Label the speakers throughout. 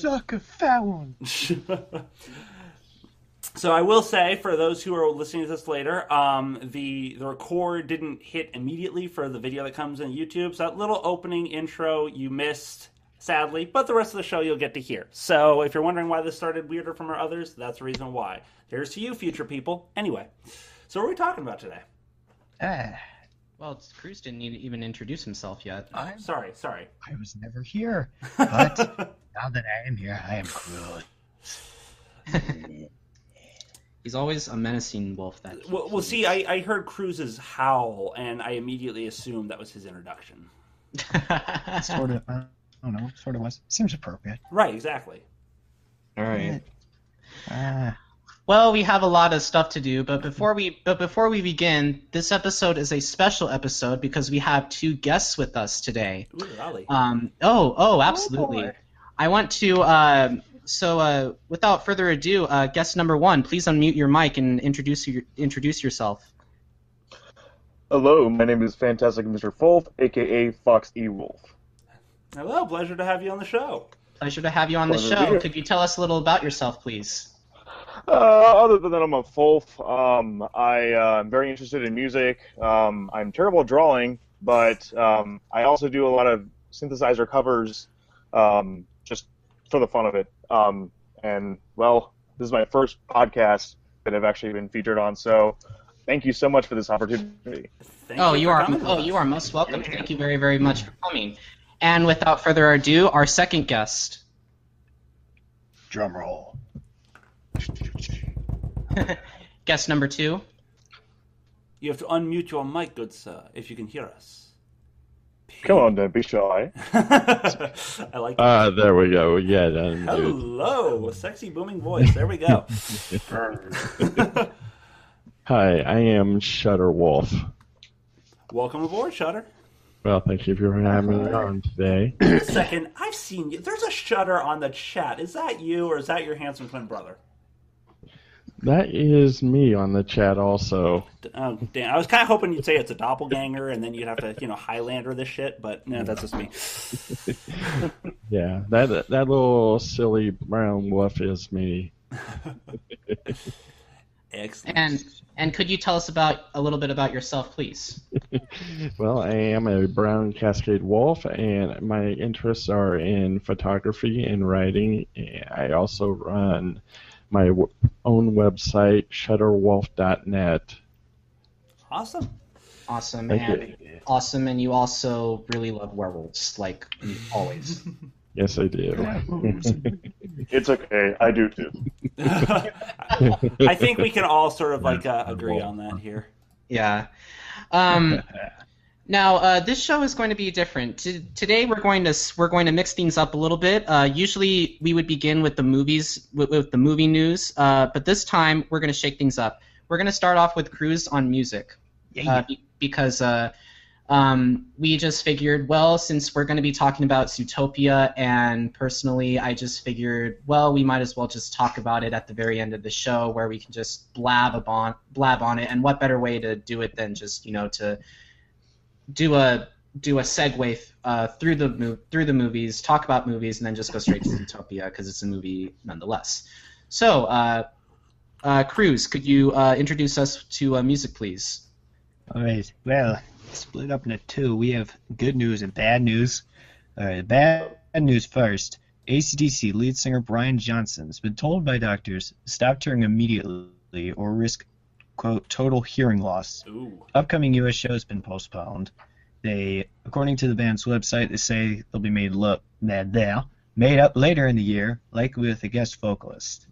Speaker 1: suck a fat one.
Speaker 2: So I will say, for those who are listening to this later, um, the the record didn't hit immediately for the video that comes in YouTube. So that little opening intro you missed, sadly, but the rest of the show you'll get to hear. So if you're wondering why this started weirder from our others, that's the reason why. Here's to you, future people. Anyway, so what are we talking about today?
Speaker 1: Ah,
Speaker 3: Well, Kruz didn't even introduce himself yet.
Speaker 1: I'm,
Speaker 2: Sorry, sorry.
Speaker 1: I was never here, but now that I am here, I am cruel.
Speaker 3: He's always a menacing wolf. That
Speaker 2: Well, well see, I, I heard Kruz's howl, and I immediately assumed that was his introduction.
Speaker 1: Sort of, I don't know, sort of was. Seems appropriate.
Speaker 2: Right, exactly.
Speaker 4: All right.
Speaker 1: Ah,
Speaker 3: Well, we have a lot of stuff to do, but before we but before we begin, this episode is a special episode because we have two guests with us today.
Speaker 2: Ooh, Raleigh.
Speaker 3: Um, oh, oh, absolutely.
Speaker 1: boy.
Speaker 3: I want to. Uh, so, uh, without further ado, uh, guest number one, please unmute your mic and introduce your, introduce yourself.
Speaker 4: Hello, my name is Fantastic Mr. Wolf, aka Fox E Wolf.
Speaker 2: Hello, pleasure to have you on the show.
Speaker 3: Pleasure to have you on the
Speaker 4: Pleasure to be
Speaker 3: show. Could you tell us a little about yourself, please?
Speaker 4: Uh, other than that, I'm a Wolf. Um, I uh, am very interested in music. Um, I'm terrible at drawing, but um, I also do a lot of synthesizer covers, um, just for the fun of it. Um, and well, this is my first podcast that I've actually been featured on. So, thank you so much for this opportunity.
Speaker 2: Thank
Speaker 3: oh,
Speaker 2: you
Speaker 3: you are.
Speaker 2: coming
Speaker 3: Oh, you are most welcome. Thank you very, very much for coming. And without further ado, our second guest.
Speaker 1: drum roll.
Speaker 3: guest number two.
Speaker 2: You have to unmute your mic, good sir, if you can hear us.
Speaker 4: Come on, don't be shy.
Speaker 2: I like it.
Speaker 5: Ah, there we go. Yeah, done.
Speaker 2: Hello, sexy booming voice. There we go.
Speaker 5: Hi, I am Shutter Wolf.
Speaker 2: Welcome aboard, Shutter.
Speaker 5: Well, thank you for having me on today.
Speaker 2: Wait a second, I've seen you. There's a Shutter on the chat. Is that you, or is that your handsome twin brother?
Speaker 5: That is me on the chat also.
Speaker 2: Oh, damn. I was kind of hoping you'd say it's a doppelganger, and then you'd have to, you know, Highlander this shit. But no, that's just me.
Speaker 5: Yeah, that that little silly brown wolf is me.
Speaker 2: Excellent.
Speaker 3: And and could you tell us about a little bit about yourself, please?
Speaker 5: Well, I am a brown cascade wolf, and my interests are in photography and writing. I also run my w- own website, shutterwolf.net.
Speaker 2: awesome.
Speaker 3: Awesome.
Speaker 5: Thank
Speaker 3: and
Speaker 5: you.
Speaker 3: awesome, and you also really love werewolves, like always.
Speaker 5: Yes, I do.
Speaker 4: It's okay, I do too.
Speaker 2: I think we can all sort of like uh, agree on that here.
Speaker 3: Yeah. Um, now, uh, this show is going to be different. T- today, we're going to we're going to mix things up a little bit. Uh, usually, we would begin with the movies with, with the movie news, uh, but this time we're going to shake things up. We're going to start off with Kruz on music, uh, be- because uh, um, we just figured, well, since we're going to be talking about Zootopia, and personally, I just figured, well, we might as well just talk about it at the very end of the show, where we can just blab upon blab on it. And what better way to do it than just you know to do a do a segue uh, through the through the movies, talk about movies, and then just go straight to Zootopia because it's a movie nonetheless. So, uh, uh, Kruz, could you uh, introduce us to uh, music, please?
Speaker 1: All right. Well, split up into two. We have good news and bad news. All right. Bad news first. ACDC lead singer Brian Johnson has been told by doctors to stop touring immediately or risk quote total hearing loss.
Speaker 2: Ooh.
Speaker 1: Upcoming U.S. show has been postponed. They, according to the band's website, they say they'll be made look that there made up later in the year, likely with a guest vocalist.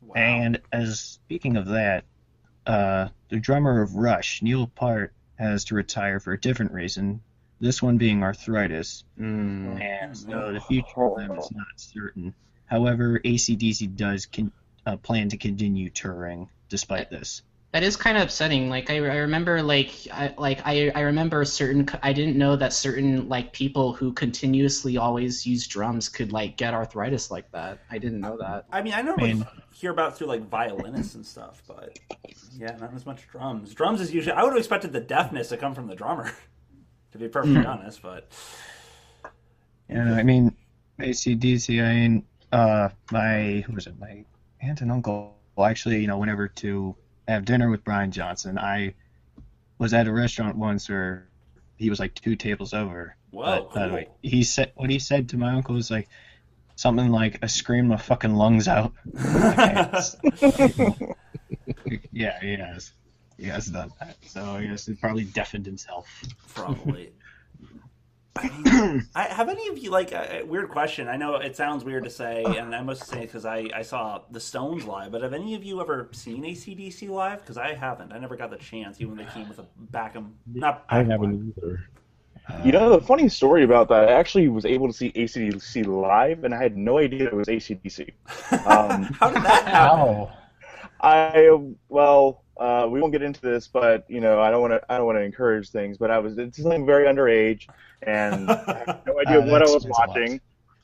Speaker 2: Wow.
Speaker 1: And as speaking of that, uh, the drummer of Rush, Neil Peart, has to retire for a different reason. This one being arthritis,
Speaker 3: Mm.
Speaker 1: and so the future of them is not certain. However, ACDC does con- uh, plan to continue touring despite this.
Speaker 3: That is kind of upsetting. Like I, I remember, like I like I, I remember certain. I didn't know that certain like people who continuously always use drums could like get arthritis like that. I didn't know that.
Speaker 2: I mean, I normally
Speaker 1: Man.
Speaker 2: hear about through like violinists and stuff, but yeah, not as much drums. Drums is usually I would have expected the deafness to come from the drummer, to be perfectly honest. But
Speaker 1: And I mean, ACDC, I mean, uh, my who was it? My aunt and uncle actually, you know, went over to have dinner with Brian Johnson. I was at a restaurant once where he was like two tables over.
Speaker 2: Whoa,
Speaker 1: But, by the
Speaker 2: cool.
Speaker 1: way, he said what he said to my uncle was like something like I screamed my fucking lungs out. yeah, he has. He has done that. So I guess he probably deafened himself.
Speaker 2: Probably. I have any of you like a a weird question? I know it sounds weird to say, and I must say because I, I saw the Stones live. But have any of you ever seen ACDC live? Because I haven't. I never got the chance, even when they came with a back 'em. Not
Speaker 5: I haven't either.
Speaker 4: You know, the funny story about that, I actually was able to see ACDC live, and I had no idea it was ACDC. Um,
Speaker 2: How did that happen?
Speaker 4: I well, uh, we won't get into this, but you know, I don't want to. I don't want to encourage things, but I was it's something very underage, and I had no idea
Speaker 1: Uh,
Speaker 4: what I was
Speaker 1: explains a lot.
Speaker 4: watching.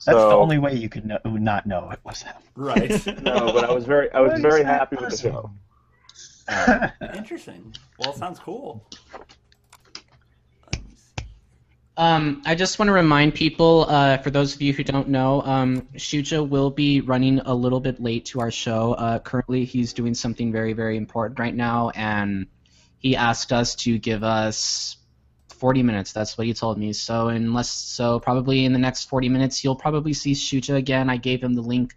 Speaker 1: That's the only way you could know, not know it was him.
Speaker 2: Right.
Speaker 4: No, but I was very, I was very
Speaker 1: is that
Speaker 4: happy with the
Speaker 1: person?
Speaker 4: show.
Speaker 2: Interesting. Well, it sounds cool.
Speaker 3: Um, I just want to remind people, uh, for those of you who don't know, um, Shuja will be running a little bit late to our show. Uh, currently, he's doing something very, very important right now, and he asked us to give us 40 minutes. That's what he told me. So, unless so, probably in the next 40 minutes, you'll probably see Shuja again. I gave him the link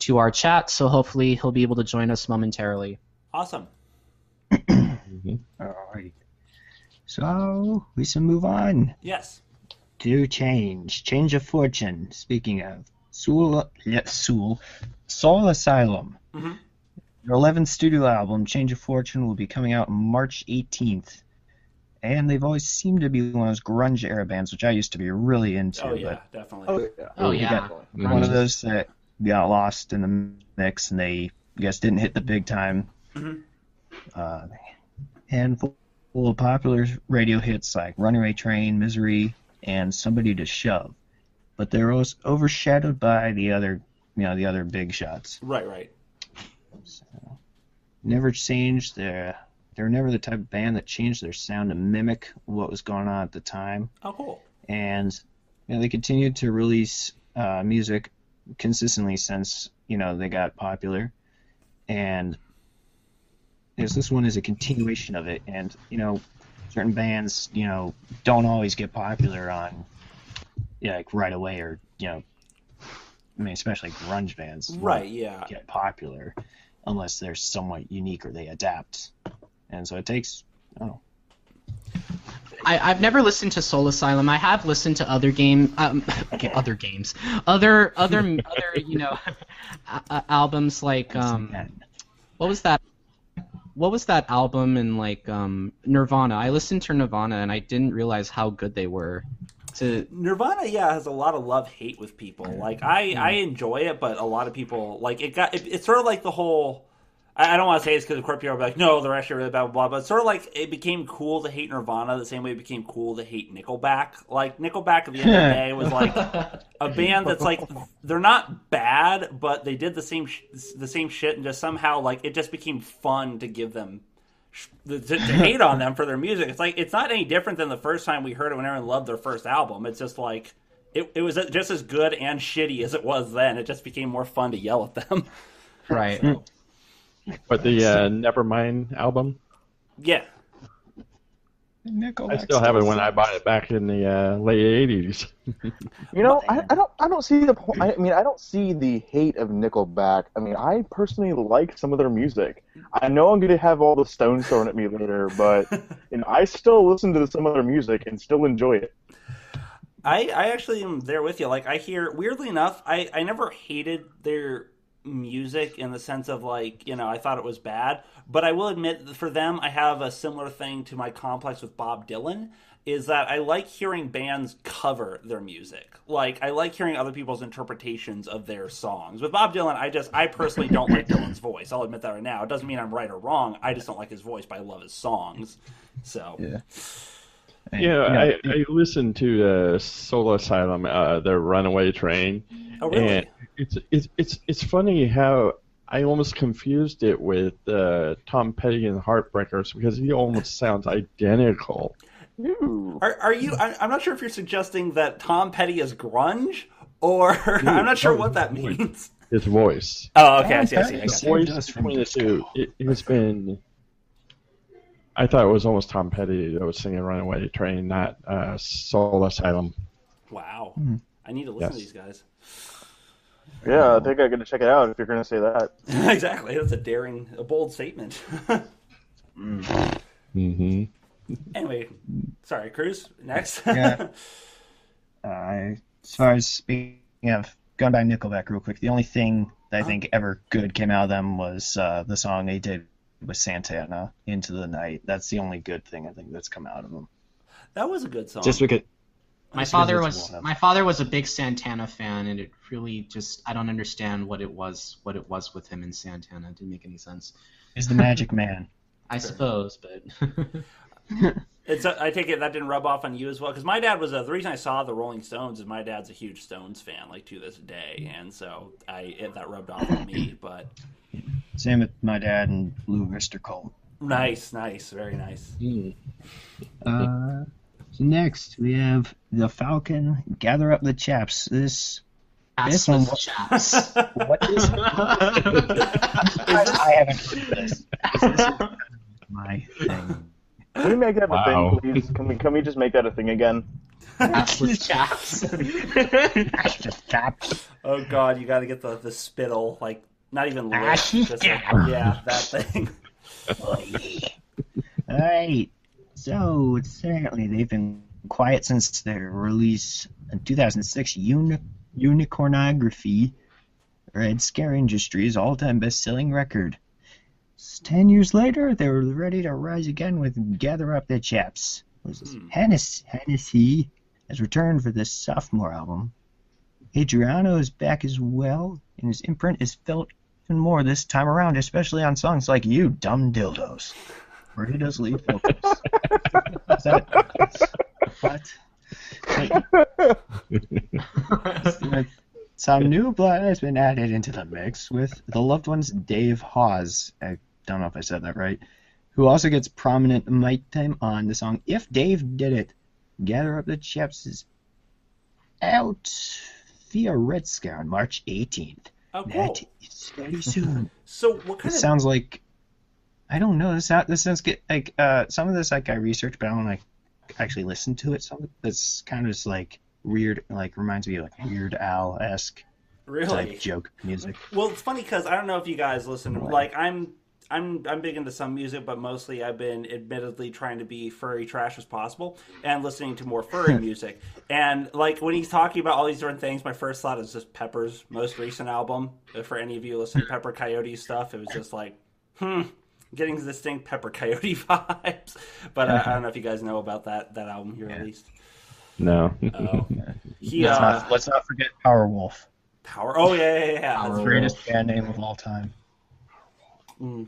Speaker 3: to our chat, so hopefully he'll be able to join us momentarily.
Speaker 2: Awesome.
Speaker 1: Alright. So we should move on
Speaker 2: Yes.
Speaker 1: to change. Change of fortune. Speaking of Soul, yeah, Soul, Soul Asylum.
Speaker 2: Mhm.
Speaker 1: Their 11th studio album, Change of Fortune, will be coming out March 18th. And they've always seemed to be one of those grunge era bands, which I used to be really into.
Speaker 2: Oh yeah, definitely.
Speaker 4: Oh yeah.
Speaker 3: Oh, yeah.
Speaker 1: got but one of those that got lost in the mix and they, I guess, didn't hit the big time.
Speaker 2: Mhm.
Speaker 1: Uh, handful of popular radio hits like Runaway Train, Misery, and Somebody to Shove. But they're always overshadowed by the other, you know, the other big shots.
Speaker 2: Right, right.
Speaker 1: Never changed their. They were never the type of band that changed their sound to mimic what was going on at the time.
Speaker 2: Oh, cool.
Speaker 1: and you know, they continued to release uh, music consistently since you know they got popular, and yes, this one is a continuation of it. And you know, certain bands you know don't always get popular on yeah, like right away, or you know, I mean, especially grunge bands
Speaker 2: Right, yeah.
Speaker 1: get popular unless they're somewhat unique or they adapt, and so it takes. Oh,
Speaker 3: I, I've never listened to Soul Asylum. I have listened to other game, um, okay, other games, other other other you know, a- a- albums like um, what was that? What was that album in like um, Nirvana? I listened to Nirvana and I didn't realize how good they were. To
Speaker 2: Nirvana, yeah, has a lot of love hate with people. Like I,
Speaker 1: Hmm.
Speaker 2: I enjoy it, but a lot of people like it. Got it, it's sort of like the whole. I, I don't want to say it's because of Corp will be like, no, they're actually really bad, blah, blah, blah. But it's sort of like it became cool to hate Nirvana the same way it became cool to hate Nickelback. Like Nickelback at the end of the day was like a band that's like they're not bad, but they did the same sh- the same shit, and just somehow like it just became fun to give them sh- to, to hate on them for their music. It's like it's not any different than the first time we heard it when everyone loved their first album. It's just like it, it was just as good and shitty as it was then. It just became more fun to yell at them.
Speaker 3: right.
Speaker 5: But the uh, Nevermind album,
Speaker 2: yeah,
Speaker 5: I still have it when I bought it back in the uh, late '80s.
Speaker 4: You know, I, I don't I don't see the po- I mean I don't see the hate of Nickelback. I mean, I personally like some of their music. I know I'm going to have all the stones thrown at me later, but you know, I still listen to some of their music and still enjoy it.
Speaker 2: I, I actually am there with you. Like I hear weirdly enough, I, I never hated their music in the sense of like, you know, I thought it was bad. But I will admit that for them I have a similar thing to my complex with Bob Dylan, is that I like hearing bands cover their music. Like I like hearing other people's interpretations of their songs. With Bob Dylan, I just I personally don't like Dylan's voice. I'll admit that right now. It doesn't mean I'm right or wrong. I just don't like his voice, but I love his songs. So
Speaker 1: Yeah.
Speaker 5: Yeah, I, I listened to uh, Soul Asylum, uh, the Runaway Train,
Speaker 2: Oh really?
Speaker 5: and it's it's it's it's funny how I almost confused it with uh, Tom Petty and the Heartbreakers because he almost sounds identical.
Speaker 2: Are, are you? I- I'm not sure if you're suggesting that Tom Petty is grunge or I'm not sure what that means.
Speaker 5: His voice.
Speaker 2: Oh, okay, I see, I see. I
Speaker 1: Okay.
Speaker 2: got
Speaker 5: His
Speaker 2: you.
Speaker 1: Saved
Speaker 5: voice between the two. It, it's been. I thought it was almost Tom Petty that was singing "Runaway Train," not uh, "Soul Asylum."
Speaker 2: Wow,
Speaker 1: Hmm.
Speaker 2: I need to listen to these guys.
Speaker 4: Yeah, I think I got to check it out if you're going to say that.
Speaker 2: exactly, that's a daring, a bold statement.
Speaker 5: Mm-hmm.
Speaker 2: anyway, sorry, Kruz. Next.
Speaker 1: Yeah. Uh, as far as speaking of going back to Nickelback real quick, the only thing that I think ever good came out of them was uh, the song they did with Santana, "Into the Night." That's the only good thing I think that's come out of them.
Speaker 2: that was a good song.
Speaker 1: Just because
Speaker 3: My
Speaker 1: Just
Speaker 3: father was my father was a big Santana fan, and it really just I don't understand what it was what it was with him and Santana. It didn't make any sense.
Speaker 1: is the Magic Man.
Speaker 3: I suppose, but
Speaker 2: It's a, I take it that didn't rub off on you as well because my dad was a, the reason I saw the Rolling Stones is my dad's a huge Stones fan like to this day and so I it, that rubbed off on me but
Speaker 1: Same with my dad and Lou Mr. Cole.
Speaker 2: nice nice very nice
Speaker 5: Mm.
Speaker 1: Uh, so next we have the Falcon. Gather up the chaps. This
Speaker 3: this
Speaker 1: one
Speaker 3: with
Speaker 1: was-
Speaker 3: chaps.
Speaker 1: what is? I haven't heard this. This is my thing.
Speaker 4: Can we make that
Speaker 5: Wow.
Speaker 4: a thing, please? Can we, can we just make that a thing again?
Speaker 3: Ass with chaps.
Speaker 1: Just chaps.
Speaker 2: oh god you got to get the the spittle like not even lit,
Speaker 1: Ah,
Speaker 2: just like,
Speaker 1: yeah.
Speaker 2: yeah that thing
Speaker 1: Alright, so certainly they've been quiet since their release in 2006, Uni- Unicornography, Red Scare Industries' all-time best-selling record. Ten years later, they were ready to rise again with Gather Up the Chaps. Is this?
Speaker 2: Hmm.
Speaker 1: Hennessy, Hennessy has returned for this sophomore album. Andriano is back as well, and his imprint is felt even more this time around, especially on songs like You Dumb Dildos, he does lead vocals. Is that, what? Some new blood has been added into the mix with the loved one's Dave Hause. I don't know if I said that right. Who also gets prominent mic time on the song If Dave Did It. Gather Up the Chaps is out Scare on March 18th.
Speaker 2: oh cool
Speaker 1: That is very soon.
Speaker 2: so what kind
Speaker 1: This
Speaker 2: of
Speaker 1: sounds like I don't know. This sound, this sounds good. Like uh, some of this like I researched, but I don't like actually listen to it. Some that's kind of just like weird. Like reminds me of like Weird Al esque
Speaker 2: really
Speaker 1: joke music.
Speaker 2: Well, it's funny because I don't know if you guys listen. To, like, I'm, I'm, I'm big into some music, but mostly I've been admittedly trying to be furry trash as possible and listening to more furry music. And like when he's talking about all these different things, my first thought is just Pepper's most recent album. If For any of you listen to Pepper Coyote stuff, it was just like, hmm, getting the distinct Pepper Coyote vibes. But I, I don't know if you guys know about that that album he released.
Speaker 5: No.
Speaker 2: Oh, he
Speaker 1: Let's,
Speaker 2: uh,
Speaker 1: not, let's not forget Powerwolf,
Speaker 2: Power. Oh yeah, yeah, yeah. That's
Speaker 3: Power
Speaker 2: right.
Speaker 1: greatest band name of all time.
Speaker 2: Mm.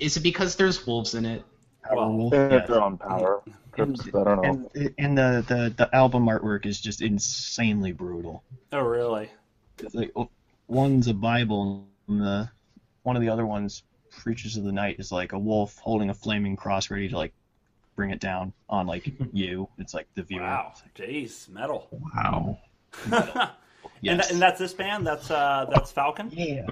Speaker 3: Is it because there's wolves in it?
Speaker 1: Powerwolf.
Speaker 4: If
Speaker 1: yes.
Speaker 4: they're on power.
Speaker 1: And,
Speaker 4: I don't know.
Speaker 1: and, and the, the, the album artwork is just insanely brutal.
Speaker 2: Oh really?
Speaker 1: It's like oh, one's a Bible, and the one of the other ones, Preachers of the Night, is like a wolf holding a flaming cross, ready to like bring it down on like you. It's like the viewer.
Speaker 2: Wow. Jeez, metal.
Speaker 5: wow.
Speaker 2: and,
Speaker 1: Yes.
Speaker 2: tha- and that's this band. That's uh, that's Falcon.
Speaker 1: yeah.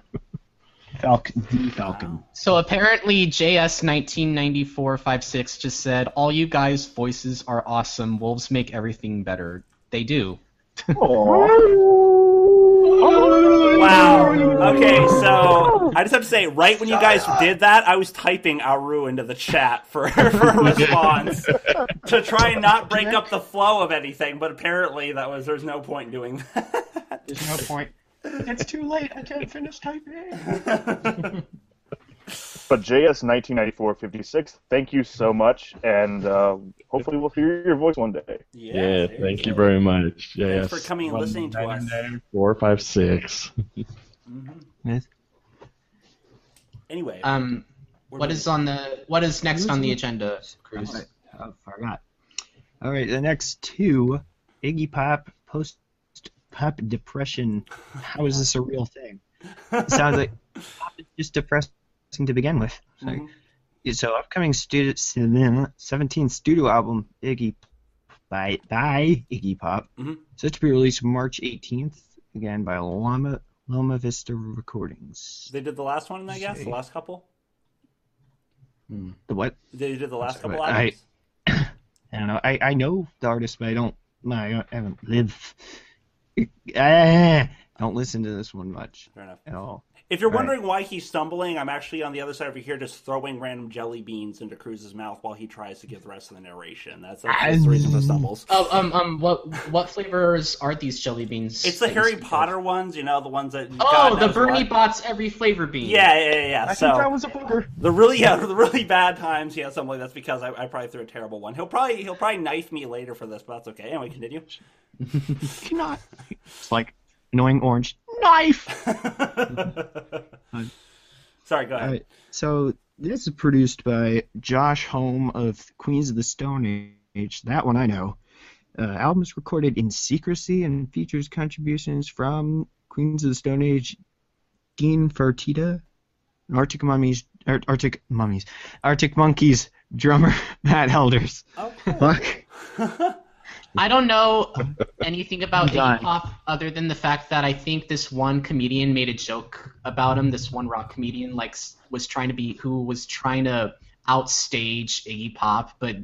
Speaker 1: Falcon, the Falcon.
Speaker 2: Wow.
Speaker 3: So apparently, JS199456 just said, "All you guys' voices are awesome. Wolves make everything better. They do."
Speaker 2: Wow. Okay, so I just have to say, right when you guys did that, I was typing Aru into the chat for for a response to try and not break up the flow of anything. But apparently, that was there's no point in doing that.
Speaker 1: There's no point. It's too late. I can't finish typing.
Speaker 4: But JS 1994-56, thank you so much, and uh, hopefully we'll hear your voice one day.
Speaker 2: yeah.
Speaker 5: Yeah, thank you
Speaker 2: go.
Speaker 5: very much.
Speaker 2: Thanks for coming and listening to us.
Speaker 5: Four, five, six.
Speaker 2: Mhm. Anyway,
Speaker 3: Um,
Speaker 2: we're
Speaker 3: what
Speaker 2: moving.
Speaker 3: is on the what is next on the agenda, Kruz?
Speaker 1: I forgot. All right, the next two Iggy Pop post pop depression. How is this a real thing? It sounds like pop is just depressing to begin with. So,
Speaker 2: Mhm.
Speaker 1: so upcoming stu- 17 studio album Iggy by by Iggy Pop,
Speaker 2: Mhm.
Speaker 1: set to be released March 18th, again by Loma Loma Vista Recordings.
Speaker 2: They did the last one, I guess. The last couple.
Speaker 1: The what?
Speaker 2: They did the last couple
Speaker 1: I-
Speaker 2: albums.
Speaker 1: I don't know. I, I know the artist, but I don't. I don't- I haven't lived. Ah, don't listen to this one much
Speaker 2: Fair enough.
Speaker 1: at all.
Speaker 2: If you're
Speaker 1: Right.
Speaker 2: wondering why he's stumbling, I'm actually on the other side over here, just throwing random jelly beans into Kruz's mouth while he tries to give the rest of the narration. That's, that's the reason for stumbles.
Speaker 3: Oh, um, um, what what flavors are these jelly beans?
Speaker 2: It's the Harry
Speaker 3: speak of?
Speaker 2: Potter ones, you know, the ones that.
Speaker 3: Oh,
Speaker 2: God
Speaker 3: the
Speaker 2: knows
Speaker 3: Bernie
Speaker 2: what.
Speaker 3: Bots every flavor bean.
Speaker 2: Yeah, yeah, yeah. yeah.
Speaker 4: I
Speaker 2: so
Speaker 4: think that was a booger.
Speaker 2: the really, yeah, the really bad times he has something like that's because I, I probably threw a terrible one. He'll probably he'll probably knife me later for this, but that's okay. Anyway, continue.
Speaker 1: Cannot. It's like annoying orange knife.
Speaker 2: Sorry, go ahead.
Speaker 1: All right. So this is produced by Josh Homme of Queens of the Stone Age. That one I know. Uh, album is recorded in secrecy and features contributions from Queens of the Stone Age, Dean Fertita, Arctic Mummies, Ar- Arctic Mummies, Arctic Monkeys drummer Matt Helders.
Speaker 2: Oh, cool.
Speaker 1: Fuck.
Speaker 3: I don't know anything about Iggy Pop other than the fact that I think this one comedian made a joke about him. This one rock comedian like was trying to be who was trying to outstage Iggy Pop, but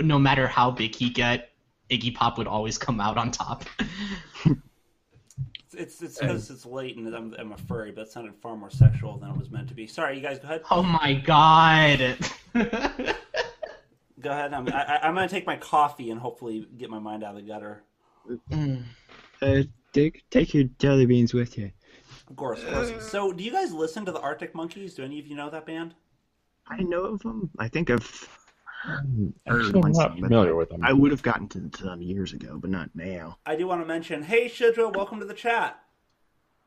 Speaker 3: no matter how big he get, Iggy Pop would always come out on top.
Speaker 2: It's it's because it's late and I'm, I'm a furry, but it sounded far more sexual than it was meant to be. Sorry, you guys go ahead.
Speaker 3: oh my god.
Speaker 2: Go ahead. I'm, I, I'm going to take my coffee and hopefully get my mind out of the gutter.
Speaker 3: Mm.
Speaker 1: Uh, take, take your jelly beans with you.
Speaker 2: Of course, of course. So, do you guys listen to the Arctic Monkeys? Do any of you know that band?
Speaker 1: I know of them. I think I've heard
Speaker 5: I'm not
Speaker 1: song, but
Speaker 5: familiar with them.
Speaker 1: I would have gotten to them years ago, but not now.
Speaker 2: I do want to mention, hey Shidra, welcome to the chat.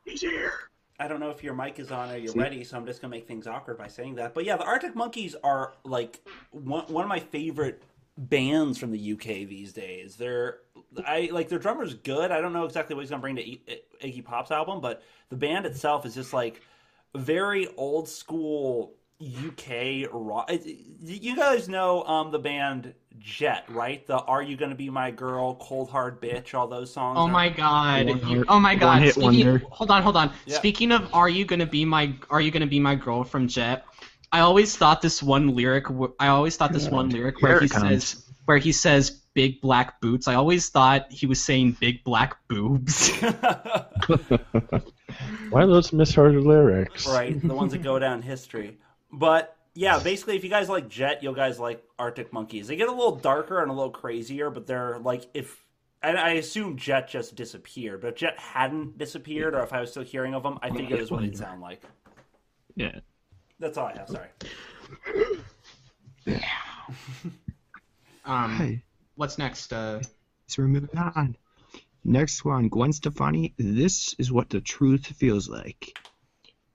Speaker 1: He's here.
Speaker 2: I don't know if your mic is on or you're
Speaker 1: See?
Speaker 2: ready, so I'm just gonna make things awkward by saying that. But yeah, the Arctic Monkeys are like one one of my favorite bands from the UK these days. They're I like their drummer's good. I don't know exactly what he's gonna bring to Iggy Pop's album, but the band itself is just like very old school UK rock. You guys know um the band Jet, right? The "Are You Gonna Be My Girl," "Cold Hard Bitch," all those songs.
Speaker 3: Oh
Speaker 2: are-
Speaker 3: my god!
Speaker 1: One hit-
Speaker 3: oh my god! Speaking,
Speaker 1: wonder.
Speaker 3: hold on, hold on.
Speaker 2: Yeah.
Speaker 3: Speaking of, are you gonna be my? Are you gonna be my girl from Jet? I always thought this one lyric. I always thought this one lyric where
Speaker 1: Here
Speaker 3: he
Speaker 1: comes.
Speaker 3: says, where he says, "Big black boots." I always thought he was saying "big black boobs."
Speaker 5: Why those misheard lyrics?
Speaker 2: right? The ones that go down history. But yeah, basically, if you guys like Jet, you'll guys like Arctic Monkeys. They get a little darker and a little crazier, but they're like if. And I assume Jet just disappeared, but if Jet hadn't disappeared, or if I was still hearing of them, I figured this is what they'd sound like.
Speaker 1: Yeah.
Speaker 2: That's all I have. Sorry.
Speaker 3: um,
Speaker 1: Hey,
Speaker 3: what's next? Uh,
Speaker 1: so we're moving on. Next one, Gwen Stefani. This is what the truth feels like.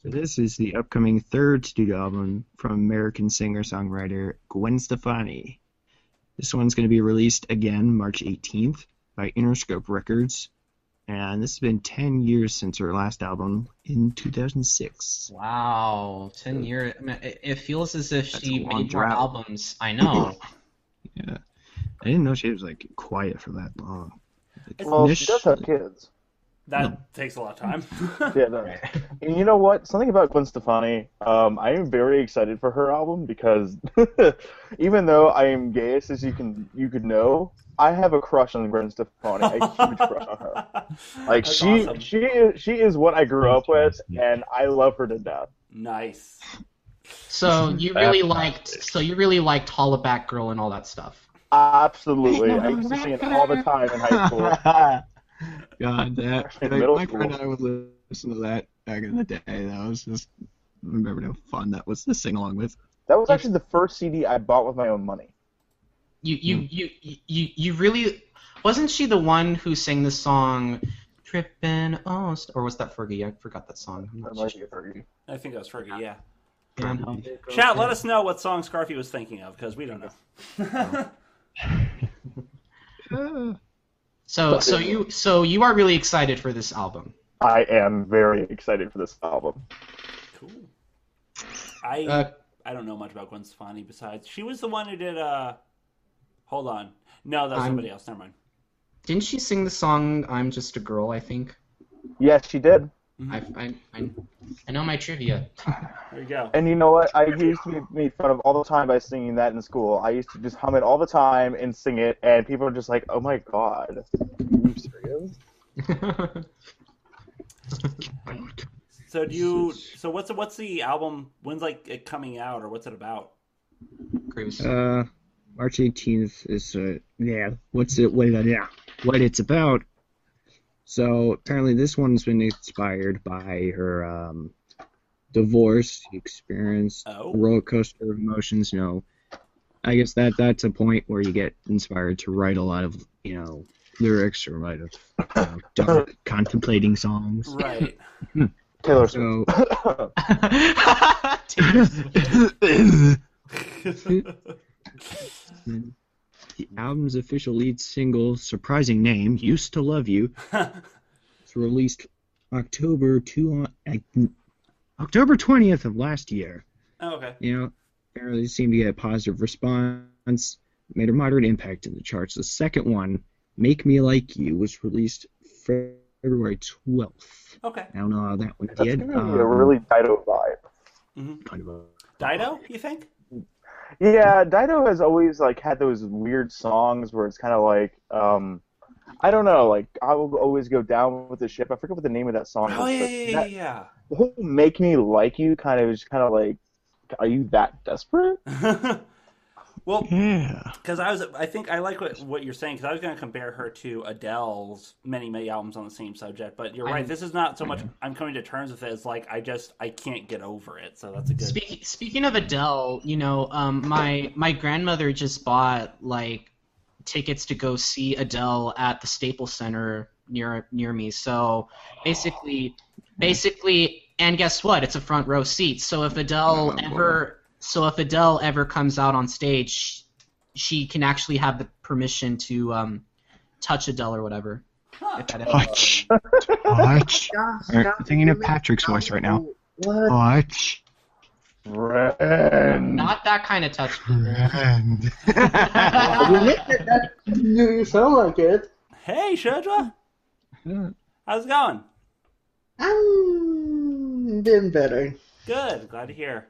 Speaker 1: So this is the upcoming third studio album from American singer-songwriter Gwen Stefani. This one's going to be released again March 18th by Interscope Records, and this has been 10 years since her last album in 2006.
Speaker 3: wow, ten years. I mean, it, it feels as if she
Speaker 1: a long
Speaker 3: made more
Speaker 1: drought.
Speaker 3: albums. I know.
Speaker 1: Yeah, I didn't know she was like quiet for that long.
Speaker 4: Well, she does have kids.
Speaker 2: That
Speaker 1: No.
Speaker 2: takes a lot of time.
Speaker 4: Yeah, no. And you know what? Something about Gwen Stefani. Um, I am very excited for her album because even though I am gayest as you can you could know, I have a crush on Gwen Stefani. A huge crush on her. Like
Speaker 2: That's
Speaker 4: she
Speaker 2: awesome.
Speaker 4: she is she is what I grew up with, and I love her to death.
Speaker 2: nice.
Speaker 3: So you really liked. So you really liked Hollaback Girl and all that stuff.
Speaker 4: Absolutely, I used to sing it all the time in high school.
Speaker 1: God, that
Speaker 4: In middle
Speaker 1: my friend and I would listen to that back in the day. That was just I remember how fun that was to sing along with.
Speaker 4: That was actually the first CD I bought with my own money.
Speaker 3: You you
Speaker 1: Hmm.
Speaker 3: you you you really wasn't she the one who sang the song "Trippin' Oh," or was that Fergie? I forgot that song. I'm not
Speaker 4: might
Speaker 3: sure.
Speaker 4: be a Fergie.
Speaker 2: I think that was Fergie. Yeah.
Speaker 3: Can't help it, girl,
Speaker 2: Chat, let us know what song Scarfy was thinking of because we don't know.
Speaker 3: So so you so you are really excited for this album.
Speaker 4: I am very excited for this album.
Speaker 2: Cool. I
Speaker 3: Uh,
Speaker 2: I don't know much about Gwen Stefani besides she was the one who did uh Hold on. No, that's
Speaker 3: I'm-
Speaker 2: somebody else. Never mind.
Speaker 3: Didn't she sing the song "I'm Just a Girl"? I think.
Speaker 4: Yes, she did.
Speaker 3: I, I, I, I know my trivia.
Speaker 2: There you go.
Speaker 4: And you know what? I used to be made fun of all the time by singing that in school. I used to just hum it all the time and sing it, and people are just like, "Oh my god, are you serious?"
Speaker 2: So do you? So what's the, what's the album? When's like it coming out, or what's it about?
Speaker 1: Uh, March 18th is uh, yeah. What's it? What? Yeah, what it's about. So apparently, this one's been inspired by her um, divorce experience,
Speaker 2: Oh.
Speaker 1: roller coaster of emotions. You know, I guess that that's a point where you get inspired to write a lot of you know lyrics or write a you know, dark, contemplating songs.
Speaker 2: Right.
Speaker 4: Taylor Swift.
Speaker 1: So
Speaker 3: Taylor Swift.
Speaker 1: The album's official lead single, surprising name, "Used to Love You," was released October two October twentieth of last year.
Speaker 2: oh, okay.
Speaker 1: You know, apparently seemed to get a positive response, made a moderate impact in the charts. The second one, "Make Me Like You," was released February twelfth.
Speaker 2: Okay.
Speaker 1: I don't know how that one
Speaker 4: That's
Speaker 1: did.
Speaker 4: gonna be
Speaker 1: Um,
Speaker 4: a really Dido vibe.
Speaker 1: kind of a
Speaker 2: Dido, you think?
Speaker 4: Yeah, Dido has always like had those weird songs where it's kind of like, um, I don't know, like I will always go down with the ship. I forget what the name of that song
Speaker 2: Oh
Speaker 4: is.
Speaker 2: yeah, yeah,
Speaker 4: that-
Speaker 2: yeah.
Speaker 4: The whole "Make Me Like You" kind of is kind of like, are you that desperate?
Speaker 2: yeah. well,
Speaker 5: Yeah.
Speaker 2: because I was, I think I like what what you're saying because I was going to compare her to Adele's many many albums on the same subject, but you're right.
Speaker 3: I'm-
Speaker 2: This is not so much. I'm coming to terms with it. It's like I just I can't get over it. So that's a good.
Speaker 3: Speaking speaking of Adele, you know, um, my my grandmother just bought like tickets to go see Adele at the Staples Center near near me. So basically, basically, and guess what? It's a front row seat. So if Adele
Speaker 1: Oh,
Speaker 3: ever, so if Adele ever comes out on stage, she can actually have the permission to um, touch Adele or whatever.
Speaker 2: Huh.
Speaker 3: If that ever-
Speaker 1: Touch. Touch. I'm thinking of Patrick's voice right now.
Speaker 6: What?
Speaker 1: Touch.
Speaker 4: Friend.
Speaker 3: Not that kind of touch.
Speaker 1: Friend.
Speaker 6: You make it that you you sound like it.
Speaker 2: Hey, Shudra, how's it going?
Speaker 6: I'm doing better.
Speaker 2: Good. Glad to hear.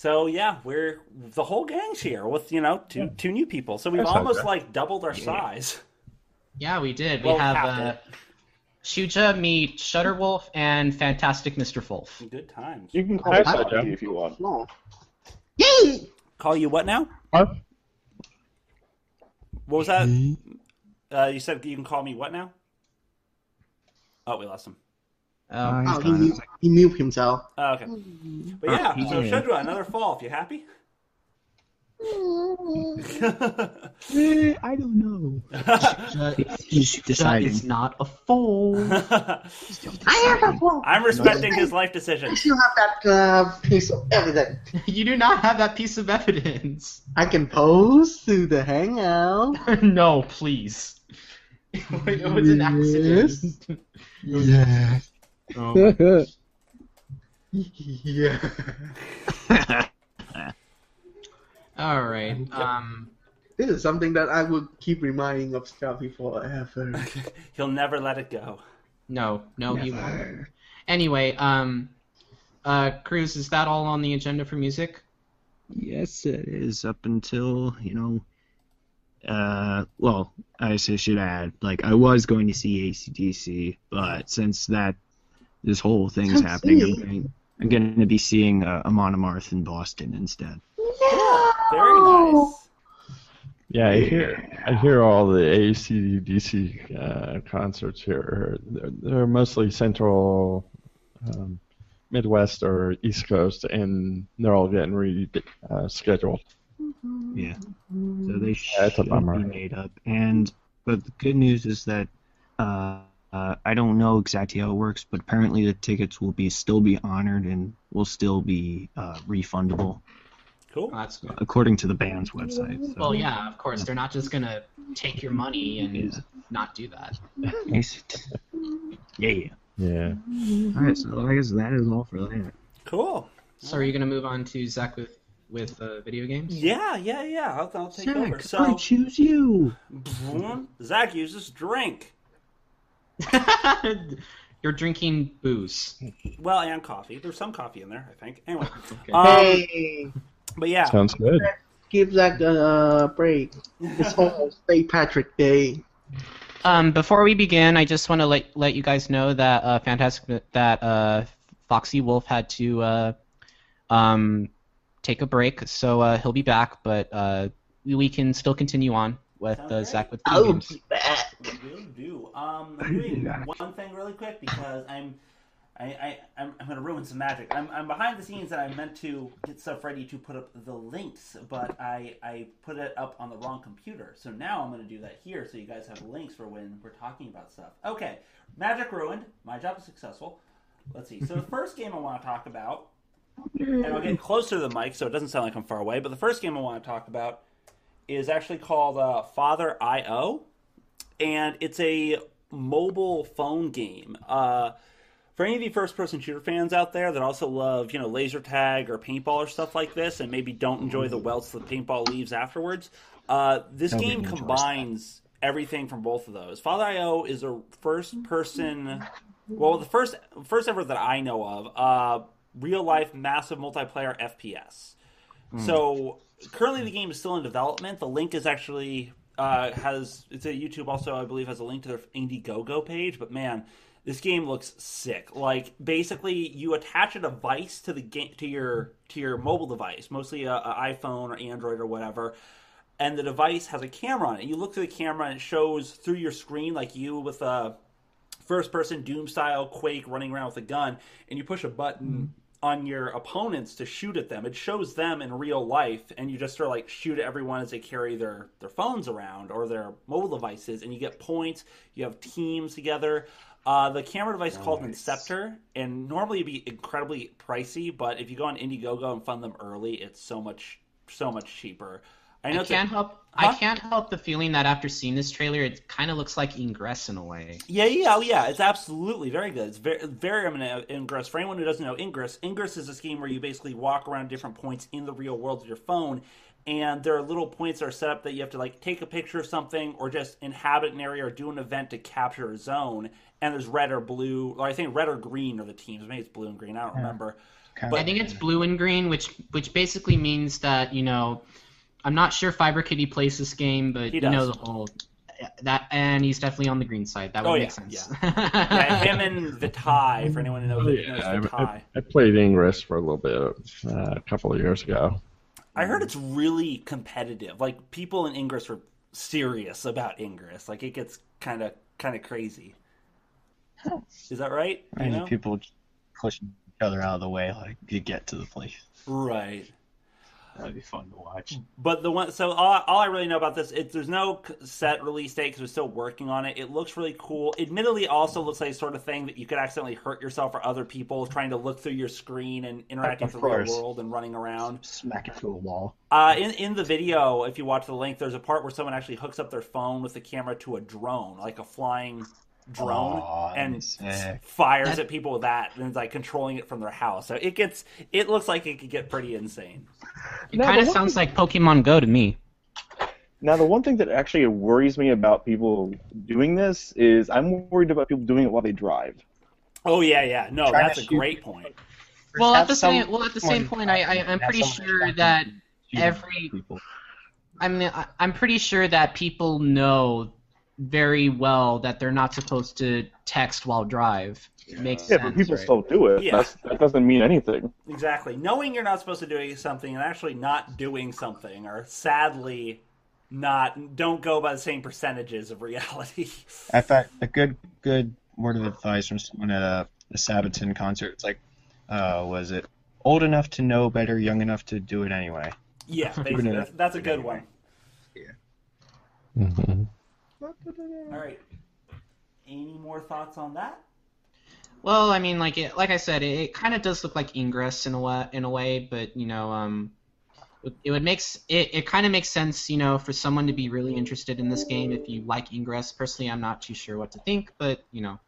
Speaker 2: So yeah, we're the whole gang's here with you know two two new people. So we've
Speaker 5: That's
Speaker 2: almost
Speaker 5: bad.
Speaker 2: like doubled our size.
Speaker 3: Yeah, we did. We
Speaker 2: Well,
Speaker 3: have uh, Shuja meet Shutterwolf and Fantastic Mr. Wolf.
Speaker 2: Good times.
Speaker 4: You can call me
Speaker 6: hi,
Speaker 4: Sudgy if you want.
Speaker 6: No. Yay!
Speaker 2: Call you what now?
Speaker 5: What?
Speaker 2: What was that? Uh, you said you can call me what now? Oh, we lost him.
Speaker 3: Oh,
Speaker 6: Oh, he, mute, he mute himself.
Speaker 2: Oh, okay. But yeah,
Speaker 1: Uh,
Speaker 2: so
Speaker 1: yeah.
Speaker 2: Shudra, another fall. If you happy?
Speaker 1: Eh, I don't know. He's
Speaker 3: Shut
Speaker 1: deciding.
Speaker 3: is not a fall.
Speaker 6: I have a fall.
Speaker 2: I'm respecting his life
Speaker 6: decision.
Speaker 2: decisions.
Speaker 6: still have that uh, piece of evidence.
Speaker 3: you do not have that piece of evidence.
Speaker 6: I can pose through the hangout.
Speaker 3: no, please. it was an accident.
Speaker 6: Yes.
Speaker 3: Oh.
Speaker 6: yeah.
Speaker 3: All right. Um.
Speaker 6: This is something that I will keep reminding of Scotty forever.
Speaker 2: He'll never let it go.
Speaker 3: No, no, he won't. Anyway, um, uh, Kruz, is that all on the agenda for music?
Speaker 1: Yes, it is up until you know. Uh, well, I should add, like I was going to see ACDC, but since that this whole thing's
Speaker 6: Come
Speaker 1: happening. I'm going, I'm going to be seeing uh, Amon Amarth in Boston instead. No!
Speaker 2: Very nice.
Speaker 5: Yeah, I hear I hear all the ACDC uh, concerts here. They're, they're mostly central, um, Midwest or East Coast, and they're all getting re uh, scheduled.
Speaker 1: Yeah, so they
Speaker 5: Yeah, it's a
Speaker 1: should
Speaker 5: bummer.
Speaker 1: be made up. And but the good news is that uh, uh, I don't know exactly how it works, but apparently the tickets will be still be honored and will still be uh, refundable
Speaker 2: Cool.
Speaker 3: Oh, that's good.
Speaker 1: according to the band's website. So.
Speaker 3: Well, yeah, of course. They're not just gonna take your money and
Speaker 1: Yeah.
Speaker 3: not do that.
Speaker 1: Yeah.
Speaker 5: Yeah.
Speaker 1: All right, so I guess that is all for that.
Speaker 2: Cool.
Speaker 3: So, are you gonna move on to Zack with with uh, video games?
Speaker 2: Yeah, yeah, yeah. I'll, I'll take
Speaker 1: Zack,
Speaker 2: over.
Speaker 1: I choose you.
Speaker 2: Zack uses drink.
Speaker 3: You're drinking booze.
Speaker 2: Well, and coffee. There's some coffee in there, I think. Anyway,
Speaker 3: Okay.
Speaker 2: um,
Speaker 6: hey,
Speaker 2: but yeah,
Speaker 5: Sounds good.
Speaker 6: give that a uh, break. It's almost St. Patrick Day.
Speaker 3: Um, before we begin, I just want to let let you guys know that uh, fantastic that uh, Foxy Wolf had to uh, um, take a break, so uh, he'll be back, but uh, we, we can still continue on with
Speaker 2: Sounds
Speaker 3: uh,
Speaker 2: great.
Speaker 3: Zack with
Speaker 6: I
Speaker 3: video
Speaker 6: will
Speaker 3: games.
Speaker 6: be back.
Speaker 2: Will do. Um, I'm doing one thing really quick because I'm, I, I, I'm, I'm gonna ruin some magic. I'm, I'm behind the scenes and I meant to get stuff ready to put up the links, but I, I put it up on the wrong computer. So now I'm gonna do that here, so you guys have links for when we're talking about stuff. Okay, magic ruined. My job is successful. Let's see. So the first game I want to talk about, and I'll get closer to the mic so it doesn't sound like I'm far away. But the first game I want to talk about is actually called uh, Father I/O and it's a mobile phone game. Uh, for any of you first-person shooter fans out there that also love, you know, laser tag or paintball or stuff like this, and maybe don't enjoy the welts the paintball leaves afterwards, uh, this
Speaker 1: Nobody
Speaker 2: game combines everything from both of those. Father IO is a first-person, well, the first first ever that I know of, uh, real-life massive multiplayer FPS. So currently the game is still in development. The link is actually uh, has it's a YouTube also I believe has a link to their Indiegogo page. But man, this game looks sick. Like basically you attach a device to the game to your to your mobile device, mostly a iPhone or Android or whatever. And the device has a camera on it. You look through the camera and it shows through your screen like you with a first person Doom style Quake running around with a gun, and you push a button on your opponents to shoot at them. It shows them in real life, and you just sort of like shoot at everyone as they carry their their phones around or their mobile devices, and you get points. You have teams together. Uh, the camera device is called Inceptor, and normally it'd be incredibly pricey, but if you go on Indiegogo and fund them early, it's so much so much cheaper. I know
Speaker 3: I can't help.
Speaker 2: Huh?
Speaker 3: I can't help the feeling that after seeing this trailer, it kind of looks like Ingress in a way.
Speaker 2: Yeah, yeah, oh, yeah. It's absolutely very good. It's very, very eminent Ingress. For anyone who doesn't know Ingress, Ingress is a scheme where you basically walk around different points in the real world with your phone, and there are little points that are set up that you have to like take a picture of something or just inhabit an area or do an event to capture a zone. And there's red or blue, or I think red or green are the teams. Maybe it's blue and green. I don't remember.
Speaker 1: Kind
Speaker 3: I think it's blue and green, which which basically means that you know, I'm not sure Fiber Kitty plays this game, but
Speaker 2: He
Speaker 3: you know the whole that, and he's definitely on the green side. That would
Speaker 2: Oh,
Speaker 3: make
Speaker 2: yeah,
Speaker 3: sense.
Speaker 2: Yeah, him and Vitae, for anyone who knows,
Speaker 5: Oh,
Speaker 2: knows
Speaker 5: yeah, I, I, I played Ingress for a little bit uh, a couple of years ago.
Speaker 2: I heard it's really competitive. Like people in Ingress are serious about Ingress. Like it gets kind of kind of crazy. Is that right? You know?
Speaker 1: people pushing each other out of the way, like to get to the place.
Speaker 2: Right.
Speaker 1: That'd be fun to watch.
Speaker 2: But the one, so all, all I really know about this, it, there's no set release date because we're still working on it. It looks really cool. Admittedly, also looks like the sort of thing that you could accidentally hurt yourself or other people trying to look through your screen and interacting with the real world and running around.
Speaker 1: Smack it to a wall.
Speaker 2: Uh, in in the video, if you watch the link, there's a part where someone actually hooks up their phone with the camera to a drone, like a flying drone,
Speaker 1: Aw,
Speaker 2: and
Speaker 1: sick.
Speaker 2: fires
Speaker 3: That-
Speaker 2: at people with that, and it's like controlling it from their house. So it gets, it looks like it could get pretty insane.
Speaker 3: It
Speaker 4: No,
Speaker 3: kind of
Speaker 4: what-
Speaker 3: sounds like Pokemon Go to me.
Speaker 4: Now, the one thing that actually worries me about people doing this is I'm worried about people doing it while they drive.
Speaker 2: Oh yeah, yeah. No,
Speaker 1: Trying
Speaker 2: that's a
Speaker 1: shoot
Speaker 2: great point.
Speaker 3: Well,
Speaker 1: Have
Speaker 3: at the
Speaker 1: some-
Speaker 3: same well at the same point, I, I I'm pretty sure that every
Speaker 1: people.
Speaker 3: I mean, I- I'm pretty sure that people know very well that they're not supposed to text while drive. It makes
Speaker 4: Yeah,
Speaker 3: sense.
Speaker 4: but people
Speaker 3: right?
Speaker 4: still do it.
Speaker 2: Yeah.
Speaker 4: That's, that doesn't mean anything.
Speaker 2: Exactly. Knowing you're not supposed to do something and actually not doing something are sadly not don't go by the same percentages of reality.
Speaker 1: I thought a good good word of advice from someone at a, a Sabaton concert. It's like, uh, was it old enough to know better, young enough to do it anyway?
Speaker 2: yeah, basically, that's, that's a good one.
Speaker 5: Yeah hmm
Speaker 2: All right. Any more thoughts on that?
Speaker 3: Well, I mean, like it, like I said, it, it kind of does look like Ingress in a way, in a way, but you know, um, it, it would makes it, it kind of makes sense, you know, for someone to be really interested in this game if you like Ingress. Personally, I'm not too sure what to think, but you know,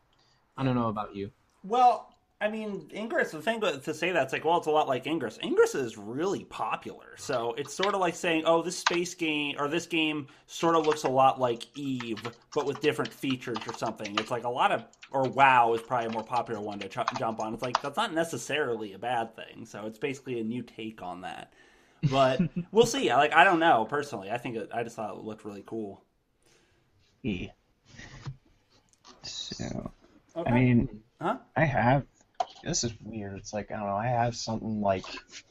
Speaker 3: I don't know about you.
Speaker 2: Well, I mean, Ingress. The thing to say that's like, well, it's a lot like Ingress. Ingress is really popular, so it's sort of like saying, oh, this space game or this game sort of looks a lot like Eve, but with different features or something. It's like a lot of, or WoW is probably a more popular one to ch- jump on. It's like that's not necessarily a bad thing. So it's basically a new take on that. But we'll see. Like, I don't know personally. I think it, I just thought it looked really cool.
Speaker 1: Yeah. So,
Speaker 2: Okay.
Speaker 1: I mean,
Speaker 2: Huh?
Speaker 1: I have. This is weird. It's like I don't know. I have something like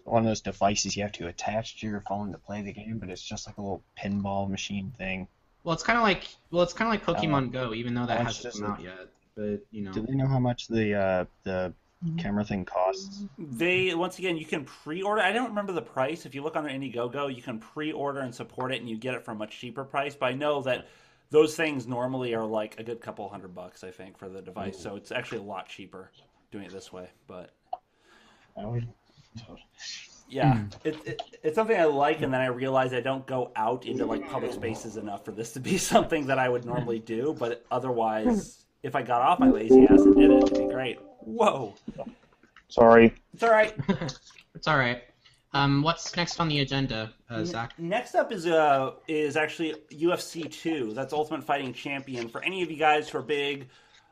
Speaker 1: one of those devices you have to attach to your phone to play the game, but it's just like a little pinball machine thing.
Speaker 3: Well, it's kind of like well, it's kind of like Pokemon
Speaker 1: Uh,
Speaker 3: Go, even though that hasn't come
Speaker 1: a-
Speaker 3: out yet. But you know,
Speaker 1: Do they know how much the uh, the camera thing costs?
Speaker 2: They once again, you can pre-order. I don't remember the price. If you look on their Indiegogo, you can pre-order and support it, and you get it for a much cheaper price. But I know that those things normally are like a good couple hundred bucks, I think, for the device. So it's actually a lot cheaper doing it this way. But
Speaker 1: I would.
Speaker 2: yeah, it, it, it's something I like, and then I realize I don't go out into like public spaces enough for this to be something that I would normally do. But otherwise, if I got off my lazy ass and did it, it'd be great. Whoa,
Speaker 4: Sorry.
Speaker 2: it's all right.
Speaker 3: it's all right. Um, what's next on the agenda, uh, Zack?
Speaker 2: Next up is uh is actually UFC two. That's Ultimate Fighting Champion. For any of you guys who are big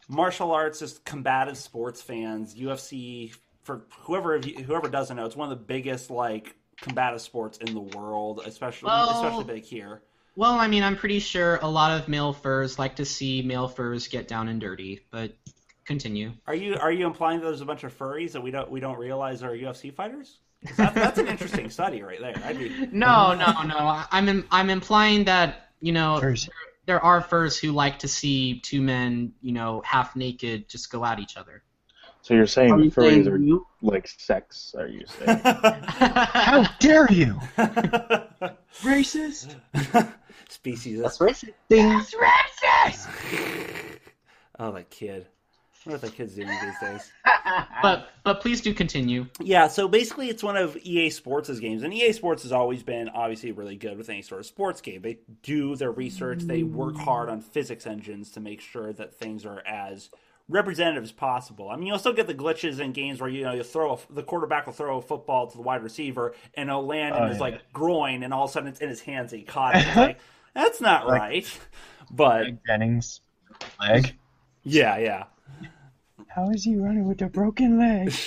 Speaker 2: martial arts, just combative sports fans, UFC for whoever you, whoever doesn't know, it's one of the biggest like combative sports in the world, especially
Speaker 3: Well-
Speaker 2: especially big here.
Speaker 3: Well, I mean, I'm pretty sure a lot of male furs like to see male furs get down and dirty, but continue.
Speaker 2: Are you are you implying that there's a bunch of furries that we don't we don't realize are UFC fighters? That, that's an interesting study right there. I'd be
Speaker 3: No, no, no. I- I'm im- I'm implying that you know
Speaker 1: First,
Speaker 3: there are furs who like to see two men, you know, half naked just go at each other.
Speaker 4: So you're saying
Speaker 6: Are you
Speaker 4: furries
Speaker 6: saying
Speaker 4: are
Speaker 6: you?
Speaker 4: like sex? Are you saying?
Speaker 1: how dare you, racist?
Speaker 2: Species.
Speaker 6: That's racist things. Racist.
Speaker 2: Oh, that kid. I are what that kid's doing these days.
Speaker 3: but but please do continue.
Speaker 2: Yeah, so basically, it's one of EA Sports' games, and EA Sports has always been obviously really good with any sort of sports game. They do their research, they work hard on physics engines to make sure that things are as representative as possible. I mean, you'll still get the glitches in games where you know you throw a, the quarterback will throw a football to the wide receiver, and it'll land in
Speaker 1: Oh,
Speaker 2: his
Speaker 1: yeah.
Speaker 2: like groin, and all of a sudden it's in his hands, and he caught it. Like that's not
Speaker 1: Like-
Speaker 2: right. But
Speaker 1: Jennings leg.
Speaker 2: yeah, yeah.
Speaker 1: How is he running with a broken leg?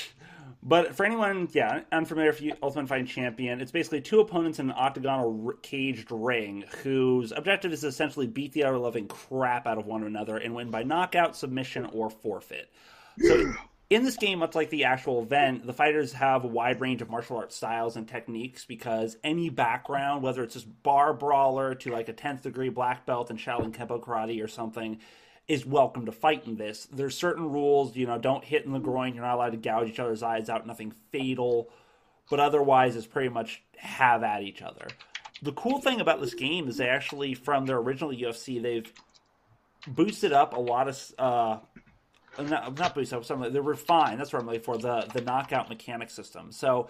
Speaker 2: But for anyone, yeah, unfamiliar with Ultimate Fighting Champion, it's basically two opponents in an octagonal r- caged ring whose objective is to essentially beat the ever loving crap out of one another and win by knockout, submission, or forfeit. So in this game, much like the actual event, the fighters have a wide range of martial arts styles and techniques because any background, whether it's just bar brawler to like a 10th degree black belt in Shaolin Kempo karate or something, is welcome to fight in this. There's certain rules, you know, don't hit in the groin, you're not allowed to gouge each other's eyes out, nothing fatal, but otherwise it's pretty much have at each other. The cool thing about this game is they actually, from their original UFC, they've boosted up a lot of uh, not, not boost up something. Like they're refined. That's what I'm looking for the the knockout mechanic system. So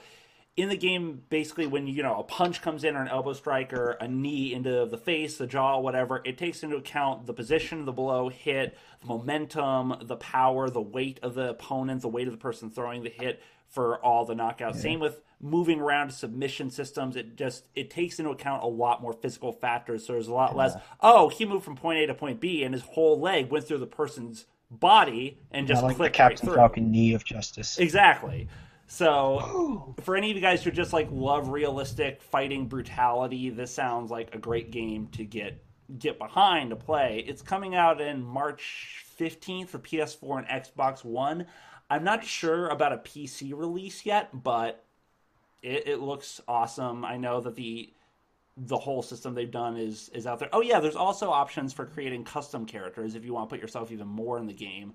Speaker 2: in the game, basically, when you know a punch comes in or an elbow strike or a knee into the face, the jaw, whatever, it takes into account the position of the blow hit, the momentum, the power, the weight of the opponent, the weight of the person throwing the hit for all the knockouts. Same with moving around to submission systems. It just it takes into account a lot more physical factors. So there's a lot less. Oh, he moved from point A to point B, and his whole leg went through the person's body and just
Speaker 1: Not like the
Speaker 2: clicked right
Speaker 1: Captain
Speaker 2: through.
Speaker 1: Falcon knee of justice.
Speaker 2: Exactly. So, oh. for any of you guys who just like love realistic fighting brutality, this sounds like a great game to get get behind to play. It's coming out in March 15th for PS4 and Xbox One. I'm not sure about a PC release yet, but it, it looks awesome. I know that the the whole system they've done is is out there. Oh yeah, there's also options for creating custom characters if you want to put yourself even more in the game.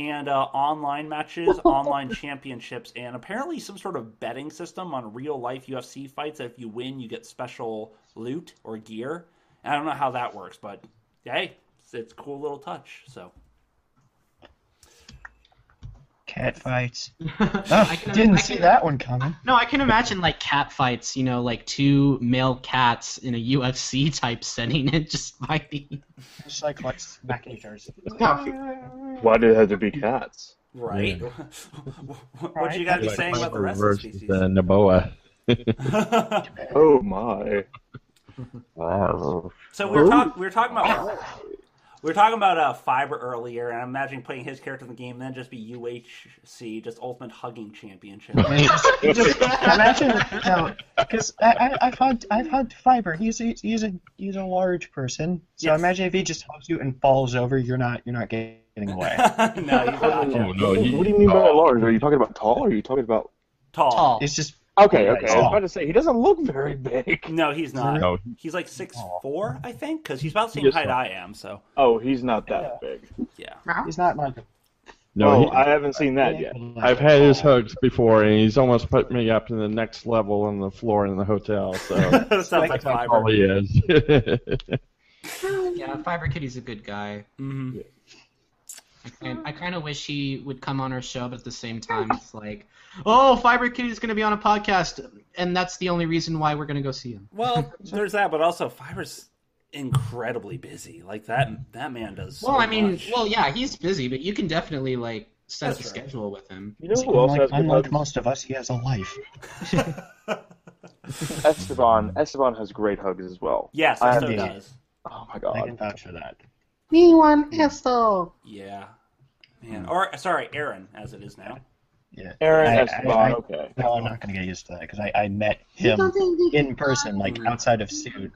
Speaker 2: And uh, online matches, online championships, and apparently some sort of betting system on real life UFC fights. That if you win, you get special loot or gear. I don't know how that works, but hey, it's, it's a cool little touch. So
Speaker 1: Cat fights.
Speaker 3: I
Speaker 1: Oh,
Speaker 3: can-
Speaker 1: didn't
Speaker 3: I
Speaker 1: see that one coming.
Speaker 3: No, I can imagine like cat fights, you know, like two male cats in a UFC type setting and just fighting.
Speaker 1: Just like like smacking each.
Speaker 4: Why did it have to be cats?
Speaker 2: Right. what you got to be
Speaker 5: Like
Speaker 2: saying about the rest of the
Speaker 5: versus
Speaker 2: species?
Speaker 5: the Naboa.
Speaker 4: Oh my.
Speaker 5: Wow.
Speaker 2: so we were, talk- we were talking about we were talking about uh, fiber earlier, and I'm imagining putting his character in the game, and then just be UHC, just Ultimate Hugging Championship.
Speaker 1: Just imagine, no, because I, I, I've hugged I've had fiber. He's a, he's a he's a large person. So
Speaker 2: Yes.
Speaker 1: imagine if he just hugs you and falls over, you're not you're not getting away.
Speaker 2: no, he's not
Speaker 5: Oh, no, he-
Speaker 4: what do you mean by large? Are you talking about tall or are you talking about.
Speaker 2: tall.
Speaker 3: Tall.
Speaker 1: It's just
Speaker 4: Okay, okay.
Speaker 1: he's
Speaker 4: I was
Speaker 1: tall.
Speaker 4: about to say, he doesn't look very big.
Speaker 2: No, he's not.
Speaker 5: No,
Speaker 2: He's like six four, I think, because he's about the same
Speaker 5: Yes,
Speaker 2: height
Speaker 5: sir.
Speaker 2: I am. So
Speaker 4: Oh, he's not that big.
Speaker 2: yeah.
Speaker 1: he's not like a
Speaker 5: no.
Speaker 4: oh,
Speaker 5: he-
Speaker 4: I haven't seen that yet.
Speaker 5: I've had his hugs before, and he's almost put me up to the next level on the floor in the hotel. So
Speaker 2: that sounds like
Speaker 5: that's all
Speaker 2: fiber.
Speaker 5: he is.
Speaker 3: Yeah, Fiber Kitty's a good guy.
Speaker 2: hmm Oh.
Speaker 3: I kind, I kind of wish he would come on our show, but at the same time, it's like, oh, Fiber Kitty's going to be on a podcast, and that's the only reason why we're going to go see him.
Speaker 2: Well, there's that, but also fiber's incredibly busy. Like that that man does. So
Speaker 3: Well, I mean,
Speaker 2: much.
Speaker 3: well, yeah, he's busy, but you can definitely like set
Speaker 2: That's
Speaker 3: up a
Speaker 2: right.
Speaker 3: schedule with him.
Speaker 4: You know who else
Speaker 1: unlike,
Speaker 4: has good
Speaker 1: unlike
Speaker 4: hugs?
Speaker 1: most of us, he has a life.
Speaker 4: Esteban. Esteban has great hugs as well.
Speaker 2: yes,
Speaker 4: I
Speaker 2: so
Speaker 1: have-
Speaker 2: does.
Speaker 4: Oh my god,
Speaker 1: I
Speaker 4: god.
Speaker 1: can vouch for that.
Speaker 6: Me one mm. Esto.
Speaker 2: Yeah, man. Or sorry, Aaron, as it is now.
Speaker 1: Yeah.
Speaker 4: Aaron
Speaker 1: I- I-
Speaker 4: Esteban,
Speaker 1: I-
Speaker 4: okay.
Speaker 1: No, I'm not gonna get used to that because I, I met him in person, like mm. outside of suit.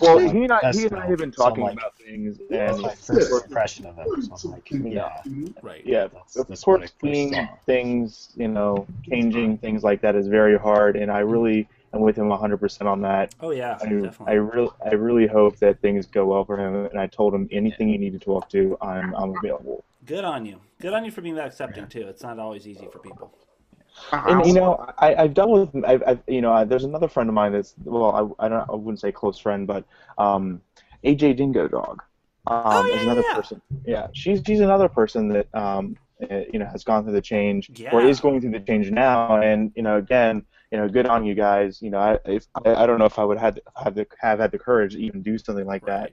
Speaker 4: Well, he and I, he and I have been
Speaker 1: so,
Speaker 4: talking
Speaker 1: like,
Speaker 4: about things,
Speaker 1: That's
Speaker 4: and
Speaker 1: my first impression of him. So I'm like, yeah,
Speaker 2: Right.
Speaker 4: yeah,
Speaker 1: That's-
Speaker 4: of
Speaker 1: that's what
Speaker 4: course,
Speaker 1: first
Speaker 4: seeing things, you know, changing things like that is very hard, and I really am with him 100% on that.
Speaker 2: Oh yeah,
Speaker 4: I, I really, I really hope that things go well for him, and I told him anything you need to talk to, I'm, I'm available.
Speaker 2: Good on you. Good on you for being that accepting too. It's not always easy for people.
Speaker 4: And you know, I, I've dealt with, I've, I've, you know, I, there's another friend of mine that's, well, I, I don't, I wouldn't say close friend, but um, AJ Dingo Dog um,
Speaker 2: Oh, yeah,
Speaker 4: is another
Speaker 2: yeah, yeah.
Speaker 4: person. Yeah, she's she's another person that um, uh, you know, has gone through the change or is going through the change now, and you know, again, you know, good on you guys. You know, I, if, I, I don't know if I would have have the have had the courage to even do something like that.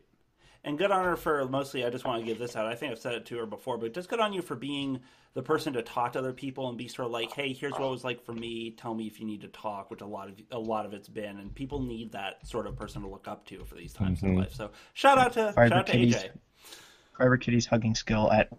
Speaker 2: And good on her for mostly. I just want to give this out. I think I've said it to her before, but just good on you for being the person to talk to other people and be sort of like, hey, here's what it was like for me. Tell me if you need to talk, which a lot of a lot of it's been, and people need that sort of person to look up to for these times in
Speaker 5: Mhm.
Speaker 2: life. So shout out to
Speaker 1: Fiber
Speaker 2: shout out to
Speaker 1: Kitties.
Speaker 2: AJ.
Speaker 1: Forever Kitty's hugging skill at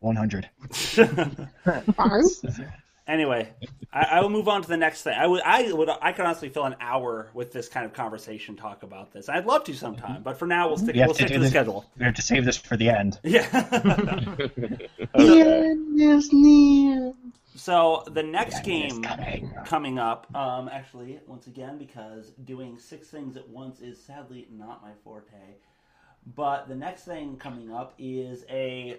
Speaker 1: 100.
Speaker 2: Anyway, I, I will move on to the next thing. I would, I would, I could honestly fill an hour with this kind of conversation talk about this. I'd love to sometime, but for now, we'll stick,
Speaker 1: We
Speaker 2: we'll
Speaker 1: to
Speaker 2: stick
Speaker 1: do
Speaker 2: to the
Speaker 1: this-
Speaker 2: schedule.
Speaker 1: We have to save this for the end.
Speaker 2: Yeah.
Speaker 4: Okay.
Speaker 6: Yes, near.
Speaker 2: so the next
Speaker 1: It's
Speaker 2: game
Speaker 1: coming.
Speaker 2: coming up, um, actually, once again, because doing six things at once is sadly not my forte. But the next thing coming up is a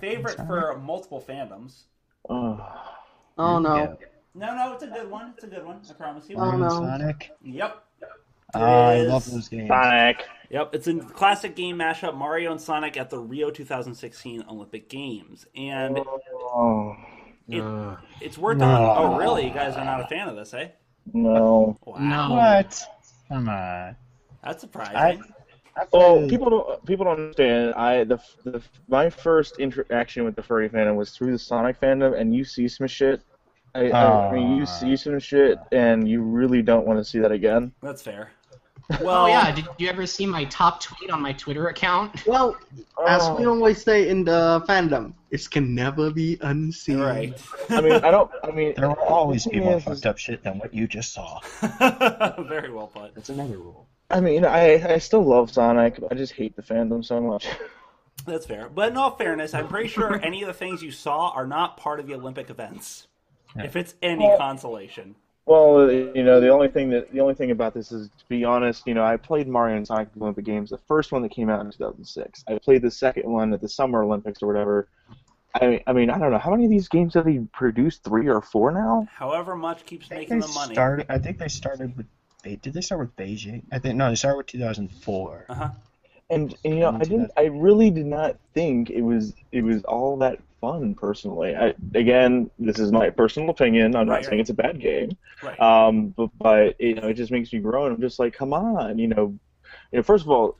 Speaker 2: favorite for multiple fandoms.
Speaker 4: Oh.
Speaker 6: Oh no.
Speaker 2: No, no, it's a good one. It's a good one. I promise you.
Speaker 6: Oh,
Speaker 1: Mario
Speaker 6: no.
Speaker 1: Sonic.
Speaker 2: Yep.
Speaker 1: Oh, I love those games.
Speaker 4: Sonic.
Speaker 2: Yep, it's a classic game mashup Mario and Sonic at the Rio 2016 Olympic Games. And
Speaker 4: Oh
Speaker 2: it, it's worked on. Oh, really? You guys are not a fan of this, eh?
Speaker 4: no.
Speaker 2: Wow.
Speaker 3: No.
Speaker 1: What? Come on.
Speaker 2: That's surprising.
Speaker 1: I, I
Speaker 4: Well, people don't people don't understand. I the, the my first interaction with the furry fandom was through the Sonic fandom, and you see some shit. I, I, I mean, you see some shit, and you really don't want to see that again.
Speaker 2: That's fair. Well,
Speaker 3: Oh yeah, did you ever see my top tweet on my Twitter account?
Speaker 6: Well, as we
Speaker 4: Oh.
Speaker 6: always say in the fandom, it can never be unseen.
Speaker 2: Right.
Speaker 4: I mean, I don't. I mean,
Speaker 1: There will always
Speaker 4: the
Speaker 1: be more
Speaker 4: is-
Speaker 1: fucked up shit than what you just saw.
Speaker 2: Very well put.
Speaker 1: That's another rule.
Speaker 4: I mean, I I still love Sonic. I just hate the fandom so much.
Speaker 2: That's fair. But in all fairness, I'm pretty sure any of the things you saw are not part of the Olympic events. If it's any
Speaker 4: Well-
Speaker 2: consolation.
Speaker 4: Well, you know, the only thing that the only thing about this is, to be honest, you know, I played Mario and Sonic at the Olympic Games, the first one that came out in 2006. I played the second one at the Summer Olympics or whatever. I mean, I mean, I don't know how many of these games have they produced? Three or four now?
Speaker 2: However much keeps making the money.
Speaker 1: started. I think they started with. Did they start with Beijing? I think no. They started with 2004.
Speaker 2: Uh-huh.
Speaker 4: And, and you know, I didn't. I really did not think it was it was all that fun. Personally, I, again, this is my personal opinion. I'm not
Speaker 2: Right,
Speaker 4: saying
Speaker 2: right.
Speaker 4: it's a bad game.
Speaker 2: Right.
Speaker 4: Um, but, but you know, it just makes me grow, and I'm just like, come on, you know, you know. First of all,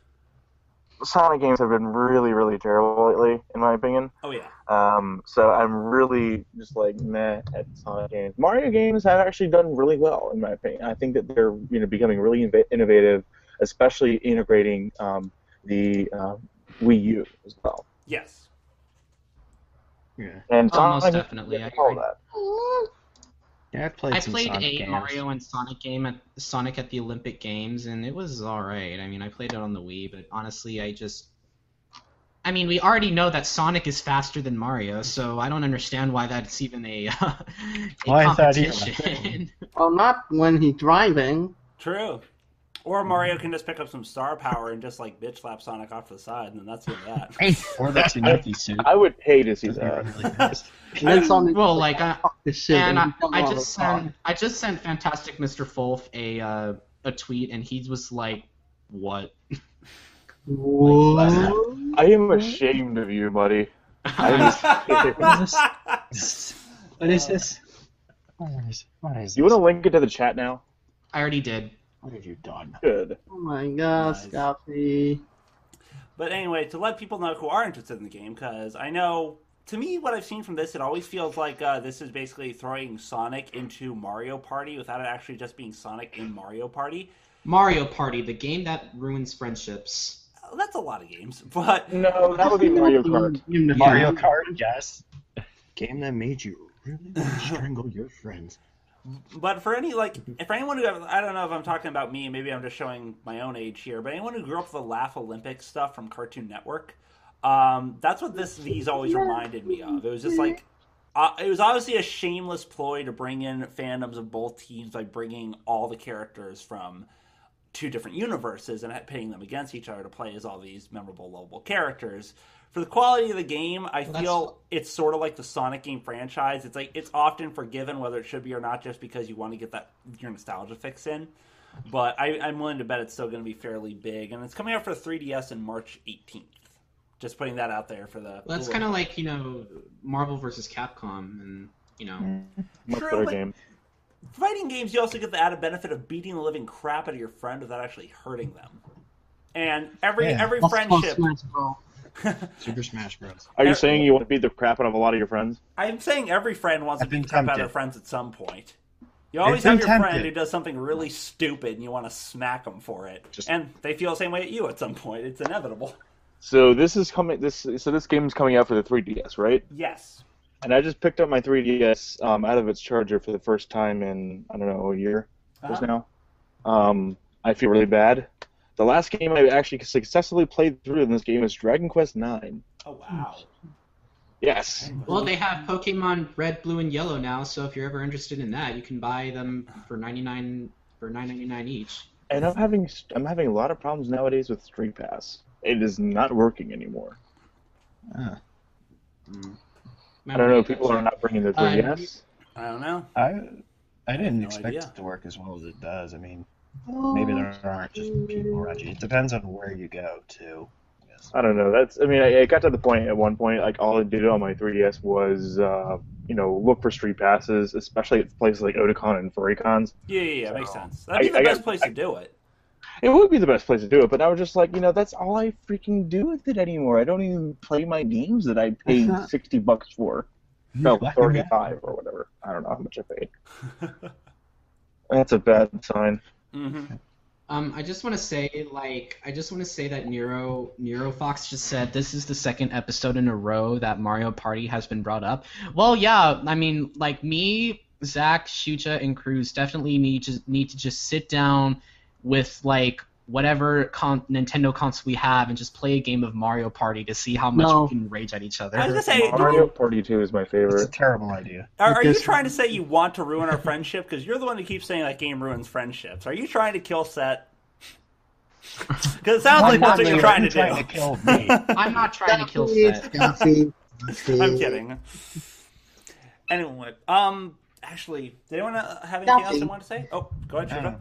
Speaker 4: Sonic games have been really, really terrible lately, in my opinion.
Speaker 2: oh, yeah.
Speaker 4: Um, so I'm really just like meh at Sonic games. Mario games have actually done really well, in my opinion. I think that they're you know becoming really inv- innovative, especially integrating um, the uh, Wii U as well.
Speaker 2: Yes.
Speaker 1: Yeah,
Speaker 4: And
Speaker 3: Oh, most definitely, I
Speaker 4: all that.
Speaker 1: yeah. I've played
Speaker 3: I
Speaker 1: some
Speaker 3: played
Speaker 1: Sonic
Speaker 3: a
Speaker 1: games.
Speaker 3: Mario and Sonic game at Sonic at the Olympic Games, and it was all right. I mean, I played it on the Wii, but honestly, I just, I mean, we already know that Sonic is faster than Mario, so I don't understand why that's even a, a
Speaker 1: Well, I thought he-
Speaker 3: competition.
Speaker 6: Well, not when he's driving.
Speaker 2: True. Or Mario can just pick up some star power and just like bitch slap Sonic off to the side, and then that's the that.
Speaker 1: Or the Tanuki suit.
Speaker 4: I would pay to see
Speaker 1: That'd be
Speaker 4: that.
Speaker 1: really nice.
Speaker 6: And then Sonic
Speaker 3: well, like, I,
Speaker 6: fuck this shit.
Speaker 3: and I, I just sent, I just sent Fantastic Mr. Fulf a uh, a tweet, and he was like, "What?"
Speaker 6: What?
Speaker 4: I am ashamed of you, buddy. I was-
Speaker 1: What is this? What is, what is
Speaker 4: you want to link it to the chat now?
Speaker 3: I already did.
Speaker 1: What have you done?
Speaker 4: Good.
Speaker 6: Oh my gosh,
Speaker 2: Nice.
Speaker 6: Scotty.
Speaker 2: But anyway, to let people know who are interested in the game, because I know, to me, what I've seen from this, it always feels like uh, this is basically throwing Sonic into Mario Party without it actually just being Sonic in Mario Party.
Speaker 3: Mario Party, the game that ruins friendships.
Speaker 2: Uh, That's a lot of games, but
Speaker 4: No, that would be Mario Kart.
Speaker 1: Mario. Kart, yes. Game that made you really want to strangle your friends.
Speaker 2: But for any like, for anyone who I don't know if I'm talking about me, maybe I'm just showing my own age here. But anyone who grew up with the Laff-A-Lympics stuff from Cartoon Network, um, that's what this these always reminded me of. It was just like, uh, it was obviously a shameless ploy to bring in fandoms of both teams by bringing all the characters from two different universes and pitting them against each other to play as all these memorable, lovable characters. For the quality of the game, I
Speaker 3: Well, that's-
Speaker 2: feel it's sort of like the Sonic game franchise. It's like it's often forgiven whether it should be or not, just because you want to get that your nostalgia fix in. But I, I'm willing to bet it's still going to be fairly big, and it's coming out for 3DS in March 18th. Just putting that out there for the.
Speaker 3: Well, that's kind of like you know Marvel versus Capcom, and you know mm-hmm.
Speaker 4: Much
Speaker 2: True,
Speaker 4: better game.
Speaker 2: fighting games. You also get the added benefit of beating the living crap out of your friend without actually hurting them. And every
Speaker 1: Yeah.
Speaker 2: every
Speaker 6: Let's
Speaker 2: friendship,
Speaker 6: Smash Bros.
Speaker 1: Super Smash Bros.
Speaker 4: Are you saying you want to beat the crap out of a lot of your friends?
Speaker 2: I'm saying every friend wants to
Speaker 1: I've
Speaker 2: beat the crap out of their friends at some point. You always have your friend who does something really stupid, and you want to smack them for it,
Speaker 1: Just-
Speaker 2: and they feel the same way at you at some point. It's inevitable.
Speaker 4: So this is coming. This so this game is coming out for the 3DS, right?
Speaker 2: Yes.
Speaker 4: And I just picked up my 3DS um, out of its charger for the first time in I don't know a year just
Speaker 2: Uh-huh.
Speaker 4: now. Um, I feel really bad. The last game I actually successfully played through in this game is Dragon Quest Nine.
Speaker 2: Oh wow.
Speaker 4: Yes.
Speaker 3: well they have Pokemon Red, Blue, and Yellow now. So if you're ever interested in that, you can buy them for ninety nine for nine ninety nine each.
Speaker 4: And I'm having I'm having a lot of problems nowadays with Street Pass. It is not working anymore.
Speaker 1: Uh,
Speaker 4: I don't know. People are not bringing their
Speaker 3: Uh,
Speaker 4: 3DS.
Speaker 2: I don't know.
Speaker 1: I I didn't
Speaker 2: No
Speaker 1: expect
Speaker 2: idea.
Speaker 1: it to work as well as it does. I mean, maybe there aren't just people around you. It depends on where you go too. Yes.
Speaker 4: I don't know. That's. I mean, I, I got to the point at one point, like all I did on my 3DS was, uh, you know, look for street passes, especially at places like Otakon and Furrycons.
Speaker 2: Yeah, yeah, yeah. Makes sense. That'd be
Speaker 4: I-
Speaker 2: the
Speaker 4: I got-
Speaker 2: best place to do it.
Speaker 4: It would be the best place to do it, but I was just like, you know, that's all I freaking do with it anymore. I don't even play my games that I paid sixty bucks for. No, thirty-five or whatever. I don't know how much I paid. That's a bad sign.
Speaker 2: Hmm
Speaker 3: Um, I just want to say, like, I just want to say that Nero Nero Fox just said this is the second episode in a row that Mario Party has been brought up. Well, yeah, I mean, like me, Zack, Shucha, and Kruz definitely need to need to just sit down with like whatever con- Nintendo console we have and just play a game of Mario Party to see how much
Speaker 6: No.
Speaker 3: we can rage at each other.
Speaker 2: I was gonna say,
Speaker 4: Mario Party Two is my favorite.
Speaker 1: It's a
Speaker 4: favorite.
Speaker 1: terrible idea.
Speaker 2: are, are you trying to say you want to ruin our friendship? Because you're the one who keeps saying that game ruins friendships. Are you trying to kill Set? Because it sounds like that's what you're trying to
Speaker 1: trying to
Speaker 2: do.
Speaker 1: kill me.
Speaker 3: I'm not trying to kill
Speaker 6: Scotty,
Speaker 3: Seth.
Speaker 6: Scotty,
Speaker 2: I'm
Speaker 6: Scotty.
Speaker 2: kidding. Anyway, um, actually, did anyone uh, have anything else they
Speaker 6: Nothing.
Speaker 2: want to say? Oh, go ahead, Shiva.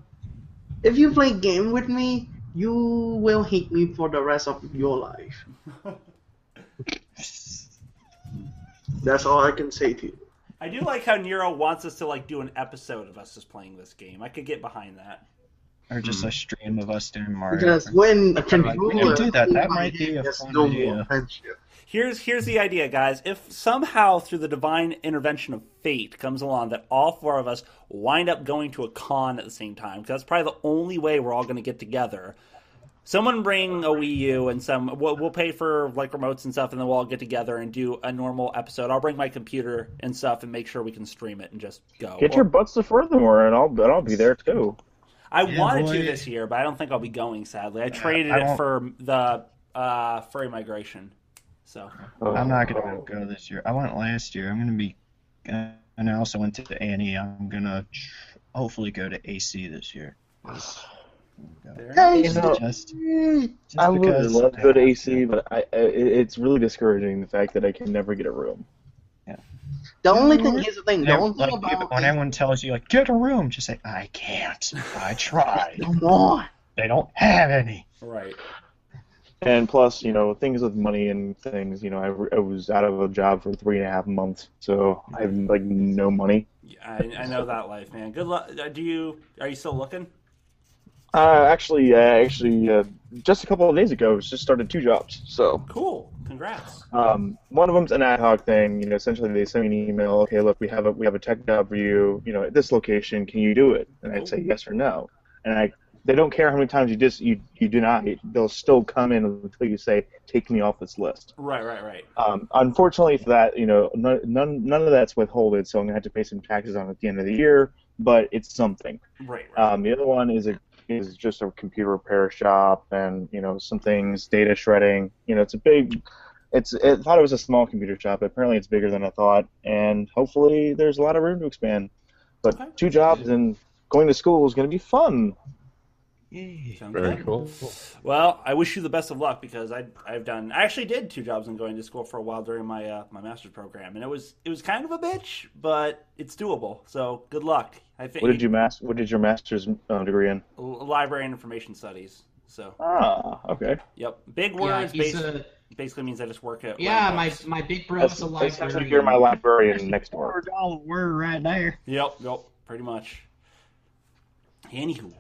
Speaker 6: If you play game with me, you will hate me for the rest of your life. That's all I can say to you.
Speaker 2: I do like how Nero wants us to like do an episode of us just playing this game. I could get behind that.
Speaker 1: or just a hmm. stream of us doing Mario.
Speaker 6: Because when a
Speaker 1: Okay, we
Speaker 6: controller
Speaker 1: can do that. That might be a fun
Speaker 6: no
Speaker 1: idea.
Speaker 6: more friendship.
Speaker 2: Here's here's the idea, guys. If somehow through the divine intervention of fate comes along that all four of us wind up going to a con at the same time, because that's probably the only way we're all going to get together. Someone bring a Wii U and some. We'll, we'll pay for like remotes and stuff, and then we'll all get together and do a normal episode. I'll bring my computer and stuff and make sure we can stream it and just go.
Speaker 4: Get
Speaker 2: Or-
Speaker 4: your butts to Furthermore, and I'll and I'll be there too.
Speaker 2: I
Speaker 1: Yeah,
Speaker 2: wanted
Speaker 1: boy.
Speaker 2: to this year, but I don't think I'll be going. Sadly, I traded
Speaker 1: I
Speaker 2: it for the uh, furry migration. So oh.
Speaker 1: I'm not gonna go this year. I went last year. I'm gonna be, and I also went to Annie. I'm gonna hopefully go to AC this year.
Speaker 2: there.
Speaker 6: Hey,
Speaker 4: You know,
Speaker 1: Just, just
Speaker 4: I would
Speaker 1: because
Speaker 4: love to go to AC, but I, I it- it's really discouraging the fact that I can never get a room. Yeah.
Speaker 6: the only thing is the thing. The
Speaker 1: Yeah,
Speaker 6: only thing
Speaker 1: like,
Speaker 6: about
Speaker 1: when everyone tells you like get a room, just say I can't. I tried.
Speaker 6: come on.
Speaker 1: they don't have any.
Speaker 2: Right.
Speaker 4: And plus, you know, things with money and things. You know, I, I was out of a job for three and a half months, so I have like no money.
Speaker 2: Yeah, I, I know that life, man. Good luck. uh, Do you? Are you still looking?
Speaker 4: Uh, actually, uh, actually, uh, just a couple of days ago, just started two jobs. So
Speaker 2: Cool. Congrats.
Speaker 4: um, one of them's an ad hoc thing. You know, essentially they send me an email. Okay, look, we have a we have a tech job for you. You know, at this location, can you do it? And I'd say yes or no. And I they don't care how many times you just you you deny. They'll still come in until you say take me off this list.
Speaker 2: Right. Right. Right.
Speaker 4: Um, unfortunately for that, you know, none, none none of that's withholded, so I'm gonna have to pay some taxes on it at the end of the year. But it's something.
Speaker 2: Right. Right.
Speaker 4: Um, the other one is a is just a computer repair shop, and you know some things, data shredding. You know, it's a big. It's. I thought it was a small computer shop, but apparently it's bigger than I thought, and hopefully there's a lot of room to expand. But
Speaker 2: Okay.
Speaker 4: two jobs and going to school is going to be fun.
Speaker 2: Sounds
Speaker 5: Very
Speaker 2: good.
Speaker 5: cool.
Speaker 2: Well, I wish you the best of luck because I I've done I actually did two jobs and going to school for a while during my uh, my master's program and it was it was kind of a bitch but it's doable so good luck I think
Speaker 4: What did you mas- What did your master's uh, degree in?
Speaker 2: Library and information studies so
Speaker 4: Ah, okay.
Speaker 2: yep big words
Speaker 3: he's
Speaker 2: bas-
Speaker 3: a,
Speaker 2: basically means I just work at
Speaker 3: yeah. My
Speaker 2: Books.
Speaker 3: my big bro's
Speaker 4: That's,
Speaker 3: a
Speaker 4: that's essentially
Speaker 3: librarian.
Speaker 4: you're my librarian next door.
Speaker 1: dollar word right there.
Speaker 2: Yep, yep, pretty much. Anywho,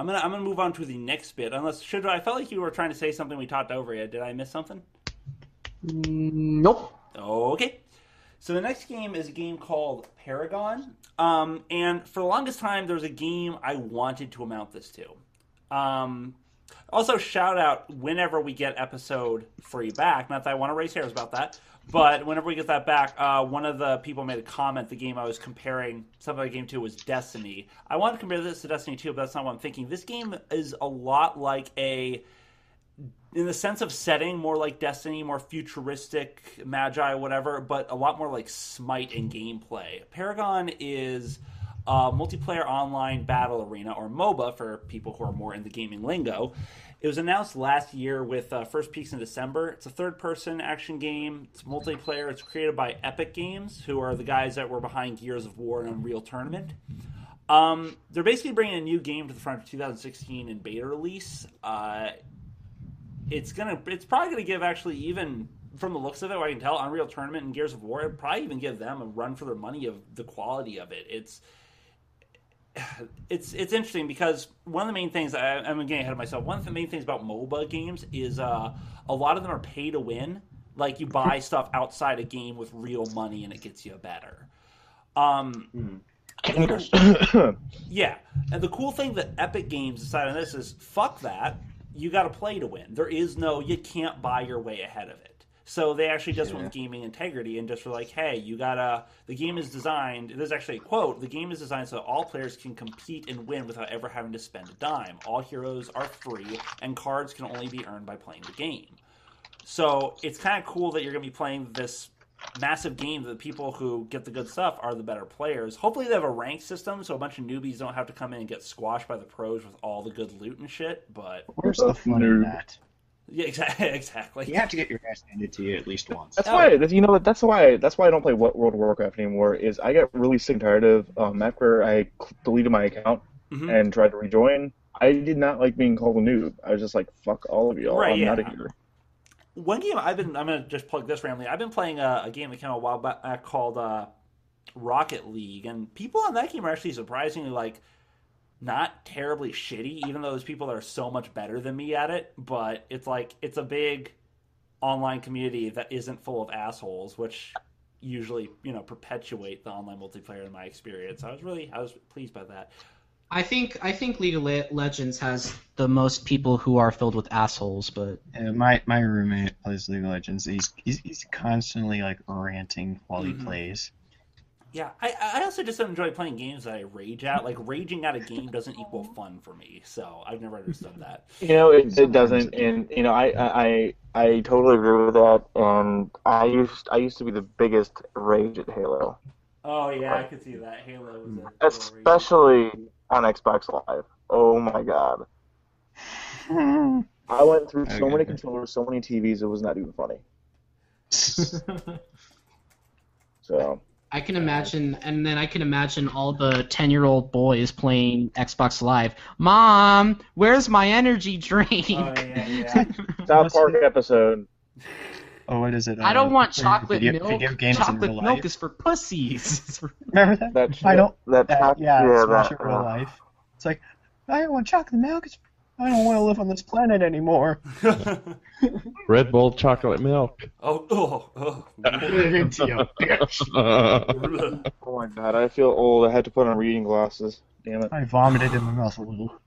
Speaker 2: I'm gonna I'm gonna move on to the next bit. Unless should I felt like you were trying to say something we talked over yet. Did I miss something?
Speaker 6: Mm, Nope.
Speaker 2: Okay. So the next game is a game called Paragon. Um, and for the longest time, there was a game I wanted to amount this to. Um, also, shout out whenever we get episode three back. Not that I want to raise hairs about that, but whenever we get that back, uh, one of the people made a comment. The game I was comparing some of the game to was Destiny. I want to compare this to Destiny 2, but that's not what I'm thinking. This game is a lot like a in the sense of setting, more like Destiny, more futuristic, magi, whatever, but a lot more like Smite in gameplay. Paragon is a multiplayer online battle arena, or MOBA for people who are more in the gaming lingo. It was announced last year with uh, first peaks in December. It's a third person action game. It's multiplayer. It's created by Epic Games, who are the guys that were behind Gears of War and Unreal Tournament. Um, they're basically bringing a new game to the front of 2016 in beta release. Uh, it's gonna it's probably gonna give actually even from the looks of it, I can tell, Unreal Tournament and Gears of War, probably even give them a run for their money of the quality of it. It's it's it's interesting because one of the main things I, I'm getting ahead of myself. One of the main things about MOBA games is uh, a lot of them are pay to win. Like you buy stuff outside a game with real money and it gets you better. Um, yeah, and the cool thing that Epic Games decided on this is fuck that. You got to play to win. There is no you can't buy your way ahead of it. So they actually just went with gaming integrity and just were like, hey, you gotta. The game is designed. There's actually a quote. The game is designed so that all players can compete and win without ever having to spend a dime. All heroes are free, and cards can only be earned by playing the game. So it's kind of cool that you're going to be playing this massive game that the people who get the good stuff are the better players. Hopefully they have a rank system so a bunch of newbies don't have to come in and get squashed by the pros with all the good loot and shit. But
Speaker 1: Where's the fun in that?
Speaker 2: Yeah, exactly. exactly.
Speaker 1: You have to get your ass handed to you at least once.
Speaker 4: That's why that's, you know that's why that's why I don't play Wo- World of Warcraft anymore. Is I get really sick and tired of um, after I deleted my account
Speaker 2: Mhm.
Speaker 4: and tried to rejoin. I did not like being called a noob. I was just like, fuck all of y'all.
Speaker 2: Right,
Speaker 4: I'm
Speaker 2: yeah.
Speaker 4: out of here.
Speaker 2: One game I've been I'm gonna just plug this randomly. I've been playing a, a game that came out a while back called uh, Rocket League, and people on that game are actually surprisingly like not terribly shitty, even though there's people that are so much better than me at it. But it's like it's a big online community that isn't full of assholes, which usually you know perpetuate the online multiplayer in my experience. I was really I was pleased by that.
Speaker 3: I think I think League of Le- Legends has the most people who are filled with assholes, but
Speaker 1: Uh, my my roommate plays League of Legends. He's he's, he's constantly like ranting while
Speaker 2: Mhm.
Speaker 1: he plays.
Speaker 2: Yeah, I, I also just don't enjoy playing games that I rage at. Like raging at a game doesn't equal fun for me, so I've never understood that.
Speaker 4: You know, it, it doesn't, and you know, I, I I I totally agree with that. And I used I used to be the biggest rage at Halo,
Speaker 2: Oh yeah, I could see that. Halo was a mm.
Speaker 4: especially on Xbox Live. Oh my god, I went through so many controllers, so many TVs. It was not even funny. So
Speaker 3: I can imagine, and then I can imagine all the ten-year-old boys playing Xbox Live. Mom, where's my energy drink?
Speaker 2: Oh yeah, yeah.
Speaker 4: South Park episode.
Speaker 1: Oh, what is it?
Speaker 3: I don't
Speaker 1: uh,
Speaker 3: want chocolate
Speaker 1: video,
Speaker 3: milk.
Speaker 1: Video games in
Speaker 3: chocolate
Speaker 1: real
Speaker 3: milk
Speaker 1: life.
Speaker 3: is for pussies.
Speaker 1: Remember that?
Speaker 4: That
Speaker 1: I don't.
Speaker 4: That,
Speaker 1: That, yeah,
Speaker 4: yeah,
Speaker 1: Smash
Speaker 4: that,
Speaker 1: it real
Speaker 4: uh,
Speaker 1: life. It's like I don't want chocolate milk. It's, I don't want to live on this planet anymore.
Speaker 5: Red Bull chocolate milk.
Speaker 2: oh, oh, oh.
Speaker 1: Put it into you, bitch.
Speaker 4: Oh my god, I feel old. I had to put on reading glasses. Damn it.
Speaker 1: I vomited in my mouth a little.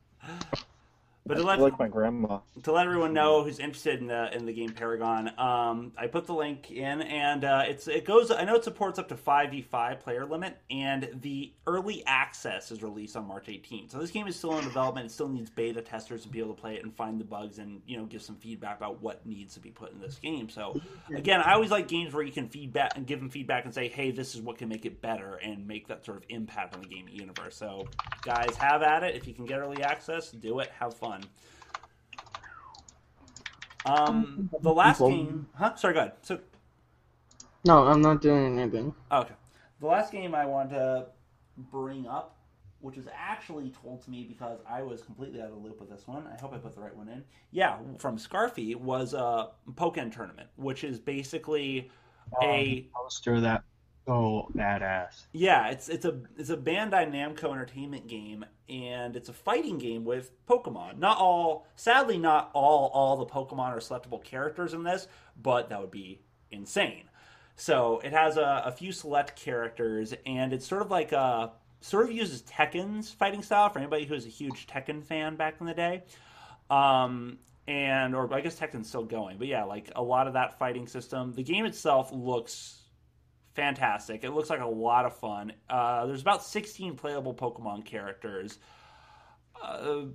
Speaker 2: But to let,
Speaker 4: like my grandma.
Speaker 2: to let everyone know who's interested in the in the game Paragon, um, I put the link in, and uh, it's it goes. I know it supports up to five v five player limit, and the early access is released on March 18th. So this game is still in development. It still needs beta testers to be able to play it and find the bugs and you know give some feedback about what needs to be put in this game. So again, I always like games where you can feedback and give them feedback and say, hey, this is what can make it better and make that sort of impact on the gaming universe. So guys, have at it. If you can get early access, do it. Have fun. Um, the last game, huh? Sorry, go ahead. So,
Speaker 6: No, I'm not doing anything.
Speaker 2: oh, okay. The last game I want to bring up, which was actually told to me because I was completely out of the loop with this one. I hope I put the right one in. Yeah, from Scarfy was a Pokken tournament, which is basically a
Speaker 1: poster that so badass.
Speaker 2: Yeah, it's it's a it's a Bandai Namco Entertainment game, and it's a fighting game with Pokemon. Not all, sadly, not all all the Pokemon are selectable characters in this, but that would be insane. So it has a, a few select characters, and it's sort of like a sort of uses Tekken's fighting style for anybody who is a huge Tekken fan back in the day. Um, and or I guess Tekken's still going, but yeah, like a lot of that fighting system. The game itself looks fantastic. It looks like a lot of fun. Uh, there's about 16 playable Pokemon characters. Uh,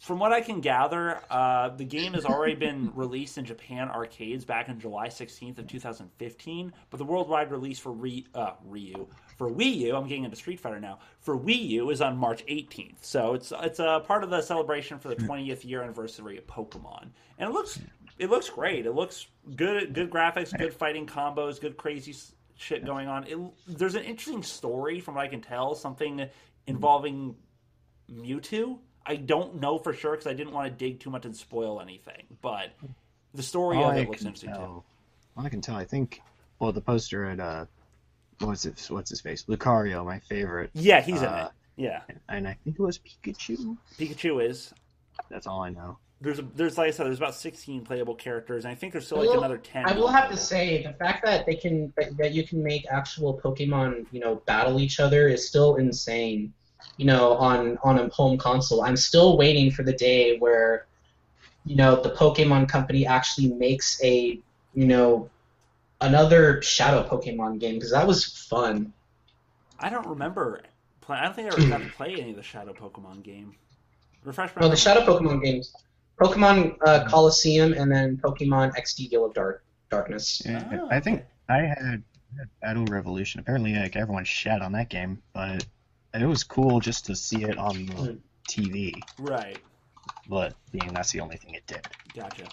Speaker 2: from what I can gather, uh, the game has already been released in Japan arcades back in July 16th of 2015, but the worldwide release for Re- uh, Ryu for Wii U, I'm getting into Street Fighter now. For Wii U is on March 18th, so it's it's a part of the celebration for the 20th year anniversary of Pokemon, and it looks it looks great. It looks good, good graphics, good fighting combos, good crazy shit going on. It, there's an interesting story from what I can tell, something involving Mewtwo. I don't know for sure because I didn't want to dig too much and spoil anything, but the story
Speaker 1: All
Speaker 2: of
Speaker 1: I
Speaker 2: it looks
Speaker 1: can
Speaker 2: interesting too.
Speaker 1: tell, all I can tell, I think, well, the poster at uh, what's his what's his face, Lucario, my favorite,
Speaker 2: Yeah, he's in
Speaker 1: Uh,
Speaker 2: it. Yeah,
Speaker 1: and I think it was Pikachu.
Speaker 2: Pikachu is.
Speaker 1: That's all I know.
Speaker 2: There's a, there's like I said, there's about 16 playable characters, and I think there's still like
Speaker 3: Well,
Speaker 2: another 10.
Speaker 3: I will have to say the fact that they can that, that you can make actual Pokemon, you know, battle each other is still insane. You know, on on a home console, I'm still waiting for the day where, you know, the Pokemon company actually makes a, you know, another Shadow Pokemon game because that was fun.
Speaker 2: I don't remember. I don't think I ever got to play any of the Shadow Pokemon game. Refresh my
Speaker 3: No, the. Shadow Pokemon games, Pokemon uh, Coliseum, and then Pokemon XD Gale of Dark Darkness.
Speaker 1: Yeah, I think. I had had Battle Revolution. Apparently, like everyone shat on that game, but it was cool just to see it on the
Speaker 3: Hmm.
Speaker 1: TV.
Speaker 2: Right.
Speaker 1: But being that's the only thing it did.
Speaker 2: Gotcha.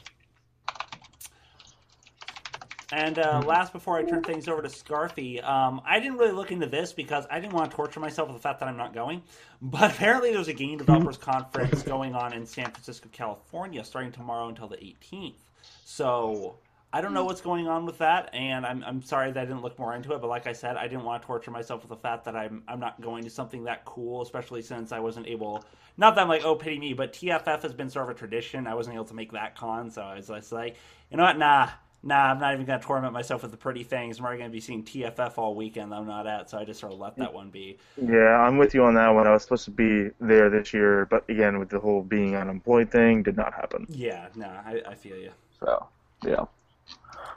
Speaker 2: And uh, last, before I turn things over to Scarfy, um, I didn't really look into this because I didn't want to torture myself with the fact that I'm not going. But apparently, there's a game developers conference going on in San Francisco, California, starting tomorrow until the 18th. So I don't know what's going on with that, and I'm, I'm sorry that I didn't look more into it. But like I said, I didn't want to torture myself with the fact that I'm I'm not going to something that cool, especially since I wasn't able. Not that I'm like, oh, pity me, but TFF has been sort of a tradition. I wasn't able to make that con, so I was just like, you know what, nah, nah, I'm not even going to torment myself with the pretty things. I'm already going to be seeing TFF all weekend I'm not at, so I just sort of let that one be.
Speaker 4: Yeah, I'm with you on that one. I was supposed to be there this year, but again, with the whole being unemployed thing, did not happen.
Speaker 2: Yeah, nah, I, I feel you.
Speaker 4: So, yeah,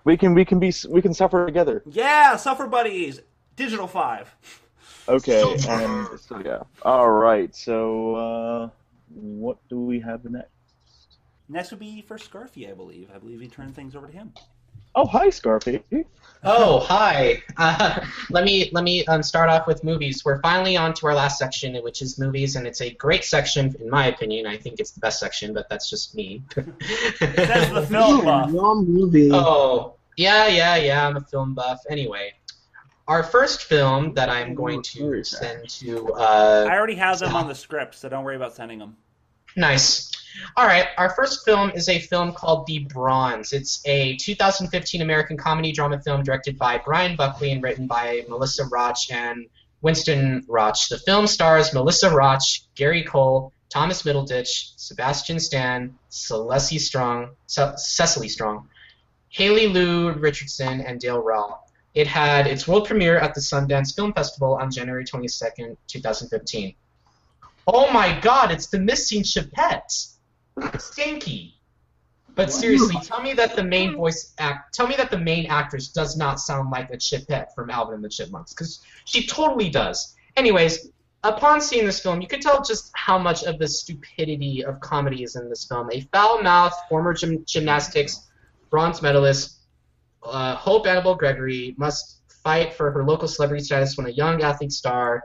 Speaker 4: we can we can be we can suffer together.
Speaker 2: Yeah, Suffer Buddies, Digital Five.
Speaker 4: Okay, and so yeah. All right. So, uh, what do we have next?
Speaker 2: Next would be for Scarfy, I believe. I believe he turned things over to him.
Speaker 4: Oh, hi, Scarfy.
Speaker 3: Oh, hi. Uh, let me let me um, start off with movies. We're finally on to our last section, which is movies, and it's a great section in my opinion. I think it's the best section, but that's just me.
Speaker 2: Says the film buff.
Speaker 6: Your movie.
Speaker 3: oh, yeah, yeah, yeah. I'm a film buff. Anyway, our first film that I'm going to send to. Uh,
Speaker 2: I already have them on the script, so don't worry about sending them.
Speaker 3: Nice. All right, our first film is a film called The Bronze. It's a 2015 American comedy drama film directed by Brian Buckley and written by Melissa Rauch and Winston Rauch. The film stars Melissa Rauch, Gary Cole, Thomas Middleditch, Sebastian Stan, Strong, Ce- Cecily Strong, Haley Lu Richardson, and Dale Raoul. It had its world premiere at the Sundance Film Festival on January 22nd, 2015. Oh my god, it's the missing Chipette! Stinky! But seriously, tell me that the main voice act tell me that the main actress does not sound like a Chipette from Alvin and the Chipmunks, because she totally does. Anyways, upon seeing this film, you could tell just how much of the stupidity of comedy is in this film. A foul-mouthed former gym- gymnastics bronze medalist, uh, Hope Annabelle Gregory, must fight for her local celebrity status when a young athlete star,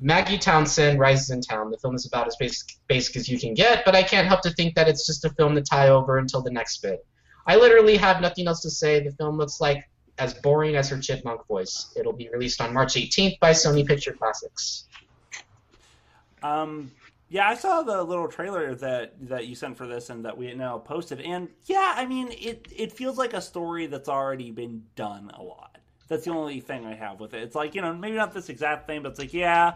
Speaker 3: Maggie Townsend, rises in town. The film is about as basic, basic as you can get, but I can't help to think that it's just a film to tie over until the next bit. I literally have nothing else to say. The film looks like as boring as her chipmunk voice. It'll be released on March 18th by Sony Picture Classics.
Speaker 2: Um, yeah, I saw the little trailer that that you sent for this and that we now posted, and yeah, I mean, it it feels like a story that's already been done a lot. That's the only thing I have with it. It's like you know, maybe not this exact thing, but it's like yeah,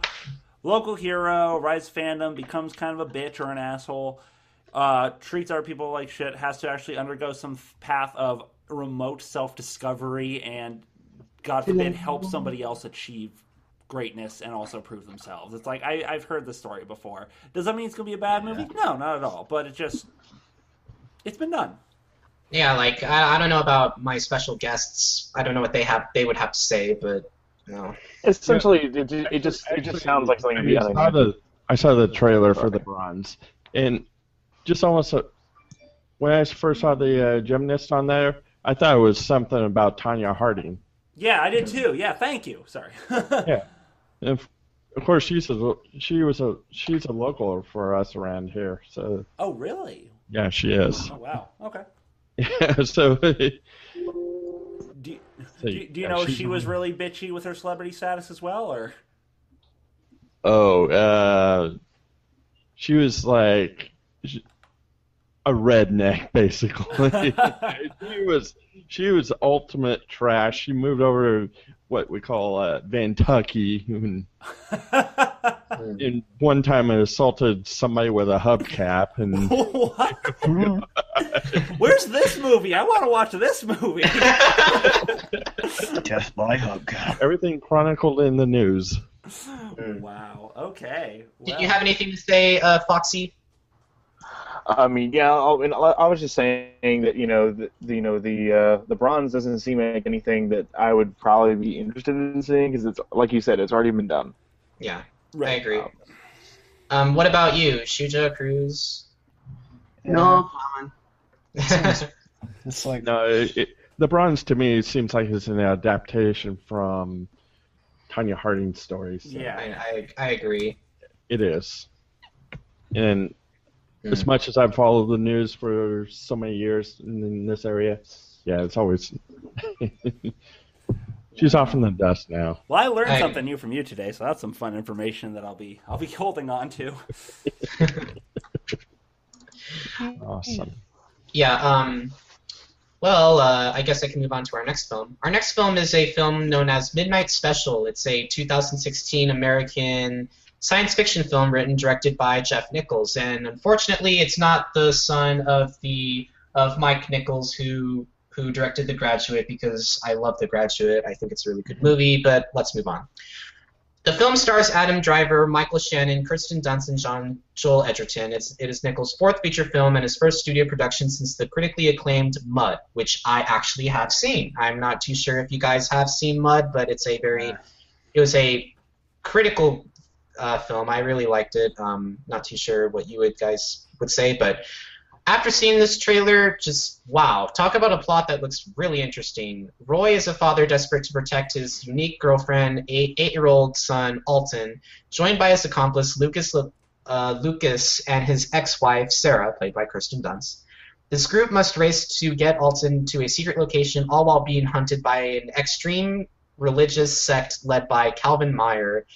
Speaker 2: local hero, rise fandom, becomes kind of a bitch or an asshole, uh, treats our people like shit, has to actually undergo some path of remote self discovery, and God forbid, help somebody else achieve greatness and also prove themselves. It's like I, I've heard this story before. Does that mean it's gonna be a bad movie? No, not at all. But it just it's been done.
Speaker 3: Yeah, like I, I don't know about my special guests. I don't know what they have they would have to say, but you know.
Speaker 4: Essentially, it, it just it just sounds like something
Speaker 5: I
Speaker 4: done.
Speaker 5: saw the I saw the trailer for the bronze, and just almost a, when I first saw the uh, gymnast on there, I thought it was something about Tonya Harding.
Speaker 2: Yeah, I did too. Yeah, thank you. Sorry.
Speaker 5: Yeah. And of, of course, she's a she was a she's a local for us around here. So
Speaker 2: Oh, really?
Speaker 5: yeah, she is.
Speaker 2: Oh, wow. Okay.
Speaker 5: Yeah. So
Speaker 2: Do
Speaker 5: So,
Speaker 2: do, do you know she was really bitchy with her celebrity status as well, or
Speaker 5: oh, uh, she was like a redneck basically. she was she was ultimate trash. She moved over to what we call uh, Vantucky, and, and one time I assaulted somebody with a hubcap, and
Speaker 2: what? Where's this movie? I want to watch this movie.
Speaker 1: Death by hubcap.
Speaker 5: everything chronicled in the news.
Speaker 2: wow. Okay.
Speaker 3: Did you have anything to say, uh, Foxy?
Speaker 4: I mean, yeah, I, mean, I was just saying that you know, the, the you know the uh, the bronze doesn't seem like anything that I would probably be interested in seeing because it's like you said, it's already been done.
Speaker 3: Yeah, I
Speaker 2: right.
Speaker 3: agree. Um, what about you, Shuja Kruz?
Speaker 6: No comment.
Speaker 1: It's like
Speaker 5: No, it, it, the bronze to me seems like it's an adaptation from Tonya Harding's stories. so
Speaker 2: Yeah.
Speaker 3: I, I, I agree.
Speaker 5: it is. And
Speaker 3: Hmm.
Speaker 5: as much as I've followed the news for so many years in, in this area, yeah, it's always. She's off in the dust now.
Speaker 2: Well, I learned
Speaker 3: I-
Speaker 2: something new from you today, so that's some fun information that I'll be I'll be holding on to.
Speaker 5: Awesome.
Speaker 3: Yeah. Um. Well, uh, I guess I can move on to our next film. Our next film is a film known as Midnight Special. It's a 2016 American science fiction film written directed by Jeff Nichols, and unfortunately, it's not the son of the of Mike Nichols who who directed The Graduate because I love The Graduate. I think it's a really good movie, but let's move on. The film stars Adam Driver, Michael Shannon, Kirsten Dunst, and John Joel Edgerton. It's, it is Nichols' fourth feature film and his first studio production since the critically acclaimed Mud, which I actually have seen. I'm not too sure if you guys have seen Mud, but it's a very, it was a critical uh, film. I really liked it. Um, not too sure what you would guys would say, but after seeing this trailer, just wow. Talk about a plot that looks really interesting. Roy is a father desperate to protect his unique girlfriend, eight, eight-year-old son Alton, joined by his accomplice Lucas uh, Lucas and his ex-wife Sarah, played by Kirsten Dunst. This group must race to get Alton to a secret location, all while being hunted by an extreme religious sect led by Calvin Meyer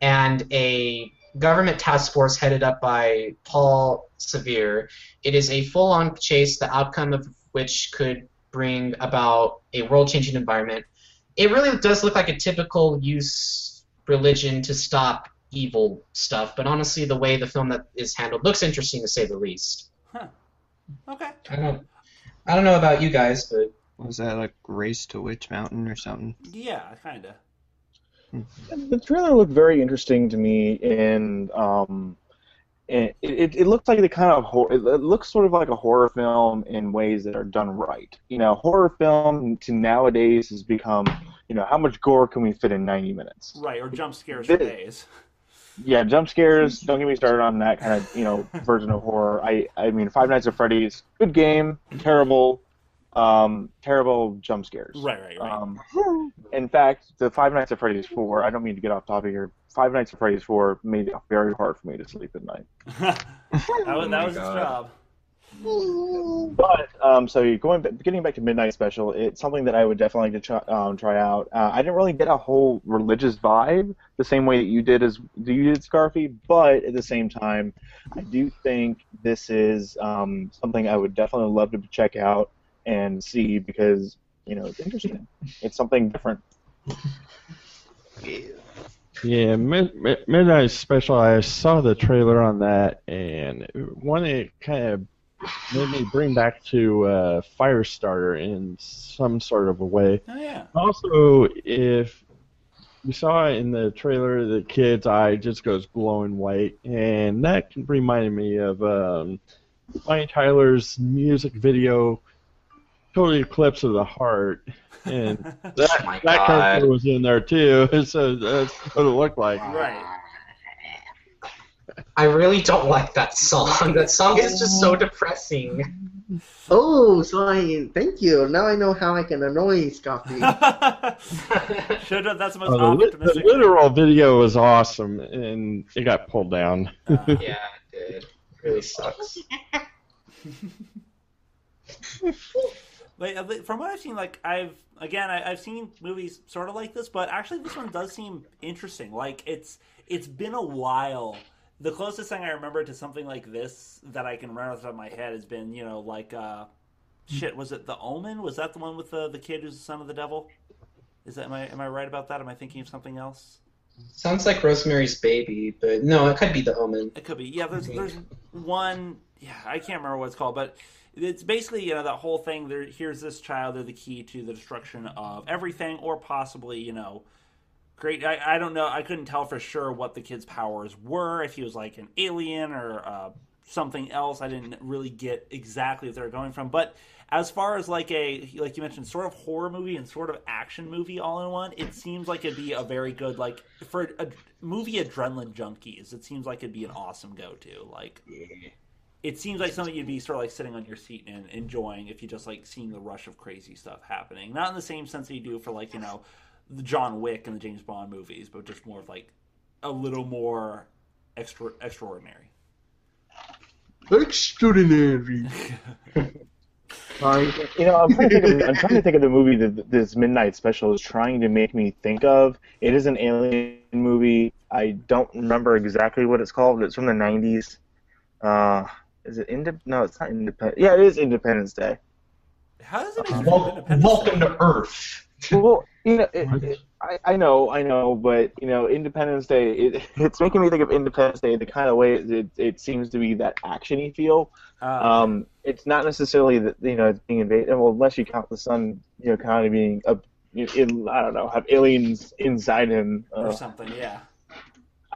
Speaker 3: and a government task force headed up by Paul Sevier. It is a full on chase, the outcome of which could bring about a world changing environment. It really does look like a typical use religion to stop evil stuff, but honestly, the way the film that is handled looks interesting to say the least.
Speaker 2: Huh. Okay.
Speaker 3: I don't, I don't know about you guys, but
Speaker 1: Was that like Race to Witch Mountain or something?
Speaker 2: Yeah, kind of.
Speaker 4: The trailer looked very interesting to me, and um, it, it, it looks like the kind of hor- it looks sort of like a horror film in ways that are done right. You know, horror film to nowadays has become, you know, how much gore can we fit in 90 minutes?
Speaker 2: Right, or jump scares for days.
Speaker 4: Yeah, jump scares. Don't get me started on that kind of you know version of horror. I I mean, Five Nights at Freddy's, good game, terrible, um, terrible jump scares.
Speaker 2: Right, right, right.
Speaker 4: Um, in fact, the Five Nights at Freddy's 4, I don't mean to get off topic here, Five Nights at Freddy's 4 made it very hard for me to sleep at night.
Speaker 2: that was, that
Speaker 3: my
Speaker 2: was his job.
Speaker 4: But, um, so you're going, getting back to Midnight Special, it's something that I would definitely like to try, um, try out. Uh, I didn't really get a whole religious vibe the same way that you did as you did, Scarfy, but at the same time, I do think this is um, something I would definitely love to check out and see because, you know, it's interesting. It's something different.
Speaker 5: Yeah, Mid- Mid- Midnight Special. I saw the trailer on that, and one it kind of made me bring back to uh, Firestarter in some sort of a way.
Speaker 2: Oh, yeah.
Speaker 5: Also, if you saw in the trailer, the kid's eye just goes glowing white, and that reminded me of um, Ryan Tyler's music video, "Total Eclipse of the Heart," and that,
Speaker 3: Oh
Speaker 5: that character was in there too. So that's what it looked like.
Speaker 2: Right.
Speaker 3: I really don't like that song. That song is just so depressing.
Speaker 6: Oh, so I thank you. Now I know how I can annoy Scoffy.
Speaker 2: Should have. That's the most
Speaker 5: Oh, the, li- the
Speaker 2: optimistic.
Speaker 5: literal video was awesome, and it got pulled down.
Speaker 2: Uh,
Speaker 3: yeah, it did. it really sucks.
Speaker 2: Like, from what I've seen, like I've again, I, I've seen movies sort of like this, but actually, this one does seem interesting. Like it's it's been a while. The closest thing I remember to something like this that I can remember off the top of my head has been, you know, like uh, shit. Was it The Omen? Was that the one with the the kid who's the son of the devil? Is that am I am I right about that? Am I thinking of something else?
Speaker 3: Sounds like Rosemary's Baby, but no, it could be The Omen.
Speaker 2: It could be. Yeah, there's there's one. Yeah, I can't remember what it's called, but it's basically you know that whole thing. There, here's this child. They're the key to the destruction of everything, or possibly you know, great. I, I don't know. I couldn't tell for sure what the kid's powers were. If he was like an alien or uh, something else, I didn't really get exactly what they were going from. But as far as like a like you mentioned, sort of horror movie and sort of action movie all in one, it seems like it'd be a very good like for a movie adrenaline junkies. It seems like it'd be an awesome go to. Like it seems like something you'd be sort of like sitting on your seat and enjoying if you just like seeing the rush of crazy stuff happening. Not in the same sense that you do for like you know the John Wick and the James Bond movies, but just more of like a little more extra extraordinary.
Speaker 6: Extraordinary. Sorry.
Speaker 4: You know, I'm trying to think of, I'm trying to think of the movie that this Midnight Special is trying to make me think of. It is an alien movie. I don't remember exactly what it's called. It's from the 90s. Uh, is it Indep? No, it's not Independent. Yeah, it is Independence Day.
Speaker 2: How does it make you feel
Speaker 3: Wel-
Speaker 2: Independence
Speaker 3: welcome
Speaker 2: Day?
Speaker 3: to Earth.
Speaker 4: Well, you know, it, it, I, I know, I know, but you know, Independence Day, it, it's making me think of Independence Day the kind of way it, it seems to be that actiony feel.
Speaker 2: Uh,
Speaker 4: Um, it's not necessarily that you know it's being invaded. Well, unless you count the sun, you know, kind of being a, in, I don't know, have aliens inside him.
Speaker 2: or
Speaker 4: Uh,
Speaker 2: something, yeah.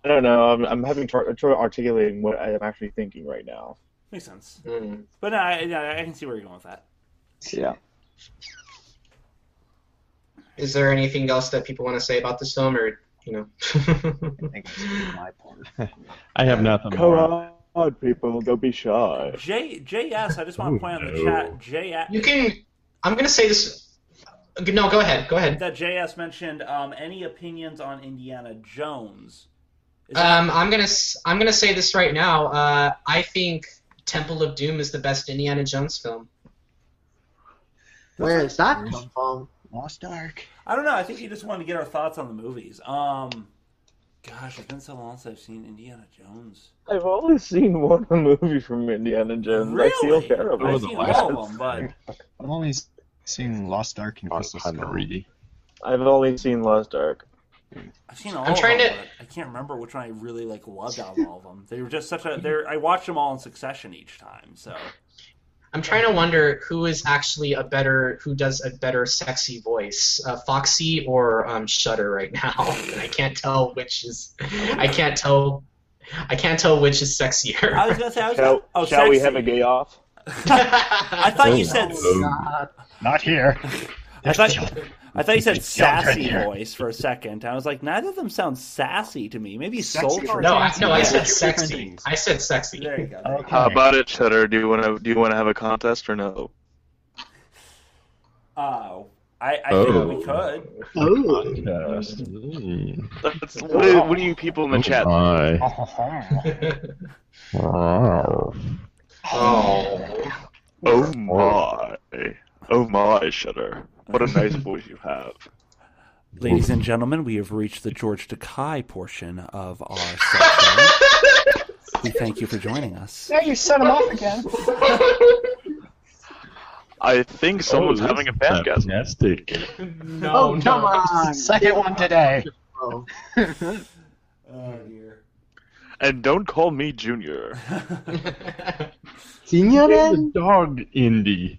Speaker 4: I don't know. I'm, I'm having tr- trouble articulating what I am actually thinking right now.
Speaker 2: Makes sense.
Speaker 3: Mm.
Speaker 2: But no, I, yeah, I can see where you're going with that.
Speaker 4: Yeah.
Speaker 3: Is there anything else that people want to say about this film, or you know?
Speaker 1: I think that's my part.
Speaker 5: I have nothing
Speaker 4: Come
Speaker 5: more.
Speaker 4: on, people, don't be shy.
Speaker 2: J JS, I just want to
Speaker 5: Ooh,
Speaker 2: point out in the
Speaker 5: no.
Speaker 2: chat, J
Speaker 3: you can. I'm gonna say this. No, go ahead. Go ahead.
Speaker 2: that JS mentioned um, any opinions on Indiana Jones.
Speaker 3: Um, I'm gonna. s- I'm gonna say this right now. Uh, I think Temple of Doom is the best Indiana Jones film.
Speaker 6: Where is that come from?
Speaker 1: Lost Ark.
Speaker 2: I don't know. I think you just wanted to get our thoughts on the movies. Um, gosh, it's been so long since I've seen Indiana Jones.
Speaker 4: I've only seen one movie from Indiana Jones. I feel terrible.
Speaker 2: I've
Speaker 5: the
Speaker 2: seen
Speaker 5: last
Speaker 2: all of them, but
Speaker 1: I've only seen Lost Ark and Crystal Skull.
Speaker 4: I've only seen Lost Ark.
Speaker 2: I've seen all
Speaker 3: I'm
Speaker 2: of
Speaker 3: trying
Speaker 2: them.
Speaker 3: to-
Speaker 2: But I can't remember which one I really like loved out of all of them. They were just such a. They're. I watched them all in succession each time. So
Speaker 3: I'm trying to wonder who is actually a better, who does a better sexy voice, uh, Foxy or um, Shutter right now. And I can't tell which is. I can't tell. I can't tell which is sexier.
Speaker 2: I was gonna say. I was.
Speaker 4: Shall,
Speaker 2: oh,
Speaker 4: shall we have a gay off?
Speaker 2: I thought you said.
Speaker 6: Oh,
Speaker 1: Not here.
Speaker 2: I thought, I thought you said sassy voice for a second. I was like, neither of them sound sassy to me. Maybe
Speaker 1: Sexy
Speaker 2: sultry.
Speaker 1: for
Speaker 3: no, I, no, I
Speaker 2: Yeah.
Speaker 3: said sexy.
Speaker 1: different.
Speaker 3: I said sexy.
Speaker 2: There you go.
Speaker 1: Okay.
Speaker 7: How about it, Cheddar? Do you want to do you want to have a contest or no?
Speaker 2: Oh, I, I
Speaker 5: Oh.
Speaker 2: think we could.
Speaker 6: Oh.
Speaker 7: That's, what, do, what do you people in the oh chat?
Speaker 5: my.
Speaker 3: oh.
Speaker 7: Oh my! Oh my, Cheddar! What a nice voice you have.
Speaker 2: Ladies and gentlemen, we have reached the George Takei portion of our section. we thank you for joining us.
Speaker 1: Yeah, you set him off again.
Speaker 7: I think someone's
Speaker 5: Oh,
Speaker 7: having a
Speaker 5: that's
Speaker 7: orgasm.
Speaker 5: Fantastic.
Speaker 3: No,
Speaker 6: Oh, come on.
Speaker 1: Second one today.
Speaker 6: Oh.
Speaker 2: Dear.
Speaker 7: And don't call me Junior.
Speaker 6: Senior
Speaker 5: The dog indie.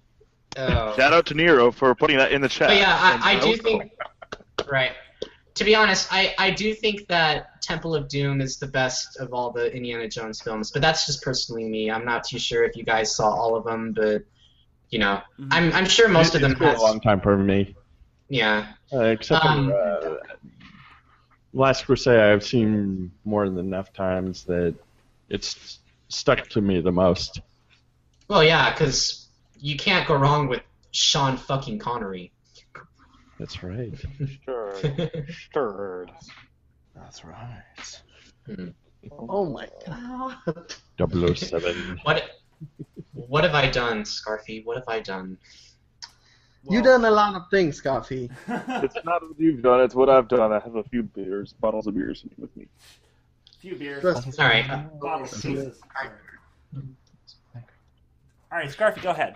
Speaker 3: Oh.
Speaker 7: Shout out to Nero for putting that in the chat.
Speaker 3: But yeah, I, I do
Speaker 7: also-
Speaker 3: think. Right. To be honest, I, I do think that Temple of Doom is the best of all the Indiana Jones films, but that's just personally me. I'm not too sure if you guys saw all of them, but you know,
Speaker 2: Mhm.
Speaker 3: I'm I'm sure most of them
Speaker 5: It's been
Speaker 3: has.
Speaker 5: a long time for me.
Speaker 3: Yeah.
Speaker 5: Uh, except
Speaker 3: Um,
Speaker 5: for uh, Last Crusade, I've seen more than enough times that it's stuck to me the most.
Speaker 3: Well, yeah, because you can't go wrong with Sean fucking Connery.
Speaker 5: That's right.
Speaker 4: Sure. Sure.
Speaker 1: That's right. Hmm.
Speaker 6: Oh my god.
Speaker 5: 007.
Speaker 3: What what have I done, Scarfy? What have I done?
Speaker 6: you've done a lot of things, Coffee.
Speaker 4: It's not what you've done, it's what I've done. I have a few beers, bottles of beers with me.
Speaker 2: A few beers.
Speaker 6: Trust-
Speaker 3: All right.
Speaker 2: Bottles. Jesus. All right, Scarfy, go ahead.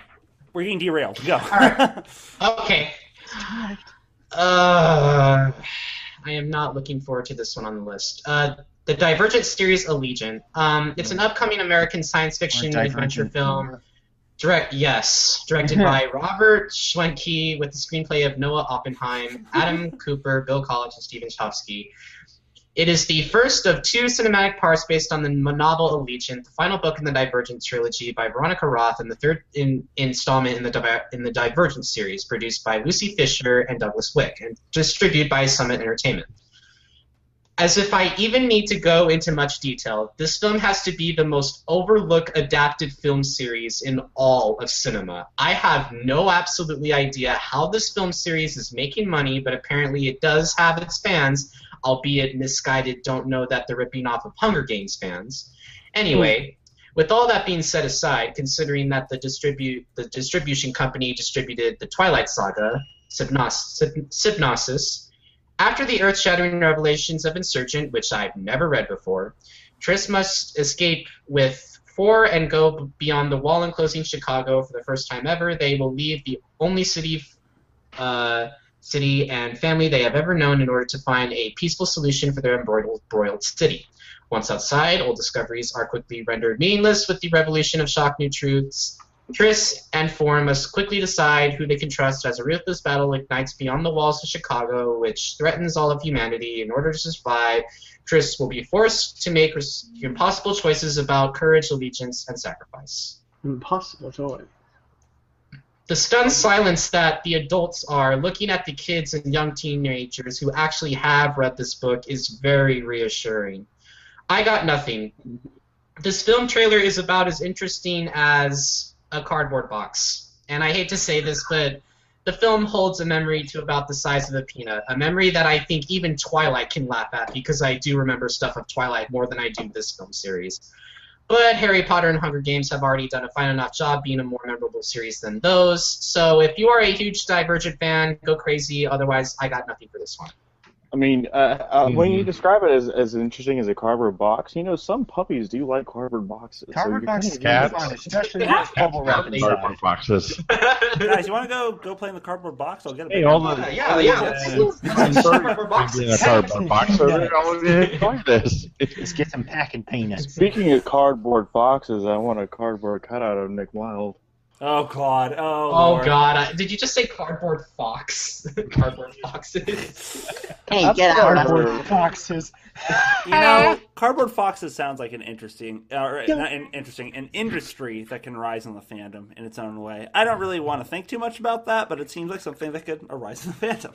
Speaker 2: We're getting derailed. Go. All right.
Speaker 3: Okay. Uh, I am not looking forward to this one on the list. Uh, the Divergent series Allegiant. Um, it's an upcoming American science fiction adventure film. Direct, yes, directed by Robert Schwentke with the screenplay of Noah Oppenheim, Adam Cooper, Bill Collage, and Stephen Chbosky. It is the first of two cinematic parts based on the novel Allegiant, the final book in the Divergent trilogy by Veronica Roth, and the third in, installment in the Diver- in the Divergent series, produced by Lucy Fisher and Douglas Wick, and distributed by Summit Entertainment. As if I even need to go into much detail, this film has to be the most overlooked adapted film series in all of cinema. I have no absolutely idea how this film series is making money, but apparently it does have its fans, albeit misguided, don't know that they're ripping off of Hunger Games fans. Anyway, with all that being set aside, considering that the distribute the distribution company distributed the Twilight Saga, Sypnosis, after the earth-shattering revelations of Insurgent, which I've never read before, Tris must escape with four and go beyond the wall enclosing Chicago for the first time ever. They will leave the only city, uh, city and family they have ever known in order to find a peaceful solution for their embroiled, embroiled city. Once outside, old discoveries are quickly rendered meaningless with the revolution of shock new truths. Tris and Four must quickly decide who they can trust as a ruthless battle ignites beyond the walls of Chicago, which threatens all of humanity. In order to survive, Tris will be forced to make impossible choices about courage, allegiance, and sacrifice.
Speaker 6: Impossible choice.
Speaker 3: The stunned silence that the adults are looking at the kids and young teenagers who actually have read this book is very reassuring. I got nothing. This film trailer is about as interesting as a cardboard box. And I hate to say this, but the film holds a memory to about the size of a peanut. A memory that I think even Twilight can laugh at because I do remember stuff of Twilight more than I do this film series. But Harry Potter and Hunger Games have already done a fine enough job being a more memorable series than those. So if you are a huge Divergent fan, go crazy. Otherwise, I got nothing for this one.
Speaker 4: I mean, uh, uh, when you
Speaker 1: Mhm.
Speaker 4: describe it as, as interesting as a cardboard box, you know, some puppies do like cardboard boxes.
Speaker 1: Cardboard
Speaker 4: you're
Speaker 1: box
Speaker 4: kind
Speaker 1: is
Speaker 4: of
Speaker 5: cats.
Speaker 1: fun, especially with bubble wrap
Speaker 3: Cardboard.
Speaker 5: Cardboard boxes.
Speaker 2: Guys, you want to go go play in the cardboard box? I'll get a
Speaker 5: Hey, all the
Speaker 3: yeah, yeah. Cardboard boxes.
Speaker 5: cardboard box, so they're all gonna enjoy this.
Speaker 1: Let's get some packing peanuts.
Speaker 4: Speaking of cardboard boxes, I want a cardboard cutout of Nick Wilde.
Speaker 2: Oh God! Oh,
Speaker 3: Oh
Speaker 2: Lord.
Speaker 3: God! I, did you just say cardboard fox? cardboard foxes.
Speaker 6: Hey,
Speaker 4: That's
Speaker 6: get out!
Speaker 4: cardboard.
Speaker 1: Cardboard boxes.
Speaker 2: You know, cardboard foxes sounds like an interesting, uh, or not an interesting, an industry that can rise in the fandom in its own way. I don't really want to think too much about that, but it seems like something that could arise in the fandom.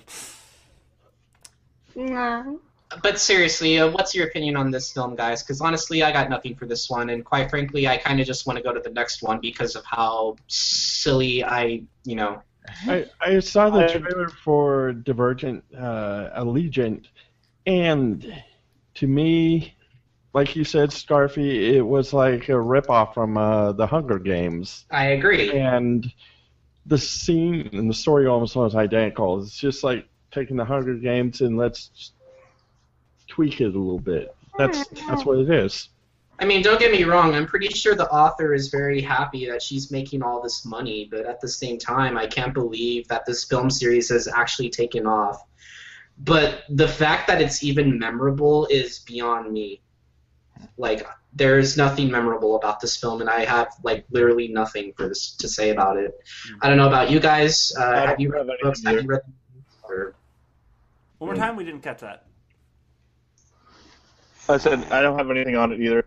Speaker 3: But seriously, uh, what's your opinion on this film, guys? Because honestly, I got nothing for this one, and quite frankly, I kind of just want to go to the next one because of how silly I, you know.
Speaker 5: I, I saw the trailer for Divergent uh, Allegiant, and to me, like you said, Scarfy, it was like a ripoff from uh, the Hunger Games,
Speaker 3: I agree.
Speaker 5: and the scene and the story almost was identical. It's just like taking the Hunger Games and let's just tweak it a little bit. That's that's what it is.
Speaker 3: I mean, don't get me wrong. I'm pretty sure the author is very happy that she's making all this money, but at the same time, I can't believe that this film series has actually taken off. But the fact that it's even memorable is beyond me. Like, there's nothing memorable about this film, and I have like literally nothing for this to say about it. I don't know about you guys. Uh, have you read the books? Have you read? Or,
Speaker 2: One more time, we didn't catch that.
Speaker 4: I said I don't have anything on it either.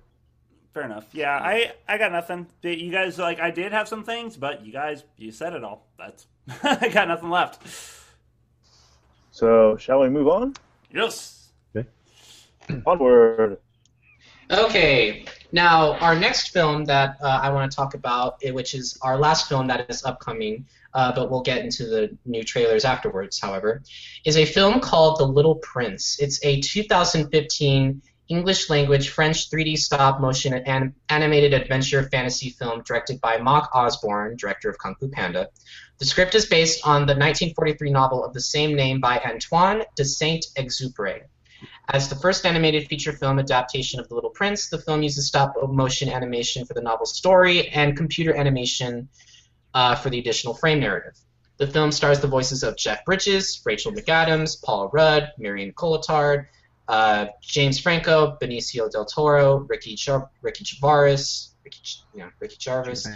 Speaker 2: Fair enough. Yeah, I I got nothing. You guys like I did have some things, but you guys you said it all. That's I got nothing left.
Speaker 4: So shall we move on?
Speaker 2: Yes. Okay.
Speaker 4: Onward.
Speaker 3: Okay, now our next film that uh, I want to talk about, which is our last film that is upcoming, uh, but we'll get into the new trailers afterwards, however, is a film called The Little Prince. It's a 2015 English language French 3D stop motion animated adventure fantasy film directed by Mark Osborne, director of Kung Fu Panda. The script is based on the 1943 novel of the same name by Antoine de Saint-Exupéry. As the first animated feature film adaptation of The Little Prince, the film uses stop motion animation for the novel's story and computer animation uh, for the additional frame narrative. The film stars the voices of Jeff Bridges, Rachel McAdams, Paul Rudd, Miriam Cotillard, uh, James Franco, Benicio del Toro, Ricky Char- Ricky Gervais, Ricky, Ch- yeah, Ricky Jarvis,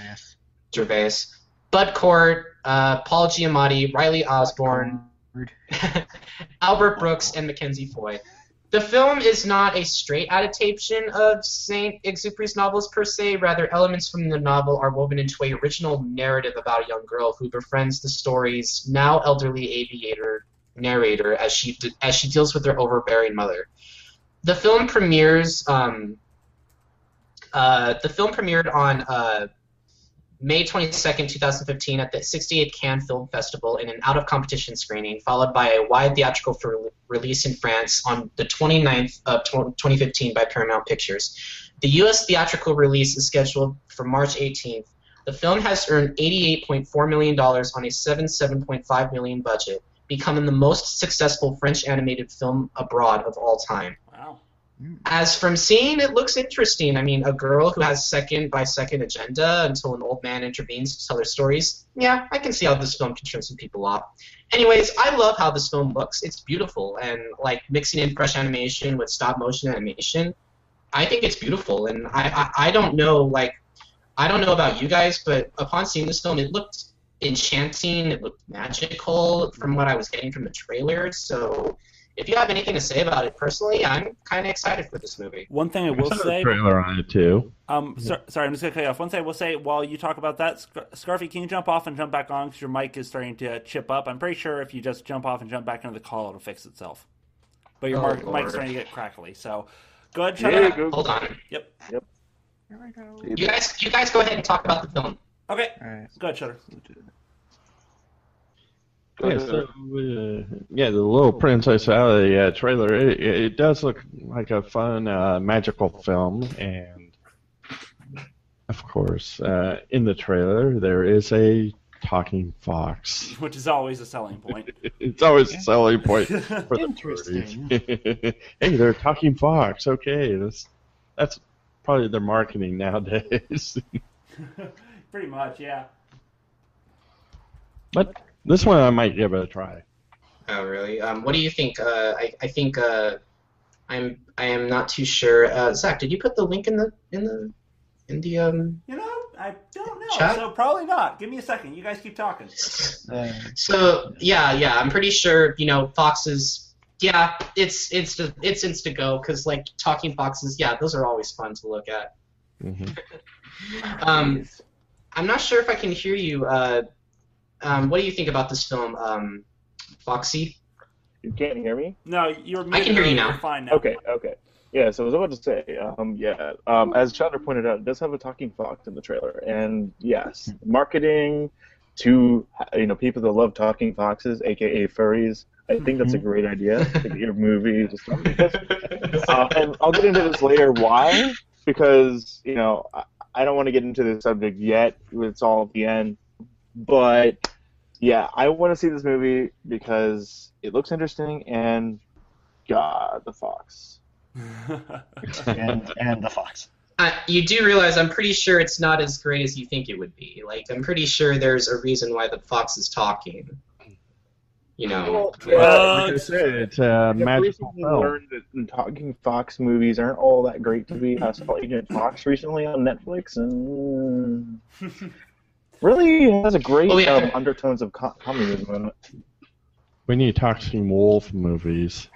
Speaker 3: Gervais, Bud Cort, uh, Paul Giamatti, Riley Osborne, Albert Brooks, and Mackenzie Foy. The film is not a straight adaptation of Saint Exupéry's novels per se. Rather, elements from the novel are woven into a original narrative about a young girl who befriends the story's now elderly aviator narrator as she as she deals with her overbearing mother. The film premieres. Um, uh, the film premiered on uh, May 22nd, 2015, at the 68th Cannes Film Festival in an out of competition screening, followed by a wide theatrical release in France on the 29th of tw- 2015 by Paramount Pictures. The U.S. theatrical release is scheduled for March 18th. The film has earned $88.4 million on a 77.5 million budget, becoming the most successful French animated film abroad of all time.
Speaker 2: Wow.
Speaker 3: As from seeing, it looks interesting. I mean, a girl who has second by second agenda until an old man intervenes to tell her stories. Yeah, I can see how this film can turn some people off. Anyways, I love how this film looks. It's beautiful, and like mixing in fresh animation with stop motion animation, I think it's beautiful. And I, I, I don't know, like, I don't know about you guys, but upon seeing this film, it looked enchanting. It looked magical from what I was getting from the trailer. So if you have anything to say about it personally, I'm kind of excited for this movie.
Speaker 2: One thing I will
Speaker 5: I saw
Speaker 2: say,
Speaker 5: a trailer on it too.
Speaker 2: um, so, sorry, I'm just gonna cut you off. One thing I will say while you talk about that, Scar- Scarfy, can you jump off and jump back on because your mic is starting to chip up? I'm pretty sure if you just jump off and jump back into the call, it'll fix itself. But your
Speaker 3: Oh,
Speaker 2: mark, mic's starting to get crackly. So go ahead, shut
Speaker 4: Yeah,
Speaker 2: up.
Speaker 4: go.
Speaker 3: Hold on.
Speaker 2: Yep.
Speaker 3: You guys, you guys go ahead and talk about the film.
Speaker 2: Okay,
Speaker 1: All right.
Speaker 2: go ahead, Shutter.
Speaker 5: Yeah, so, uh, yeah, the little Princess Alley uh, trailer, it, it does look like a fun, uh, magical film, and of course, uh, in the trailer, there is a talking fox.
Speaker 2: Which is always a selling point.
Speaker 5: It's always a selling point for the
Speaker 1: Interesting.
Speaker 5: parties. hey, they're a talking fox. Okay, that's that's probably their marketing nowadays.
Speaker 2: Pretty much, yeah.
Speaker 5: but this one, I might give it a try.
Speaker 3: Oh, really? Um, what do you think? Uh, I, I think uh, I'm I am not too sure. Uh, Zach, did you put the link in the in the in the um?
Speaker 2: You know, I don't know.
Speaker 3: Chat?
Speaker 2: So probably not. Give me a second. You guys keep talking.
Speaker 3: So yeah, yeah, I'm pretty sure you know foxes. Yeah, it's it's it's insta go because like talking foxes. Yeah, those are always fun to look at.
Speaker 5: Mm-hmm.
Speaker 3: Um, I'm not sure if I can hear you. Uh, um, what do you think about this film, um, Foxy?
Speaker 4: You can't hear me?
Speaker 2: No, you're.
Speaker 3: I can hear you now.
Speaker 2: Fine now.
Speaker 4: Okay, okay. Yeah, so I was about to say, um, yeah, um, as Chatter pointed out, it does have a talking fox in the trailer, and yes, marketing to you know people that love talking foxes, aka furries. I think that's a great idea to get your movie to stuff. Because, uh, and I'll get into this later. Why? Because you know I, I don't want to get into this subject yet. It's all at the end, but yeah, I want to see this movie because it looks interesting and God, the fox.
Speaker 1: and and the fox.
Speaker 3: Uh, you do realize I'm pretty sure it's not as great as you think it would be. Like I'm pretty sure there's a reason why the fox is talking. You know.
Speaker 2: Well,
Speaker 5: Like I said, it's a
Speaker 4: Yeah,
Speaker 5: magical
Speaker 4: recently
Speaker 5: film.
Speaker 4: learned that talking fox movies aren't all that great to be. I saw Agent Fox recently on Netflix, and really has a great
Speaker 3: Oh, yeah.
Speaker 4: um, undertones of co- comedy in it.
Speaker 5: We need talking wolf movies.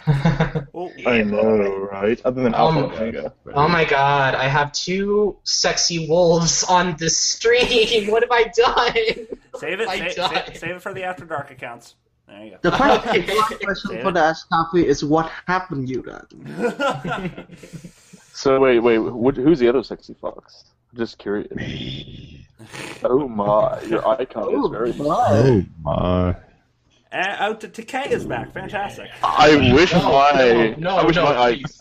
Speaker 2: Well,
Speaker 4: I know, right? Other than
Speaker 3: Um,
Speaker 4: Alpha Omega.
Speaker 3: oh my god, I have two sexy wolves on the stream. What have I done?
Speaker 2: save it.
Speaker 3: I
Speaker 2: Save,
Speaker 3: died.
Speaker 2: save, save it for the after dark accounts. There you
Speaker 6: The first question for the Ask Coffee is what happened you done?
Speaker 2: go.
Speaker 7: So wait, wait, what, who's the other sexy fox? I'm just curious. Oh my, your icon is oh very.
Speaker 5: Oh my!
Speaker 2: Uh, oh, and out to Takei is back. Fantastic.
Speaker 7: I wish
Speaker 3: No,
Speaker 7: my,
Speaker 3: no,
Speaker 7: I wish
Speaker 3: no,
Speaker 7: my, i-
Speaker 3: please.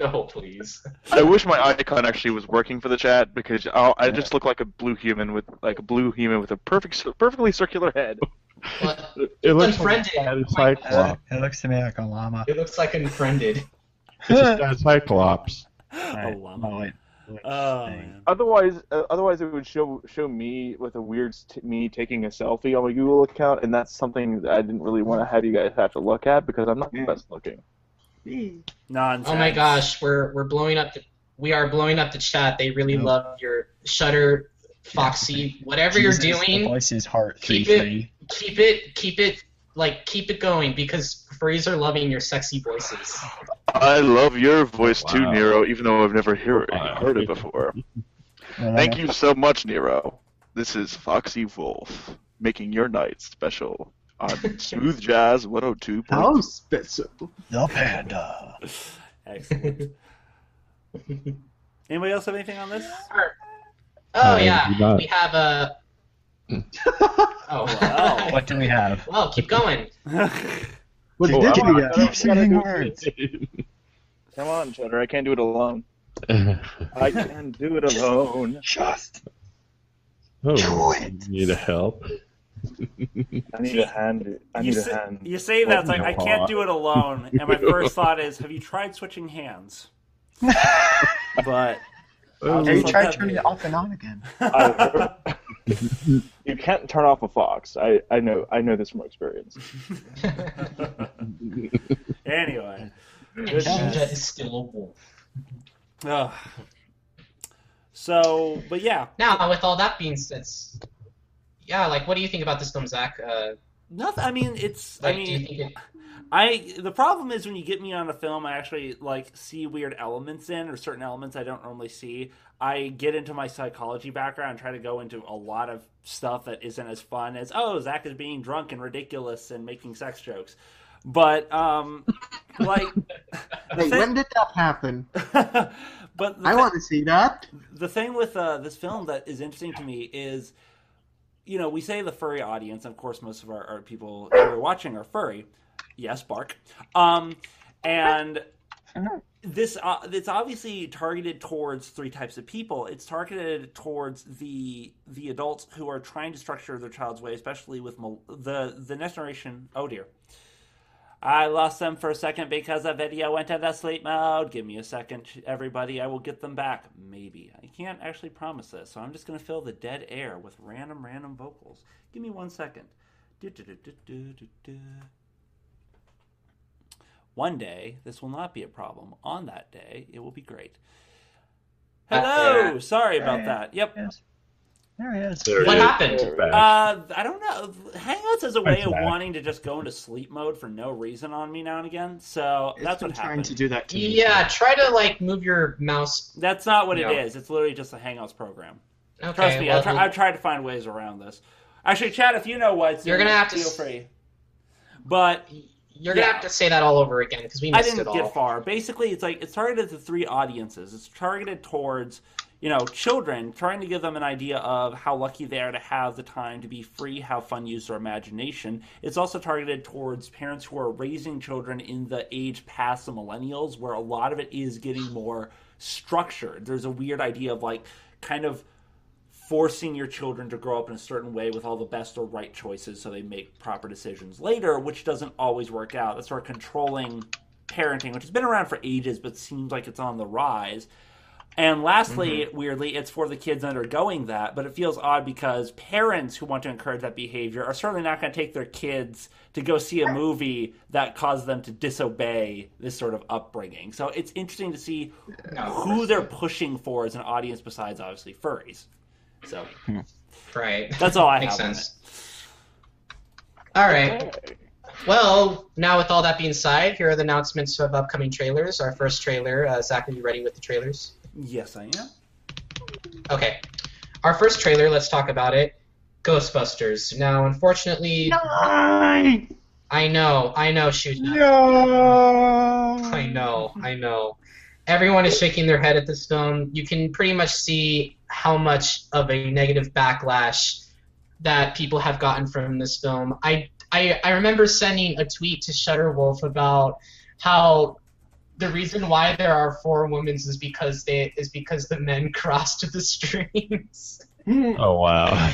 Speaker 3: No, please.
Speaker 7: I wish my icon actually was working for the chat because i I just look like a blue human with like a blue human with a perfect, perfectly circular head.
Speaker 3: But
Speaker 5: It looks like
Speaker 3: unfriended.
Speaker 5: a
Speaker 3: Oh
Speaker 5: cyclops.
Speaker 3: God.
Speaker 1: It looks to me like a llama.
Speaker 3: It looks like unfriended.
Speaker 5: It's just a cyclops.
Speaker 1: Alright,
Speaker 2: llama.
Speaker 1: oh, wait.
Speaker 2: Oh man.
Speaker 4: Otherwise, uh, otherwise it would show show me with a weird st- me taking a selfie on my Google account, and that's something that I didn't really want to have you guys have to look at because I'm not the best looking.
Speaker 2: Nonsense.
Speaker 3: Oh my gosh, we're we're blowing up the we are blowing up the chat. They really
Speaker 1: No.
Speaker 3: love your Shutter, Foxy, whatever
Speaker 1: Jesus,
Speaker 3: you're
Speaker 1: The
Speaker 3: doing.
Speaker 1: voice is heart three
Speaker 3: Keep it-
Speaker 1: three.
Speaker 3: Keep it keep it like keep it going because furries are loving your sexy voices.
Speaker 7: I love your voice too, Nero, even though I've never hear,
Speaker 5: Wow.
Speaker 7: heard it before. Thank you so much, Nero. This is Foxy Wolf making your night special on Smooth Jazz 102.
Speaker 6: How special.
Speaker 1: The panda.
Speaker 2: Excellent. Anybody else have anything on this?
Speaker 3: Oh
Speaker 5: Uh,
Speaker 3: yeah, we have a. Oh
Speaker 2: Wow.
Speaker 3: well.
Speaker 1: What do we have?
Speaker 3: Well, keep going.
Speaker 6: What
Speaker 4: Oh,
Speaker 6: did
Speaker 4: I'm
Speaker 6: we
Speaker 4: not-
Speaker 6: get?
Speaker 1: Keep saying words.
Speaker 4: Come on, Cheddar, I can't do it alone. I can do it alone.
Speaker 1: Just
Speaker 5: oh,
Speaker 1: Do it.
Speaker 5: Need a help?
Speaker 4: I need a hand. I
Speaker 2: you,
Speaker 4: need a
Speaker 2: say,
Speaker 4: hand.
Speaker 2: you say that it's like I can't do it alone, and my first thought is, have you tried switching hands? but
Speaker 5: Oh,
Speaker 1: Have you
Speaker 2: Just
Speaker 1: tried turning it off and on again?
Speaker 4: I- you can't turn off a fox. I, I know I know this from experience.
Speaker 2: anyway,
Speaker 3: And
Speaker 2: Good
Speaker 3: is still a wolf.
Speaker 2: Ugh. so but yeah,
Speaker 3: Now, with all that being said, yeah, like, what do you think about this film, Zach? Uh,
Speaker 2: nothing. I mean, it's.
Speaker 3: like,
Speaker 2: I
Speaker 3: do you
Speaker 2: mean,
Speaker 3: think it,
Speaker 2: I the problem is when you get me on a film, I actually like see weird elements in or certain elements I don't normally see. I get into my psychology background and try to go into a lot of stuff that isn't as fun as oh Zach is being drunk and ridiculous and making sex jokes, but um, like,
Speaker 6: Wait, when did that happen?
Speaker 2: but
Speaker 6: I
Speaker 2: thi-
Speaker 6: want to see that.
Speaker 2: the thing with uh, this film that is interesting to me is, you know, we say the furry audience. Of course, most of our, our people who are watching are furry. Yes, bark. Um, and this uh, it's obviously targeted towards three types of people. It's targeted towards the the adults who are trying to structure their child's way, especially with mil- the the next generation. Oh dear. I lost them for a second because the video went into sleep mode. Give me a second, everybody. I will get them back. Maybe. I can't actually promise this, so I'm just going to fill the dead air with random, random vocals. Give me one second. Du-du-du-du-du-du-du. One day, this will not be a problem. On that day, it will be great. Hello!
Speaker 3: yeah.
Speaker 2: Sorry about
Speaker 1: Yeah.
Speaker 2: that. Yep.
Speaker 1: Yes. There he is.
Speaker 5: There
Speaker 3: what
Speaker 5: it is.
Speaker 3: happened?
Speaker 5: Back.
Speaker 2: Uh, I don't know. Hangouts is a way
Speaker 5: It's
Speaker 2: of
Speaker 5: back.
Speaker 2: wanting to just go into sleep mode for no reason on me now and again. So
Speaker 1: It's
Speaker 2: that's
Speaker 1: been
Speaker 2: what
Speaker 1: trying
Speaker 2: happened.
Speaker 1: to do that to me.
Speaker 3: Yeah, try to like move your mouse.
Speaker 2: That's not what
Speaker 3: No.
Speaker 2: it is. It's literally just a Hangouts program.
Speaker 3: Okay,
Speaker 2: Trust me,
Speaker 3: well,
Speaker 2: I've, try, I've tried to find ways around this. Actually, Chad, if you know what,
Speaker 3: You're gonna have to
Speaker 2: feel free. But
Speaker 3: you're gonna have to say that all over again because we missed I
Speaker 2: didn't
Speaker 3: it
Speaker 2: get far. Basically, it's like it's targeted to three audiences. It's targeted towards you know children, trying to give them an idea of how lucky they are to have the time to be free, have fun, use their imagination. It's also targeted towards parents who are raising children in the age past the millennials, where a lot of it is getting more structured. There's a weird idea of like kind of forcing your children to grow up in a certain way with all the best or right choices so they make proper decisions later, which doesn't always work out. That's sort of controlling parenting, which has been around for ages but seems like it's on the rise. And lastly, mm-hmm. weirdly, it's for the kids undergoing that, but it feels odd because parents who want to encourage that behavior are certainly not going to take their kids to go see a movie that causes them to disobey this sort of upbringing. So it's interesting to see who they're pushing for as an audience besides obviously furries. So
Speaker 3: Right.
Speaker 2: that's all I
Speaker 3: Makes
Speaker 2: have. on
Speaker 3: sense. All right. Well, now with all that being said, here are the announcements of upcoming trailers. Our first trailer, uh, Zach, are you ready with the trailers?
Speaker 2: Yes, I am.
Speaker 3: Okay. Our first trailer, let's talk about it. Ghostbusters. Now, unfortunately,
Speaker 1: Nine!
Speaker 3: I know, I know, shoot.
Speaker 1: No!
Speaker 3: I know, I know. Everyone is shaking their head at this film. You can pretty much see how much of a negative backlash that people have gotten from this film. I I, I remember sending a tweet to Shutterwolf about how the reason why there are four women is because they is because the men crossed the streams. Hmm.
Speaker 5: Oh wow.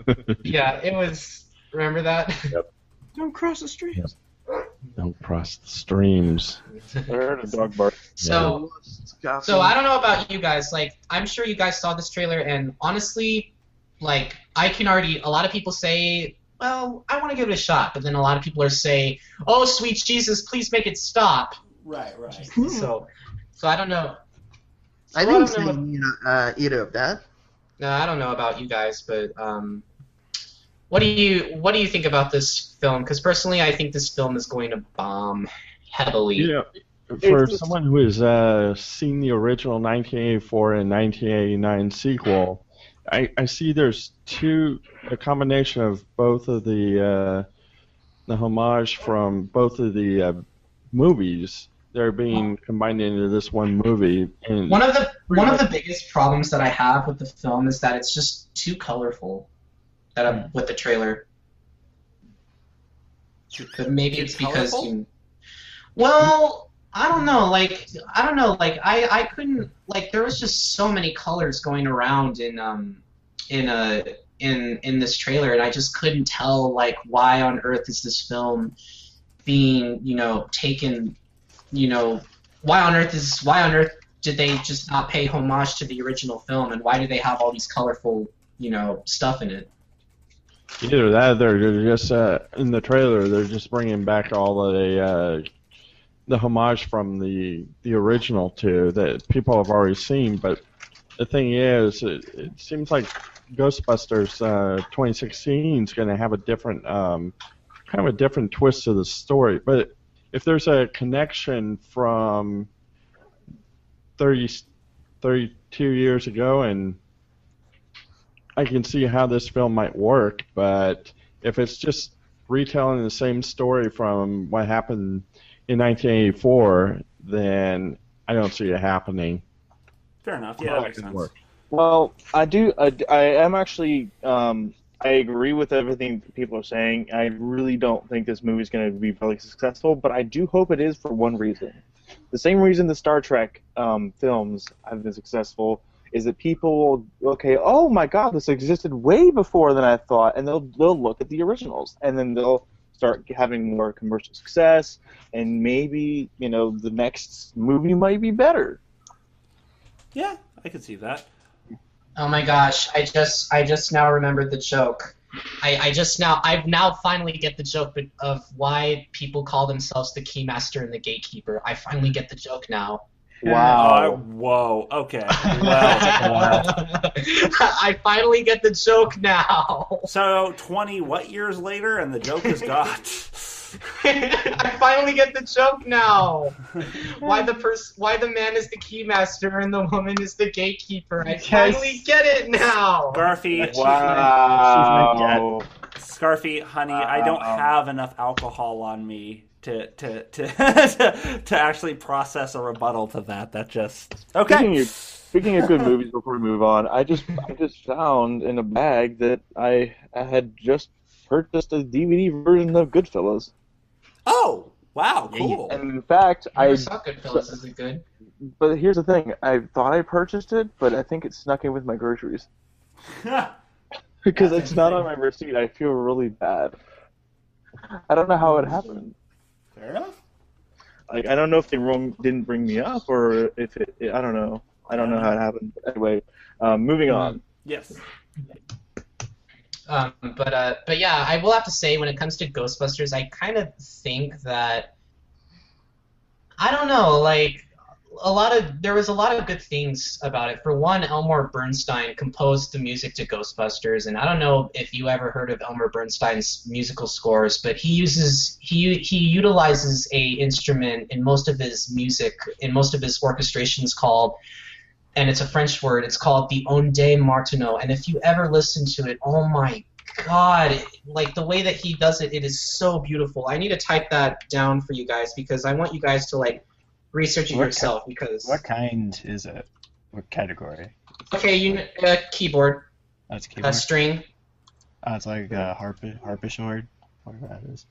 Speaker 3: yeah, it was. Remember that?
Speaker 1: Don't cross the street.
Speaker 5: Don't cross the streams.
Speaker 4: I heard a dog bark.
Speaker 3: So. So I don't know about you guys. Like, I'm sure you guys saw this trailer, and honestly, like, I can already. A lot of people say, "Well, I want to give it a shot," but then a lot of people are saying, "Oh, sweet Jesus, please make it stop."
Speaker 2: Right, right.
Speaker 3: So, so I don't know.
Speaker 6: I
Speaker 3: So
Speaker 6: didn't
Speaker 3: don't
Speaker 6: say
Speaker 3: know-
Speaker 6: either, uh, either of that.
Speaker 3: No, I don't know about you guys, but um, what do you what do you think about this film? Because personally, I think this film is going to bomb heavily.
Speaker 5: You know, for
Speaker 4: It's-
Speaker 5: someone who has uh, seen the original 1984 and 1989 sequel, I, I see there's two a combination of both of the uh, the homage from both of the uh, movies. They're being combined into this one movie, and
Speaker 3: One of the one of the biggest problems that I have with the film is that it's just too colorful. That I'm, with the trailer. But maybe it's because you. Well, I don't know. Like I don't know. Like I I couldn't like there was just so many colors going around in um in a in in this trailer, and I just couldn't tell like why on earth is this film being you know taken you know why on earth is why on earth did they just not pay homage to the original film, and why do they have all these colorful, you know, stuff in it?
Speaker 5: Either that, or they're just uh, in the trailer. They're just bringing back all the uh, the homage from the the original two that people have already seen. But the thing is, it, it seems like Ghostbusters uh, 2016 is going to have a different um, kind of a different twist to the story. But if there's a connection from 30, 32 years ago and I can see how this film might work, but if it's just retelling the same story from what happened in 1984, then I don't see it happening.
Speaker 2: Fair enough. Yeah, that makes sense.
Speaker 5: Work.
Speaker 4: Well, I do. I, I am actually. Um, I agree with everything people are saying. I really don't think this movie is going to be really successful, but I do hope it is for one reason. The same reason the Star Trek um, films have been successful is that people will, okay, oh my God, this existed way before than I thought, and they'll they'll look at the originals, and then they'll start having more commercial success, and maybe you know the next movie might be better.
Speaker 2: Yeah, I can see that.
Speaker 3: Oh my gosh, I just I just now remembered the joke. I, I just now I've now finally get the joke of why people call themselves the keymaster and the gatekeeper. I finally get the joke now.
Speaker 2: Uh, whoa. Okay. Well,
Speaker 3: I finally get the joke now.
Speaker 2: so twenty what years later, and the joke is got.
Speaker 3: I finally get the joke now. Why the pers- Why the man is the keymaster and the woman is the gatekeeper? I finally get it now.
Speaker 2: Scarfy,
Speaker 4: Wow.
Speaker 2: Scarfy, honey, I don't
Speaker 4: Wow.
Speaker 2: have enough alcohol on me to to to to, to actually process a rebuttal to that. That just okay.
Speaker 4: Speaking of, speaking of good movies, before we move on, I just I just found in a bag that I, I had just purchased a DVD version of Goodfellas,
Speaker 2: Oh, wow, cool.
Speaker 4: and in fact,
Speaker 3: I
Speaker 4: I.
Speaker 3: saw Goodfellas. Is it good?
Speaker 4: But here's the thing: I thought I purchased it, but I think it snuck in with my groceries because
Speaker 3: That's
Speaker 4: it's not on my receipt. I feel really bad. I don't know how it happened.
Speaker 2: Fair enough.
Speaker 4: Like I don't know if they wrong didn't bring me up or if it. I don't know. I don't know how it happened. Anyway, um, moving on.
Speaker 2: Yes.
Speaker 3: Um, but uh, but yeah, I will have to say when it comes to Ghostbusters, I kind of think that I don't know, like a lot of there was a lot of good things about it. For one, Elmer Bernstein composed the music to Ghostbusters, and I don't know if you ever heard of Elmer Bernstein's musical scores, but he uses he he utilizes a instrument in most of his music in most of his orchestrations called and it's a French word. It's called the Onde Martenot. And if you ever listen to it, oh my god, like the way that he does it, it is so beautiful. I need to type that down for you guys because I want you guys to like research it
Speaker 1: What ki-
Speaker 3: yourself. Because
Speaker 1: What kind is it? What category?
Speaker 3: okay, you uh, keyboard,
Speaker 1: That's
Speaker 3: a
Speaker 1: keyboard.
Speaker 3: A string,
Speaker 1: Oh, it's like a harp harpsichord. Whatever that is.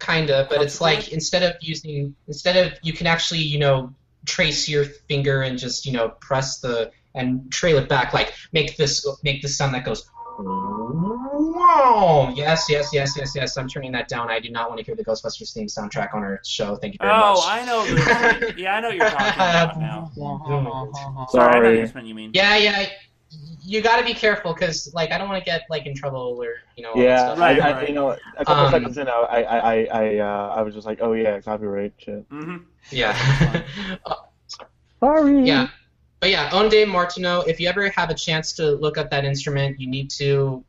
Speaker 3: kinda, but it's like instead of using instead of you can actually you know trace your finger and just you know press the and trail it back like make this make this sound that goes Whoa! Yes, yes, yes, yes, yes. I'm turning that down. I do not want to hear the Ghostbusters theme soundtrack on our show. Thank you very much.
Speaker 2: Oh, I know. Yeah, I know what you're talking about now. Sorry, I know
Speaker 4: Sorry.
Speaker 2: the instrument you mean.
Speaker 3: Yeah, yeah. You got to be careful because, like, I don't want to get like in trouble or you know. all
Speaker 4: Yeah,
Speaker 3: stuff.
Speaker 2: Right,
Speaker 4: I, I,
Speaker 2: right.
Speaker 4: you know, a couple
Speaker 3: Um,
Speaker 4: seconds in, I, I, I, I, uh, I was just like, oh yeah, copyright shit.
Speaker 2: hmm
Speaker 3: Yeah.
Speaker 4: Sorry.
Speaker 3: yeah. But yeah, Onde Martenot. If you ever have a chance to look up that instrument, you need to.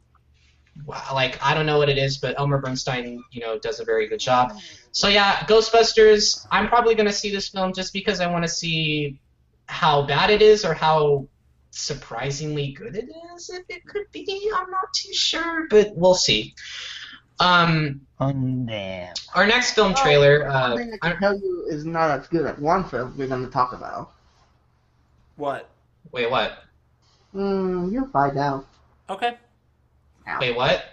Speaker 3: Wow, Like I don't know what it is, but Elmer Bernstein, you know, does a very good job. So yeah, Ghostbusters. I'm probably gonna see this film just because I want to see how bad it is or how surprisingly good it is. If it could be, I'm not too sure, but we'll see. Um,
Speaker 1: Undamn.
Speaker 3: our next film trailer. Uh,
Speaker 6: thing I can tell you is not as good as one film we're going to talk about.
Speaker 2: What?
Speaker 3: wait, what?
Speaker 6: Hmm, you'll find out.
Speaker 2: Okay.
Speaker 3: Wait, what?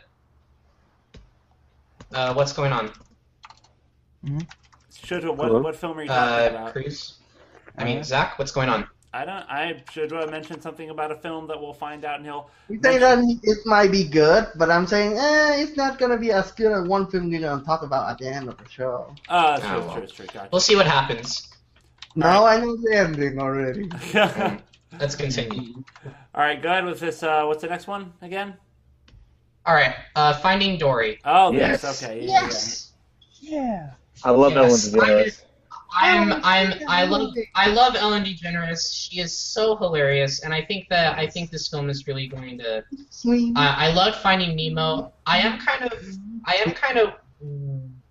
Speaker 3: Uh, what's going on?
Speaker 2: Should what?
Speaker 7: Hello?
Speaker 2: What film are you talking
Speaker 3: Uh,
Speaker 2: about?
Speaker 3: Kruz? I mean, Zach, what's going on?
Speaker 2: I don't. I should uh, mention something about a film that we'll find out, and he'll.
Speaker 6: You say that it might be good, but I'm saying, eh, it's not going to be as good as one film we're going to talk about at the end of the show.
Speaker 2: Uh, it's
Speaker 3: Oh,
Speaker 2: true,
Speaker 3: well.
Speaker 2: true, true. Gotcha.
Speaker 3: We'll see what happens.
Speaker 6: Now I know the ending already.
Speaker 3: Let's continue.
Speaker 2: All right, go ahead with this. Uh, what's the next one again?
Speaker 3: All right, uh, Finding Dory.
Speaker 2: Oh,
Speaker 4: Yes.
Speaker 2: yes. Okay. Yeah,
Speaker 6: Yes.
Speaker 1: Yeah.
Speaker 4: I love
Speaker 3: Yes,
Speaker 4: Ellen DeGeneres.
Speaker 3: I'm I'm I love I love Ellen DeGeneres. She is so hilarious, and I think that I think this film is really going to.
Speaker 6: Swing.
Speaker 3: Uh, I loved Finding Nemo. I am kind of I am kind of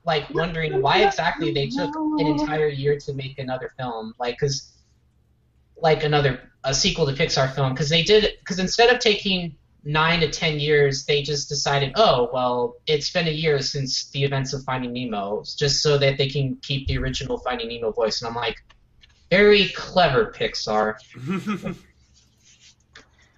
Speaker 3: like wondering why exactly they took an entire year to make another film, like because like another a sequel to Pixar film, because they did because instead of taking nine to ten years, they just decided, oh well, it's been a year since the events of Finding Nemo, just so that they can keep the original Finding Nemo voice. And I'm like, very clever Pixar.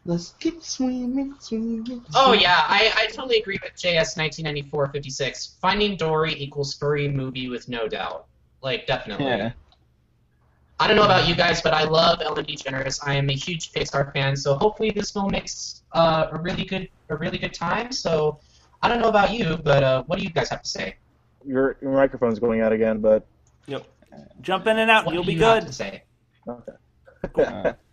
Speaker 6: Let's keep swimming, swimming.
Speaker 3: Oh yeah, I, I totally agree with JS 1994-56. Finding Dory equals furry movie with no doubt. Like definitely.
Speaker 1: Yeah.
Speaker 3: I don't know about you guys, but I love Ellen DeGeneres. I am a huge Pixar fan, so hopefully this film makes uh, a really good a really good time. So I don't know about you, but uh, what do you guys have to say?
Speaker 4: Your, your microphone's going out again, but yep,
Speaker 2: Jump in and out.
Speaker 3: What
Speaker 2: You'll
Speaker 3: do
Speaker 2: be
Speaker 3: you have
Speaker 2: good.
Speaker 3: to say?
Speaker 4: okay.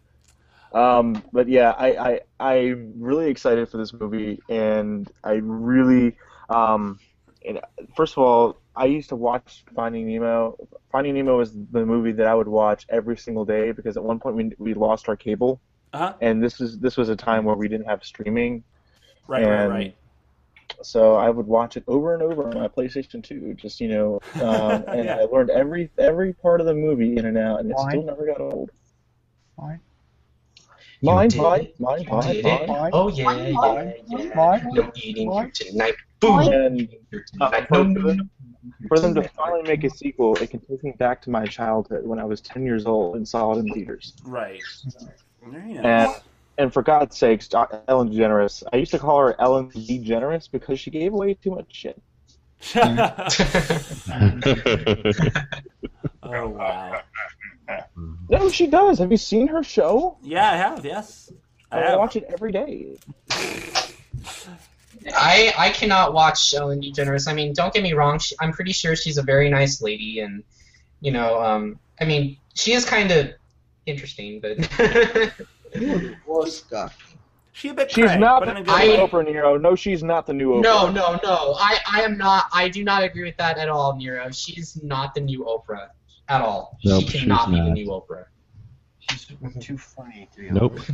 Speaker 4: Um, but yeah, I, I I'm really excited for this movie, and I really, um, and first of all, I used to watch Finding Nemo. Finding Nemo was the movie that I would watch every single day because at one point we we lost our cable,
Speaker 2: Uh-huh.
Speaker 4: and this was this was a time where we didn't have streaming,
Speaker 2: Right, right,
Speaker 4: And-
Speaker 2: right.
Speaker 4: so I would watch it over and over on my PlayStation 2. Just you know, um, and
Speaker 2: Yeah.
Speaker 4: I learned every every part of the movie in and out, and it
Speaker 1: Why?
Speaker 4: still never got old.
Speaker 1: Why?
Speaker 4: Mine,
Speaker 3: You
Speaker 4: mine,
Speaker 3: did it.
Speaker 4: mine,
Speaker 3: You
Speaker 4: mine,
Speaker 3: did
Speaker 4: mine.
Speaker 3: it.
Speaker 1: Why?
Speaker 3: Oh yeah, yeah,
Speaker 1: Why?
Speaker 3: yeah.
Speaker 1: Why?
Speaker 3: No eating
Speaker 1: Why?
Speaker 3: here tonight. Boom.
Speaker 4: And
Speaker 3: Here
Speaker 4: Uh,
Speaker 3: tonight.
Speaker 4: for,
Speaker 3: No,
Speaker 4: for
Speaker 3: no,
Speaker 4: them,
Speaker 3: no.
Speaker 4: for them to finally make a sequel, it can take me back to my childhood when I was 10 years old and saw it in theaters.
Speaker 2: Right. Very
Speaker 4: And and for God's sakes, Ellen DeGeneres. I used to call her Ellen DeGeneres because she gave away too much shit.
Speaker 2: oh wow.
Speaker 4: No, she does. Have you seen her show?
Speaker 2: Yeah, I have. Yes, I
Speaker 4: I
Speaker 2: have.
Speaker 4: watch it every day.
Speaker 3: I I cannot watch Ellen DeGeneres. I mean, don't get me wrong. She, I'm pretty sure she's a very nice lady, and you know, um, I mean, she is kind of interesting, but
Speaker 2: She a bit
Speaker 4: She's
Speaker 2: cray,
Speaker 4: not
Speaker 2: but
Speaker 4: the new
Speaker 3: I-
Speaker 4: Oprah Nero. No, she's not the new Oprah.
Speaker 3: no, no, no. I I am not. I do not agree with that at all, Nero. She's not the new Oprah at all.
Speaker 5: Nope,
Speaker 3: she
Speaker 5: she's
Speaker 3: cannot be the new Oprah.
Speaker 1: She's too funny to be
Speaker 5: Nope.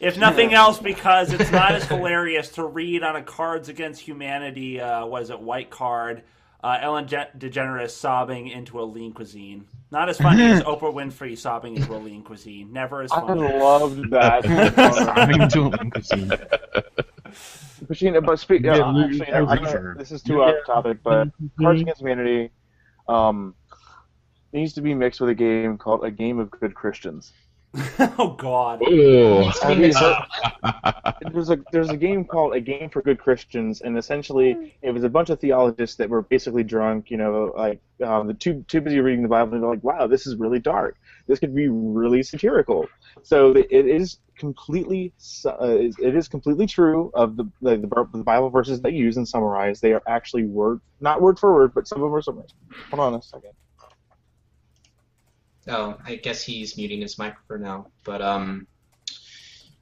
Speaker 2: If nothing else, because it's not as hilarious to read on a Cards Against Humanity, uh, was it white card, uh, Ellen Je- DeGeneres sobbing into a lean cuisine. Not as funny as Oprah Winfrey sobbing into a lean cuisine. Never as funny.
Speaker 4: I
Speaker 2: funny.
Speaker 4: loved that.
Speaker 1: Sobbing to a lean cuisine.
Speaker 4: But, you but speak,
Speaker 1: Yeah,
Speaker 4: uh, actually,
Speaker 1: you-
Speaker 4: I, I, this is too off topic, but Cards Against Humanity um, needs to be mixed with a game called A Game of Good Christians.
Speaker 2: oh God.
Speaker 5: Ooh.
Speaker 4: I mean,
Speaker 3: mixed
Speaker 4: uh, there's a there's a game called A Game for Good Christians, and essentially it was a bunch of theologists that were basically drunk. You know, like um, the too too busy reading the Bible, and they're like, "Wow, this is really dark. This could be really satirical." So it is completely su- uh, it is completely true of the, the the Bible verses they use and summarize. They are actually word not word for word, but some of them are summarized. Hold on a second.
Speaker 3: Oh, I guess he's muting his microphone now. But um,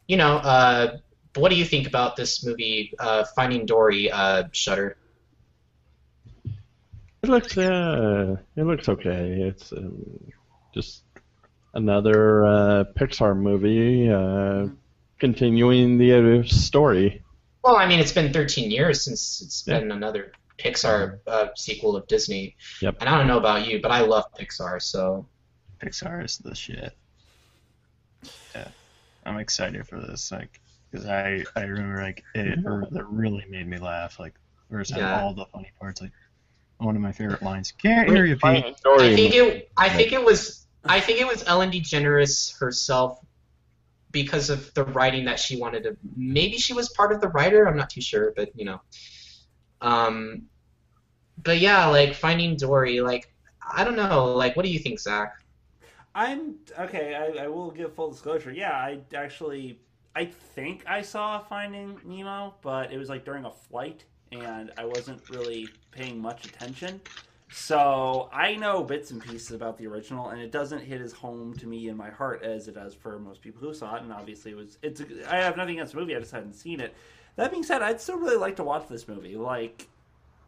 Speaker 3: you know, uh, what do you think about this movie, uh, Finding Dory, uh, Shutter?
Speaker 5: It looks uh, it looks okay. It's um, just another uh, Pixar movie uh, continuing the story.
Speaker 3: Well, I mean, it's been 13 years since it's
Speaker 5: Yeah.
Speaker 3: been another Pixar uh, sequel of Disney.
Speaker 5: Yep.
Speaker 3: And I don't know about you, but I love Pixar, so
Speaker 1: Pixar is the shit. Yeah, I'm excited for this, like, because I I remember like it, or that really made me laugh. Like, where's
Speaker 3: Yeah.
Speaker 1: all the funny parts? Like, one of my favorite lines. Can't hear you, Pete.
Speaker 3: I think it. I think it was. I think it was Ellen DeGeneres herself because of the writing that she wanted to. Maybe she was part of the writer. I'm not too sure, but you know. Um, but yeah, like Finding Dory. Like I don't know. Like what do you think, Zack?
Speaker 2: I'm okay. I, I will give full disclosure. Yeah, I actually, I think I saw Finding Nemo, but it was like during a flight, and I wasn't really paying much attention. So I know bits and pieces about the original, and it doesn't hit as home to me in my heart as it does for most people who saw it. And obviously, it was it's. I have nothing against the movie. I just hadn't seen it. That being said, I'd still really like to watch this movie. Like,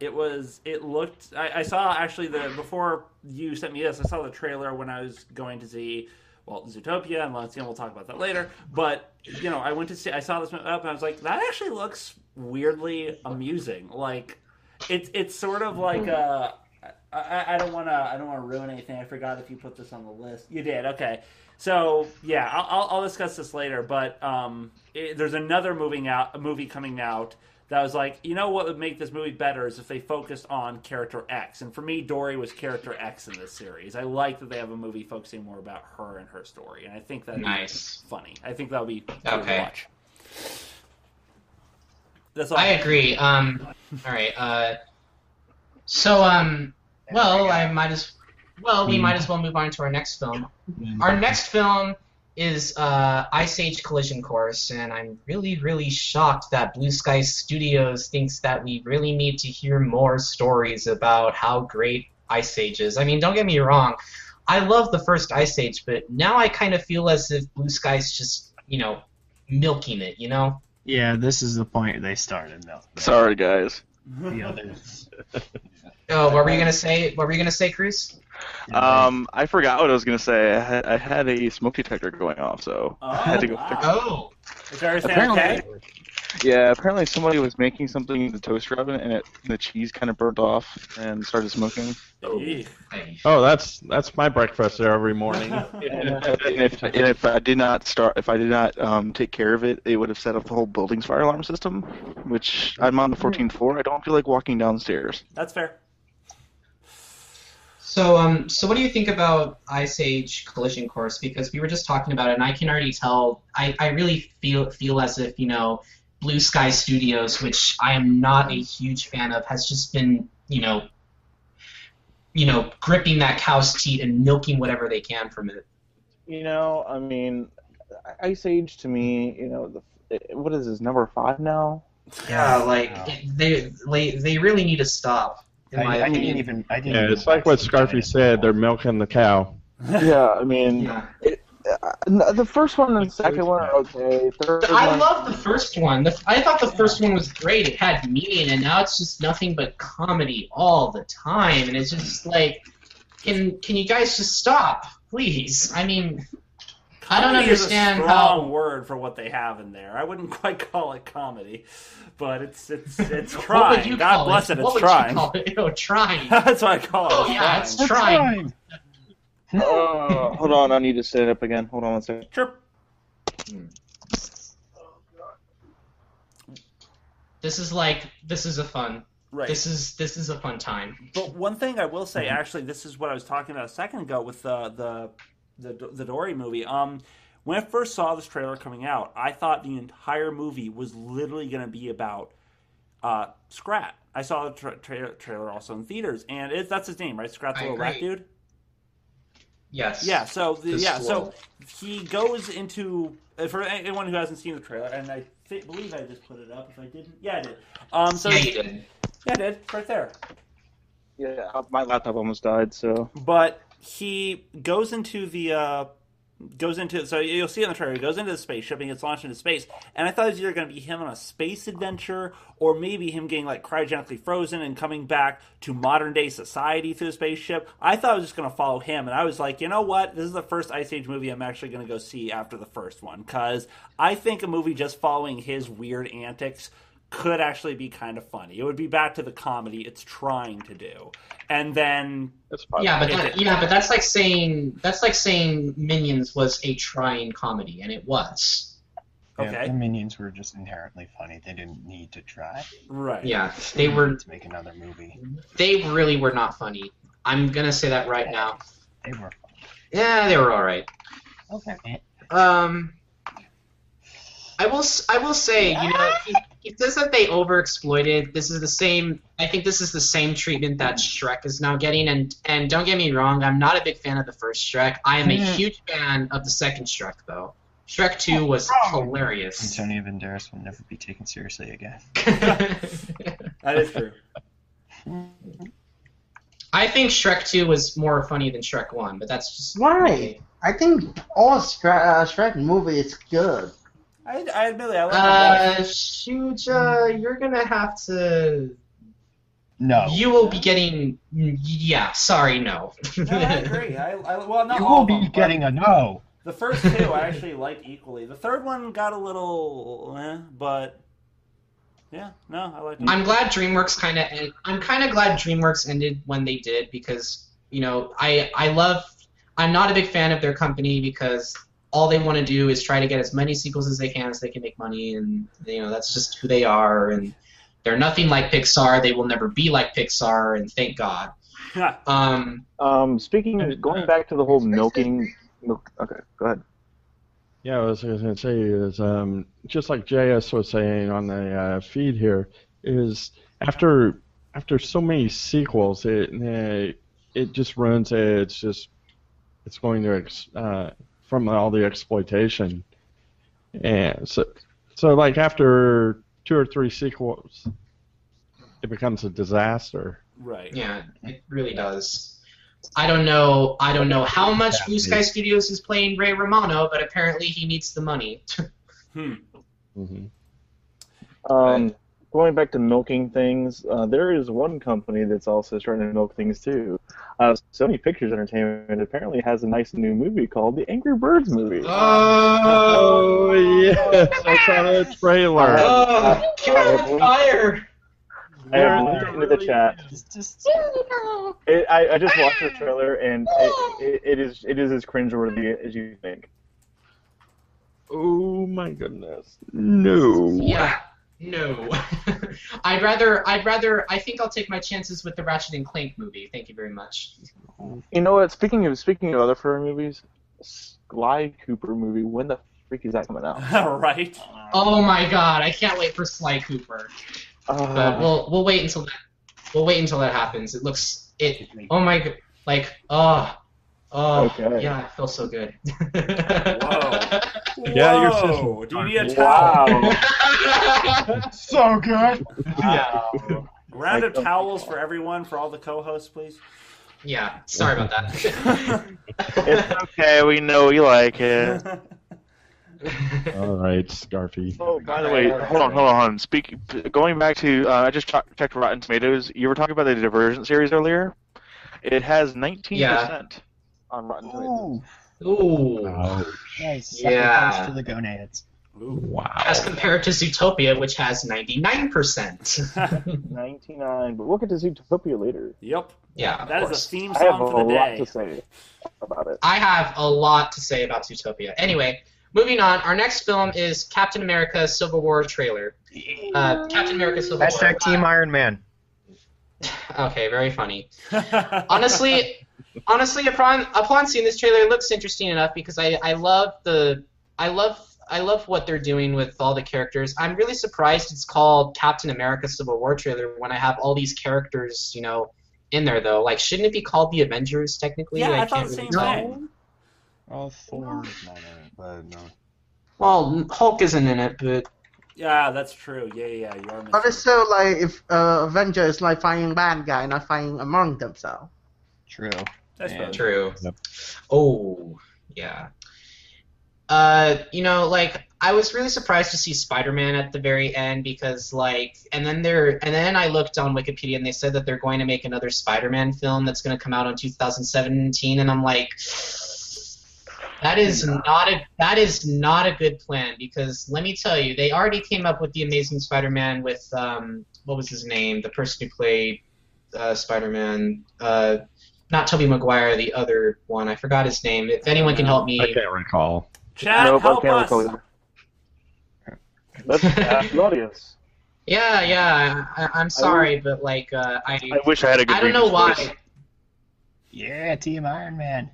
Speaker 2: it was. It looked. I, I saw actually the before you sent me this. I saw the trailer when I was going to see. Well, Zootopia and Let's see, we'll talk about that later. But you know, I went to see. I saw this up, and I was like, that actually looks weirdly amusing. Like, it's it's sort of like a. I, I don't want to. I don't want to ruin anything. I forgot if you put this on the list. You did. Okay. So yeah, I'll, I'll, I'll discuss this later. But um, it, there's another moving out, a movie coming out that was like, you know what would make this movie better is if they focused on character X. And for me, Dory was character X in this series. I like that they have a movie focusing more about her and her story, and I think that
Speaker 3: Nice.
Speaker 2: funny. I think that would be fun
Speaker 3: Okay.
Speaker 2: to watch. That's all.
Speaker 3: I agree. Um, all right. Uh, so, um, well, I might as well we might as well move on to our next film. Our next film is uh, Ice Age Collision Course, and I'm really, really shocked that Blue Sky Studios thinks that we really need to hear more stories about how great Ice Age is. I mean, don't get me wrong, I love the first Ice Age, but now I kind of feel as if Blue Sky's just, you know, milking it, you know?
Speaker 1: Yeah, this is the point they started though.
Speaker 7: Sorry, guys.
Speaker 1: The others.
Speaker 3: Oh, what were you gonna say? What were you gonna say, Kruz?
Speaker 7: Um, I forgot what I was gonna say. I had, I had a smoke detector going off, so
Speaker 2: Oh,
Speaker 7: I had to go
Speaker 2: wow.
Speaker 7: fix
Speaker 3: Oh,
Speaker 2: Is everything
Speaker 7: Apparently-
Speaker 2: okay?
Speaker 7: Yeah, apparently somebody was making something in the toaster oven, and it, the cheese kind of burnt off and started smoking.
Speaker 2: Eek.
Speaker 3: hey.
Speaker 5: Oh, that's that's my breakfast there every morning.
Speaker 7: and if and if I did not start, if I did not um, take care of it, it would have set off the whole building's fire alarm system. Which I'm on the 14th floor. I don't feel like walking downstairs.
Speaker 2: That's fair.
Speaker 3: So, um, so what do you think about Ice Age Collision Course? Because we were just talking about it, and I can already tell. I, I really feel feel as if you know, Blue Sky Studios, which I am not a huge fan of, has just been you know, you know, gripping that cow's teat and milking whatever they can from it.
Speaker 7: You know, I mean, Ice Age to me, you know, the, what is this number five now?
Speaker 3: Yeah, like
Speaker 1: Wow.
Speaker 3: they they they really need to stop. In my
Speaker 1: I, I
Speaker 3: opinion.
Speaker 1: didn't even. I didn't.
Speaker 5: Yeah,
Speaker 1: even
Speaker 5: it's like what Scarfy said. They're milking the cow.
Speaker 7: yeah, I mean,
Speaker 3: Yeah.
Speaker 7: uh, the first one and the second one are okay. Third
Speaker 3: I
Speaker 7: one,
Speaker 3: love the first one. The, I thought the first one was great. It had meaning, and now it's just nothing but comedy all the time. And it's just like, can can you guys just stop, please? I mean, I don't
Speaker 2: Comedy is
Speaker 3: understand
Speaker 2: a strong
Speaker 3: how.
Speaker 2: word for what they have in there. I wouldn't quite call it comedy, but it's it's it's
Speaker 3: What
Speaker 2: trying.
Speaker 3: would you
Speaker 2: God
Speaker 3: call
Speaker 2: bless
Speaker 3: it?
Speaker 2: it,
Speaker 3: What
Speaker 2: it's
Speaker 3: would
Speaker 2: trying.
Speaker 3: you call it? Oh, trying.
Speaker 2: That's what I call it.
Speaker 3: Oh,
Speaker 2: it's
Speaker 3: yeah,
Speaker 2: trying.
Speaker 3: it's trying.
Speaker 7: Uh, hold on, I need to set it up again. Hold on one second.
Speaker 2: Sure.
Speaker 3: This is like this is a fun.
Speaker 2: Right.
Speaker 3: This is this is a fun time.
Speaker 2: But one thing I will say, actually, this is what I was talking about a second ago with the the the, the Dory movie. Um, when I first saw this trailer coming out, I thought the entire movie was literally going to be about uh, Scrat. I saw the tra- tra- trailer also in theaters, and it, that's his name, right? Scrat the
Speaker 3: I
Speaker 2: little rat dude.
Speaker 3: Yes.
Speaker 2: Yeah. So the,
Speaker 3: The
Speaker 2: yeah. So he goes into uh, for anyone who hasn't seen the trailer, and I thi- believe I just put it up. If I didn't, yeah, I did. Um. So
Speaker 3: yeah, you did.
Speaker 2: yeah, I did right there.
Speaker 7: Yeah, my laptop almost died, so.
Speaker 2: but he goes into the uh goes into so you'll see in the trailer. He goes into the spaceship and gets launched into space. And i thought it was either going to be him on a space adventure or maybe him getting like cryogenically frozen and coming back to modern day society through the spaceship. I thought i was just going to follow him and i was like you know what? This is the first ice age movie i'm actually going to go see after the first one. Because i think a movie just following his weird antics could actually be kind of funny. It would be back to the comedy it's trying to do. And then
Speaker 5: That's.
Speaker 3: Yeah, but that, yeah, but that's like saying that's like saying Minions was a trying comedy, and it was.
Speaker 1: Yeah,
Speaker 2: Okay.
Speaker 1: the minions were just inherently funny. They didn't need to try
Speaker 2: right.
Speaker 3: Yeah, they were.
Speaker 1: to make another movie.
Speaker 3: They really were not funny. I'm gonna say that right now.
Speaker 1: They were
Speaker 3: Yeah, they were all right.
Speaker 1: okay.
Speaker 3: Um, I will. s- I will say, you know, he, he says that they overexploited. This is the same. I think this is the same treatment that Shrek is now getting. And and don't get me wrong, I'm not a big fan of the first Shrek. I am a huge fan of the second Shrek, though. Shrek Two was hilarious.
Speaker 1: Antonio Banderas will never be taken seriously again.
Speaker 2: That is true.
Speaker 3: I think Shrek 2 was more funny than Shrek 1, but that's just
Speaker 6: Why? I think all Shrek, uh, Shrek movie is good.
Speaker 2: I, I admit I like them
Speaker 3: Uh, Shuja, you're gonna have to.
Speaker 1: No.
Speaker 3: You will be getting. Yeah, sorry, no.
Speaker 2: No, I agree. I, I, well, not
Speaker 1: You
Speaker 2: all
Speaker 1: will
Speaker 2: of them,
Speaker 1: be getting a no.
Speaker 2: The first two I actually liked equally. The third one got a little, eh, but yeah, no, I liked it.
Speaker 3: I'm glad DreamWorks kind of. I'm kind of glad DreamWorks ended when they did because you know I I love. I'm not a big fan of their company because all they want to do is try to get as many sequels as they can so they can make money and you know that's just who they are and they're nothing like Pixar. They will never be like Pixar and thank God. Um,
Speaker 4: Um, speaking of going back to the whole milking. Milk, okay, go ahead.
Speaker 5: Yeah, I was going to say is um, just like JS was saying on the uh, feed here is after after so many sequels, it uh, it just runs. It's just it's going to ex- uh, from all the exploitation, and so so like after two or three sequels, it becomes a disaster.
Speaker 2: right.
Speaker 3: yeah, it really does. I don't know. I don't know how much Blue Sky Studios is playing Ray Romano, but apparently he needs the money.
Speaker 2: Hmm.
Speaker 5: Mm-hmm.
Speaker 4: Um, going back to milking things, uh, there is one company that's also starting to milk things too. Uh, Sony Pictures Entertainment apparently has a nice new movie called the Angry Birds movie.
Speaker 5: Oh yes, I saw the trailer.
Speaker 3: Oh, kill with fire!
Speaker 4: I have linked it into the chat.
Speaker 1: It's just
Speaker 4: It, I, I just watched the trailer and it, it, it is it is as cringeworthy as you think.
Speaker 5: Oh my goodness. No.
Speaker 3: Yeah, no. I'd rather. I'd rather. I think I'll take my chances with the Ratchet and Clank movie. Thank you very much.
Speaker 4: You know what? Speaking of speaking of other furry movies, Sly Cooper movie. When the freak is that coming out?
Speaker 2: right.
Speaker 3: Oh my god, I can't wait for Sly Cooper. But
Speaker 4: Uh,
Speaker 3: we'll we'll wait until that. We'll wait until that happens. It looks it. Oh my god, like oh. Oh,
Speaker 4: Okay.
Speaker 3: yeah, it feels so good.
Speaker 2: Whoa.
Speaker 5: Yeah, your
Speaker 2: Whoa. Do you need a towel?
Speaker 4: wow.
Speaker 1: so good.
Speaker 4: wow.
Speaker 2: Round of
Speaker 4: Like,
Speaker 2: towels for everyone, for all the co-hosts, please.
Speaker 3: yeah, sorry about that.
Speaker 7: It's okay. We know you like it.
Speaker 5: All right, Scarfy.
Speaker 4: Oh,
Speaker 7: By the way, hold on, hold on, hold. Speak, going back to, uh, I just ch- checked Rotten Tomatoes. You were talking about the Divergent series earlier. It has 19% on Rotten Tomatoes.
Speaker 1: Ooh,
Speaker 3: Ooh.
Speaker 5: Ouch.
Speaker 1: nice.
Speaker 3: Yeah.
Speaker 1: Sacrifice to the gonads.
Speaker 5: Wow.
Speaker 3: As compared to Zootopia, which has 99%.
Speaker 4: 99, but we'll get to Zootopia later.
Speaker 2: yep.
Speaker 3: yeah, of
Speaker 2: That is
Speaker 3: course.
Speaker 2: a theme song for the day.
Speaker 4: I have a lot to say about it.
Speaker 3: I have a lot to say about Zootopia. Anyway, moving on. Our next film is Captain America: Civil War trailer. Uh, Captain America: Civil War.
Speaker 8: Hashtag Team Iron Man.
Speaker 3: Okay, very funny. honestly, honestly, upon upon seeing this trailer, it looks interesting enough because I I love the I love I love what they're doing with all the characters. I'm really surprised it's called Captain America: Civil War trailer when I have all these characters, you know, in there though. Like, shouldn't it be called the Avengers technically?
Speaker 2: yeah, I,
Speaker 3: can't
Speaker 2: thought the same
Speaker 3: tell.
Speaker 2: thing.
Speaker 1: Oh, Thor is not in it, but no.
Speaker 3: Well, Hulk isn't in it, but
Speaker 2: Yeah, that's true. Yeah, yeah, yeah. You are
Speaker 6: But it's
Speaker 2: missing.
Speaker 6: still like if uh, Avenger is like fighting bad guy, not fighting among themselves.
Speaker 1: True.
Speaker 2: That's
Speaker 1: Yeah.
Speaker 2: fair.
Speaker 3: True.
Speaker 5: Yep.
Speaker 3: Oh, yeah. Uh, you know, like I was really surprised to see Spider-Man at the very end because, like, and then they're, and then I looked on Wikipedia and they said that they're going to make another Spider-Man film that's going to come out in 2017, and I'm like, that is not a that is not a good plan because let me tell you, they already came up with the Amazing Spider-Man with um, what was his name, the person who played uh, Spider-Man, uh, not Tobey Maguire, the other one. I forgot his name. If anyone can help me,
Speaker 5: I can't recall.
Speaker 2: Chat,
Speaker 4: Nope, I
Speaker 2: help
Speaker 4: can't
Speaker 2: us.
Speaker 4: recall. Let's ask the audience.
Speaker 3: yeah, yeah. I, I'm sorry, but like, uh, I
Speaker 7: I wish I had a good
Speaker 3: I don't know
Speaker 7: Regis
Speaker 3: why.
Speaker 7: voice.
Speaker 1: Yeah, Team Iron Man.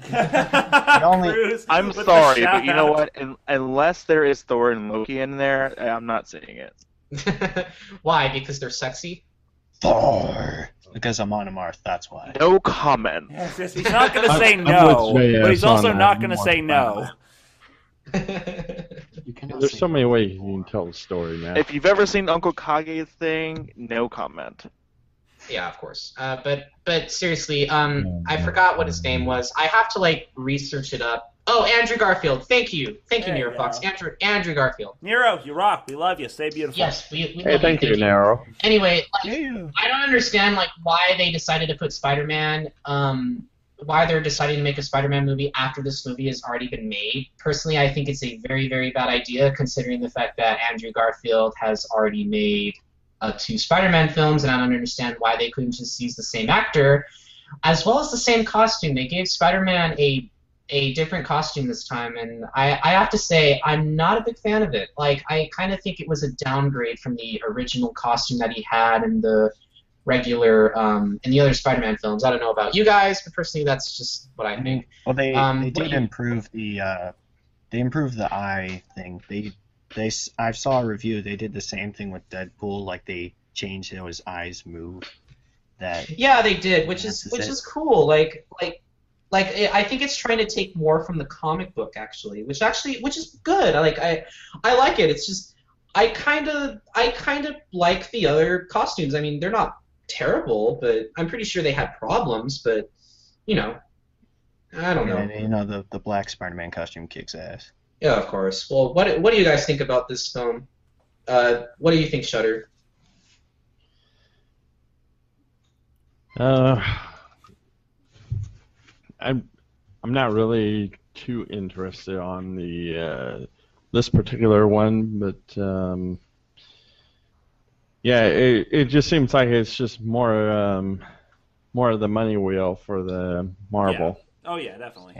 Speaker 2: only,
Speaker 7: I'm sorry, but you know what? Un unless there is Thor and Loki in there, I'm not saying it.
Speaker 3: why? Because they're sexy.
Speaker 1: Thor. Because I'm on a Marth, that's why.
Speaker 7: No comment.
Speaker 2: Yes, yes, he's not going to say
Speaker 5: I'm
Speaker 2: no,
Speaker 5: with JS
Speaker 2: but he's also not going to say no.
Speaker 1: You
Speaker 5: There's
Speaker 1: say-
Speaker 5: so many ways you can tell the story, man.
Speaker 7: If you've ever seen Uncle Kage's thing, no comment.
Speaker 3: Yeah, of course. Uh, but but seriously, um, I forgot what his name was. I have to like research it up. Oh, Andrew Garfield. Thank you, thank you, Nero
Speaker 2: you
Speaker 3: Fox.
Speaker 2: go.
Speaker 3: Andrew Andrew Garfield.
Speaker 2: Nero, you rock. We love you. Stay beautiful.
Speaker 3: Yes, we. we
Speaker 5: Hey,
Speaker 3: love
Speaker 5: thank you,
Speaker 3: you.
Speaker 5: Nero.
Speaker 3: Anyway, like,
Speaker 1: Yeah.
Speaker 3: I don't understand like why they decided to put Spider-Man. Um, why they're deciding to make a Spider-Man movie after this movie has already been made. Personally, I think it's a very, very bad idea considering the fact that Andrew Garfield has already made uh, two Spider-Man films, and I don't understand why they couldn't just use the same actor, as well as the same costume. They gave Spider-Man a a different costume this time, and I, I have to say I'm not a big fan of it. Like I kind of think it was a downgrade from the original costume that he had in the regular um, in the other Spider-Man films. I don't know about you guys, but personally, that's just what I think.
Speaker 1: Well, they
Speaker 3: Um,
Speaker 1: they did
Speaker 3: you-
Speaker 1: improve the uh, they improved the eye thing. They they I saw a review. They did the same thing with Deadpool. Like they changed how his eyes move. That
Speaker 3: Yeah, they did, which is which
Speaker 1: it.
Speaker 3: is cool. Like like like I I think it's trying to take more from the comic book actually, which actually which is good. I like I I like it. It's just I kind of I kind of like the other costumes. I mean, they're not terrible, but I'm pretty sure they had problems. But you know, I don't know.
Speaker 1: you know the the black Spider-Man costume kicks ass.
Speaker 3: Yeah, of course. Well, what what do you guys think about this film? Uh, what do you think, Shutter?
Speaker 5: Uh, I'm I'm not really too interested on the uh, this particular one, but um, yeah, it it just seems like it's just more um, more of the money wheel for the Marvel.
Speaker 2: Oh yeah, definitely.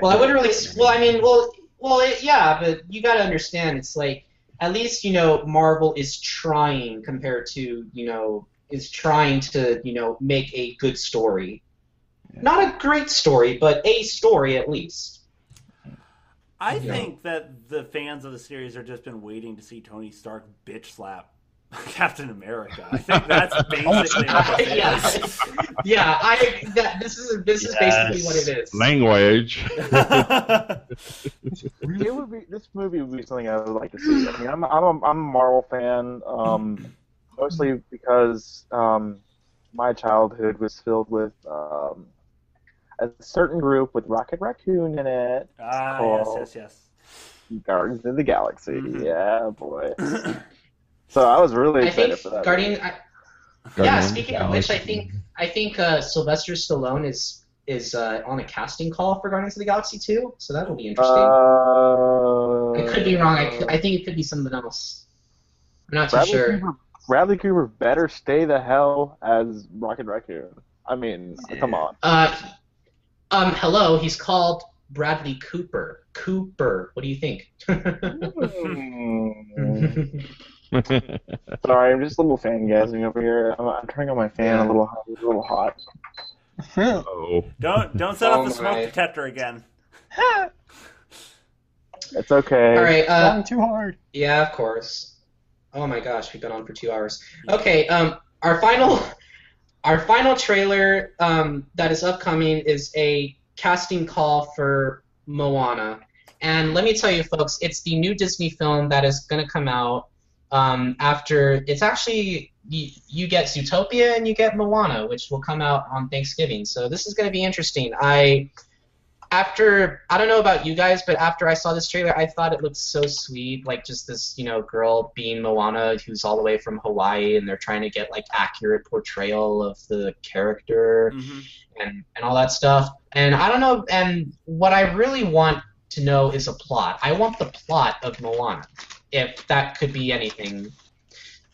Speaker 3: Well, I wouldn't really. Well, I mean, well, well, it, yeah, but you got to understand, it's like at least you know Marvel is trying compared to you know is trying to you know make a good story, not a great story, but a story at least.
Speaker 2: I
Speaker 3: Yeah.
Speaker 2: think that the fans of the series have just been waiting to see Tony Stark bitch slap Captain America. I think that's basically what it
Speaker 3: yeah, yeah. I that this is this is basically what it is.
Speaker 5: Language.
Speaker 4: it would be this movie would be something I would like to see. I mean, I'm I'm a, I'm a Marvel fan, um, mostly because um, my childhood was filled with um, a certain group with Rocket Raccoon in it,
Speaker 2: ah,
Speaker 4: Oh.
Speaker 2: yes, yes,
Speaker 4: Guardians of the Galaxy.
Speaker 2: Mhm.
Speaker 4: Yeah, boy. So I was really
Speaker 3: I
Speaker 4: excited
Speaker 3: think
Speaker 4: for that.
Speaker 3: Guardian. I, yeah, speaking
Speaker 5: the
Speaker 3: of which, I think I think uh, Sylvester Stallone is is uh, on a casting call for Guardians of the Galaxy too, so that will be interesting.
Speaker 4: Uh,
Speaker 3: I could be wrong. I, could, I think it could be something else. I'm not too
Speaker 4: Bradley
Speaker 3: sure.
Speaker 4: Cooper, Bradley Cooper better stay the hell as Rocket Raccoon. I mean, come on.
Speaker 3: Uh, um, hello. He's called Bradley Cooper. Cooper. What do you think?
Speaker 4: Mm. Sorry, I'm just a little fangasming over here. I'm, I'm turning on my fan a little hot. A little hot.
Speaker 5: oh.
Speaker 2: Don't don't set
Speaker 3: Oh
Speaker 2: off the smoke
Speaker 3: my.
Speaker 2: detector again.
Speaker 4: It's okay.
Speaker 3: All right. Uh,
Speaker 1: Going too hard.
Speaker 3: Yeah, of course. Oh my gosh, we've been on for two hours. Okay, um, our final, our final trailer um, that is upcoming is a casting call for Moana, and let me tell you, folks, it's the new Disney film that is going to come out um, after. It's actually you, you get Zootopia and you get Moana, which will come out on Thanksgiving. So this is going to be interesting. I after I don't know about you guys, but after I saw this trailer, I thought it looked so sweet. Like just this, you know, girl being Moana, who's all the way from Hawaii, and they're trying to get like accurate portrayal of the character
Speaker 2: hmm
Speaker 3: and and all that stuff. And I don't know. And what I really want to know is a plot. I want the plot of Moana, if that could be anything.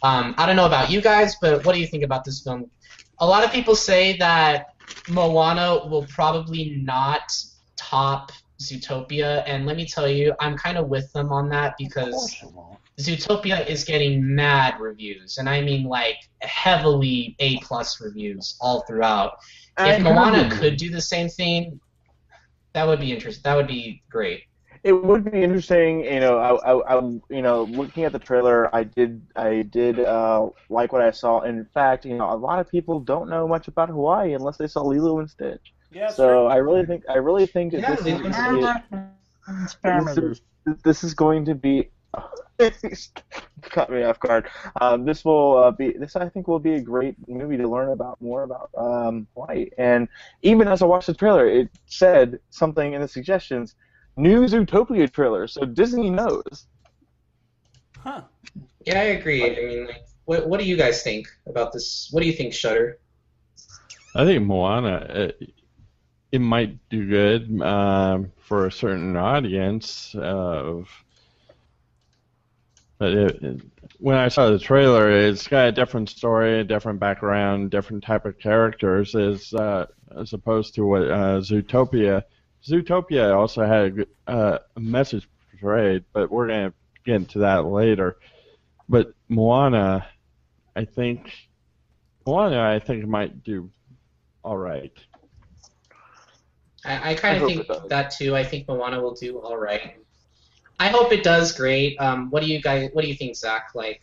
Speaker 3: Um, I don't know about you guys, but what do you think about this film? A lot of people say that Moana will probably not top Zootopia, and let me tell you, I'm kind of with them on that because
Speaker 1: course it won't.
Speaker 3: Zootopia is getting mad reviews, and I mean like heavily A plus reviews all throughout.
Speaker 4: I
Speaker 3: If Moana
Speaker 4: agree.
Speaker 3: could do the same thing, that would be interesting. That would be great.
Speaker 4: It would be interesting, you know. I, I, I'm, you know, looking at the trailer, I did, I did uh, like what I saw. In fact, you know, a lot of people don't know much about Hawaii unless they saw Lilo and Stitch.
Speaker 2: Yeah, that's
Speaker 4: So I really think, I really think
Speaker 3: Yeah,
Speaker 4: this, is going to be, this, is, this is going to be caught me off guard. Um, this will uh, be this I think will be a great movie to learn about more about um, Hawaii. And even as I watched the trailer, it said something in the suggestions, new Zootopia trailer. So Disney knows.
Speaker 2: Huh.
Speaker 3: Yeah, I agree. I mean, like, what what do you guys think about this? What do you think, Shutter?
Speaker 5: I think Moana, it, it might do good um, for a certain audience. Of, but it, it, when I saw the trailer, it's got a different story, a different background, different type of characters, as uh, as opposed to what uh, Zootopia. Zootopia also had a, uh, a message portrayed, but we're gonna get into that later. But Moana, I think Moana, I think might do all right.
Speaker 3: I, I kind of think that too. I think Moana will do all right. I hope it does great. Um, what do you guys? What do you think, Zack? Like,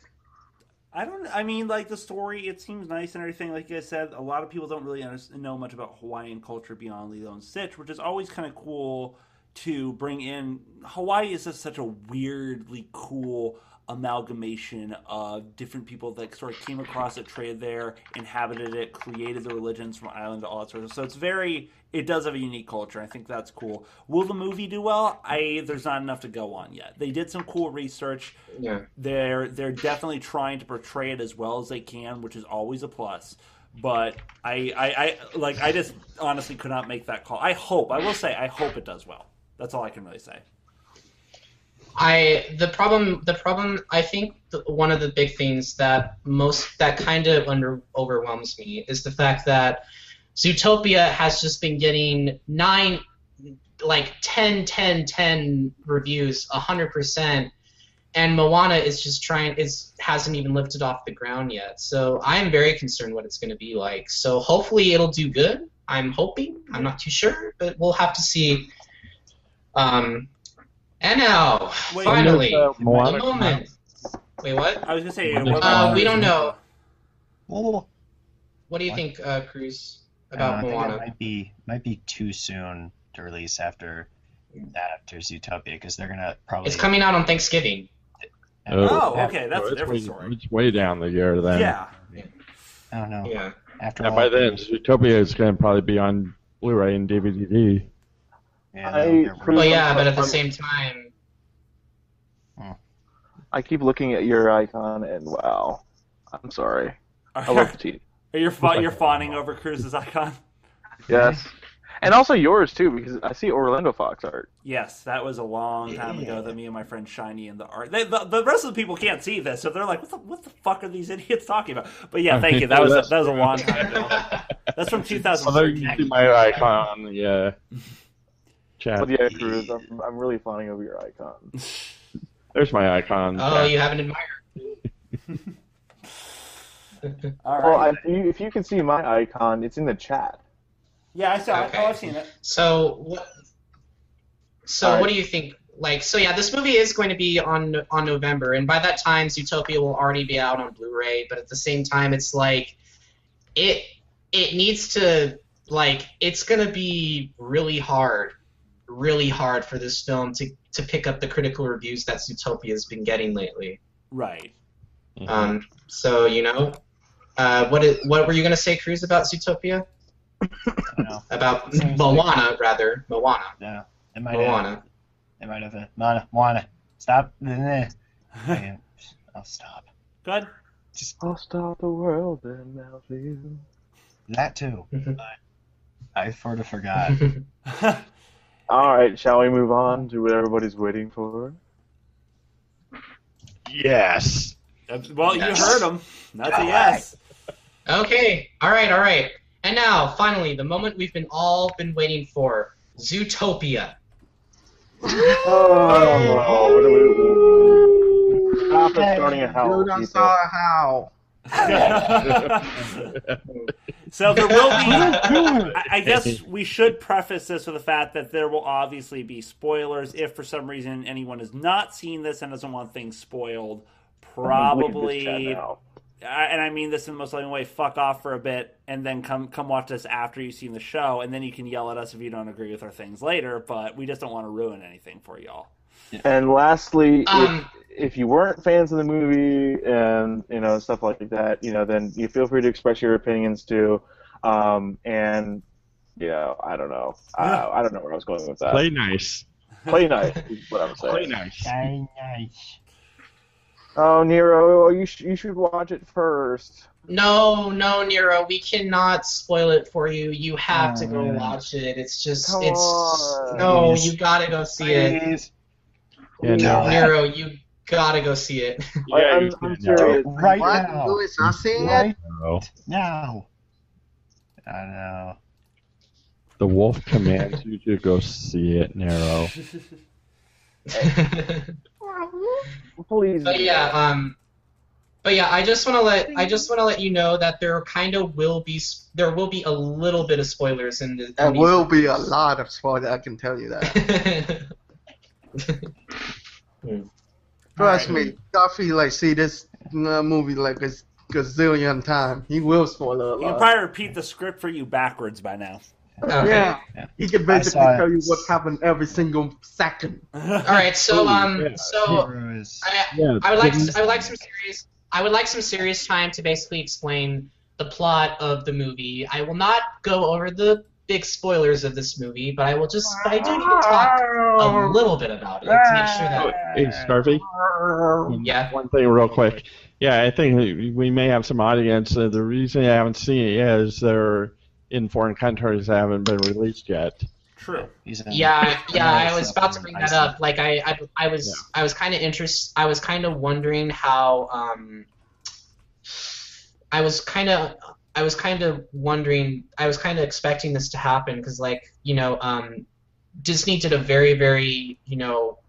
Speaker 2: I don't. I mean, like the story, it seems nice and everything. Like I said, a lot of people don't really know much about Hawaiian culture beyond Lilo and Stitch, which is always kind of cool to bring in. Hawaii is just such a weirdly cool amalgamation of different people that sort of came across it, traded there, inhabited it, created the religions from island to all that sort of. So it's very. It does have a unique culture. I think that's cool. Will the movie do well? I there's not enough to go on yet. They did some cool research
Speaker 3: yeah,
Speaker 2: they're they're definitely trying to portray it as well as they can, which is always a plus. But I, I, I like I just honestly could not make that call. I hope I will say I hope it does well. That's all I can really say.
Speaker 3: I the problem the problem I think the, one of the big things that most that kind of under overwhelms me is the fact that Zootopia has just been getting nine like 10 10 10 reviews 100% and Moana is just trying is hasn't even lifted off the ground yet. So I am very concerned what it's going to be like. So hopefully it'll do good. I'm hoping. I'm not too sure, but we'll have to see. Um, and now,
Speaker 2: Wait,
Speaker 3: finally,
Speaker 5: uh,
Speaker 3: the
Speaker 5: Moana
Speaker 3: moment. Wait, what?
Speaker 2: I was gonna say
Speaker 5: Uh,
Speaker 2: what
Speaker 3: Uh,
Speaker 2: about-
Speaker 3: we don't know.
Speaker 1: Oh,
Speaker 3: What do you think, uh, Kruz,
Speaker 1: I
Speaker 3: about
Speaker 1: think it
Speaker 3: Moana?
Speaker 1: might be might be too soon to release after after Zootopia because they're gonna probably.
Speaker 3: It's coming out on Thanksgiving.
Speaker 2: Oh,
Speaker 1: Yeah,
Speaker 2: okay, that's
Speaker 5: So
Speaker 2: a
Speaker 5: it's
Speaker 2: different
Speaker 5: way,
Speaker 2: story.
Speaker 5: It's way down the year then.
Speaker 2: Yeah,
Speaker 1: I don't know.
Speaker 3: Yeah.
Speaker 1: After
Speaker 5: And
Speaker 1: all,
Speaker 5: by then, Zootopia is going to probably be on Blu-ray and DVD.
Speaker 1: Yeah,
Speaker 4: I-
Speaker 1: they'll
Speaker 3: Well, yeah, but at the same time,
Speaker 4: I keep looking at your icon and wow, I'm sorry. I love the teeth.
Speaker 2: You're fa- you're fawning over Kruz's icon.
Speaker 4: Yes, and also yours too because I see Orlando Fox art.
Speaker 2: Yes, that was a long time ago that me and my friend Shiny and the art. They, the, the rest of the people can't see this, so they're like, "What the what the fuck are these idiots talking about?" But yeah, thank you. That was a, that was a long time ago. That's from
Speaker 5: Although you
Speaker 2: 2013.
Speaker 5: see my icon on the uh, chat.
Speaker 4: But yeah, Kruz, I'm, I'm really fawning over your icon.
Speaker 5: There's my icon.
Speaker 3: oh, you have an admirer.
Speaker 2: All
Speaker 4: Well, I, if, you, can see my icon, it's in the chat.
Speaker 2: yeah, I saw.
Speaker 3: Okay.
Speaker 2: it. Oh, I've seen it.
Speaker 3: So what? So
Speaker 4: Alright.
Speaker 3: what do you think? Like, so yeah, this movie is going to be on on November, and by that time, Zootopia will already be out on Blu-ray. But at the same time, it's like it it needs to like it's going to be really hard, really hard for this film to to pick up the critical reviews that Zootopia has been getting lately.
Speaker 2: Right.
Speaker 5: Mhm.
Speaker 3: Um, so you know, uh, what is, what were you going to say, Kruz, about Zootopia?
Speaker 1: I don't know.
Speaker 3: About Moana, rather, Moana,
Speaker 1: No, it might have.
Speaker 3: Moana.
Speaker 1: It might have. A, Moana, Moana, stop. I'll stop.
Speaker 2: Good.
Speaker 1: Just
Speaker 4: I'll stop the world and melt you.
Speaker 1: that too.
Speaker 3: Mhm.
Speaker 1: I sort of forgot.
Speaker 4: All right, shall we move on to what everybody's waiting for?
Speaker 5: Yes.
Speaker 2: well,
Speaker 3: Yes.
Speaker 2: you heard him. That's a yes.
Speaker 3: Okay, all right, all right. And now, finally, the moment we've been all been waiting for: Zootopia.
Speaker 4: Oh, oh what do we? Stop it starting a hell.
Speaker 6: You don't
Speaker 4: people.
Speaker 6: saw how.
Speaker 2: So there will be. I, I guess we should preface this with the fact that there will obviously be spoilers. If for some reason anyone has not seen this and doesn't want things spoiled,
Speaker 4: I'm gonna leave this
Speaker 2: probably. I- and I mean this in the most loving way. Fuck off for a bit, and then come come watch us after you've seen the show, and then you can yell at us if you don't agree with our things later. But we just don't want to ruin anything for y'all.
Speaker 4: And lastly,
Speaker 3: Um,
Speaker 4: if, if you weren't fans of the movie and you know stuff like that, you know, then you feel free to express your opinions too. Um, and you know, I don't know. Uh, I don't know where I was going with that.
Speaker 5: Play nice.
Speaker 4: Play nice is what I'm saying.
Speaker 5: Play nice.
Speaker 1: Play nice.
Speaker 4: Oh, Nero, you sh- you should watch it first.
Speaker 3: No, no, Nero, we cannot spoil it for you. You have to go
Speaker 1: Oh, yeah.
Speaker 3: watch it. It's just,
Speaker 4: Come
Speaker 3: it's
Speaker 4: on.
Speaker 3: no,
Speaker 1: Please.
Speaker 3: you gotta go see it.
Speaker 5: Yeah,
Speaker 1: No.
Speaker 5: no.
Speaker 3: Nero, you gotta go see it.
Speaker 5: Yeah,
Speaker 4: I'm, I'm
Speaker 5: can now.
Speaker 4: serious.
Speaker 1: Right
Speaker 6: what?
Speaker 1: now.
Speaker 6: Who is not seeing it?
Speaker 1: Right
Speaker 5: No.
Speaker 1: now. I know.
Speaker 5: The wolf commands you to go see it, Nero.
Speaker 4: Please.
Speaker 3: But yeah, um, but yeah, I just want to let I just want to let you know that there kind of will be there will be a little bit of spoilers in the.
Speaker 6: There
Speaker 3: in these-
Speaker 6: will be a lot of spoiler, I can tell you that. Trust me, Duffy like see this uh, movie like a gazillion times. He will spoil it.
Speaker 2: He can probably repeat the script for you backwards by now.
Speaker 3: Okay.
Speaker 6: Yeah,
Speaker 1: Yeah.
Speaker 6: he can basically tell you what happened every single second.
Speaker 3: All right, so
Speaker 5: Ooh,
Speaker 3: um,
Speaker 5: yeah.
Speaker 3: so I,
Speaker 5: Yeah,
Speaker 3: I would like
Speaker 5: didn't-
Speaker 3: I would like some serious I would like some serious time to basically explain the plot of the movie. I will not go over the big spoilers of this movie, but I will just I do need to talk a little bit about it to make sure that
Speaker 5: Hey, Scarfy.
Speaker 3: yeah.
Speaker 5: One thing, real quick. Yeah, I think we we may have some audience. Uh, the reason I haven't seen it yet is they're in foreign countries that haven't been released yet.
Speaker 2: True.
Speaker 1: He's
Speaker 3: Yeah, yeah, I was about to bring that up. Like I, I, I was, I was kind of interest. I was kind of wondering how. Um, I was kind of, I was kind of wondering. I was kind of expecting this to happen because, like, you know, um, Disney did a very, very, you know,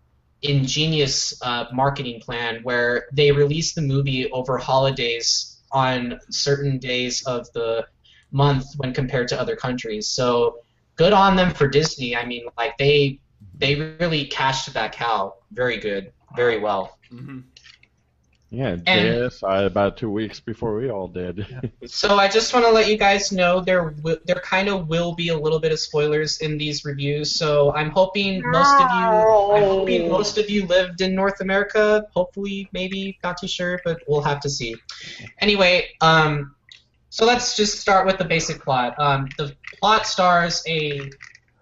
Speaker 3: ingenious uh, marketing plan where they released the movie over holidays on certain days of the month when compared to other countries. So good on them for Disney. I mean, like they they really cashed that cow very good, very well.
Speaker 2: hmm
Speaker 5: Yeah,
Speaker 3: And-
Speaker 5: they saw about two weeks before we all did.
Speaker 3: So I just want to let you guys know there w- there kind of will be a little bit of spoilers in these reviews. So I'm hoping most of you I'm hoping most of you lived in North America. Hopefully, maybe not too sure, but we'll have to see. Anyway, um, so let's just start with the basic plot. Um, the plot stars a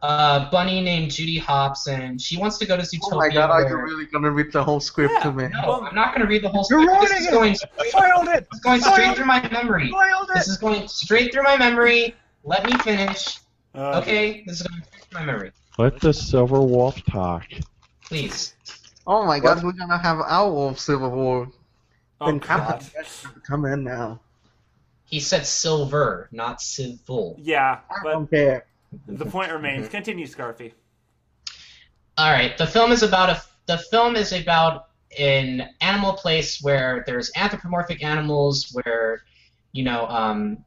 Speaker 3: uh, bunny named Judy Hopps, and she wants to go to Zootopia.
Speaker 6: Oh my god, are you really gonna read the whole script
Speaker 2: Yeah.
Speaker 6: to me?
Speaker 3: No, I'm not going to read the whole script.
Speaker 1: You're
Speaker 3: script. This
Speaker 1: ruining
Speaker 3: is
Speaker 1: it.
Speaker 3: going straight,
Speaker 1: Spoiled it!
Speaker 3: this is going straight through my memory.
Speaker 1: Spoiled
Speaker 3: This
Speaker 1: it!
Speaker 3: is going straight through my memory. Let me finish.
Speaker 2: Uh,
Speaker 3: Okay, this is going straight through my memory.
Speaker 5: Let the silver wolf talk.
Speaker 3: Please.
Speaker 6: Oh my god, we're gonna have our Wolf Civil War.
Speaker 2: Oh,
Speaker 6: Then
Speaker 2: God.
Speaker 6: Come in now.
Speaker 3: He said silver, not civil.
Speaker 2: Yeah,
Speaker 6: I don't care.
Speaker 2: The point remains. Continue, Scarfy.
Speaker 3: All right. The film is about a. The film is about an animal place where there's anthropomorphic animals, where, you know, um,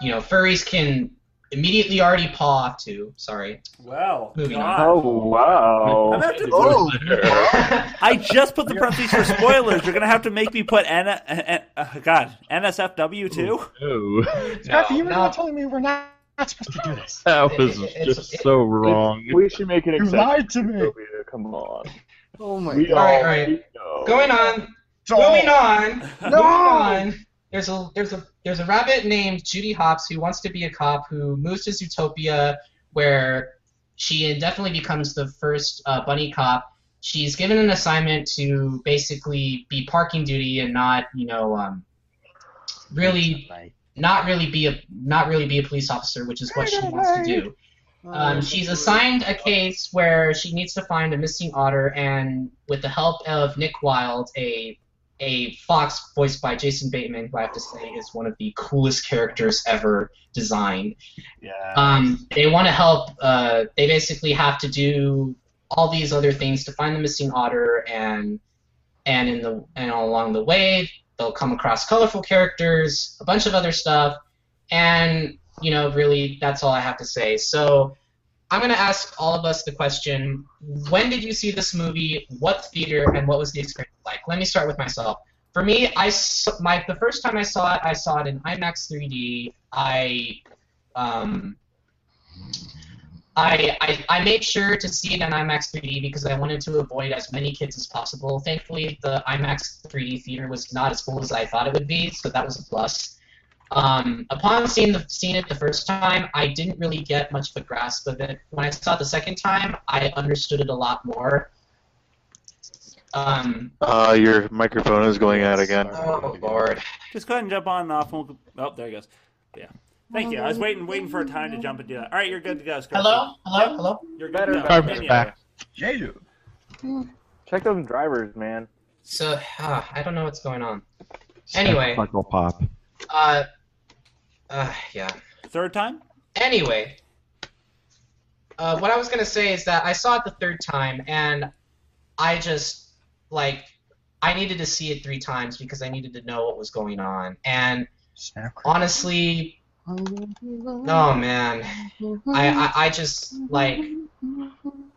Speaker 3: you know, furries can immediately already paw off to. Sorry.
Speaker 2: Well,
Speaker 3: Moving
Speaker 2: God.
Speaker 4: Oh wow.
Speaker 2: I'm gonna have to-
Speaker 6: Oh,
Speaker 2: I just put the parentheses for spoilers. You're gonna have to make me put N. N- uh, God, NSFW too.
Speaker 5: Oh,
Speaker 1: Scott, you were
Speaker 3: no.
Speaker 1: not telling me we're not, not supposed to do this.
Speaker 5: that was
Speaker 3: It- it's-
Speaker 5: just so wrong.
Speaker 4: We should make an
Speaker 1: You
Speaker 4: exception.
Speaker 1: lied to me.
Speaker 4: Come on.
Speaker 6: oh my
Speaker 4: We
Speaker 6: god.
Speaker 3: All right,
Speaker 4: all
Speaker 3: all right.
Speaker 4: know.
Speaker 3: Going on. Moving on. Moving on. There's a there's a there's a rabbit named Judy Hopps who wants to be a cop who moves to Zootopia where she definitely becomes the first uh, bunny cop. She's given an assignment to basically be parking duty and not you know um, really not really be a not really be a police officer, which is what she wants to do. Um, she's assigned a case where she needs to find a missing otter, and with the help of Nick Wilde, a a fox voiced by Jason Bateman, who I have to say is one of the coolest characters ever designed.
Speaker 1: Yeah.
Speaker 3: Um, they want to help. Uh, they basically have to do all these other things to find the missing otter, and and in the and along the way, they'll come across colorful characters, a bunch of other stuff, and you know, really, that's all I have to say. So. I'm going to ask all of us the question when did you see this movie? What theater? And what was the experience like? Let me start with myself. For me, I my the first time I saw it, I saw it in IMAX 3D. I um, I, I I made sure to see it in IMAX 3D because I wanted to avoid as many kids as possible. Thankfully, the IMAX 3D theater was not as full as I thought it would be, so that was a plus. Um, upon seeing the seeing it the first time, I didn't really get much of a grasp of it. When I saw it the second time, I understood it a lot more. Um,
Speaker 7: Uh, your microphone is going out again.
Speaker 3: oh lord.
Speaker 2: Just go ahead and jump on and off. and we'll- Oh, there he goes. Yeah. Thank you. I was waiting, waiting for a time to jump and do that. All right, you're good to go. Scorpio.
Speaker 3: Hello, hello, hello.
Speaker 2: You're
Speaker 4: Better.
Speaker 2: to go.
Speaker 5: Carver's back.
Speaker 1: Yeah.
Speaker 4: Check those drivers, man.
Speaker 3: So uh, I don't know what's going on. Anyway.
Speaker 5: Buckle pop.
Speaker 3: Uh, uh, yeah.
Speaker 2: Third time?
Speaker 3: Anyway, uh, what I was gonna say is that I saw it the third time, and I just like I needed to see it three times because I needed to know what was going on. And
Speaker 1: Snap.
Speaker 3: honestly, oh man, I, I, I just like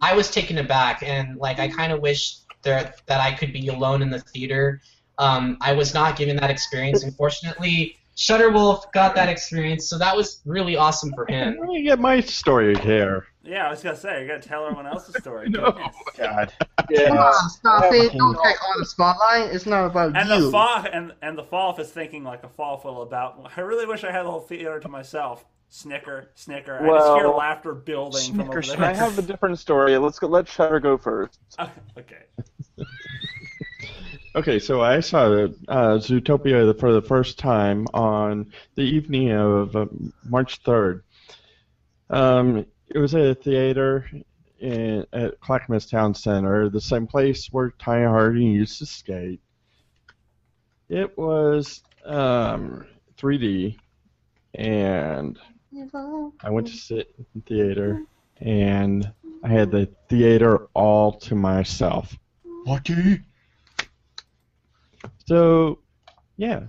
Speaker 3: I was taken aback, and like I kind of wish that that I could be alone in the theater. Um, I was not given that experience, unfortunately. Shutterwolf got that experience, so that was really awesome for him.
Speaker 5: Let me get my story here.
Speaker 2: Yeah, I was gonna say, I gotta tell everyone else's story.
Speaker 5: No.
Speaker 2: Goodness.
Speaker 1: God.
Speaker 6: Come on, stop it. Don't take all the spotlight. It's not about
Speaker 2: And
Speaker 6: you.
Speaker 2: the fall and and the fall is thinking like a fallful about. I really wish I had the whole theater to myself. Snicker, snicker. I just hear laughter building
Speaker 1: Snicker,
Speaker 2: from over
Speaker 4: I have a different story. Let's go. Let Shutter go first.
Speaker 2: okay.
Speaker 5: Okay, so I saw uh, Zootopia for the first time on the evening of uh, March 3rd. Um, it was at a theater in, at Clackamas Town Center, the same place where Ty Harding used to skate. It was um, 3D, and I went to sit in the theater, and I had the theater all to myself.
Speaker 1: Lucky.
Speaker 5: So, yeah,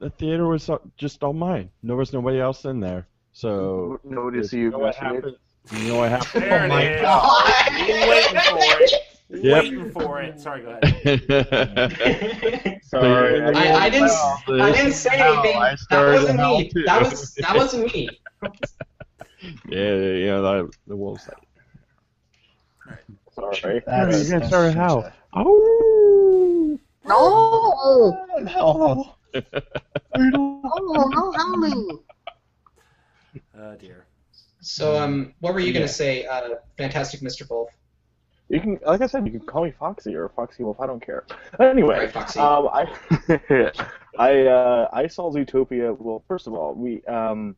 Speaker 5: the theater was uh, just all mine. There was nobody else in there. So,
Speaker 4: Nobody see you
Speaker 5: what
Speaker 4: investigate.
Speaker 5: Happened? You know what happened?
Speaker 2: There
Speaker 3: Oh my
Speaker 2: it is.
Speaker 3: god!
Speaker 2: Waiting for it.
Speaker 5: Yep.
Speaker 2: Waiting for it. Sorry, go ahead.
Speaker 4: Sorry,
Speaker 5: So,
Speaker 3: I, I didn't. I didn't say anything.
Speaker 5: I
Speaker 3: That wasn't me.
Speaker 5: too.
Speaker 3: That was that wasn't me.
Speaker 5: Yeah, yeah, the, the wolves.
Speaker 4: Sorry.
Speaker 1: That's,
Speaker 5: you gonna
Speaker 1: that's
Speaker 5: start a
Speaker 1: true,
Speaker 5: howl.
Speaker 1: Seth.
Speaker 5: Oh!
Speaker 6: No!
Speaker 1: No.
Speaker 6: Oh, no, howling.
Speaker 2: Oh dear.
Speaker 3: So um, what were you
Speaker 5: Yeah.
Speaker 3: gonna say, uh, Fantastic Mr. Wolf?
Speaker 4: You can, like I said, you can call me Foxy or Foxy Wolf. I don't care. Anyway,
Speaker 3: Alright, Foxy.
Speaker 4: um, I, I, uh, I saw Zootopia. Well, first of all, we, um,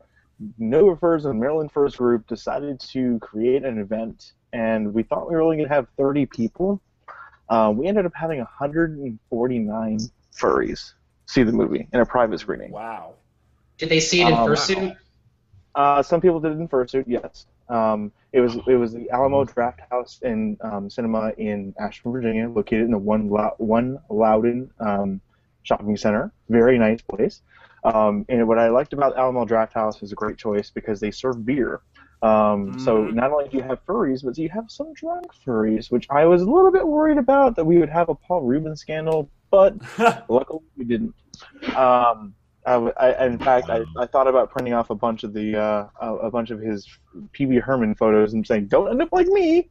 Speaker 4: Nova Furs and Maryland Furs Group decided to create an event, and we thought we were only going to have 30 people. Uh, we ended up having 149 furries see the movie in a private screening.
Speaker 2: Wow.
Speaker 3: Did they see it in
Speaker 4: Um,
Speaker 3: fursuit?
Speaker 4: Uh, some people did it in fursuit, yes. Um, it was it was the Alamo Draft House and um, Cinema in Ashburn, Virginia, located in the one one Loudoun um, shopping center. Very nice place. Um, and what I liked about Alamo Drafthouse is a great choice because they serve beer. Um, So
Speaker 2: Mhm.
Speaker 4: not only do you have furries, but you have some drunk furries, which I was a little bit worried about that we would have a Paul Reubens scandal, but luckily we didn't. Um, I, w- I- in fact, I, I thought about printing off a bunch of the uh, a, a bunch of his Pee Wee Herman photos and saying, "Don't end up like me."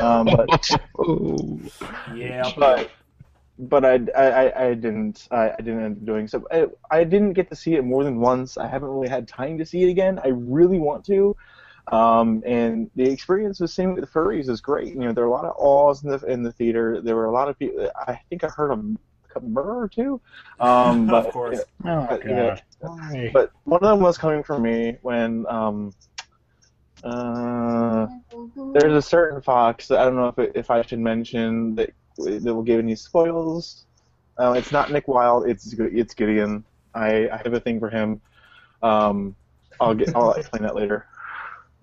Speaker 4: Um, but
Speaker 2: yeah.
Speaker 4: but but I, I, I- I didn't I, I didn't end up doing so. I, I didn't get to see it more than once. I haven't really had time to see it again. I really want to. Um, and the experience of seeing with the furries is great. You know, there are a lot of awes in the in the theater. There were a lot of people. I think I heard a, a murder or two. Um, but
Speaker 2: of course.
Speaker 1: Oh,
Speaker 4: But, you know,
Speaker 1: Why?
Speaker 4: but one of them was coming from me when um, uh, there's a certain fox that I don't know if it, if I should mention that that will give any spoils. Uh, it's not Nick Wilde. It's it's Gideon. I, I have a thing for him. Um, I'll get I'll explain that later.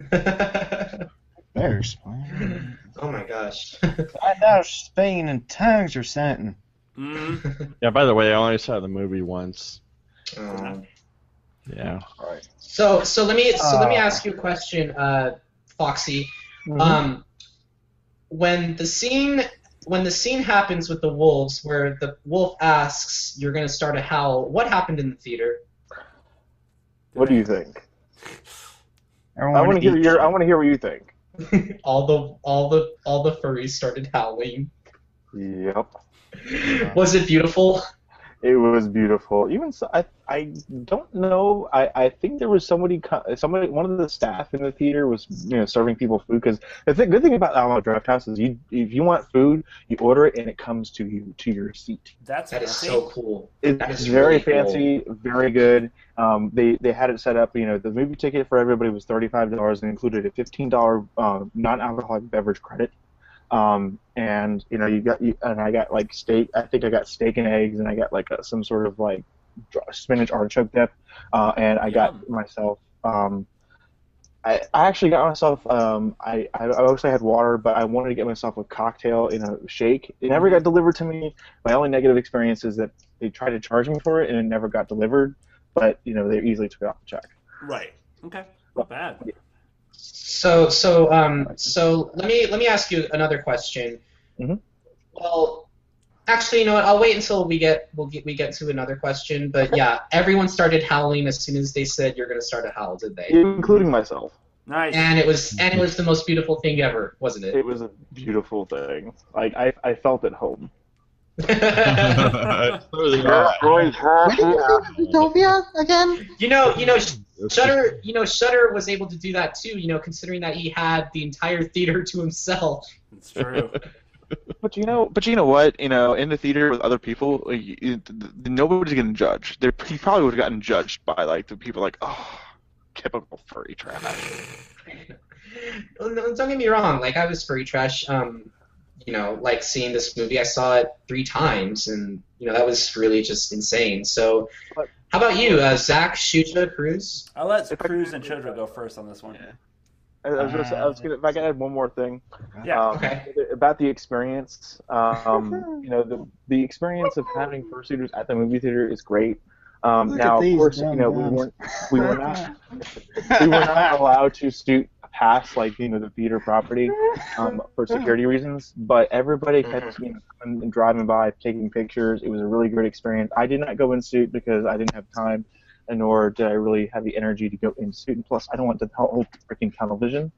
Speaker 1: There's.
Speaker 3: oh my gosh.
Speaker 1: I know Spain and tongues or something.
Speaker 2: Mm.
Speaker 5: Yeah, by the way, I only saw the movie once.
Speaker 3: Um,
Speaker 5: Yeah.
Speaker 3: so so let me so let me
Speaker 1: Uh.
Speaker 3: ask you a question, uh, Foxy.
Speaker 4: Mm-hmm.
Speaker 3: Um, when the scene when the scene happens with the wolves, where the wolf asks, "You're going to start a howl," what happened in the theater?
Speaker 4: What do you think?
Speaker 1: Everyone
Speaker 4: I want to hear your. I want to hear what you think.
Speaker 3: all the all the all the furries started howling.
Speaker 4: Yep.
Speaker 3: Was it beautiful?
Speaker 4: It was beautiful. Even so, I I don't know. I, I think there was somebody somebody one of the staff in the theater was you know serving people food because the th- good thing about Alamo Drafthouse is you if you want food you order it and it comes to you to your seat.
Speaker 2: That's
Speaker 3: That is so cool.
Speaker 4: It-
Speaker 3: That
Speaker 4: it's
Speaker 3: is
Speaker 4: very
Speaker 3: really cool.
Speaker 4: fancy, very good. Um, they they had it set up. You know, the movie ticket for everybody was thirty five dollars and included a fifteen dollar uh, non alcoholic beverage credit. Um, and you know, you got you, and I got like steak. I think I got steak and eggs, and I got like a, some sort of like spinach artichoke dip. Uh, and I
Speaker 2: Yum.
Speaker 4: got myself. Um, I, I actually got myself. Um, I I also had water, but I wanted to get myself a cocktail in a shake. It never got delivered to me. My only negative experience is that they tried to charge me for it, and it never got delivered. But you know, they easily took it off the check.
Speaker 2: Right. Okay. Not bad.
Speaker 3: So so um so let me let me ask you another question.
Speaker 4: Mhm.
Speaker 3: Well, actually, you know what? I'll wait until we get we'll get we get to another question. But yeah, everyone started howling as soon as they said you're gonna start a howl, did they?
Speaker 4: including myself.
Speaker 2: Nice.
Speaker 3: And it was and it was the most beautiful thing ever, wasn't it?
Speaker 4: It was a beautiful thing. Like I, I felt at home.
Speaker 5: Clearly
Speaker 4: Yeah,
Speaker 5: not.
Speaker 6: Where did you see Utopia again?
Speaker 3: you know, you know, Shutter, you know, Shutter was able to do that too. You know, considering that he had the entire theater to himself.
Speaker 2: it's true.
Speaker 7: But you know, but you know what? You know, in the theater with other people, like, you, you- th- th- nobody's getting judged. They're, he probably would have gotten judged by like the people like, oh, typical furry trash.
Speaker 3: No, no, don't get me wrong. Like I was furry trash. Um, you know, like seeing this movie, I saw it three times, and you know that was really just insane. So, how about you, uh, Zack, Shuja, Kruz?
Speaker 2: I'll let
Speaker 4: If I-
Speaker 2: Kruz and Chodra go first on this one.
Speaker 1: Yeah.
Speaker 4: I, I was gonna say, I was gonna, if I could add one more thing.
Speaker 2: Yeah.
Speaker 4: um,
Speaker 3: Okay.
Speaker 4: About the experience, um, you know, the the experience of having fursuiters at the movie theater is great. Um, now, of course, you
Speaker 1: dumb
Speaker 4: know, we weren't we were not we were not allowed to suit past like you know the theater property um, for security reasons. But everybody kept you know driving by, taking pictures. It was a really great experience. I did not go in suit because I didn't have time, and nor did I really have the energy to go in suit. And plus, I don't want the whole freaking tunnel vision.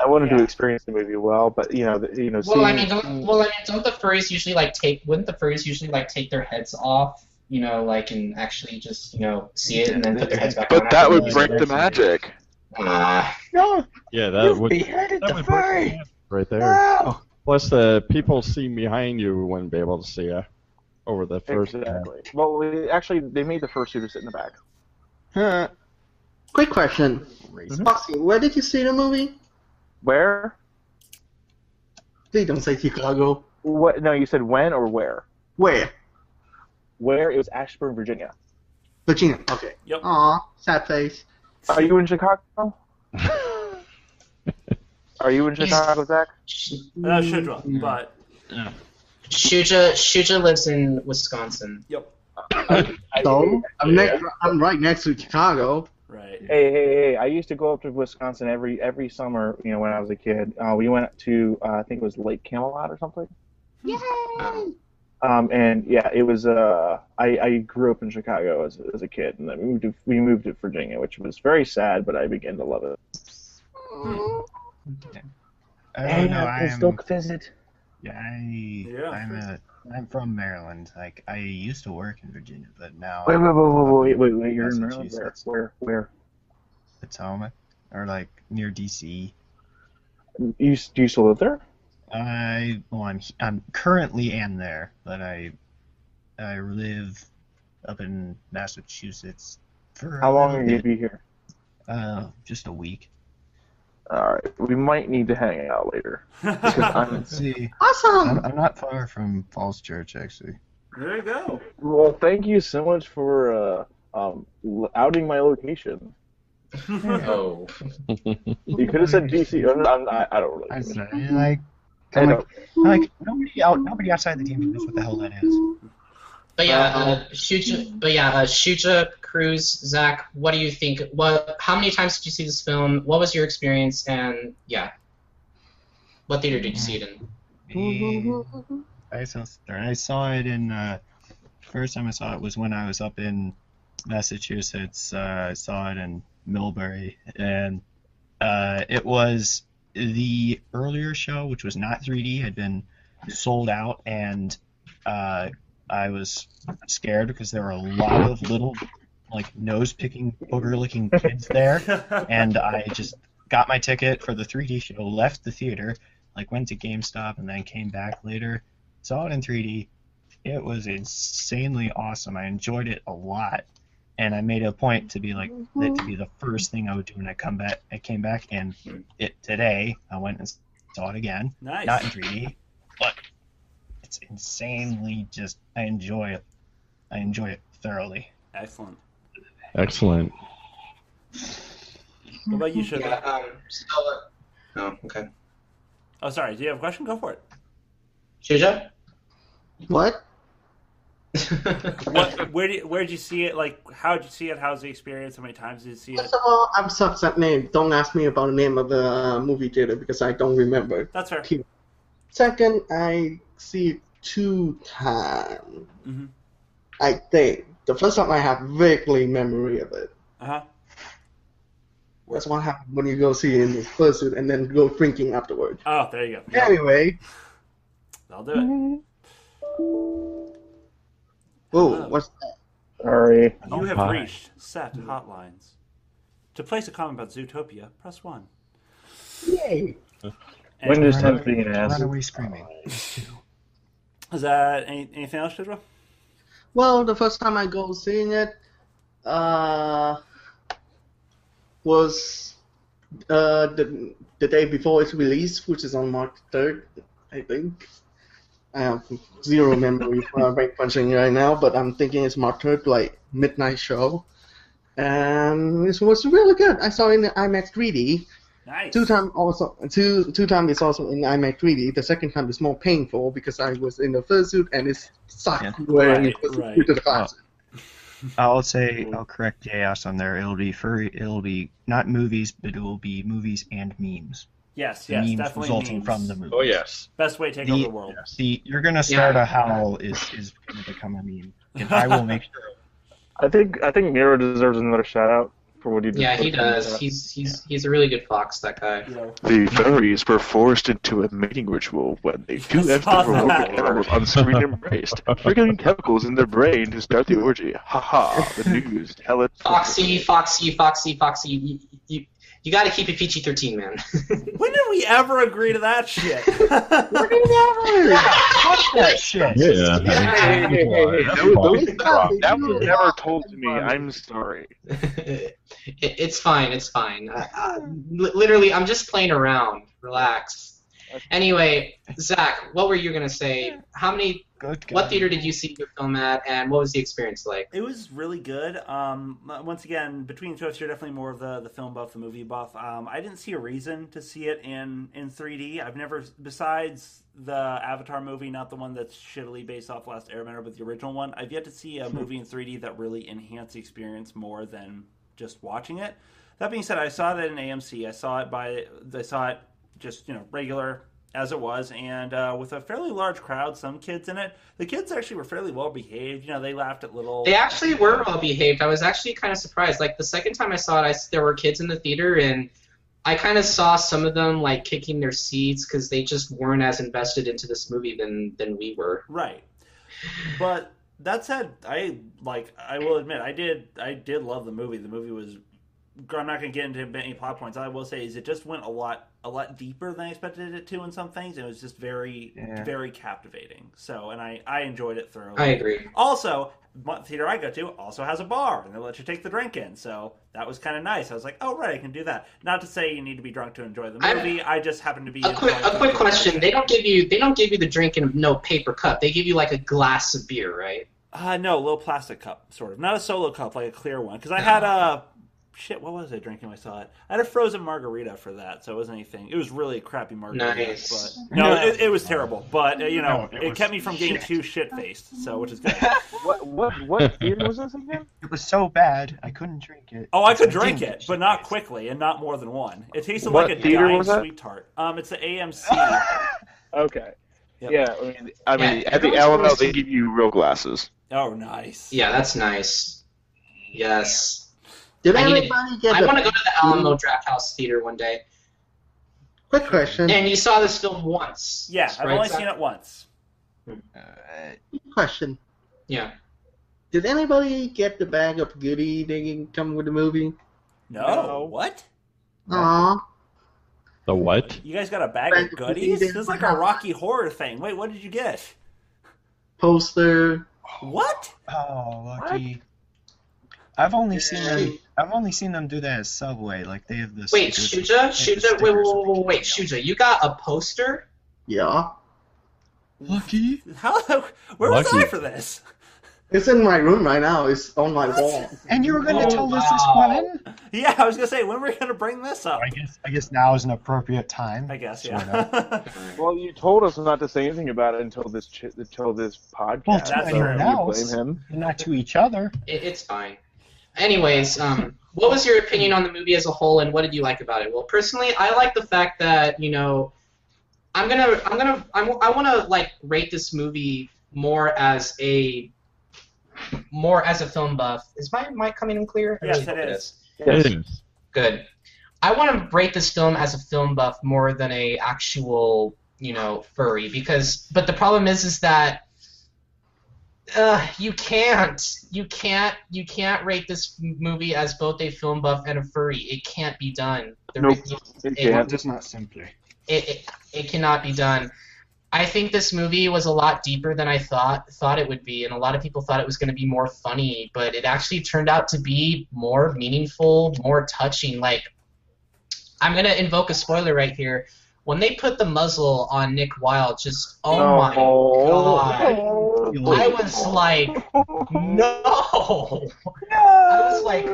Speaker 4: I wanted
Speaker 2: Yeah.
Speaker 4: to experience the movie well, but you know, the, you know,
Speaker 3: Well, I mean, don't, well, I mean, don't the furries usually like take? Wouldn't the furries usually like take their heads off? You know, like and actually just you know see it and then put their heads back on.
Speaker 7: But that would break the magic.
Speaker 3: Ah.
Speaker 1: No,
Speaker 5: Yeah, that
Speaker 1: you
Speaker 5: would,
Speaker 1: beheaded
Speaker 5: that
Speaker 1: the
Speaker 5: would the
Speaker 1: furry.
Speaker 5: right there.
Speaker 1: No.
Speaker 5: Plus, the people seeing behind you wouldn't be able to see you over the first.
Speaker 4: exactly. Well, we, actually, they made the fursuiter sit in the back.
Speaker 1: Huh.
Speaker 6: Quick question.
Speaker 1: Racist.
Speaker 6: Foxy, where did you see the movie?
Speaker 4: Where?
Speaker 6: Please don't say Chicago.
Speaker 4: What? No, you said when or where?
Speaker 6: Where?
Speaker 4: Where? It was Ashburn, Virginia.
Speaker 6: Virginia. Okay.
Speaker 2: Yep.
Speaker 6: Aw, sad face.
Speaker 4: Are you in Chicago? Are you in Chicago, Zack?
Speaker 2: Uh, Chodra, but
Speaker 3: Shuja Shuja lives in Wisconsin.
Speaker 2: yep.
Speaker 4: I,
Speaker 6: So I'm
Speaker 4: yeah.
Speaker 6: next. I'm right next to Chicago.
Speaker 2: Right.
Speaker 4: Hey, hey, hey! I used to go up to Wisconsin every every summer. You know, when I was a kid, uh, we went to uh, I think it was Lake Camelot or something.
Speaker 6: Yay!
Speaker 4: Um, and yeah, it was. Uh, I, I grew up in Chicago as, as a kid, and then we moved to we moved to Virginia, which was very sad, but I began to love it.
Speaker 1: I don't know. I'm,
Speaker 4: visit.
Speaker 1: yeah, I,
Speaker 2: Yeah.
Speaker 1: I'm a, I'm from Maryland. Like I used to work in Virginia, but now
Speaker 4: Wait, wait, wait, wait, wait, wait, wait! You're in Maryland. Where? Where? Where?
Speaker 1: Potomac or like near DC.
Speaker 4: You do you still live there?
Speaker 1: I well, I'm I'm currently am there, but I I live up in Massachusetts for
Speaker 4: How long are you
Speaker 1: bit.
Speaker 4: be here?
Speaker 1: Uh, just a week.
Speaker 4: All right, we might need to hang out later. Because I'm,
Speaker 1: Let's see.
Speaker 6: Awesome.
Speaker 1: I'm, I'm not far from Falls Church actually.
Speaker 2: there you go.
Speaker 4: well, thank you so much for uh, um, outing my location.
Speaker 3: Oh.
Speaker 4: You could have said DC. I'm, I'm, I, I don't really.
Speaker 1: I said,
Speaker 4: shit.
Speaker 1: like,
Speaker 4: I
Speaker 1: I'm
Speaker 4: know.
Speaker 1: like, like nobody out, nobody outside the team knows what the hell that is.
Speaker 3: But yeah, uh, Shuja, but yeah, uh, Shuja, Kruz, Zack, what do you think? What? How many times did you see this film? What was your experience? And yeah, what theater did you see it in?
Speaker 1: I saw, I saw it in. Uh, first time I saw it was when I was up in Massachusetts. Uh, I saw it in Millbury, and uh, it was the earlier show, which was not 3D, had been sold out, and uh, I was scared because there were a lot of little, like nose picking, booger looking kids there, and I just got my ticket for the 3D show, left the theater, like went to GameStop, and then came back later, saw it in 3D. It was insanely awesome. I enjoyed it a lot and I made a point to be like that to mm-hmm. be the first thing I would do when I come back. I came back, and hmm. it today I went and saw it again,
Speaker 2: Nice.
Speaker 1: not in 3D, but it's insanely just I enjoy it. I enjoy it thoroughly.
Speaker 2: Excellent.
Speaker 5: Excellent.
Speaker 2: What about you, Sugar?
Speaker 3: Yeah. Um. So. Uh, oh, okay.
Speaker 2: Oh, sorry. Do you have a question? Go for it.
Speaker 3: Shuja.
Speaker 6: What?
Speaker 2: What? Where did where did you see it? Like, how did you see it? How's the experience? How many times did you see it?
Speaker 6: First of all, I'm such that name. Don't ask me about the name of the uh, movie theater because I don't remember.
Speaker 2: That's fair.
Speaker 6: Second, I see it two times.
Speaker 2: Mhm.
Speaker 6: I think the first time I have vaguely memory of it.
Speaker 2: Uh huh.
Speaker 6: That's what happens when you go see it in the fursuit and then go drinking afterwards.
Speaker 2: Oh, there you go.
Speaker 6: Anyway,
Speaker 2: I'll do it.
Speaker 6: Oh, what's that?
Speaker 4: Sorry.
Speaker 2: You
Speaker 5: Oh,
Speaker 2: have
Speaker 5: hi.
Speaker 2: reached set hotlines. To place a comment about Zootopia, press one.
Speaker 6: Yay!
Speaker 2: And-
Speaker 4: When does Tenth being an
Speaker 1: Run
Speaker 4: ass?
Speaker 1: away screaming.
Speaker 2: Is that any, anything else, Shidra?
Speaker 6: Well, the first time I go seeing it, uh, was uh the the day before its release, which is on March third, I think. I have zero memory for rank punching right now, but I'm thinking it's March third, like midnight show, and it was really good. I saw it in the IMAX 3D.
Speaker 2: Nice.
Speaker 6: Two time also two two time is also in IMAX 3D. The second time is more painful because I was in the fursuit and it sucked
Speaker 1: Yeah.
Speaker 6: wearing
Speaker 2: Right,
Speaker 6: the fursuit
Speaker 2: right.
Speaker 6: to the class.
Speaker 1: I'll say I'll correct Chaos on there. It'll be furry. It'll be not movies, but it will be movies and memes.
Speaker 2: Yes,
Speaker 1: The
Speaker 2: yes,
Speaker 1: memes
Speaker 2: definitely
Speaker 1: resulting
Speaker 2: memes.
Speaker 1: from the movie.
Speaker 5: Oh yes.
Speaker 2: Best way to take
Speaker 1: The-
Speaker 2: over the world.
Speaker 1: The you're gonna start
Speaker 3: Yeah.
Speaker 1: a howl is is gonna become a meme, and I will make sure.
Speaker 4: I think I think Miro deserves another shout out for what he did.
Speaker 3: yeah, he does. He's he's he's a really good fox. That guy.
Speaker 2: You know,
Speaker 7: The furries were forced into a mating ritual when they two
Speaker 2: I
Speaker 7: entered
Speaker 2: saw
Speaker 7: the organ were on-screen embraced, triggering chemicals in their brain to start the orgy. Ha ha! The news. Tell it.
Speaker 3: Foxy, Foxy, Foxy, Foxy. You, you, you got to keep it PG thirteen, man.
Speaker 2: when did we ever agree to that shit?
Speaker 1: that shit.
Speaker 5: Yeah.
Speaker 4: Hey, hey, hey, hey, hey,
Speaker 7: Those- those-
Speaker 6: Exactly.
Speaker 7: that was never told to me. I'm sorry.
Speaker 3: it, it's fine. It's fine. I, I, literally, I'm just playing around. Relax. Anyway, Zack, what were you gonna say? How many?
Speaker 1: Good
Speaker 3: What theater did you see the film at, and what was the experience like?
Speaker 2: It was really good. Um, once again, between the two of us, you're definitely more of the, the film buff, the movie buff. Um, I didn't see a reason to see it in, in 3D. I've never, besides the Avatar movie, not the one that's shittily based off Last Airbender, but the original one, I've yet to see a movie in 3D that really enhanced the experience more than just watching it. That being said, I saw that in AMC. I saw it by, I saw it just you know regular as it was, and uh, with a fairly large crowd, some kids in it. The kids actually were fairly well behaved. You know, they laughed at little.
Speaker 3: They actually were well behaved. I was actually kind of surprised. Like the second time I saw it, I, there were kids in the theater, and I kind of saw some of them like kicking their seats because they just weren't as invested into this movie than than we were.
Speaker 2: Right. But that said, I like I will admit I did I did love the movie. The movie was I'm not going to get into any plot points. I will say is it just went a lot a lot deeper than I expected it to in some things. It was just very
Speaker 1: Yeah.
Speaker 2: very captivating. So, and I I enjoyed it thoroughly.
Speaker 3: I agree.
Speaker 2: Also, the theater I go to also has a bar, and they let you take the drink in. So that was kind of nice. I was like, oh right, I can do that. Not to say you need to be drunk to enjoy the
Speaker 3: I-
Speaker 2: movie. I, just happen to be
Speaker 3: A quick a quick question. They don't give you they don't give you the drink in no paper cup. They give you like a glass of beer, right?
Speaker 2: Uh, no, a little plastic cup, sort of. Not a solo cup, like a clear one. Because I had a shit. What was I drinking when I saw it? I had a frozen margarita for that, so it wasn't anything. It was really a crappy margarita.
Speaker 3: Nice.
Speaker 2: But no, it, it was terrible. But uh, you know,
Speaker 1: No,
Speaker 2: it,
Speaker 1: it
Speaker 2: kept me from getting
Speaker 1: shit.
Speaker 2: too shit faced. So which is good.
Speaker 4: What what what theater was this again?
Speaker 1: It was so bad I couldn't drink it.
Speaker 2: Oh, I could
Speaker 1: So
Speaker 2: drink it, but not quickly and not more than one. It tasted
Speaker 4: What
Speaker 2: like a
Speaker 4: theater
Speaker 2: dying
Speaker 4: was
Speaker 2: sweet tart. Um, it's the AMC.
Speaker 4: Okay.
Speaker 2: Yep.
Speaker 4: Yeah, I mean,
Speaker 7: I mean,
Speaker 3: Yeah,
Speaker 7: at the
Speaker 3: everyone's
Speaker 7: Alamo, they give you real glasses.
Speaker 2: oh, nice.
Speaker 3: Yeah, that's nice. Yes.
Speaker 6: Did
Speaker 3: I need to-
Speaker 6: anybody get
Speaker 3: I want to go to the Alamo Drafthouse Theater one day.
Speaker 6: quick question?
Speaker 3: And you saw this film once.
Speaker 2: Yeah, I've
Speaker 3: right,
Speaker 2: only seen it once.
Speaker 1: Uh,
Speaker 6: Question.
Speaker 3: Yeah.
Speaker 6: Did anybody get the bag of goodie they come with the movie?
Speaker 2: No.
Speaker 7: No.
Speaker 2: What?
Speaker 6: Aw.
Speaker 5: The what?
Speaker 2: You guys got a bag
Speaker 6: Bag
Speaker 2: of
Speaker 6: of
Speaker 2: goodies?
Speaker 6: goodies.
Speaker 2: This is like a Rocky Horror thing. Wait, what did you get?
Speaker 6: Poster.
Speaker 2: What?
Speaker 1: oh, lucky. I've only seen them. I've only seen them do that at Subway. Like they have this.
Speaker 3: Wait,
Speaker 1: stickers-
Speaker 3: Shuja?
Speaker 1: like
Speaker 3: Shuja? Wait, wait, wait, wait, wait. Shuja, you got a poster?
Speaker 6: Yeah.
Speaker 1: Lucky.
Speaker 2: How? Where was I for this?
Speaker 6: It's in my room right now. It's on my
Speaker 2: What?
Speaker 6: wall.
Speaker 1: And you were going to
Speaker 3: Oh,
Speaker 1: tell us this
Speaker 3: wow.
Speaker 1: when?
Speaker 2: Yeah, I was gonna say when were we gonna bring this up?
Speaker 1: I guess. I guess now is an appropriate time.
Speaker 2: I guess
Speaker 1: Sort
Speaker 2: yeah.
Speaker 4: Well, you told us not to say anything about it until this ch- until this podcast.
Speaker 1: Well,
Speaker 2: to
Speaker 4: so
Speaker 2: anyone
Speaker 4: you
Speaker 1: else.
Speaker 4: blame him.
Speaker 1: Not to each other.
Speaker 3: It, it's fine. Anyways, um, what was your opinion on the movie as a whole, and what did you like about it? Well, personally, I like the fact that you know, I'm gonna, I'm gonna, I'm, I want to like rate this movie more as a, more as a film buff. Is my mic coming in clear?
Speaker 2: Yes,
Speaker 3: really
Speaker 2: it
Speaker 3: hope
Speaker 2: is.
Speaker 5: It is.
Speaker 3: Good. I want to rate this film as a film buff more than a actual, you know, furry because but the problem is is that uh, you can't you can't you can't rate this movie as both a film buff and a furry. It can't be done. The
Speaker 4: Nope.
Speaker 3: re-
Speaker 4: It
Speaker 3: It-
Speaker 4: can't.
Speaker 1: Simply.
Speaker 3: it, it it cannot be done. I think this movie was a lot deeper than I thought thought it would be, and a lot of people thought it was going to be more funny, but it actually turned out to be more meaningful, more touching. Like, I'm going to invoke a spoiler right here. When they put the muzzle on Nick Wilde, just oh my god, I was like, no. I was like,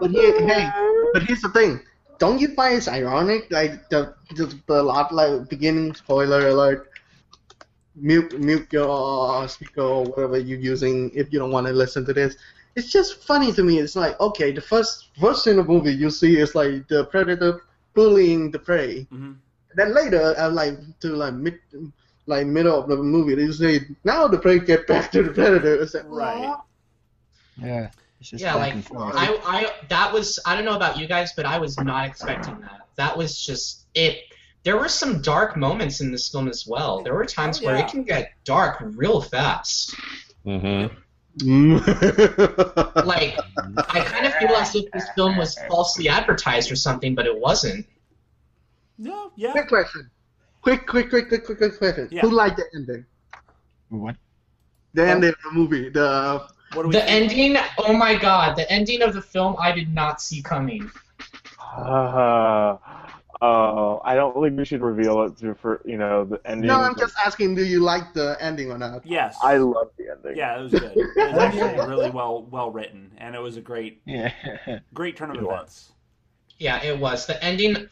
Speaker 6: But here, hey, but here's the thing. Don't you find it's ironic? Like the the, the lot like beginning spoiler alert. Mute mute your speaker or whatever you're using if you don't want to listen to this. It's just funny to me. It's like okay, the first first in the movie you see is like the predator bullying the prey.
Speaker 2: Mhm.
Speaker 6: Then later, uh, like to like mid like middle of the movie, they say now the prey get back to the predator. It's like,
Speaker 2: Right.
Speaker 1: Yeah. Just
Speaker 3: yeah, like. I, I, that was I don't know about you guys, but I was not expecting that. That was just it. There were some dark moments in this film as well. There were times
Speaker 2: Oh,
Speaker 3: where it can get dark real fast.
Speaker 5: Mm-hmm.
Speaker 3: Like I kind of feel as if this film was falsely advertised or something, but it wasn't.
Speaker 2: No, yeah.
Speaker 6: Quick question. Quick, quick, quick, quick, quick, quick question.
Speaker 2: Yeah.
Speaker 6: Who liked the ending?
Speaker 1: What?
Speaker 6: The ending of the movie. The
Speaker 2: What do we
Speaker 3: The
Speaker 2: think?
Speaker 3: ending, oh my god, the ending of the film I did not see coming.
Speaker 4: Uh, uh, I don't think we should reveal it through for you know the ending.
Speaker 6: no, I'm just asking. Do you like the ending or not?
Speaker 2: Yes.
Speaker 4: I love the ending.
Speaker 2: yeah, it was good. It was actually really well well written, and it was a great
Speaker 1: Yeah.
Speaker 2: great turn of
Speaker 5: It was.
Speaker 2: events.
Speaker 3: Yeah, it was. The ending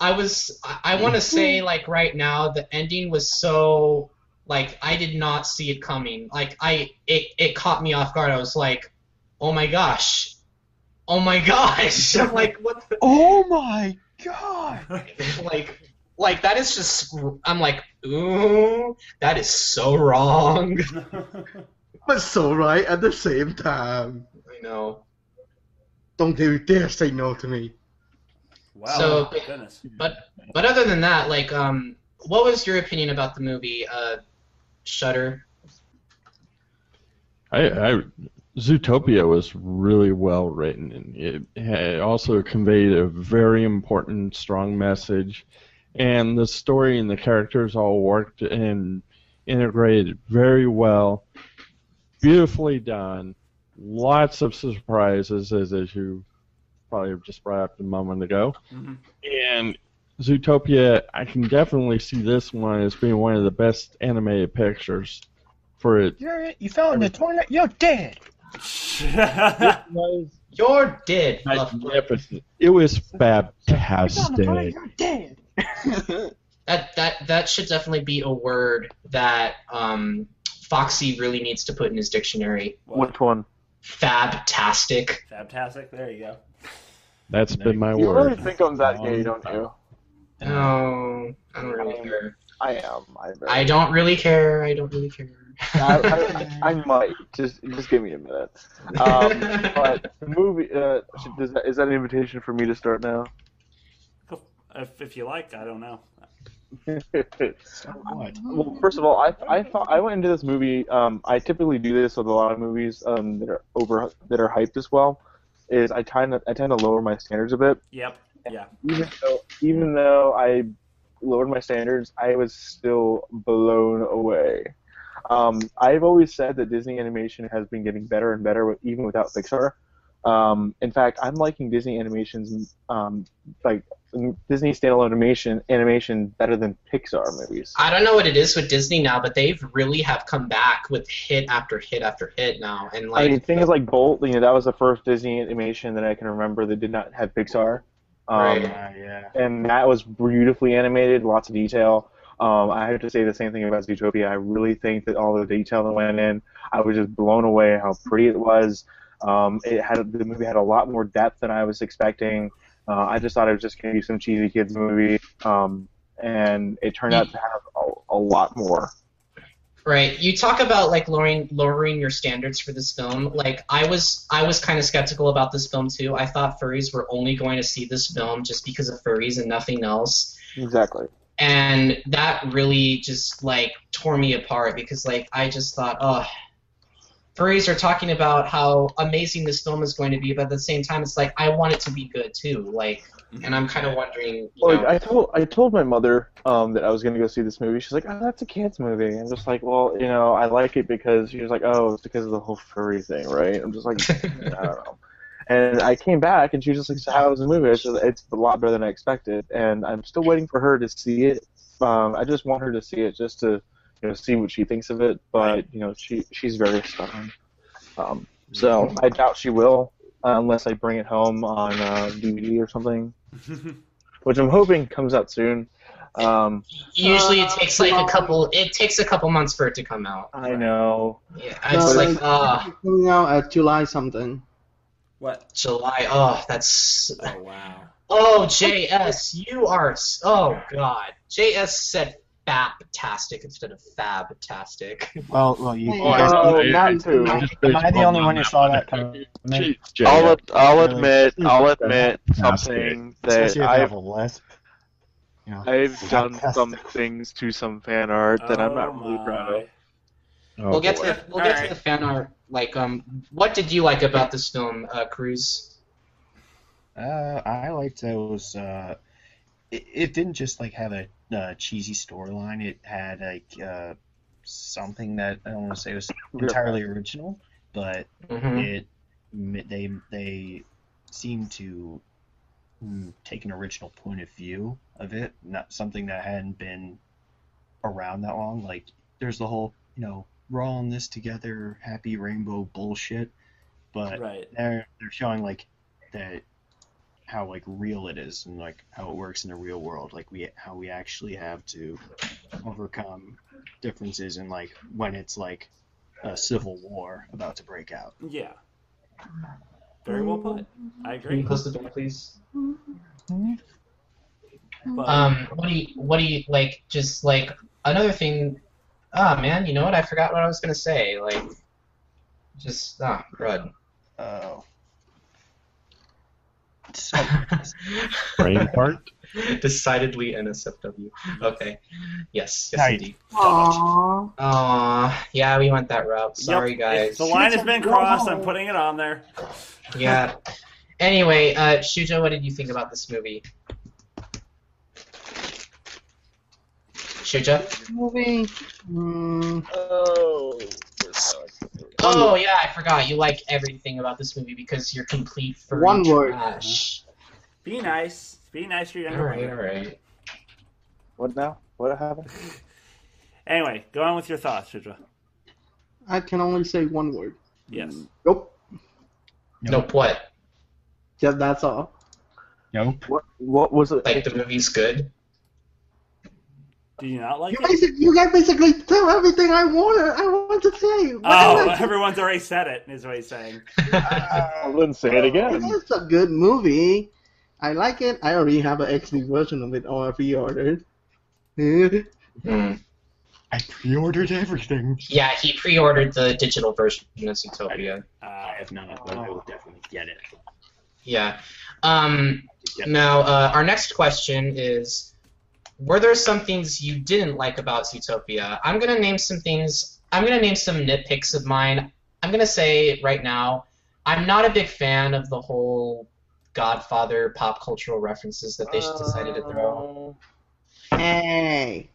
Speaker 3: I was I, I want to say hmm. like right now the ending was so like I did not see it coming. Like I it it caught me off guard. I was like, "Oh my gosh. Oh my gosh." I'm like, "What the
Speaker 1: oh my god.
Speaker 3: like like that is just I'm like, "Ooh, that is so wrong."
Speaker 6: But so right at the same time.
Speaker 3: I know.
Speaker 6: Don't you dare say no to me.
Speaker 2: Wow.
Speaker 3: So-
Speaker 2: my goodness.
Speaker 3: But but other than that, like um what was your opinion about the movie uh Shutter?
Speaker 5: I, I Zootopia was really well written, and it had also conveyed a very important, strong message, and the story and the characters all worked and integrated very well, beautifully done. Lots of surprises, as as you probably just brought up a moment ago,
Speaker 2: Mhm.
Speaker 5: and Zootopia. I can definitely see this one as being one of the best animated pictures for it
Speaker 1: You're, you fell in the toilet. You're dead.
Speaker 5: was
Speaker 3: You're dead,
Speaker 5: magnificent. It was
Speaker 1: You fell in the toilet.
Speaker 5: fantastic.
Speaker 1: You're dead.
Speaker 3: That that that should definitely be a word that um, Foxy really needs to put in his dictionary.
Speaker 4: Which one?
Speaker 3: Fabtastic.
Speaker 2: Fantastic. There you go.
Speaker 5: That's been my
Speaker 4: You really think I'm that gay, don't you?
Speaker 3: Oh, I don't really care.
Speaker 4: I am. I'm very-
Speaker 3: I don't really care. I don't really care.
Speaker 4: I, I, I might just just give me a minute. Um, but the movie uh, does that, is that an invitation for me to start now?
Speaker 2: If, if you like, I don't know.
Speaker 1: What?
Speaker 4: well, first of all, I I thought I went into this movie. Um, I typically do this with a lot of movies um, that are over that are hyped as well. Is I tend to I tend to lower my standards a bit.
Speaker 2: Yep. Yeah.
Speaker 4: Even though even though I lowered my standards, I was still blown away. Um, I've always said that Disney animation has been getting better and better, with, even without Pixar. Um, in fact, I'm liking Disney animations, um, like Disney standalone animation, animation better than Pixar movies.
Speaker 3: I don't know what it is with Disney now, but they've really have come back with hit after hit after hit now, and
Speaker 4: I
Speaker 3: like
Speaker 4: mean, things like Bolt, you know, that was the first Disney animation that I can remember that did not have Pixar. Um,
Speaker 3: Right.
Speaker 1: Yeah.
Speaker 4: and that was beautifully animated, lots of detail. Um, I have to say the same thing about Zootopia. I really think that all the detail that went in, I was just blown away how pretty it was. Um, it had the movie had a lot more depth than I was expecting. Uh, I just thought it was just going to be some cheesy kids movie, um, and it turned out to have a, a lot more.
Speaker 3: Right. You talk about like lowering lowering your standards for this film. Like I was I was kind of skeptical about this film too. I thought furries were only going to see this film just because of furries and nothing else.
Speaker 4: Exactly.
Speaker 3: And that really just like tore me apart because like I just thought, oh, furries are talking about how amazing this film is going to be, but at the same time it's like I want it to be good too. Like and I'm kind of wondering, you
Speaker 4: Like
Speaker 3: know,
Speaker 4: I told I told my mother um, that I was going to go see this movie. She's like, "Oh, that's a kids movie." I'm just like, "Well, you know, I like it because." She was like, "Oh, it's because of the whole furry thing, right?" I'm just like, I don't know. And I came back, and she was just like, "So how was the movie?" I said, "It's a lot better than I expected," and I'm still waiting for her to see it. Um, I just want her to see it just to, you know, see what she thinks of it. But you know, she she's very stubborn. Um, so I doubt she will, uh, unless I bring it home on uh, DVD or something which I'm hoping comes out soon. Um,
Speaker 3: usually it takes like a couple it takes a couple months for it to come out.
Speaker 4: I know.
Speaker 3: Yeah, it's like uh
Speaker 6: coming out at July something.
Speaker 2: What?
Speaker 3: July. Oh, that's.
Speaker 2: Oh wow.
Speaker 3: Oh, JS, you are. Oh God, JS said fabtastic instead of fabtastic.
Speaker 1: Well, well, you.
Speaker 6: Oh,
Speaker 1: guys-
Speaker 6: no,
Speaker 5: I-
Speaker 6: not-
Speaker 5: I-
Speaker 6: not-
Speaker 5: I'm
Speaker 1: Am I the only one who saw
Speaker 5: one.
Speaker 1: that coming?
Speaker 5: Jeez,
Speaker 4: I'll I'll admit I'll admit something that
Speaker 1: Especially if you have
Speaker 4: I've
Speaker 1: a lisp. You know,
Speaker 4: I've done some things to some fan art that I'm
Speaker 2: Oh,
Speaker 4: not really proud of.
Speaker 5: Oh,
Speaker 3: we'll get
Speaker 5: boy.
Speaker 3: to the, we'll
Speaker 2: All
Speaker 3: get
Speaker 2: right.
Speaker 3: to the fan art. Like, um, what did you like about this film, uh, Kruz?
Speaker 1: Uh, I liked that it was. Uh, it, it didn't just like have a uh, cheesy storyline. It had like uh, something that I don't want to say was entirely original, but
Speaker 3: Mm-hmm.
Speaker 1: it they they seemed to mm, take an original point of view of it, not something that hadn't been around that long. Like there's the whole you know we're all in this together, happy rainbow bullshit, but
Speaker 2: Right.
Speaker 1: they're they're showing like that how like real it is and like how it works in the real world like we how we actually have to overcome differences and like when it's like a civil war about to break out
Speaker 2: Yeah. Very well put. I
Speaker 3: Can you
Speaker 2: agree.
Speaker 3: close the door, please?
Speaker 2: But,
Speaker 3: Um, what do you what do you like? Just like another thing. Ah, man, you know what? I forgot what I was gonna say. Like, just ah, crud.
Speaker 1: oh so
Speaker 5: brain part.
Speaker 3: Decidedly NSFW. Okay. Yes. Yes,
Speaker 1: Right.
Speaker 3: indeed.
Speaker 6: Aww.
Speaker 3: Aw, yeah, we went that route. Sorry,
Speaker 2: yep,
Speaker 3: guys.
Speaker 2: if the line has been crossed. I'm putting it on there.
Speaker 3: Yeah. Anyway, uh, Shujo, what did you think about this movie? Shujo?
Speaker 6: Movie. Mm,
Speaker 4: Oh.
Speaker 3: Oh yeah, I forgot. You like everything about this movie because you're complete for
Speaker 6: One word.
Speaker 3: trash.
Speaker 2: Be nice. Be nice to your
Speaker 3: All
Speaker 2: younger
Speaker 3: right, all
Speaker 2: brother.
Speaker 3: right.
Speaker 4: What now? What happened?
Speaker 2: Anyway, go on with your thoughts, Shudra.
Speaker 6: I can only say one word.
Speaker 2: Yes.
Speaker 6: Nope.
Speaker 3: Nope. What?
Speaker 6: Just that's all.
Speaker 1: nope
Speaker 4: What what was it?
Speaker 3: Like the movie's good?
Speaker 2: Do you not like
Speaker 6: You,
Speaker 2: it?
Speaker 6: basic, you guys basically tell everything I wanted. I want to say. What
Speaker 2: Oh, everyone's already said it, is what he's saying.
Speaker 4: I wouldn't say it again.
Speaker 6: It's a good movie. I like it. I already have an XD version of it or pre-ordered.
Speaker 3: Hmm.
Speaker 5: I pre-ordered everything.
Speaker 3: Yeah, he pre-ordered the digital version of Zootopia.
Speaker 1: I
Speaker 2: Uh,
Speaker 1: have not, but I will definitely get it.
Speaker 3: Yeah. Um,
Speaker 1: Get
Speaker 3: now, uh, our next question is: Were there some things you didn't like about Zootopia? I'm gonna name some things. I'm gonna name some nitpicks of mine. I'm gonna say right now, I'm not a big fan of the whole Godfather pop cultural references that they decided to throw. Oh.
Speaker 6: Hey.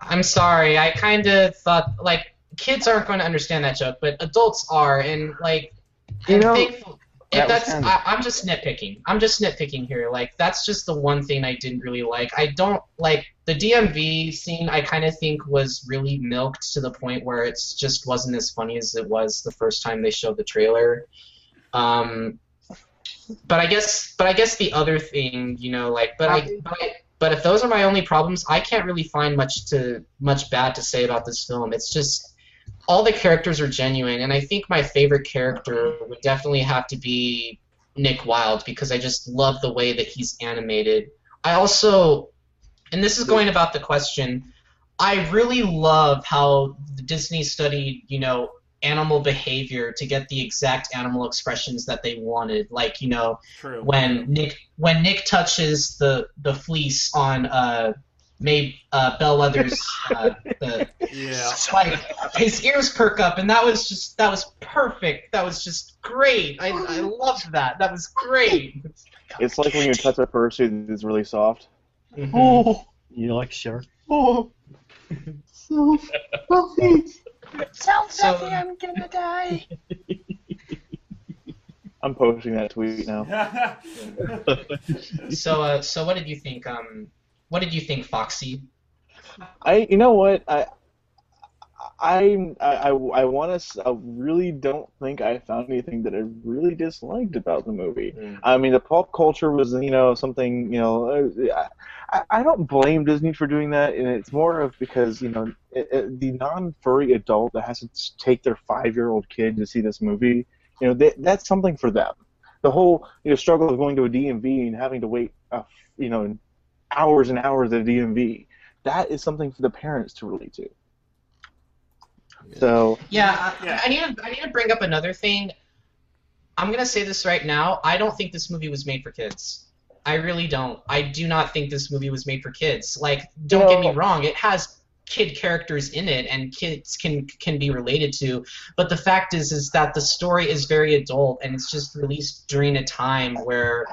Speaker 3: I'm sorry. I kind of thought like kids aren't going to understand that joke, but adults are, and like,
Speaker 4: You
Speaker 3: and
Speaker 4: know,
Speaker 3: thankful-
Speaker 4: that
Speaker 3: that's
Speaker 4: kind of-
Speaker 3: I, I'm just nitpicking. I'm just nitpicking here. Like that's just the one thing I didn't really like. I don't like the DMV scene. I kind of think was really milked to the point where it's just wasn't as funny as it was the first time they showed the trailer. Um, but I guess, but I guess the other thing, you know, like, but I, but I, but if those are my only problems, I can't really find much to much bad to say about this film. It's just all the characters are genuine, and I think my favorite character would definitely have to be Nick Wilde because I just love the way that he's animated. I also, and this is going about the question, I really love how Disney studied, you know, animal behavior to get the exact animal expressions that they wanted. Like, you know,
Speaker 2: true.
Speaker 3: when Nick when Nick touches the the fleece on uh May uh, Bellwether's uh, the
Speaker 2: Yeah.
Speaker 3: like his ears perk up and that was just that was perfect. That was just great. I I loved that. That was great.
Speaker 4: It's like when you touch a fursuit that's really soft.
Speaker 3: Mhm.
Speaker 1: Oh, you like shark?
Speaker 6: Oh. So fluffy.
Speaker 3: So,
Speaker 1: gonna die.
Speaker 4: I'm posting that tweet now.
Speaker 3: so uh, so what did you think? Um, what did you think, Foxy?
Speaker 4: I, you know what, I, I, I, I want to. I really don't think I found anything that I really disliked about the movie.
Speaker 3: Mm.
Speaker 4: I mean, the pop culture was, you know, something, you know. uh, I, I don't blame Disney for doing that, and it's more of because, you know, it, it, the non-furry adult that has to take their five-year-old kid to see this movie, you know, that, that's something for them. The whole, you know, struggle of going to a DMV and having to wait, uh, you know, hours and hours at DMV, that is something for the parents to relate to. So,
Speaker 3: Yeah, I,
Speaker 2: Yeah.
Speaker 3: I need to I need to bring up another thing. I'm gonna say this right now. I don't think this movie was made for kids. I really don't. I do not think this movie was made for kids. Like, don't get me wrong. It has kid characters in it, and kids can can be related to. But the fact is, is that the story is very adult, and it's just released during a time where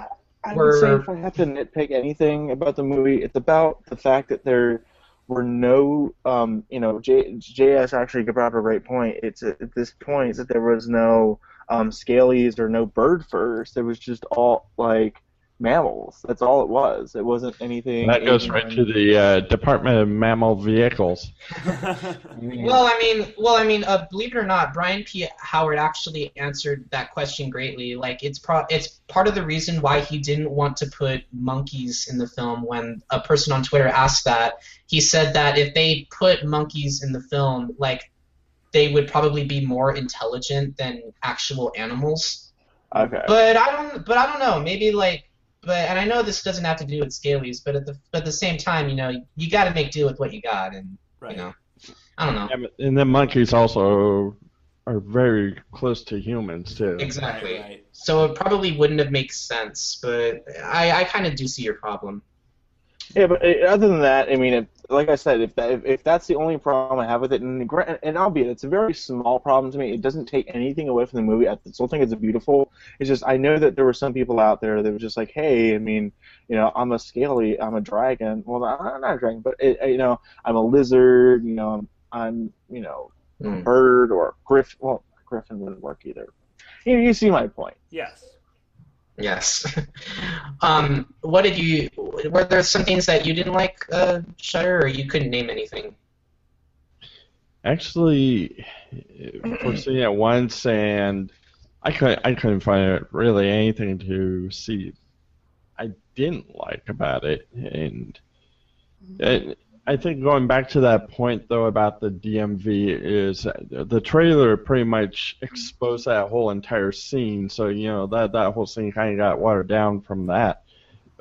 Speaker 4: I would say if I have to nitpick anything about the movie, it's about the fact that there were no, um, you know, J- JS actually brought up a great point. It's at at this point that there was no um, scalies or no bird furs. There was just all like mammals. That's all it was. It wasn't anything.
Speaker 5: That goes right to the uh, Department of Mammal Vehicles.
Speaker 3: Well, I mean, well, I mean, uh, believe it or not, Byron P. Howard actually answered that question greatly. Like, it's pro- it's part of the reason why he didn't want to put monkeys in the film. When a person on Twitter asked that, he said that if they put monkeys in the film, like, they would probably be more intelligent than actual animals.
Speaker 4: Okay.
Speaker 3: But I don't, but I don't know. Maybe like, but and I know this doesn't have to do with scalies, but at the but at the same time, you know, you got to make do with what you got, and
Speaker 2: right.
Speaker 3: you know, I don't know.
Speaker 5: Yeah, And then monkeys also are very close to humans too.
Speaker 3: Exactly.
Speaker 2: Right, right.
Speaker 3: So it probably wouldn't have made sense, but I, I kind of do see your problem.
Speaker 4: Yeah, but uh, other than that, I mean, if, like I said, if, that, if if that's the only problem I have with it, and and albeit it's a very small problem to me, it doesn't take anything away from the movie. I still think it's beautiful. It's just I know that there were some people out there that were just like, hey, I mean, you know, I'm a scaly, I'm a dragon. Well, I'm not a dragon, but it, you know, I'm a lizard. You know, I'm, I'm you know, a
Speaker 3: Hmm.
Speaker 4: bird or griffin. Well, griffin wouldn't work either. You, you see my point.
Speaker 2: Yes.
Speaker 3: Yes. um, what did you? Were there some things that you didn't like, uh, Shutter, or you couldn't name anything?
Speaker 5: Actually, for seeing it once, and I couldn't, I couldn't find really anything to see. I didn't like about it, and it, I think going back to that point though about the DMV is the trailer pretty much exposed that whole entire scene. So you know that that whole scene kind of got watered down from that,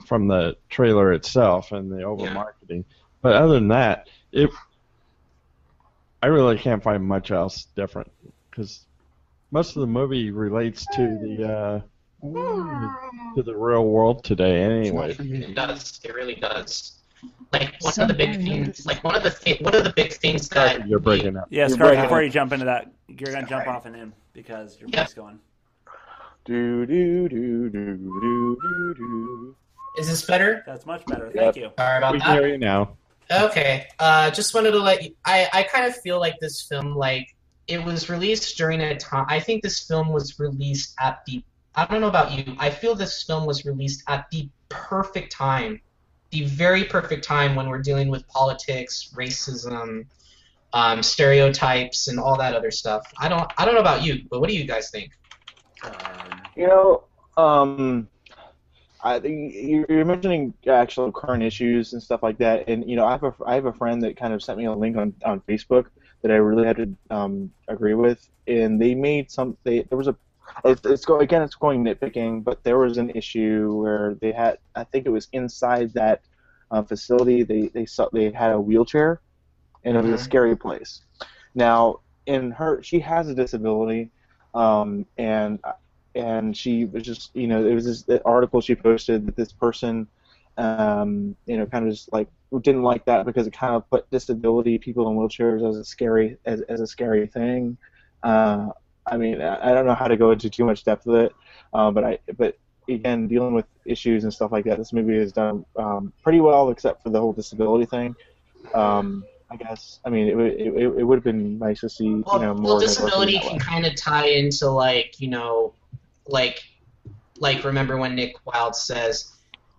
Speaker 5: from the trailer itself and the over marketing. But other than that, it I really can't find much else different because most of the movie relates to the uh, to the real world today anyway.
Speaker 3: It does. It really does. Like one of the big things. Like one of the th- one of the big things that
Speaker 5: You're breaking up.
Speaker 2: Yeah,
Speaker 4: You're
Speaker 2: Scar, before
Speaker 4: up.
Speaker 2: you jump into that, you're gonna jump off and in because your
Speaker 3: Yeah.
Speaker 2: voice going.
Speaker 4: Do do do do do do do.
Speaker 9: Is this better?
Speaker 2: That's much better. Thank you.
Speaker 9: Sorry about
Speaker 5: We
Speaker 9: that.
Speaker 5: can hear you now.
Speaker 9: Okay. Uh, just wanted to let you. I, I kind of feel like this film, like, it was released during a time. I think this film was released at the. I don't know about you. I feel this film was released at the perfect time. The very perfect time when we're dealing with politics, racism, um, stereotypes, and all that other stuff. I don't. I don't know about you, but what do you guys think?
Speaker 2: Um,
Speaker 4: You know, um, I, you- you're mentioning actual current issues and stuff like that, and you know, I have a I have a friend that kind of sent me a link on, on Facebook that I really had to um, agree with, and they made some. They, there was a. It's, it's go again. It's going nitpicking, but there was an issue where they had. I think it was inside that uh, facility. They they saw they had a wheelchair, and it was a
Speaker 9: Mhm.
Speaker 4: scary place. Now, in her, she has a disability, um, and and she was just you know it was this the article she posted that this person um, you know kind of just like didn't like that because it kind of put disability people in wheelchairs as a scary as, as a scary thing uh, I mean I, don't know how to go into too much depth with it uh, but I but again dealing with issues and stuff like that this movie has done um, pretty well except for the whole disability thing um, I guess I mean it, would- it, it would have been nice to see
Speaker 9: Well,
Speaker 4: you know more
Speaker 9: well disability can kind of tie into like you know, like like remember when Nick Wilde says,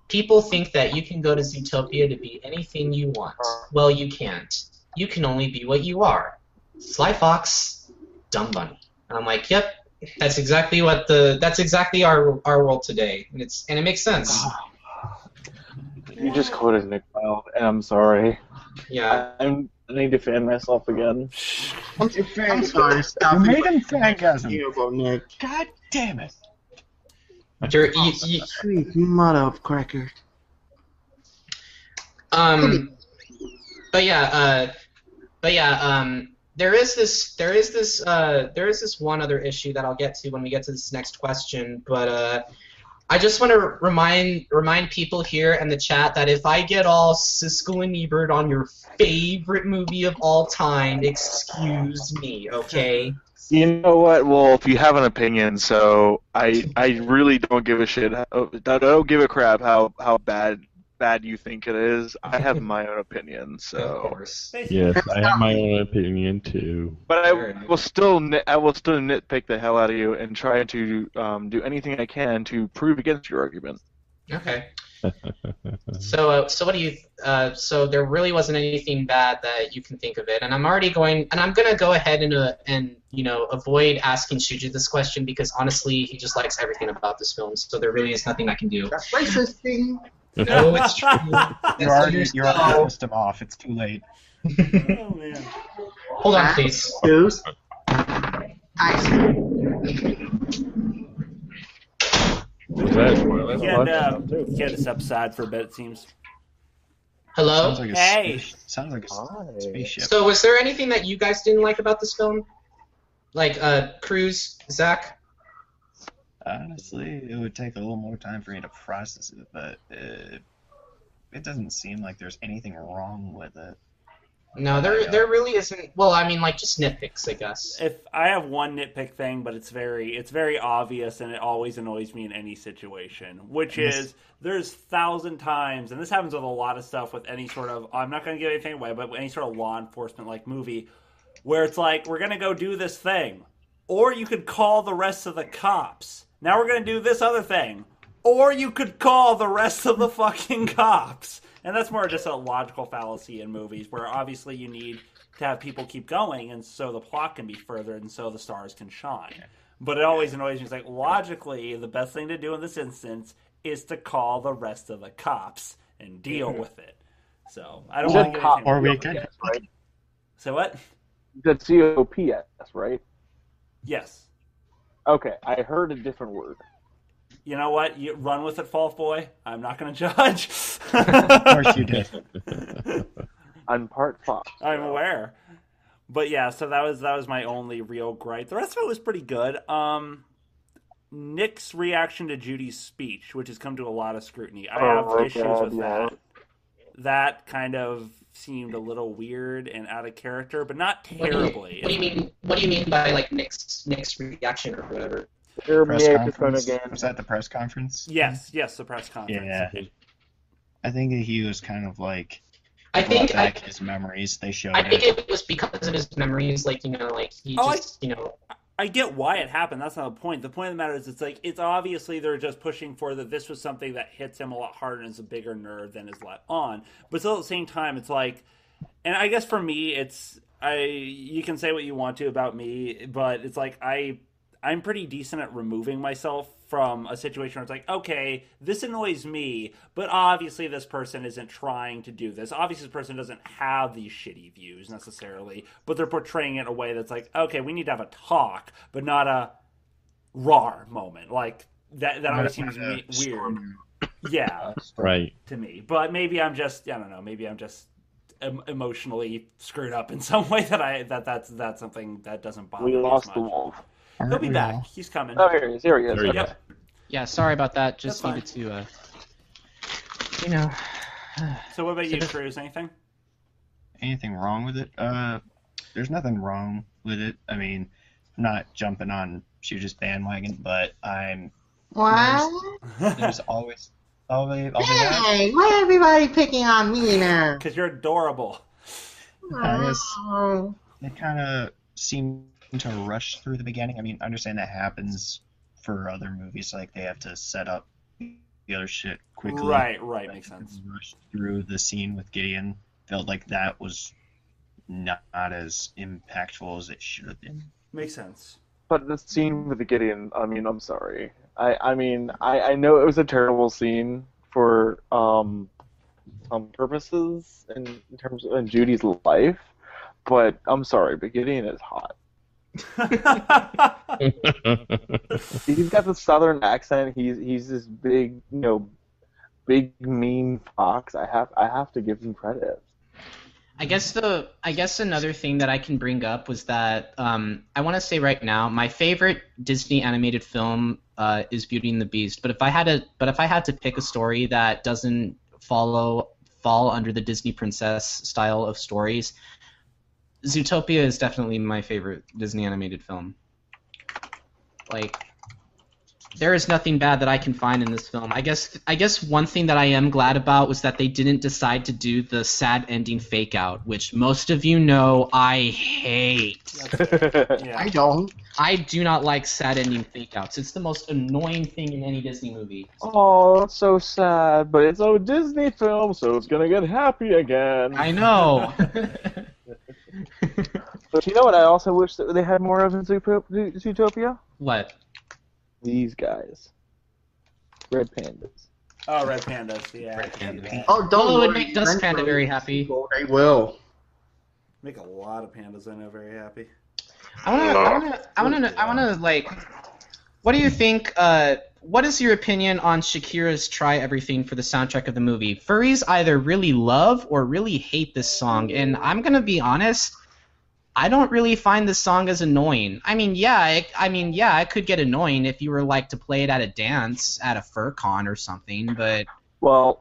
Speaker 9: people think that you can go to Zootopia to be anything you want. Well, you can't. You can only be what you are. Sly Fox, dumb bunny. And I'm like, yep, that's exactly what the that's exactly our our world today, and it's and it makes sense.
Speaker 4: You just quoted Nick Wilde, and I'm sorry.
Speaker 9: Yeah.
Speaker 4: I'm, I need to fan myself again.
Speaker 6: I'm, I'm sorry,
Speaker 1: You made
Speaker 6: it.
Speaker 1: him fangasm.
Speaker 6: Here about Nick.
Speaker 1: God damn it.
Speaker 3: You're, you, you,
Speaker 6: Sweet mother of cracker.
Speaker 3: um, but yeah, uh, but yeah, um, there is this, there is this, uh, there is this one other issue that I'll get to when we get to this next question. But uh, I just want to remind remind people here in the chat that if I get all Siskel and Ebert on your favorite movie of all time, excuse me, okay?
Speaker 4: You know what, Wolf? You have an opinion, so I I really don't give a shit. I don't give a crap how how bad bad you think it is. I have my own opinion,
Speaker 3: Of
Speaker 4: so.
Speaker 3: course.
Speaker 5: Yes, I have my own opinion too.
Speaker 4: But
Speaker 3: Fair
Speaker 4: I will still nit, I will still nitpick the hell out of you and try to um, do anything I can to prove against your argument.
Speaker 3: Okay. So, uh, so what do you? Uh, so there really wasn't anything bad that you can think of it, and I'm already going, and I'm gonna go ahead and uh, and you know avoid asking Shuji this question because honestly, he just likes everything about this film, so there really is nothing I can do.
Speaker 6: That's racist thing.
Speaker 3: No, it's true.
Speaker 1: you're already, you're already pissed him off. It's too late.
Speaker 2: oh man.
Speaker 3: Hold on, please.
Speaker 6: Juice. Ice.
Speaker 5: Was that
Speaker 2: You had, uh, you had to step aside for a bit, it seems.
Speaker 3: Hello.
Speaker 1: Sounds like a
Speaker 2: Hey.
Speaker 1: space- sounds like a
Speaker 4: Hi.
Speaker 1: spaceship.
Speaker 3: So, was there anything that you guys didn't like about this film? Like, uh, Kruz, Zack?
Speaker 1: Honestly, it would take a little more time for me to process it, but uh, it doesn't seem like there's anything wrong with it.
Speaker 3: No, there, there really isn't. Well, I mean, like just nitpicks, I guess.
Speaker 2: If I have one nitpick thing, but it's very it's very obvious and it always annoys me in any situation, which is there's thousand times, and this happens with a lot of stuff with any sort of I'm not going to give anything away, but any sort of law enforcement like movie, where it's like we're going to go do this thing, or you could call the rest of the cops. Now we're going to do this other thing, or you could call the rest of the fucking cops. And that's more just a logical fallacy in movies where obviously you need to have people keep going and so the plot can be furthered and so the stars can shine. But it always annoys me. It's like logically the best thing to do in this instance is to call the rest of the cops and deal mm-hmm. with it. So I don't
Speaker 4: You
Speaker 2: want to get
Speaker 4: cop,
Speaker 2: anything.
Speaker 1: Or we
Speaker 4: yes,
Speaker 1: could-
Speaker 4: right?
Speaker 2: So what?
Speaker 4: You said C-O-P-S, right?
Speaker 2: Yes.
Speaker 4: Okay, I heard a different word.
Speaker 2: You know what? You run with it, Fall Boy. I'm not going to judge.
Speaker 1: Of course you did.
Speaker 4: I'm part Fox.
Speaker 2: I'm aware. But yeah, so that was that was my only real gripe. The rest of it was pretty good. Um, Nick's reaction to Judy's speech, which has come to a lot of scrutiny, I have
Speaker 4: Oh,
Speaker 2: issues
Speaker 4: God,
Speaker 2: with
Speaker 4: yeah.
Speaker 2: that. That kind of seemed a little weird and out of character, but not
Speaker 10: What do you,
Speaker 2: terribly.
Speaker 10: what do you mean? What do you mean by like Nick's Nick's reaction or whatever?
Speaker 4: Your
Speaker 1: Press conference.
Speaker 4: again.
Speaker 1: Was that the press conference?
Speaker 2: Yes, yes, the press conference.
Speaker 1: Yeah. I think he was kind of like
Speaker 10: I
Speaker 1: brought
Speaker 10: think I,
Speaker 1: back his memories. They showed
Speaker 10: I think
Speaker 1: it.
Speaker 10: it was because of his memories, like you know, like he
Speaker 2: Oh, I-
Speaker 10: just you know.
Speaker 2: I get why it happened. That's not the point. The point of the matter is, it's like it's obviously they're just pushing for that. This was something that hits him a lot harder and is a bigger nerve than is let on. But still, at the same time, it's like, and I guess for me, it's I. You can say what you want to about me, but it's like I. I'm pretty decent at removing myself from a situation where it's like, okay, this annoys me, but obviously this person isn't trying to do this. Obviously, this person doesn't have these shitty views necessarily, but they're portraying it in a way that's like, okay, we need to have a talk, but not a raw moment. Like that. That always seems me- weird. Yeah,
Speaker 5: Right.
Speaker 2: to me. But maybe I'm just, I don't know. Maybe I'm just em- emotionally screwed up in some way that I that that's that's something that doesn't bother
Speaker 4: We
Speaker 2: me. as
Speaker 4: lost the
Speaker 2: much.
Speaker 4: wolf.
Speaker 2: He'll be back. He's coming.
Speaker 4: Oh, here he is. Here he is.
Speaker 5: There he
Speaker 4: Okay.
Speaker 5: is.
Speaker 2: Yep.
Speaker 3: Yeah, sorry about that. Just
Speaker 2: That's
Speaker 3: needed to, uh, you know.
Speaker 2: So what about you, Kruz? Anything?
Speaker 1: Anything wrong with it? Uh, there's nothing wrong with it. I mean, I'm not jumping on Shutter's bandwagon, but I'm
Speaker 6: What?
Speaker 1: there's always always always
Speaker 6: Hey, why everybody picking on me now?
Speaker 2: Because you're adorable.
Speaker 1: I guess
Speaker 6: Oh.
Speaker 1: they kind of seem to rush through the beginning. I mean, I understand that happens for other movies, like they have to set up the other shit quickly.
Speaker 2: Right, right, makes sense.
Speaker 1: Rush through the scene with Gideon. Felt like that was not, not as impactful as it should have been.
Speaker 2: Makes sense.
Speaker 4: But the scene with the Gideon, I mean, I'm sorry. I, I mean, I, I know it was a terrible scene for um, some purposes in, in terms of in Judy's life, but I'm sorry, but Gideon is hot. He's got the southern accent. He's he's this big, you know, big mean fox. I have I have to give him credit.
Speaker 3: I guess the I guess another thing that I can bring up was that um, I want to say right now my favorite Disney animated film uh, is Beauty and the Beast. But if I had to but if I had to pick a story that doesn't follow fall under the Disney princess style of stories, Zootopia is definitely my favorite Disney animated film. Like there is nothing bad that I can find in this film. I guess I guess one thing that I am glad about was that they didn't decide to do the sad ending fake out, which most of you know I hate.
Speaker 2: Yeah.
Speaker 6: I don't.
Speaker 3: I do not like sad ending fake outs. It's the most annoying thing in any Disney movie.
Speaker 4: oh, that's so sad. But it's a Disney film, so it's gonna get happy again.
Speaker 3: I know.
Speaker 4: But you know what? I also wish that they had more of in Zootopia.
Speaker 3: what?
Speaker 4: These guys, red pandas.
Speaker 2: Oh, red pandas. Yeah.
Speaker 3: Red pandas.
Speaker 6: Oh, don't
Speaker 3: Oh, it would make Dust Panda very happy.
Speaker 11: Well, they will.
Speaker 2: Make a lot of pandas I know very happy.
Speaker 3: I wanna, I wanna, I wanna, I wanna like. What do you think? Uh, what is your opinion on Shakira's "Try Everything" for the soundtrack of the movie? Furries either really love or really hate this song, and I'm gonna be honest. I don't really find this song as annoying. I mean, yeah, it, I mean, yeah, it could get annoying if you were like to play it at a dance at a fur con or something, but
Speaker 4: Well,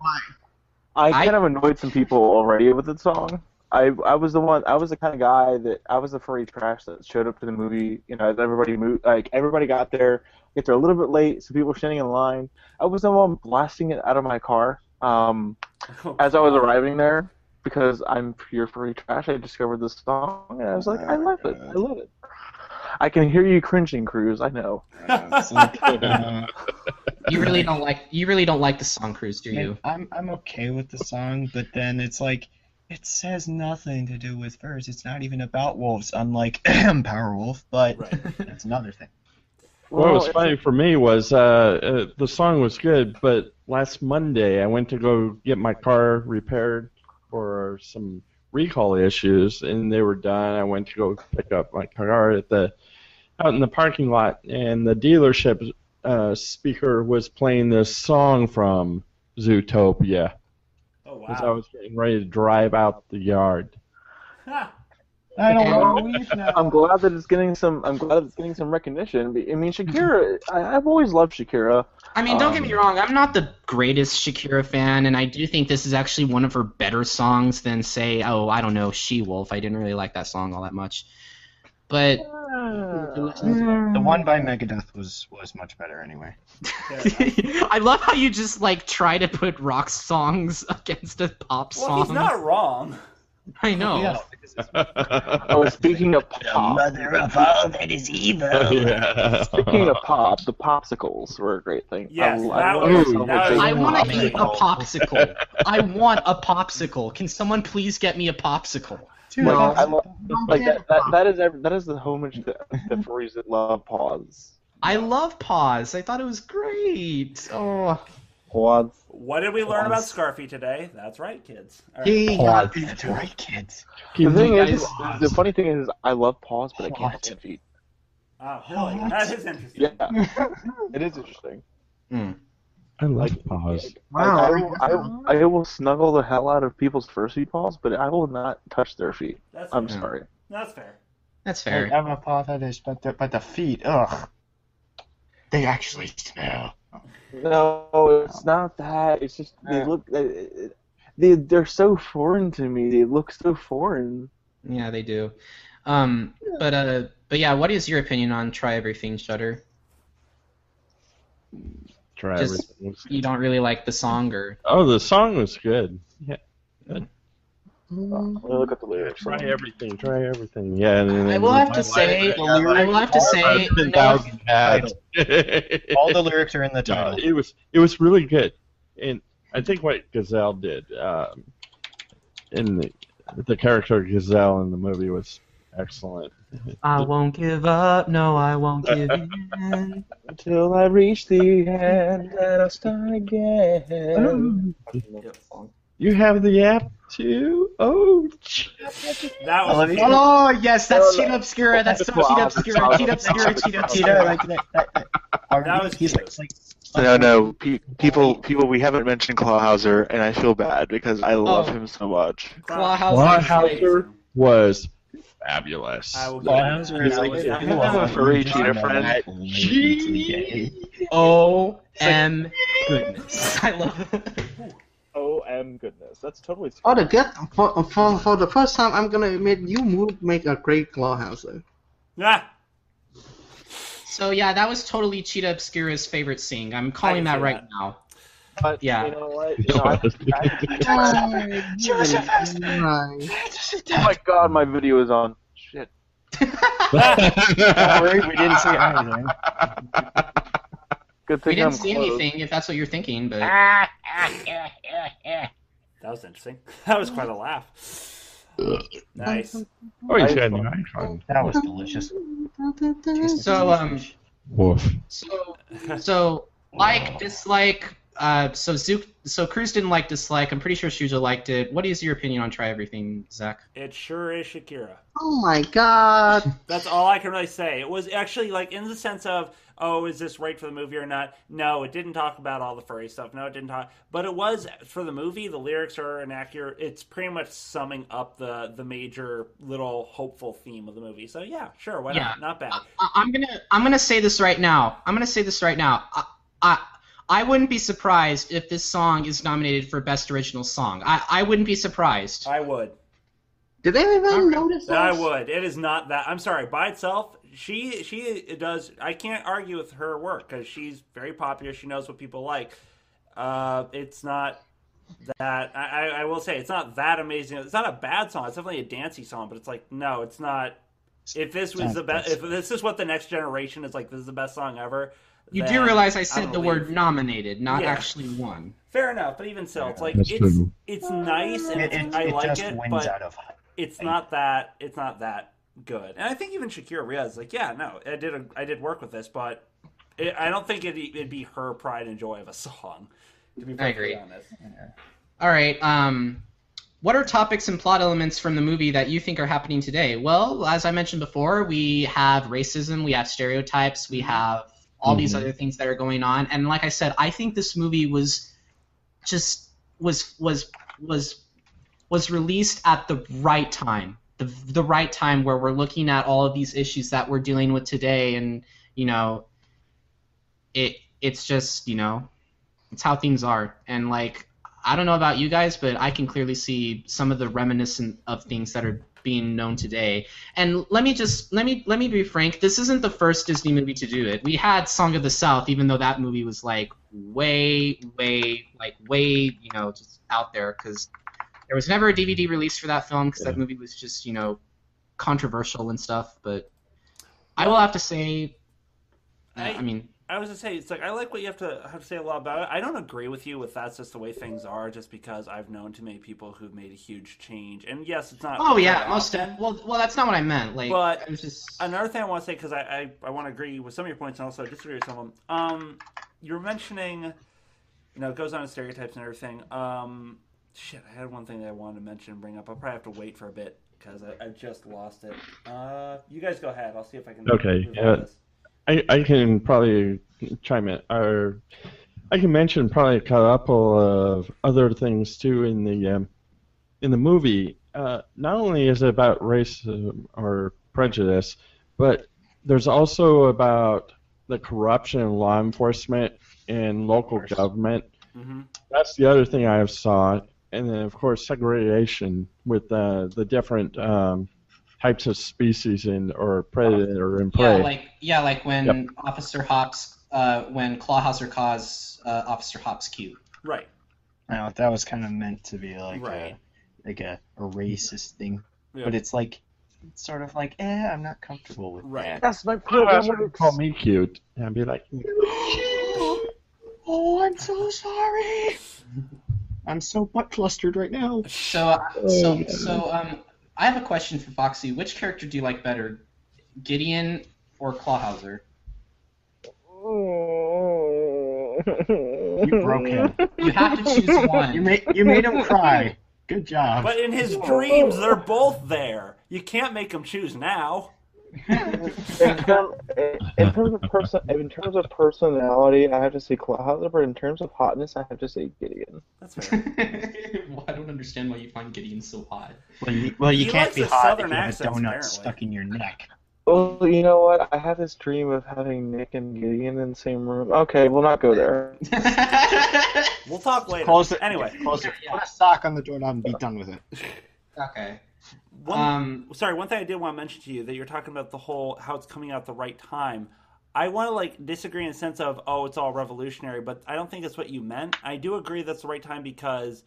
Speaker 4: I
Speaker 3: I-
Speaker 4: kind of annoyed some people already with the song. I I was the one. I was the kind of guy that I was the furry trash that showed up to the movie. You know, everybody moved, like everybody got there, get there a little bit late, so people were standing in line. I was the one blasting it out of my car. Um, as I was arriving there, because I'm pure free trash, I discovered this song and I was like, I love it. I love it. I can hear you cringing, Kruz. I know.
Speaker 1: Uh,
Speaker 3: you really don't like you really don't like the song, Kruz, do you?
Speaker 1: I'm I'm okay with the song, but then it's like it says nothing to do with furs. It's not even about wolves, unlike Powerwolf. But
Speaker 2: Right.
Speaker 1: that's another thing.
Speaker 5: What was funny for me was uh, uh, the song was good, but last Monday I went to go get my car repaired for some recall issues, and they were done. I went to go pick up my car at the out in the parking lot, and the dealership uh, speaker was playing this song from Zootopia
Speaker 2: Oh
Speaker 5: as I was getting ready to drive out the yard.
Speaker 2: Ha.
Speaker 1: I don't
Speaker 3: And-
Speaker 1: want to leave now.
Speaker 4: I'm glad that it's getting some. I'm glad it's getting some recognition. I mean, Shakira. I, I've always loved Shakira.
Speaker 3: I mean, don't get me
Speaker 4: Um,
Speaker 3: wrong. I'm not the greatest Shakira fan, and I do think this is actually one of her better songs than, say, oh, I don't know, She Wolf. I didn't really like that song all that much. But
Speaker 1: The one by Megadeth was was much better anyway.
Speaker 3: I love how you just like try to put rock songs against a pop
Speaker 2: Well,
Speaker 3: song.
Speaker 2: he's not wrong.
Speaker 3: I know.
Speaker 1: Yeah.
Speaker 4: Oh, speaking of pop,
Speaker 1: Mother of all that is evil.
Speaker 5: yeah.
Speaker 4: speaking of pop, the popsicles were a great thing.
Speaker 2: Yes,
Speaker 4: I, I
Speaker 2: was-
Speaker 4: love
Speaker 2: was-
Speaker 3: I want to eat a popsicle. I want a popsicle. Can someone please get me a popsicle?
Speaker 1: Dude,
Speaker 4: Like,
Speaker 1: that's-
Speaker 4: I love, like that, that, that is ev- that is the homage to the furries that love pause.
Speaker 3: I love Pause. I thought it was great. Oh,
Speaker 4: Pause.
Speaker 2: What did we learn about Scarfy today? That's right, kids. All right.
Speaker 6: He got
Speaker 1: That's right, kids.
Speaker 4: The thing is, the funny thing is, I love paws, but I can't stand feet.
Speaker 2: Oh, really? That is interesting.
Speaker 4: Yeah, it is interesting. Hmm.
Speaker 5: I like paws.
Speaker 6: Wow.
Speaker 4: I, I, will, I, I will snuggle the hell out of people's fursuit paws, but I will not touch their feet.
Speaker 2: That's
Speaker 4: I'm
Speaker 2: fair.
Speaker 4: sorry.
Speaker 2: That's fair.
Speaker 3: that's fair.
Speaker 1: I
Speaker 3: fair.
Speaker 1: have a paw fetish, but the, but the feet, ugh. They actually smell.
Speaker 4: No, it's not that. It's just they look. uh, They they're so foreign to me. They look so foreign.
Speaker 3: Yeah, they do. Um, but uh, but yeah, what is your opinion on Try Everything Shutter?
Speaker 5: Try
Speaker 3: Just-
Speaker 5: everything.
Speaker 3: You don't really like the song, or
Speaker 5: Oh, the song was good. Yeah.
Speaker 4: Let me look at the lyrics.
Speaker 5: Try everything. Try everything. Yeah. And,
Speaker 3: I will have to say, I will have to say,
Speaker 5: ten
Speaker 3: no.
Speaker 1: All the lyrics are in the
Speaker 5: No,
Speaker 1: title.
Speaker 5: it was it was really good, and I think what Gazelle did um, in the the character Gazelle in the movie was excellent.
Speaker 3: I won't give up. No, I won't give in.
Speaker 4: Until I reach the end, and I start again.
Speaker 5: You have the app too? Oh,
Speaker 2: That was
Speaker 1: Olivia?
Speaker 3: Oh yes, that's
Speaker 4: No,
Speaker 3: Cheat. Obscura. That's so Cheat Obscura. Cheat Obscura. Cheat
Speaker 1: Cheetah,
Speaker 3: Obscura.
Speaker 1: like that. that, that,
Speaker 2: That was
Speaker 1: he's
Speaker 2: cute.
Speaker 1: like,
Speaker 4: No, no, pe- people, people. We haven't mentioned Clawhauser, and I feel bad because I love
Speaker 3: Oh.
Speaker 4: him so much.
Speaker 3: Clawhauser.
Speaker 5: Clawhauser was fabulous.
Speaker 2: I will
Speaker 1: Clawhauser is like
Speaker 2: was-
Speaker 1: the
Speaker 2: I
Speaker 4: have a furry cheetah friend.
Speaker 3: O M goodness. I love it.
Speaker 4: Oh, m goodness, that's totally.
Speaker 6: Oh, the good for, for for the first time, I'm gonna admit you would make a great Clawhauser.
Speaker 2: Ah,
Speaker 3: So yeah, that was totally Cheetah Obscura's favorite sing. I'm calling that right
Speaker 2: see
Speaker 3: now.
Speaker 4: But
Speaker 3: Yeah.
Speaker 4: you know what? You know, I,
Speaker 6: Right.
Speaker 4: oh my god, my video is on. Shit.
Speaker 1: Don't worry, we didn't see anything.
Speaker 4: Good thing
Speaker 3: We didn't
Speaker 4: I'm
Speaker 3: see
Speaker 4: close.
Speaker 3: anything, if that's what you're thinking, but
Speaker 2: that was interesting. That was quite a laugh. Nice.
Speaker 5: oh, he's got an iPhone.
Speaker 1: That was delicious.
Speaker 3: so um,
Speaker 5: Woof.
Speaker 3: so so like dislike. Uh, so Zook, so Kruz didn't like dislike. I'm pretty sure Shuja liked it. What is your opinion on Try Everything, Zack?
Speaker 2: It sure is Shakira.
Speaker 6: Oh my god.
Speaker 2: That's all I can really say. It was actually like in the sense of, oh, is this right for the movie or not? No, it didn't talk about all the furry stuff. No, it didn't talk. But it was for the movie. The lyrics are inaccurate. It's pretty much summing up the the major little hopeful theme of the movie. So yeah, sure, why
Speaker 3: Yeah.
Speaker 2: not? Not bad.
Speaker 3: I, I'm gonna I'm gonna say this right now. I'm gonna say this right now. I, I I wouldn't be surprised if this song is nominated for best original song. I, I wouldn't be surprised.
Speaker 2: I would.
Speaker 6: Did anyone
Speaker 3: Alright.
Speaker 6: notice
Speaker 2: I would. It is not that. I'm sorry. By itself, she she does. I can't argue with her work because she's very popular. She knows what people like. Uh, it's not that. I, I I will say it's not that amazing. It's not a bad song. It's definitely a dancey song, but it's like no, it's not. If this was the best, if this is what the next generation is like, this is the best song ever.
Speaker 3: You do realize I
Speaker 2: I
Speaker 3: said
Speaker 2: don't
Speaker 3: the
Speaker 2: believe-
Speaker 3: word nominated, not
Speaker 2: Yeah.
Speaker 3: actually won.
Speaker 2: Fair enough, but even still, it's like it's
Speaker 5: true.
Speaker 2: it's nice and
Speaker 1: It, it,
Speaker 2: I
Speaker 1: it
Speaker 2: like
Speaker 1: just
Speaker 2: it,
Speaker 1: wins
Speaker 2: but
Speaker 1: out of
Speaker 2: it's not that it's not that good. And I think even Shakira realized like, yeah, no, I did a, I did work with this, but it, I don't think it'd, it'd be her pride and joy of a song. To be
Speaker 3: I
Speaker 2: perfectly
Speaker 3: agree.
Speaker 2: honest.
Speaker 3: All right. Um, what are topics and plot elements from the movie that you think are happening today? Well, as I mentioned before, we have racism, we have stereotypes, we have all these
Speaker 1: Mhm.
Speaker 3: other things that are going on. And like I said, I think this movie was just was was was was released at the right time. The, the right time where we're looking at all of these issues that we're dealing with today and you know it it's just you know it's how things are. And like i don't know about you guys but i can clearly see some of the reminiscent of things that are being known today. And let me just let me let me be frank. This isn't the first disney movie to do it. We had song of the south even though that movie was like way way like way you know just out there because there was never a dvd release for that film because that movie was just you know controversial and stuff but i will have to say I, I mean
Speaker 2: I was gonna say it's like I like what you have to have to say a lot about it. I don't agree with you with that's just the way things are, just because I've known too many people who've made a huge change. And yes, it's not.
Speaker 3: Oh yeah, most
Speaker 2: often.
Speaker 3: well, well, that's not what I meant. Like,
Speaker 2: But
Speaker 3: I just
Speaker 2: Another thing I want to say because I, I, I want to agree with some of your points and also disagree with some of them. Um, you're mentioning, you know, it goes on to stereotypes and everything. Um, shit, I had one thing that I wanted to mention and bring up. I'll probably have to wait for a bit because I, I just lost it. Uh, you guys go ahead. I'll see if I can.
Speaker 5: Okay, yeah.
Speaker 2: this.
Speaker 5: I, I can probably chime in, or I can mention probably a couple of other things too in the um, in the movie. Uh, not only is it about race uh, or prejudice, but there's also about the corruption in law enforcement and local government.
Speaker 2: Mhm.
Speaker 5: That's the other thing I have saw, and then of course segregation with uh, the different um, types of species in or predator and prey.
Speaker 3: yeah,
Speaker 5: prey.
Speaker 3: like yeah, like when Officer Hopps, uh, when Clawhauser calls uh, Officer Hopps cute.
Speaker 2: Right.
Speaker 1: Now that was kind of meant to be like
Speaker 2: Right.
Speaker 1: a like a, a racist thing,
Speaker 2: Yeah.
Speaker 1: but it's like it's sort of like eh, I'm not comfortable with
Speaker 2: Right.
Speaker 1: that.
Speaker 7: That's my
Speaker 5: That's
Speaker 7: program.
Speaker 5: what they call me cute. And I'd be like,
Speaker 1: Oh, I'm so sorry. I'm so butt flustered right now.
Speaker 3: So uh, so so um, I have a question for Foxy. Which character do you like better, Gideon or Clawhauser?
Speaker 1: You broke him.
Speaker 3: You have to choose one.
Speaker 1: You made you made him cry. Good job.
Speaker 2: But in his dreams, they're both there. You can't make him choose now.
Speaker 7: In, term, in terms of person, in terms of personality, I have to say Clawhauser, but in terms of hotness, I have to say Gideon.
Speaker 2: That's fair.
Speaker 3: well, I don't understand why you find Gideon so hot.
Speaker 1: Well, you, well, you can't be hot if you have a donut
Speaker 2: apparently.
Speaker 1: stuck in your neck.
Speaker 7: Well, you know what? I have this dream of having Nick and Gideon in the same room. Okay, we'll not go there.
Speaker 2: We'll talk later.
Speaker 1: Close it.
Speaker 2: Anyway,
Speaker 1: Close it. Put a sock on the doorknob and be done with it.
Speaker 3: okay.
Speaker 2: One,
Speaker 3: Um,
Speaker 2: sorry, one thing I did want to mention to you that you're talking about the whole how it's coming out at the right time. I want to like disagree in the sense of oh it's all revolutionary, but I don't think that's what you meant. I do agree that's the right time because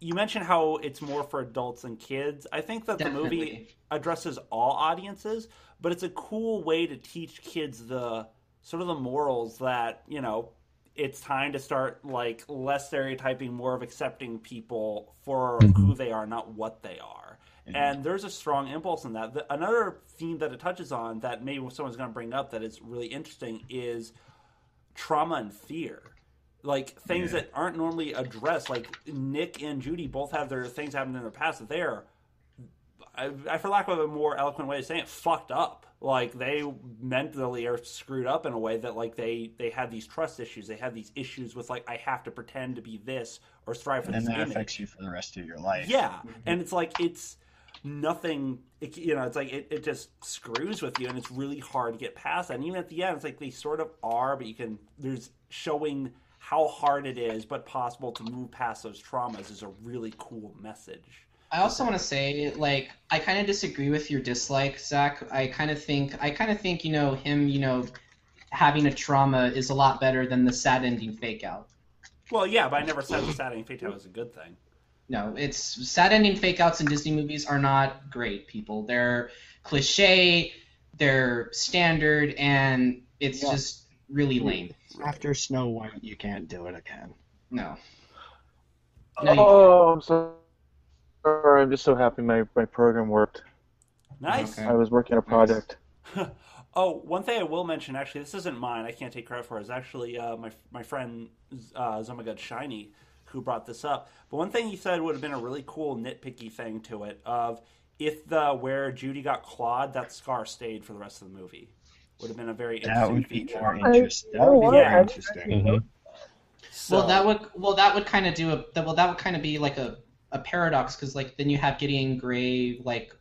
Speaker 2: you mentioned how it's more for adults and kids. I think that the movie addresses all audiences, but it's a cool way to teach kids the sort of the morals that you know it's time to start like less stereotyping, more of accepting people for who they are, not what they are. Mm-hmm. And there's a strong impulse in that. The, another theme that it touches on that maybe someone's going to bring up that is really interesting is trauma and fear. Like things that aren't normally addressed. Like Nick and Judy both have their things happened in their past that they're I, I, for lack of a more eloquent way of saying it, fucked up. Like they mentally are screwed up in a way that like they they had these trust issues. They had these issues with like I have to pretend to be this or strive for
Speaker 1: And
Speaker 2: this
Speaker 1: that
Speaker 2: image.
Speaker 1: affects you for the rest of your life.
Speaker 2: Yeah, and it's like it's nothing. It, you know, it's like it, it just screws with you, and it's really hard to get past that. And even at the end, it's like they sort of are, but you can. There's showing how hard it is, but possible to move past those traumas is a really cool message.
Speaker 3: I also want to say, like, I kind of disagree with your dislike, Zack. I kind of think, I kind of think, you know, him, you know, having a trauma is a lot better than the sad ending fake out.
Speaker 2: Well, yeah, but I never said the sad ending fake out was a good thing.
Speaker 3: No, it's sad ending fake outs in Disney movies are not great, people. They're cliche, they're standard, and it's
Speaker 1: Yeah.
Speaker 3: just really lame.
Speaker 1: After Snow White, you can't do it again.
Speaker 3: No. No, you-
Speaker 7: Oh, I'm so sorry. I'm just so happy my, my program worked.
Speaker 2: Nice.
Speaker 3: Okay.
Speaker 7: I was working on a project.
Speaker 2: oh, one thing I will mention, actually, this isn't mine. I can't take credit for it. It's actually uh, my my friend uh, Zomagud Shiny who brought this up. But one thing he said would have been a really cool nitpicky thing to it of if the where Judy got clawed, that scar stayed for the rest of the movie. Would have been a very
Speaker 1: That
Speaker 2: interesting
Speaker 1: would be
Speaker 2: feature.
Speaker 1: more interesting. That would be
Speaker 2: Yeah.
Speaker 1: more interesting.
Speaker 5: Mhm.
Speaker 2: So,
Speaker 3: well, that would well that would kind of do a that, well that would kind of be like a, a paradox because like then you have Gideon Grey like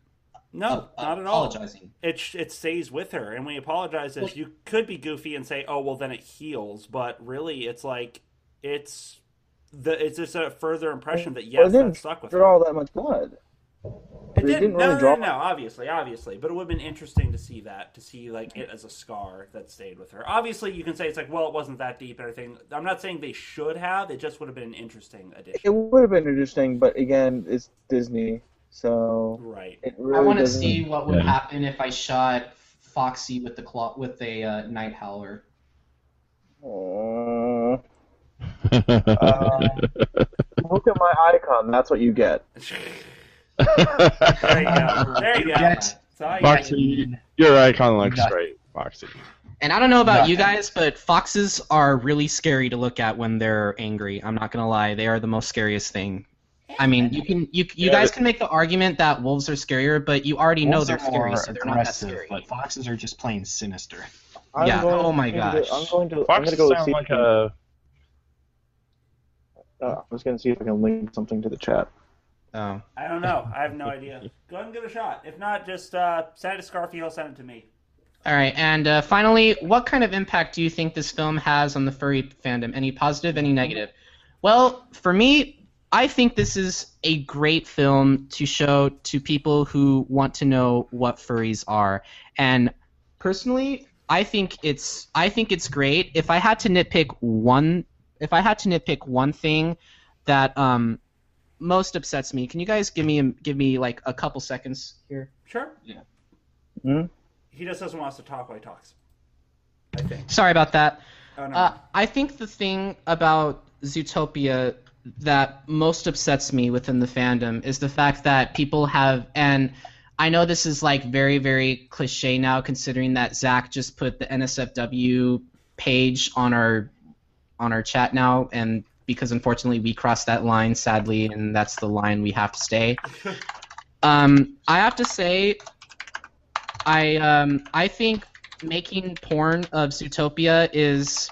Speaker 2: no,
Speaker 3: uh,
Speaker 2: not at all.
Speaker 3: apologizing.
Speaker 2: It it stays with her, and when you apologize, this you could be goofy and say, "Oh, well, then it heals," but really, it's like it's the it's just a further impression that
Speaker 7: Well,
Speaker 2: yes,
Speaker 7: it didn't
Speaker 2: that stuck with
Speaker 7: draw
Speaker 2: her.
Speaker 7: that much blood.
Speaker 2: It
Speaker 7: it
Speaker 2: didn't.
Speaker 7: didn't
Speaker 2: no,
Speaker 7: really
Speaker 2: no,
Speaker 7: draw-
Speaker 2: no, no, obviously, obviously, but it would have been interesting to see that, to see like it as a scar that stayed with her. Obviously, you can say it's like, well, it wasn't that deep and everything. I'm not saying they should have. It just would have been an interesting addition.
Speaker 7: It would have been interesting, but again, it's Disney, so
Speaker 2: Right.
Speaker 7: it really
Speaker 3: I want to
Speaker 7: doesn't-
Speaker 3: see what would
Speaker 5: Yeah.
Speaker 3: happen if I shot Foxy with the claw with a uh, night howler.
Speaker 7: Aw. Uh, look at my icon. That's what you get.
Speaker 2: There you go. There you go.
Speaker 1: Get-
Speaker 2: So I
Speaker 5: Foxy, your icon looks
Speaker 1: Nothing.
Speaker 5: great, Foxy.
Speaker 3: And I don't know about you guys, but foxes are really scary to look at when they're angry. I'm not gonna lie, they are the most scariest thing. I mean, you can you you
Speaker 5: Yeah,
Speaker 3: guys can make the argument that wolves are scarier, but you already know they're scary, so they're not that scary.
Speaker 1: But foxes are just plain sinister.
Speaker 7: I'm
Speaker 3: Yeah,
Speaker 7: going
Speaker 3: oh my gosh.
Speaker 7: I'm going to. I'm
Speaker 5: Foxes
Speaker 7: going to go
Speaker 5: sound
Speaker 7: see.
Speaker 5: like a.
Speaker 7: uh, I was going to see if I can link something to the chat.
Speaker 3: Oh.
Speaker 2: I don't know. I have no idea. Go ahead and give it a shot. If not, just uh, send it to Scarfy. He'll send it to me.
Speaker 3: All right, and uh, finally, what kind of impact do you think this film has on the furry fandom? Any positive, any negative? Well, for me, I think this is a great film to show to people who want to know what furries are. And personally, I think it's I think it's great. If I had to nitpick one, if I had to nitpick one thing that um, most upsets me, can you guys give me give me like a couple seconds here?
Speaker 2: Sure.
Speaker 1: Yeah.
Speaker 7: Hmm?
Speaker 2: He just doesn't want us to talk while he talks. I think.
Speaker 3: Sorry about that.
Speaker 2: Oh no.
Speaker 3: Uh, I think the thing about Zootopia that most upsets me within the fandom is the fact that people have, and I know this is like very, very cliche now, considering that Zack just put the NSFW page on our on our chat now, and because unfortunately we crossed that line, sadly, and that's the line we have to stay. Um, I have to say, I um, I think making porn of Zootopia is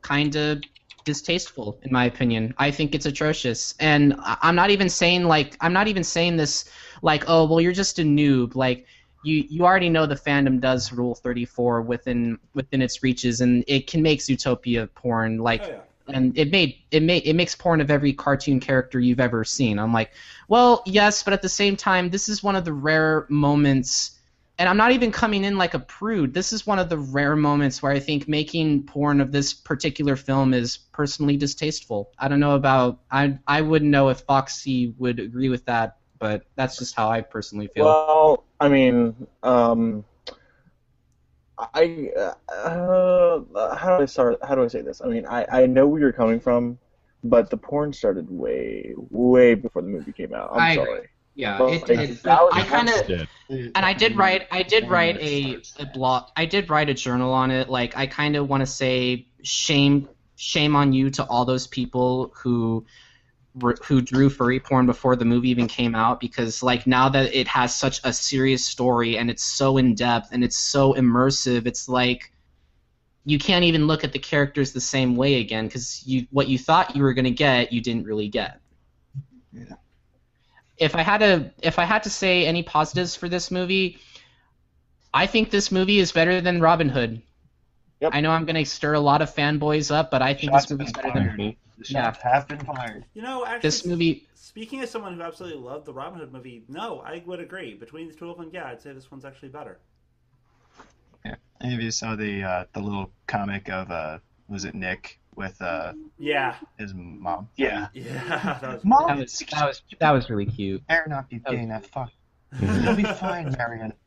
Speaker 3: kind of distasteful in my opinion. I think it's atrocious. And I- I'm not even saying like I'm not even saying this like oh well you're just a noob like you you already know the fandom does rule 34 within within its reaches and it can make Zootopia porn like
Speaker 2: oh yeah.
Speaker 3: and it made it made it makes porn of every cartoon character you've ever seen. I'm like, well, yes, but at the same time, this is one of the rare moments, and I'm not even coming in like a prude. This is one of the rare moments where I think making porn of this particular film is personally distasteful. I don't know about I I wouldn't know if Foxy would agree with that, but that's just how I personally feel.
Speaker 7: Well, I mean, um, I uh, how do I start? How do I say this? I mean, I I know where you're coming from, but the porn started way way before the movie came out. I'm
Speaker 3: I agree.
Speaker 7: sorry.
Speaker 3: yeah,
Speaker 7: well,
Speaker 3: it did. I kind of and I did write I did write a, a blog I did write a journal on it. Like I kind of want to say shame shame on you to all those people who who drew furry porn before the movie even came out because like now that it has such a serious story and it's so in depth and it's so immersive it's like you can't even look at the characters the same way again because you what you thought you were going to get you didn't really get
Speaker 1: Yeah.
Speaker 3: if I had to if I had to say any positives for this movie, I think this movie is better than Robin Hood.
Speaker 7: Yep.
Speaker 3: I know I'm gonna stir a lot of fanboys up, but I think
Speaker 1: Shots
Speaker 3: this movie's
Speaker 1: been
Speaker 3: better than.
Speaker 1: The shots have been fired.
Speaker 2: You know, actually,
Speaker 3: this movie.
Speaker 2: Speaking as someone who absolutely loved the Robin Hood movie, no, I would agree. Between the two of them, yeah, I'd say this one's actually better. Yeah.
Speaker 1: Any of you saw the uh, the little comic of uh, was it Nick with uh,
Speaker 2: Yeah,
Speaker 1: his mom? Yeah.
Speaker 2: yeah, that was
Speaker 1: Mom,
Speaker 3: That was that was that was really cute.
Speaker 1: better not be getting that fuck. You'll be fine, Marion.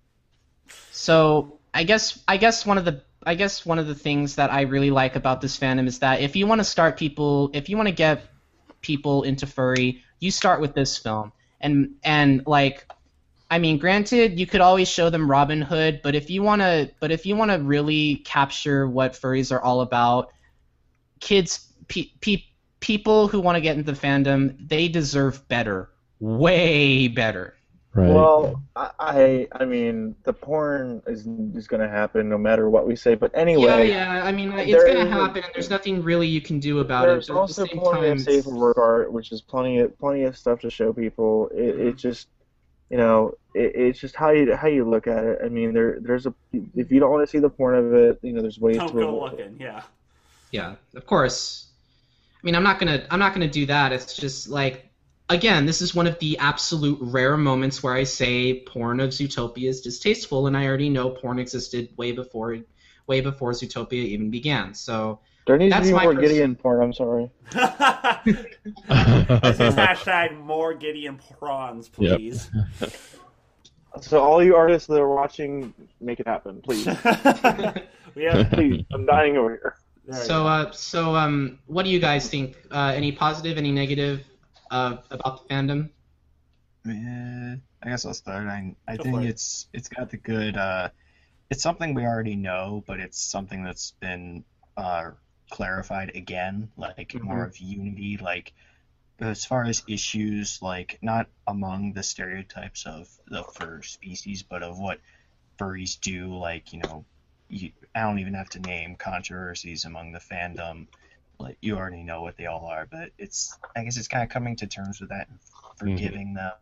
Speaker 3: So I guess I guess one of the I guess one of the things that I really like about this fandom is that if you want to start people, if you want to get people into furry, you start with this film. And and like I mean, granted, you could always show them Robin Hood, but if you want to but if you want to really capture what furries are all about, kids pe- pe- people who want to get into the fandom, they deserve better. Way better.
Speaker 5: Right.
Speaker 4: Well, I, I I mean, the porn is is going to happen no matter what we say. But anyway,
Speaker 3: yeah. yeah. I mean, it's gonna happen, and there's nothing really you can do about
Speaker 4: there's
Speaker 3: it. There's
Speaker 4: also
Speaker 3: at the same
Speaker 4: plenty
Speaker 3: time,
Speaker 4: of safe work art, which is plenty of plenty of stuff to show people. It, mm-hmm. it just, you know, it, it's just how you how you look at it. I mean, there there's a if you don't want to see the porn of it, you know, there's ways
Speaker 2: Don't
Speaker 4: to
Speaker 2: go
Speaker 4: avoid it.
Speaker 2: looking. Yeah.
Speaker 3: yeah, of course. I mean, I'm not gonna I'm not gonna do that. It's just like again, this is one of the absolute rare moments where I say porn of Zootopia is distasteful, and I already know porn existed way before way before Zootopia even began. So
Speaker 4: There needs
Speaker 3: That's
Speaker 4: to be
Speaker 3: my
Speaker 4: more
Speaker 3: pers-
Speaker 4: Gideon porn. I'm sorry.
Speaker 2: This is hashtag more Gideon prawns,
Speaker 5: Yep.
Speaker 2: please.
Speaker 4: So all you artists that are watching, make it happen, please.
Speaker 2: we have.
Speaker 4: please, I'm dying over here.
Speaker 2: there
Speaker 3: so uh so um what do you guys think? Uh, any positive, any negative uh, about the fandom?
Speaker 1: Yeah, I guess I'll start. I I
Speaker 2: Go
Speaker 1: think
Speaker 2: it.
Speaker 1: it's it's got the good. Uh, it's something we already know, but it's something that's been uh, clarified again, like more of unity. Like as far as issues, like not among the stereotypes of the fur species, but of what furries do. Like you know, you, I don't even have to name controversies among the fandom. Like you already know what they all are, but it's I guess it's kind of coming to terms with that and forgiving them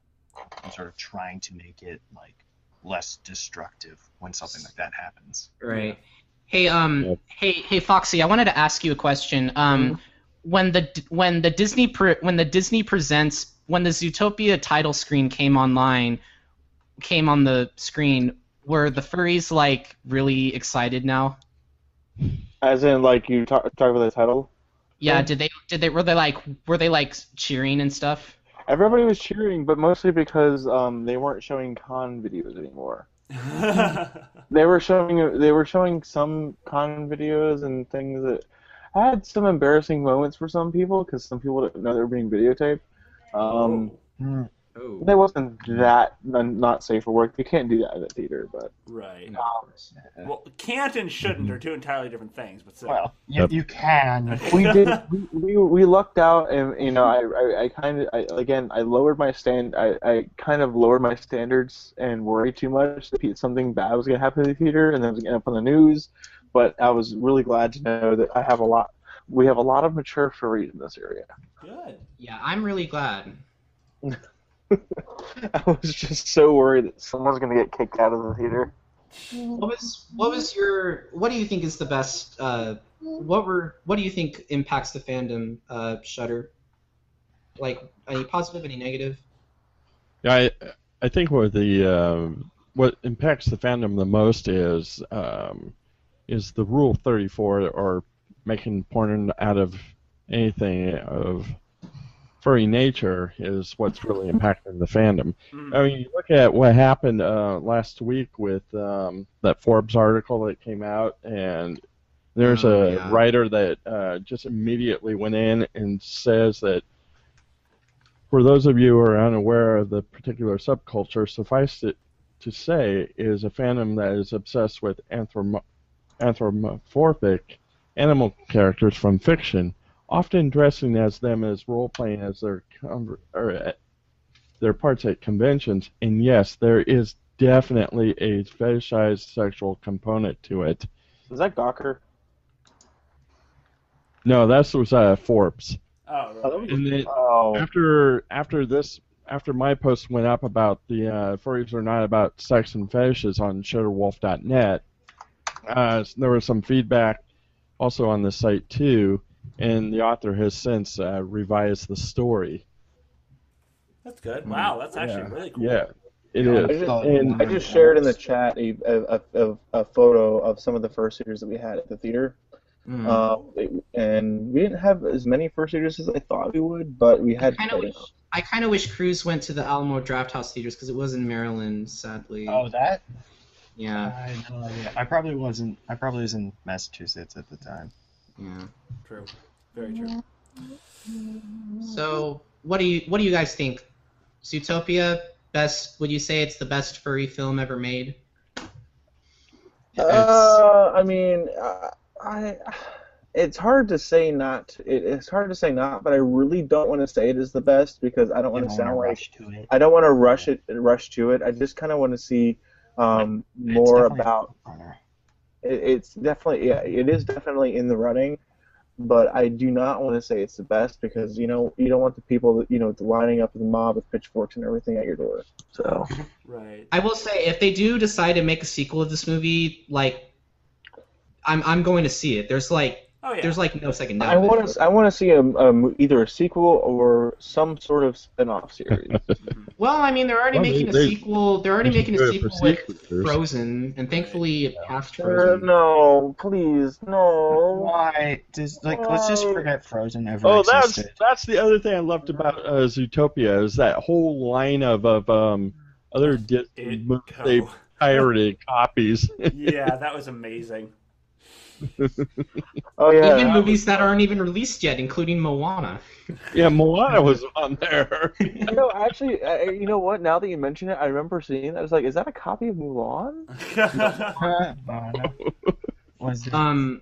Speaker 1: and sort of trying to make it like less destructive when something like that happens.
Speaker 3: Right. Hey, um,
Speaker 5: Yep.
Speaker 3: hey, hey, Foxy. I wanted to ask you a question. Um, when the when the Disney pre- when the Disney presents when the Zootopia title screen came online, came on the screen, were the furries like really excited now?
Speaker 4: As in, like you talk, talk about the title.
Speaker 3: Yeah. Did they did they were they like were they like cheering and stuff?
Speaker 4: Everybody was cheering, but mostly because um, they weren't showing con videos anymore. They were showing they were showing some con videos and things that had some embarrassing moments for some people because some people didn't know they were being videotaped. Um,
Speaker 3: Oh. Oh.
Speaker 4: They wasn't that not safe for work. You can't do that in a theater, but
Speaker 2: right.
Speaker 3: Um, no.
Speaker 2: Well, can't and shouldn't are two entirely different things, but still.
Speaker 1: Well, you,
Speaker 5: Yep.
Speaker 1: you can.
Speaker 4: we did we, we, we lucked out and you know I I, I kind of I, again I lowered my stand I, I kind of lowered my standards and worried too much that something bad was gonna happen in the theater and then it was gonna end up on the news, but I was really glad to know that I have a lot we have a lot of mature furries in this area.
Speaker 2: Good.
Speaker 3: Yeah, I'm really glad.
Speaker 4: I was just so worried that someone's gonna get kicked out of the theater.
Speaker 3: What was what was your what do you think is the best? Uh, what were what do you think impacts the fandom? Uh, Shutter. Like any positive, any negative?
Speaker 5: Yeah, I I think what the um, what impacts the fandom the most is um, is the Rule 34 or making porn out of anything of furry nature is what's really impacting the fandom.
Speaker 2: Mm.
Speaker 5: I mean, you look at what happened uh, last week with um, that Forbes article that came out, and there's
Speaker 3: Oh,
Speaker 5: a
Speaker 3: yeah.
Speaker 5: writer that uh, just immediately went in and says that for those of you who are unaware of the particular subculture, suffice it to say, is a fandom that is obsessed with anthromo- anthropomorphic animal characters from fiction, often dressing as them as role playing as their conver- or uh, their parts at conventions. And yes, there is definitely a fetishized sexual component to it.
Speaker 4: Is that Gawker?
Speaker 5: No, that was uh, Forbes.
Speaker 2: Oh,
Speaker 4: Oh, that was-
Speaker 5: And then
Speaker 4: Oh,
Speaker 5: after after this after my post went up about the uh, furries are not about sex and fetishes on shutterwolf.net, uh, there was some feedback also on the site too, and the author has since uh, revised the story.
Speaker 2: That's good. Wow, that's actually
Speaker 5: Yeah.
Speaker 2: really cool.
Speaker 5: Yeah, it
Speaker 1: Yeah,
Speaker 4: I just,
Speaker 5: And
Speaker 4: I just shared in the chat a, a, a, a photo of some of the first series that we had at the theater.
Speaker 3: Mm.
Speaker 4: Um, and we didn't have as many first series as I thought we would, but we had.
Speaker 3: kind of I kind of wish Kruz went to the Alamo Drafthouse theaters because it was in Maryland. Sadly,
Speaker 1: Oh, that?
Speaker 3: yeah,
Speaker 1: I had no idea. I probably wasn't. I probably was in Massachusetts at the time.
Speaker 3: Yeah.
Speaker 2: True. Very true.
Speaker 3: So, what do you what do you guys think? Zootopia best? Would you say it's the best furry film ever made?
Speaker 4: Uh, I mean, uh, I it's hard to say not. It, it's hard to say not, but I really don't want to say it is the best because I don't want to sound like
Speaker 1: rush to it.
Speaker 4: I don't want to rush it, rush to it. I just kind of want to see um, more about.
Speaker 1: runner.
Speaker 4: It, it's definitely yeah, it is definitely in the running, but I do not want to say it's the best because you know you don't want the people that you know lining up the mob with pitchforks and everything at your door. So
Speaker 2: Right.
Speaker 3: I will say, if they do decide to make a sequel of this movie, like, I'm I'm going to see it. There's like
Speaker 2: Oh yeah.
Speaker 3: there's like no second.
Speaker 4: I want to I want to see a, a either a sequel or some sort of spin-off series.
Speaker 3: Well, I mean, they're already
Speaker 5: Well,
Speaker 3: making a sequel. They're already making a
Speaker 5: do it for
Speaker 3: sequel with
Speaker 5: sequels.
Speaker 3: Frozen, and thankfully it passed
Speaker 4: Uh,
Speaker 3: Frozen.
Speaker 4: no, please, no.
Speaker 1: Why? Just like let's just forget Frozen ever
Speaker 5: Oh, that's
Speaker 1: existed.
Speaker 5: that's the other thing I loved about uh, Zootopia is that whole line of of um other Disney movies they pirated copies.
Speaker 2: yeah, that was amazing.
Speaker 4: Oh yeah.
Speaker 3: even movies that aren't even released yet, including Moana.
Speaker 5: yeah, Moana was on there.
Speaker 4: You know, actually, uh, you know what? Now that you mention it, I remember seeing that. I was like, is that a copy of Mulan?
Speaker 1: No. Was it?
Speaker 3: Um,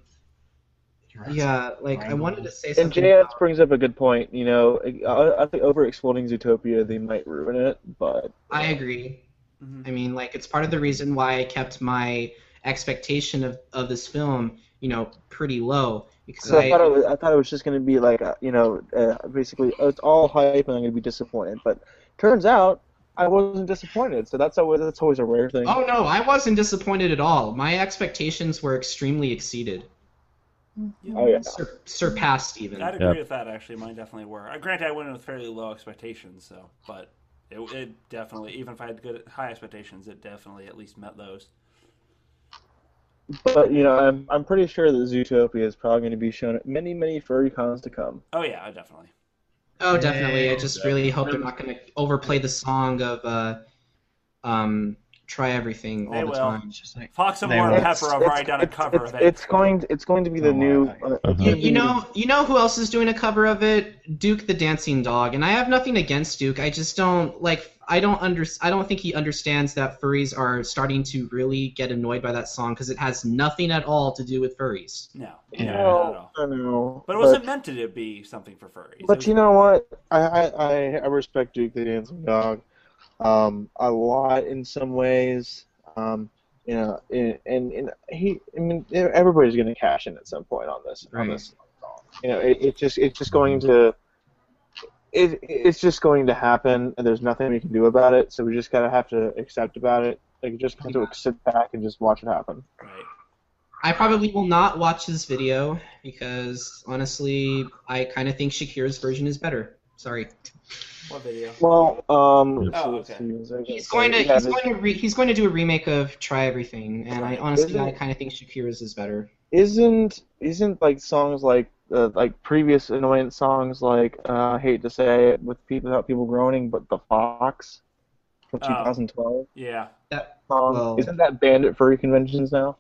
Speaker 3: yeah, like I wanted to say
Speaker 4: And
Speaker 3: something.
Speaker 4: JS
Speaker 3: about-
Speaker 4: brings up a good point. You know, I, I think over exploding Zootopia, they might ruin it, but
Speaker 3: I agree.
Speaker 2: Mhm.
Speaker 3: I mean, like it's part of the reason why I kept my expectation of, of this film, you know, pretty low because
Speaker 4: so I,
Speaker 3: I,
Speaker 4: thought it was, I thought it was just going to be like, uh, you know, uh, basically oh, it's all hype and I'm going to be disappointed. But turns out I wasn't disappointed. So that's always that's always a rare thing.
Speaker 3: oh no, I wasn't disappointed at all. My expectations were extremely exceeded,
Speaker 4: Oh, yeah.
Speaker 3: Sur- surpassed even.
Speaker 2: I'd agree
Speaker 5: Yep.
Speaker 2: with that. Actually, mine definitely were. Uh, granted, I went in with fairly low expectations, so but it, it definitely, even if I had good high expectations, it definitely at least met those.
Speaker 4: But you know, I'm I'm pretty sure that Zootopia is probably going to be shown at many many furry cons to come.
Speaker 2: Oh yeah, definitely.
Speaker 3: Oh, definitely. I just really hope they're not going to overplay the song of uh, um, "Try Everything" all
Speaker 2: They
Speaker 3: the
Speaker 2: will.
Speaker 3: time.
Speaker 1: It's just like
Speaker 2: Fox and
Speaker 1: They
Speaker 2: Warren
Speaker 1: will.
Speaker 2: Pepper have already done a cover
Speaker 4: it's,
Speaker 2: of it.
Speaker 4: it's going it's going to be the
Speaker 1: Oh,
Speaker 4: new.
Speaker 1: wow.
Speaker 4: Uh, it's
Speaker 3: You, you know, you know who else is doing a cover of it? Duke the Dancing Dog, and I have nothing against Duke. I just don't like. I don't under. I don't think he understands that furries are starting to really get annoyed by that song because it has nothing at all to do with furries.
Speaker 2: no,
Speaker 1: Yeah.
Speaker 2: no, not at all.
Speaker 4: I know.
Speaker 2: But it wasn't meant to be something for furries.
Speaker 4: But
Speaker 2: was-
Speaker 4: you know what? I I, I, I respect Duke the Dancing Dog um, a lot in some ways. Um, you know, and, and, and he, I mean, everybody's going to cash in at some point on this. On this. You know, it, it just it's just going to. It, it's just going to happen, and there's nothing we can do about it. So we just gotta have to accept about it. Like, just have to sit back and just watch it happen.
Speaker 2: right.
Speaker 3: I probably will not watch this video because honestly, I kind of think Shakira's version is better. Sorry.
Speaker 2: What video?
Speaker 4: Well, um,
Speaker 2: Oh, okay.
Speaker 4: see, was I gonna
Speaker 3: He's going to he's going to re, he's going to do a remake of Try Everything, and I honestly
Speaker 4: Isn't-
Speaker 3: I kind of think Shakira's is better.
Speaker 4: isn't isn't like songs like uh, like previous annoyance songs like uh, I hate to say it with people without people groaning, but the Fox from
Speaker 2: Oh.
Speaker 4: 2012
Speaker 2: Yeah.
Speaker 4: that song
Speaker 3: Well-
Speaker 4: isn't that banned at furry conventions now?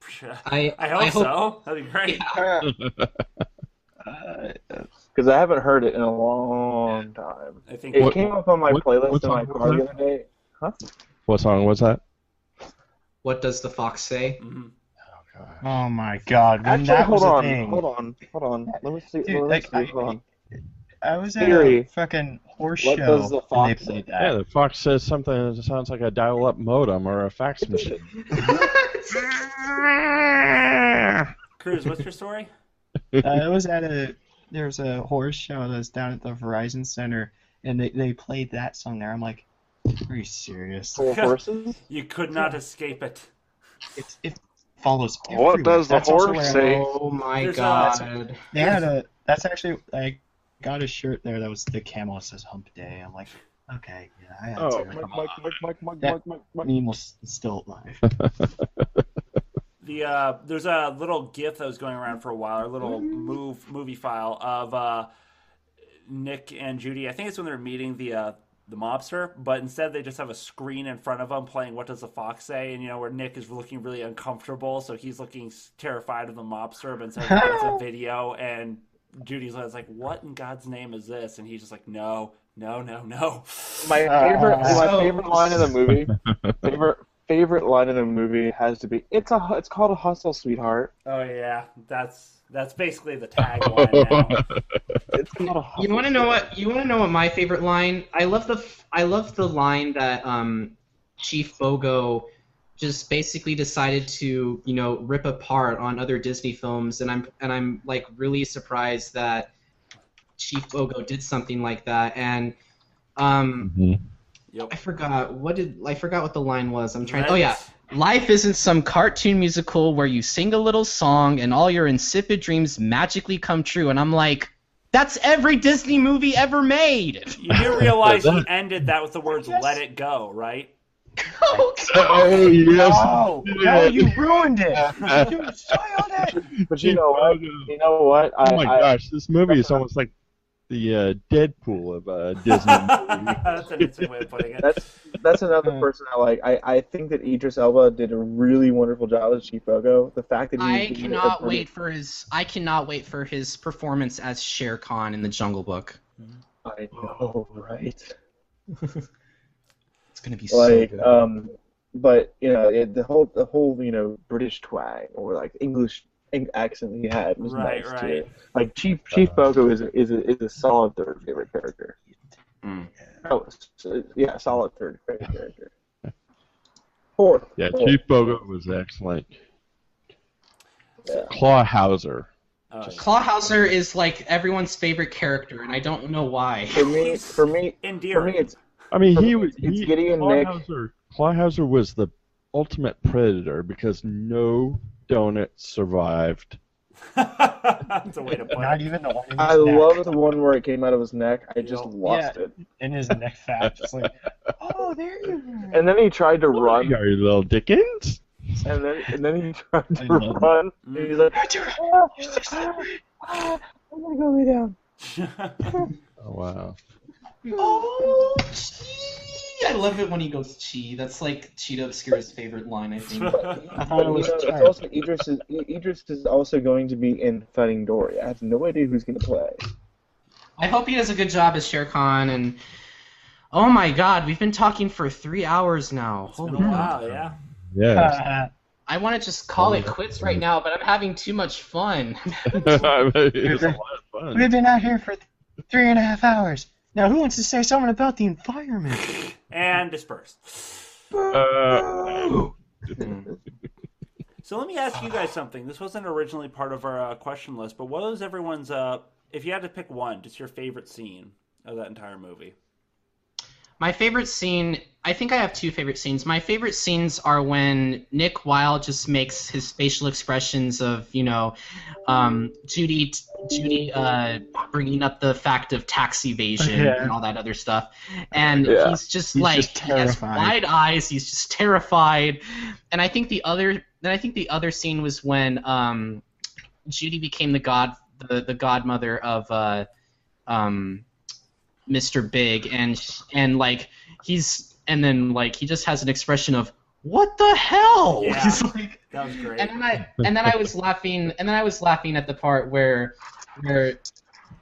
Speaker 3: I
Speaker 2: I hope, so. That'd be great.
Speaker 1: uh,
Speaker 4: Because I haven't heard it in a long time.
Speaker 2: I think
Speaker 4: It
Speaker 5: What-
Speaker 4: came up on my
Speaker 5: what-
Speaker 4: playlist
Speaker 5: what
Speaker 4: in my car
Speaker 5: was
Speaker 4: the other day. Huh?
Speaker 5: What song was that?
Speaker 3: What does the fox say?
Speaker 2: Mhm.
Speaker 1: oh my god, when
Speaker 4: Actually,
Speaker 1: that
Speaker 4: hold
Speaker 1: was a
Speaker 4: on,
Speaker 1: thing.
Speaker 4: hold on, hold on. Let me see.
Speaker 1: Dude,
Speaker 4: let me
Speaker 1: like,
Speaker 4: see.
Speaker 1: I-
Speaker 4: hold on.
Speaker 1: I was at
Speaker 4: Siri,
Speaker 1: a fucking horse show.
Speaker 4: what
Speaker 1: show
Speaker 4: does the
Speaker 1: and they
Speaker 4: fox
Speaker 1: played
Speaker 5: Yeah, the Fox says something that sounds like a dial-up modem or a fax machine.
Speaker 2: Kruz, what's your story?
Speaker 1: uh, I was at a there's a horse show that's down at the Verizon Center, and they they played that song there. I'm like, are you serious?
Speaker 4: Full horses.
Speaker 2: You could not escape it.
Speaker 1: It it follows.
Speaker 4: What does the
Speaker 1: That's
Speaker 4: horse say?
Speaker 3: Oh my
Speaker 2: There's a-
Speaker 3: god.
Speaker 1: They had a. That's actually I got a shirt there that was the camel that says Hump Day. I'm like, okay, yeah, I had
Speaker 4: Oh,
Speaker 1: to.
Speaker 4: Mike,
Speaker 1: Come
Speaker 4: Mike,
Speaker 1: on.
Speaker 4: Mike, Mike, Mike,
Speaker 1: Yeah.
Speaker 4: Mike, Mike, Mike.
Speaker 1: Nemo's still alive.
Speaker 2: The uh, there's a little GIF that was going around for a while, a little
Speaker 1: Mm.
Speaker 2: move movie file of uh, Nick and Judy. I think it's when they're meeting the uh, the mobster, but instead they just have a screen in front of them playing "What Does the Fox Say?" and you know where Nick is looking really uncomfortable, so he's looking terrified of the mobster, but instead it's a video, and Judy's like, "What in God's name is this?" And he's just like, "No, no, no, no."
Speaker 4: My favorite,
Speaker 1: Uh,
Speaker 4: my
Speaker 3: so-
Speaker 4: favorite line in the movie, favorite favorite line in the movie has to be, "It's a, it's called a hustle, sweetheart."
Speaker 2: Oh yeah, that's That's basically the tagline now.
Speaker 4: It's not a
Speaker 3: You want to know what? You want to know what my favorite line? I love the f- I love the line that um, Chief Bogo just basically decided to you know rip apart on other Disney films, and I'm and I'm like really surprised that Chief Bogo did something like that. And um,
Speaker 5: Mhm.
Speaker 3: I forgot what did I forgot what the line was. I'm trying. Oh yeah, Life isn't some cartoon musical where you sing a little song and all your insipid dreams magically come true. And I'm like, that's every Disney movie ever made.
Speaker 2: You do realize he ended that with the words "Let it go," right?
Speaker 5: Oh yes.
Speaker 1: Oh, no, you ruined it. You spoiled it.
Speaker 4: But you know what? You know what? I,
Speaker 5: Oh my
Speaker 4: I,
Speaker 5: gosh, this movie is almost like the uh, Deadpool of uh, Disney.
Speaker 2: That's an interesting way of putting it.
Speaker 4: That's that's another person I like. I, I think that Idris Elba did a really wonderful job as Chief Bogo. The fact that he
Speaker 3: I cannot
Speaker 4: pretty-
Speaker 3: wait for his. I cannot wait for his performance as Shere Khan in the Jungle Book.
Speaker 4: I know, right?
Speaker 3: It's gonna be so
Speaker 4: Like,
Speaker 3: good.
Speaker 4: um, but you know, it, the whole the whole you know British twang or like English eng- accent he had was
Speaker 2: Right,
Speaker 4: nice
Speaker 2: right.
Speaker 4: too. Like Chief Chief Bogo is a, is a, is a solid third favorite character.
Speaker 3: Mm.
Speaker 4: Oh, s- yeah, solid third favorite character. Fourth.
Speaker 5: Yeah,
Speaker 4: fourth.
Speaker 5: Chief Bogo was excellent.
Speaker 4: Yeah.
Speaker 5: Clawhauser.
Speaker 2: Oh,
Speaker 3: Clawhauser is like everyone's favorite character, and I don't know why.
Speaker 4: For me, for me, for me, it's
Speaker 5: I mean, he was.
Speaker 4: it's
Speaker 5: he,
Speaker 4: Gideon Nick.
Speaker 5: Clawhauser, Clawhauser was the ultimate predator because no donut survived.
Speaker 2: That's a way to put
Speaker 1: Not even the one
Speaker 4: I
Speaker 1: neck.
Speaker 4: love the one where it came out of his neck. I just
Speaker 2: Yeah.
Speaker 4: lost it.
Speaker 1: in his neck fat. Just like, oh, there you are.
Speaker 4: And then he tried to
Speaker 5: Run,
Speaker 4: run,
Speaker 5: you little Dickens.
Speaker 4: and then and then he tried to
Speaker 1: love
Speaker 4: run. And he's like,
Speaker 1: Oh,
Speaker 4: "Ah, ah, I'm gonna go lay down.
Speaker 5: Oh wow.
Speaker 3: Oh, Chi! I love it when he goes Chi. That's like Cheetah Obscure's favorite line, I think.
Speaker 1: I
Speaker 4: But, you know, it's also Idris is Idris is also going to be in Finding Dory. I have no idea who's gonna play.
Speaker 3: I hope he does a good job as Shere Khan, and oh my god, we've been talking for three hours now.
Speaker 2: It's been
Speaker 3: Holy
Speaker 2: a
Speaker 3: crap.
Speaker 2: while, yeah.
Speaker 5: Yes.
Speaker 3: I want to just call it oh. quits right now, but I'm having too much fun.
Speaker 5: it's a lot of fun.
Speaker 1: We've been out here for three and a half hours. Now, who wants to say something about the environment?
Speaker 2: And disperse.
Speaker 5: Uh,
Speaker 2: So let me ask you guys something. This wasn't originally part of our uh, question list, but what was everyone's? Uh, if you had to pick one, just your favorite scene of that entire movie?
Speaker 3: My favorite scene, I think I have two favorite scenes. My favorite scenes are when Nick Wilde just makes his facial expressions of, you know, um, Judy, Judy uh, bringing up the fact of tax evasion
Speaker 1: Yeah.
Speaker 3: and all that other stuff, and
Speaker 4: Yeah.
Speaker 3: he's just
Speaker 1: He's
Speaker 3: like
Speaker 1: just
Speaker 3: he has wide eyes. He's just terrified, and I think the other, then I think the other scene was when um, Judy became the god, the the godmother of. Uh, um, Mr. Big and and like he's and then like he just has an expression of what the hell?
Speaker 2: Yeah.
Speaker 3: He's like
Speaker 2: That was great.
Speaker 3: and then I and then I was laughing and then I was laughing at the part where where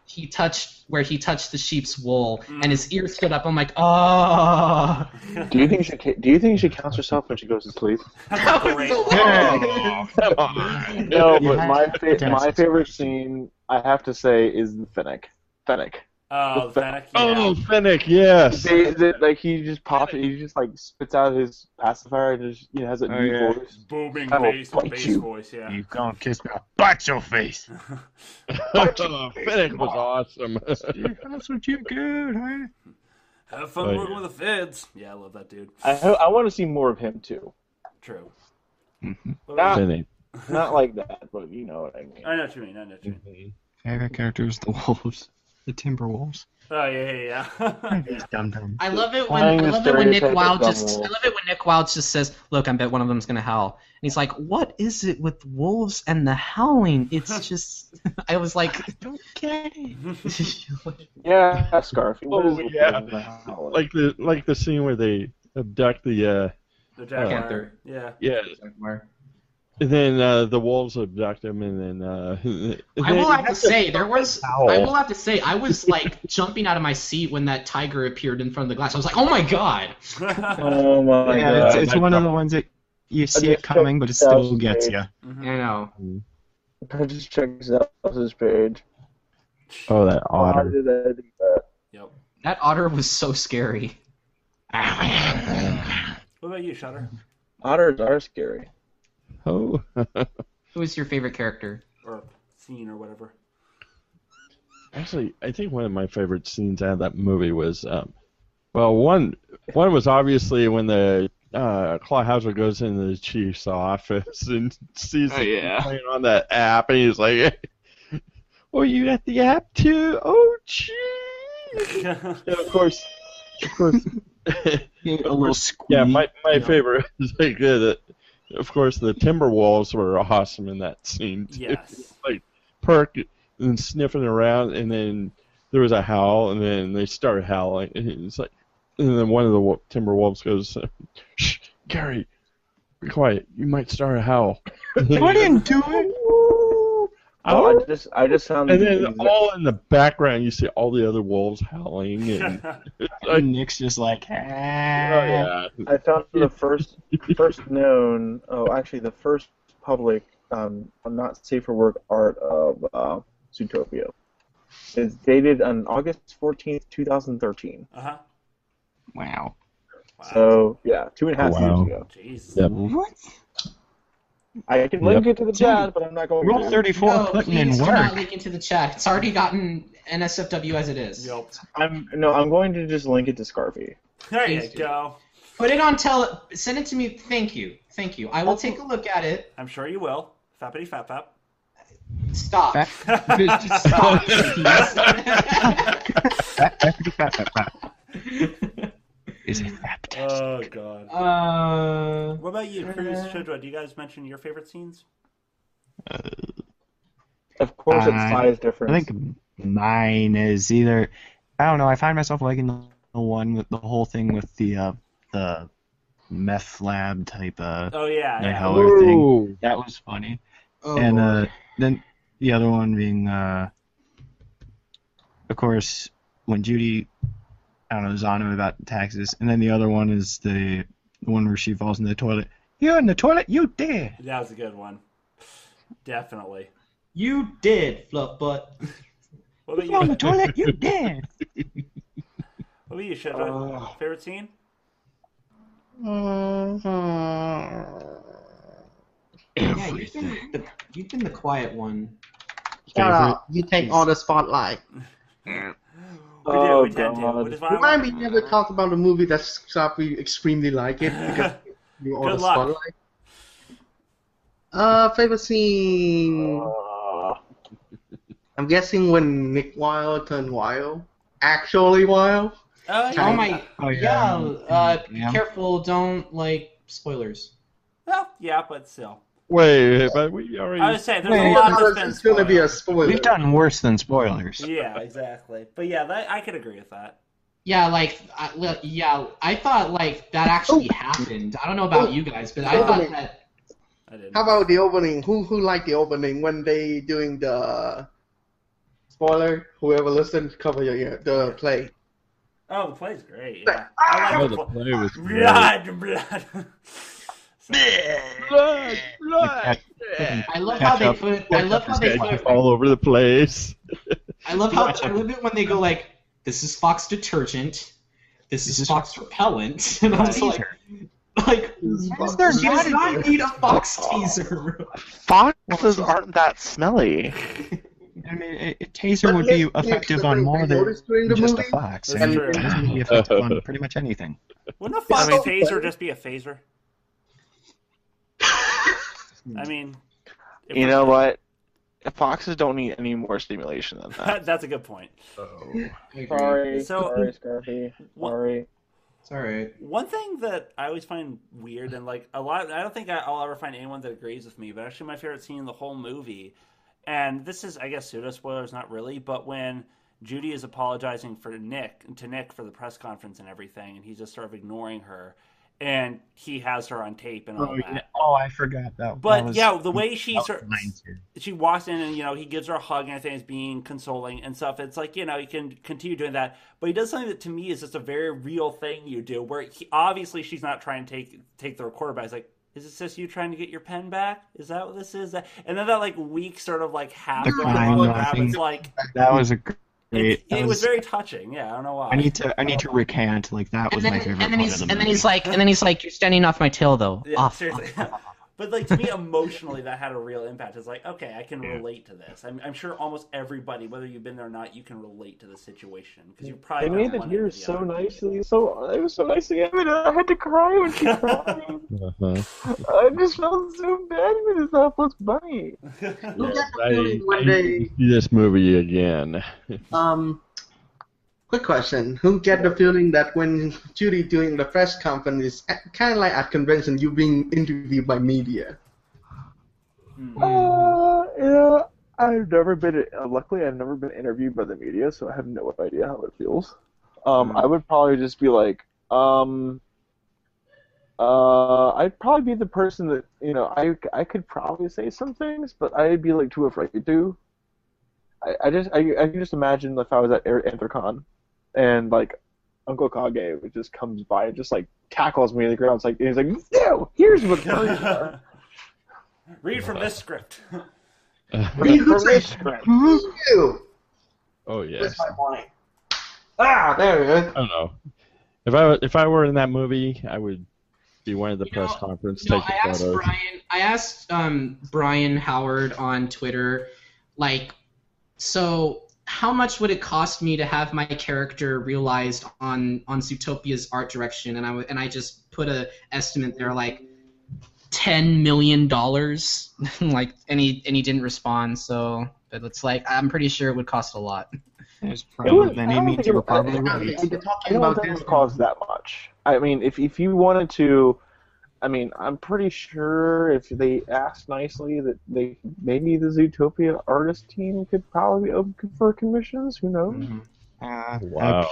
Speaker 3: he touched where he touched the sheep's wool mm. and his ears stood up. I'm like, oh
Speaker 4: Do you think she ca- do you think she counts herself when she goes to sleep?
Speaker 2: That's a great.
Speaker 5: come on.
Speaker 4: No, but my fa- my favorite scene I have to say is the Fennec. Fennec.
Speaker 2: Oh, Fennec. Yeah.
Speaker 5: Oh, Finnick, yes.
Speaker 4: They, they, like he just pops, he just like spits out his pacifier and just you know, has a
Speaker 5: Oh,
Speaker 4: deep
Speaker 5: yeah.
Speaker 4: voice.
Speaker 2: booming
Speaker 4: I
Speaker 2: bass, bass
Speaker 4: you.
Speaker 2: voice. Yeah.
Speaker 1: You gonna kiss me? I'll bite your face.
Speaker 5: oh, Finnick was awesome.
Speaker 1: That's what you good, huh?
Speaker 2: Have fun
Speaker 5: Oh,
Speaker 2: working
Speaker 5: yeah.
Speaker 2: with the feds. Yeah, I love that dude.
Speaker 4: I I want to see more of him too.
Speaker 2: True.
Speaker 1: Mhm.
Speaker 2: What
Speaker 4: Nah.
Speaker 2: about-
Speaker 5: Finnick.
Speaker 4: Not like that, but you know what I mean.
Speaker 2: I know what you mean. I know what you mean.
Speaker 1: Favorite characters: the wolves, the Timberwolves.
Speaker 2: Oh yeah, yeah, yeah.
Speaker 1: These dum dum.
Speaker 3: I love it when I love it when Nick Wilde just I love it when Nick Wilde just says, "Look, I bet one of them's gonna howl." And he's like, "What is it with wolves and the howling? It's just." I was like,
Speaker 1: Don't get it.
Speaker 4: Yeah, Scarf.
Speaker 5: Oh,
Speaker 4: is-
Speaker 5: yeah. Like the like the scene where they abduct the uh
Speaker 2: the Jaguar.
Speaker 3: Panther.
Speaker 2: Yeah.
Speaker 5: yeah and then uh, the wolves abduct him and then uh
Speaker 3: I will have to say there was.
Speaker 5: Howl.
Speaker 3: I will have to say I was like jumping out of my seat when that tiger appeared in front of the glass. I was like, "Oh my god!"
Speaker 4: Oh my
Speaker 1: yeah,
Speaker 4: god.
Speaker 1: it's, it's one of the ones that you see it coming, but it still
Speaker 4: out
Speaker 1: gets
Speaker 4: Dave.
Speaker 1: you.
Speaker 3: I know.
Speaker 7: I just checked Zell's page.
Speaker 5: Oh, that otter.
Speaker 7: did that?
Speaker 2: Yep.
Speaker 3: That otter was so scary.
Speaker 2: What about you, Shutter?
Speaker 7: Otters are scary.
Speaker 5: Oh.
Speaker 3: Who is your favorite character?
Speaker 2: Or scene or whatever.
Speaker 5: Actually, I think one of my favorite scenes out of that movie was, um, well, one one was obviously when the uh, Clawhauser goes into the chief's office and sees
Speaker 3: Oh,
Speaker 5: him
Speaker 3: yeah.
Speaker 5: playing on that app, and he's like, "Oh, you got the app too? Oh, gee!" And of course, of course,
Speaker 1: A little squeak.
Speaker 5: yeah. My my
Speaker 1: you know.
Speaker 5: favorite is like uh, the, of course, the timber Timberwolves were awesome in that scene. Too.
Speaker 2: yes.
Speaker 5: like perk and sniffing around, and then there was a howl, and then they started howling, and it's like, and then one of the wo- timber wolves goes, "Shh, Gary, be quiet. You might start a howl."
Speaker 1: I didn't do it.
Speaker 7: Oh, I just I just found
Speaker 5: And then
Speaker 7: exact-
Speaker 5: all in the background, you see all the other wolves howling, and like,
Speaker 1: Nick's just like,
Speaker 5: oh
Speaker 1: ah.
Speaker 5: yeah,
Speaker 7: I found the first first known oh actually the first public um not safe for work art of uh, Zootopia. It's dated on August fourteenth, two thousand thirteen.
Speaker 2: Uh huh.
Speaker 1: wow.
Speaker 2: Wow.
Speaker 7: So yeah, two and a half
Speaker 5: Wow.
Speaker 7: years ago.
Speaker 2: Jeez.
Speaker 5: Yep.
Speaker 1: What?
Speaker 7: I can link it to the chat, but I'm not going
Speaker 1: Roll
Speaker 7: to.
Speaker 1: 34
Speaker 3: no,
Speaker 1: putting
Speaker 3: please
Speaker 1: in
Speaker 3: do not
Speaker 1: work.
Speaker 3: link into the chat. It's already gotten NSFW as it is.
Speaker 2: Yep.
Speaker 7: I'm no, I'm going to just link it to Scarfy.
Speaker 2: There you
Speaker 3: do.
Speaker 2: go.
Speaker 3: Put it on tele. Send it to me. Thank you. Thank you. I will take a look at it.
Speaker 2: I'm sure you will. Fappity fap fap.
Speaker 3: Stop.
Speaker 1: Fat-
Speaker 3: Stop.
Speaker 1: Fat- fappity fat fat fat. Is it fat?
Speaker 2: oh god.
Speaker 3: uh,
Speaker 2: What about you, Kruz Shudra? Do you guys mention your favorite scenes?
Speaker 7: Of course, it's
Speaker 1: Uh,
Speaker 7: size difference.
Speaker 1: I think mine is either I don't know. I find myself liking the, the one with the whole thing with the uh, the meth lab type uh,
Speaker 2: Oh yeah. Yeah.
Speaker 1: Howler thing. That was funny.
Speaker 3: oh,
Speaker 1: and uh, then the other one being, uh, of course, when Judy, I don't know, is on him about taxes, and then the other one is the the one where she falls in the toilet. You're in the toilet, you did.
Speaker 2: That was a good one. Definitely.
Speaker 3: you did, fluff butt.
Speaker 2: What about
Speaker 1: You're on the toilet, you did.
Speaker 2: What about you, Shudra?
Speaker 7: Uh,
Speaker 2: Favorite scene?
Speaker 3: Yeah, you've been the you've been the quiet one.
Speaker 12: Shut up. You take all the spotlight.
Speaker 2: We did.
Speaker 7: Oh,
Speaker 2: we did.
Speaker 7: God.
Speaker 2: Which is why I
Speaker 6: Remind
Speaker 2: want-
Speaker 6: me never talk about a movie that's Sharpie extremely like it because you all
Speaker 2: Good
Speaker 6: the
Speaker 2: luck.
Speaker 6: spotlight. Uh, favorite scene.
Speaker 7: uh,
Speaker 6: I'm guessing when Nick Wilde turned wild. Actually wild.
Speaker 2: Oh,
Speaker 3: Oh my.
Speaker 1: Oh,
Speaker 3: yeah. Uh, be
Speaker 1: Yeah.
Speaker 3: careful. Don't like spoilers.
Speaker 2: Well, yeah, but still.
Speaker 5: Wait, but we already.
Speaker 2: I was saying there's
Speaker 1: Wait,
Speaker 2: a lot that's been
Speaker 6: It's gonna be a spoiler.
Speaker 1: We've done worse than spoilers.
Speaker 2: Yeah, exactly. But yeah, that, I could agree with that.
Speaker 3: Yeah, like, I, well, yeah, I thought like that actually oh. happened. I don't know about oh. you guys, but I thought that.
Speaker 2: I didn't.
Speaker 6: How about the opening? Who who liked the opening when they doing the spoiler? Whoever listened, cover your ear. The play.
Speaker 2: Oh, the play's great. Yeah, I
Speaker 5: Oh,
Speaker 2: like
Speaker 5: the
Speaker 2: the play.
Speaker 5: play was great.
Speaker 2: Blood, blood.
Speaker 5: Blood, blood.
Speaker 3: I love how they put. I love how they put.
Speaker 5: all over the place.
Speaker 3: I love how I love it when they go like, "This is Fox detergent. This is
Speaker 1: is
Speaker 3: Fox repellent," and I was like, like,
Speaker 1: is there
Speaker 3: she
Speaker 1: not
Speaker 3: does not need a Fox teaser.
Speaker 7: Foxes aren't that smelly.
Speaker 1: I mean, a, a taser would be effective on more than
Speaker 6: noticed during
Speaker 1: just a fox.
Speaker 2: That's
Speaker 1: I mean,
Speaker 2: true.
Speaker 1: it would be effective on pretty much anything.
Speaker 2: Wouldn't a Fox
Speaker 7: I mean-
Speaker 2: phaser just be a phaser? I hmm. mean,
Speaker 7: You
Speaker 2: we're-
Speaker 7: know what? Foxes don't need any more stimulation than that.
Speaker 2: that's a good point.
Speaker 7: Sorry,
Speaker 2: So-
Speaker 7: sorry, um, Scarfy.
Speaker 2: What-
Speaker 7: Sorry.
Speaker 3: It's all right.
Speaker 2: One thing that I always find weird, and like a lot, I don't think I- I'll ever find anyone that agrees with me, but actually my favorite scene in the whole movie, and this is, I guess, pseudo spoilers, not really, but when Judy is apologizing for Nick to Nick for the press conference and everything, and he's just sort of ignoring her, and he has her on tape and all
Speaker 1: Oh,
Speaker 2: that.
Speaker 1: yeah. oh I forgot that.
Speaker 2: But
Speaker 1: that was,
Speaker 2: yeah, the way she
Speaker 1: that
Speaker 2: sort she walks in and you know he gives her a hug and everything is being consoling and stuff. It's like you know he can continue doing that, but he does something that to me is just a very real thing you do. Where he, obviously she's not trying to take take the recorder, but it's like Is this just you trying to get your pen back? Is that what this is? And then that like weak sort of like half
Speaker 1: The
Speaker 2: look
Speaker 1: crying
Speaker 2: on the
Speaker 1: laughing.
Speaker 2: like
Speaker 1: That was a.
Speaker 2: it, it was very touching. Yeah, I don't know why.
Speaker 1: I need to. I need to recant. Like that was
Speaker 3: And
Speaker 1: my favorite
Speaker 3: and then
Speaker 1: part
Speaker 3: he's
Speaker 1: of the
Speaker 3: and then he's like and then he's like you're standing off my tail though.
Speaker 2: Yeah,
Speaker 3: off,
Speaker 2: seriously.
Speaker 3: off.
Speaker 2: But like to me, emotionally, that had a real impact. It's like, okay, I can
Speaker 1: Yeah.
Speaker 2: relate to this. I'm, I'm sure almost everybody, whether you've been there or not, you can relate to the situation because you probably.
Speaker 4: They
Speaker 2: probably
Speaker 4: made
Speaker 2: it
Speaker 4: the
Speaker 2: one
Speaker 4: year
Speaker 2: or the
Speaker 4: so nicely. So it was so nice to get it. I had to cry when she cried.
Speaker 5: Uh-huh.
Speaker 4: I just felt so bad when it's not was funny.
Speaker 6: You get
Speaker 5: I,
Speaker 6: feeling when
Speaker 5: I
Speaker 6: they
Speaker 5: need to see this movie again.
Speaker 6: um. Quick question: Who get the feeling that when Judy doing the press conference, kind of like at convention, you being interviewed by media?
Speaker 2: Hmm.
Speaker 4: Uh, yeah, I've never been. Uh, luckily, I've never been interviewed by the media, so I have no idea how it feels. Um, I would probably just be like, um, uh, I'd probably be the person that you know. I I could probably say some things, but I'd be like too afraid to. I, I just I, I can just imagine if I was at Air Anthrocon, and like Uncle Kage would just comes by and just like tackles me to the ground. It's like he's like, no, here's what furries are.
Speaker 2: Read from this script.
Speaker 6: Read
Speaker 4: From this
Speaker 6: said
Speaker 4: script.
Speaker 6: you.
Speaker 5: oh
Speaker 6: Where's
Speaker 5: yes.
Speaker 6: my point? Ah, there it is.
Speaker 5: I don't know. If I if I were in that movie, I would be one of the
Speaker 3: You
Speaker 5: press
Speaker 3: know-
Speaker 5: conference
Speaker 3: You know,
Speaker 5: taking
Speaker 3: I asked
Speaker 5: photos.
Speaker 3: Byron. I asked um, Byron Howard on Twitter, like, so how much would it cost me to have my character realized on on Zootopia's art direction? And I w- and I just put a estimate there, like ten million dollars. like, and he and he didn't respond. So, but it's like I'm pretty sure it would cost a lot.
Speaker 1: There's
Speaker 4: It
Speaker 1: probably
Speaker 4: would- I
Speaker 1: many
Speaker 4: don't
Speaker 1: means you
Speaker 4: it
Speaker 1: were
Speaker 4: would-
Speaker 1: probably
Speaker 4: I-
Speaker 1: right.
Speaker 4: I don't think it would cost that much. I mean, if if you wanted to, I mean, I'm pretty sure if they asked nicely that they maybe the Zootopia artist team could probably be open for commissions. Who knows?
Speaker 1: Mhm. Uh,
Speaker 5: Wow.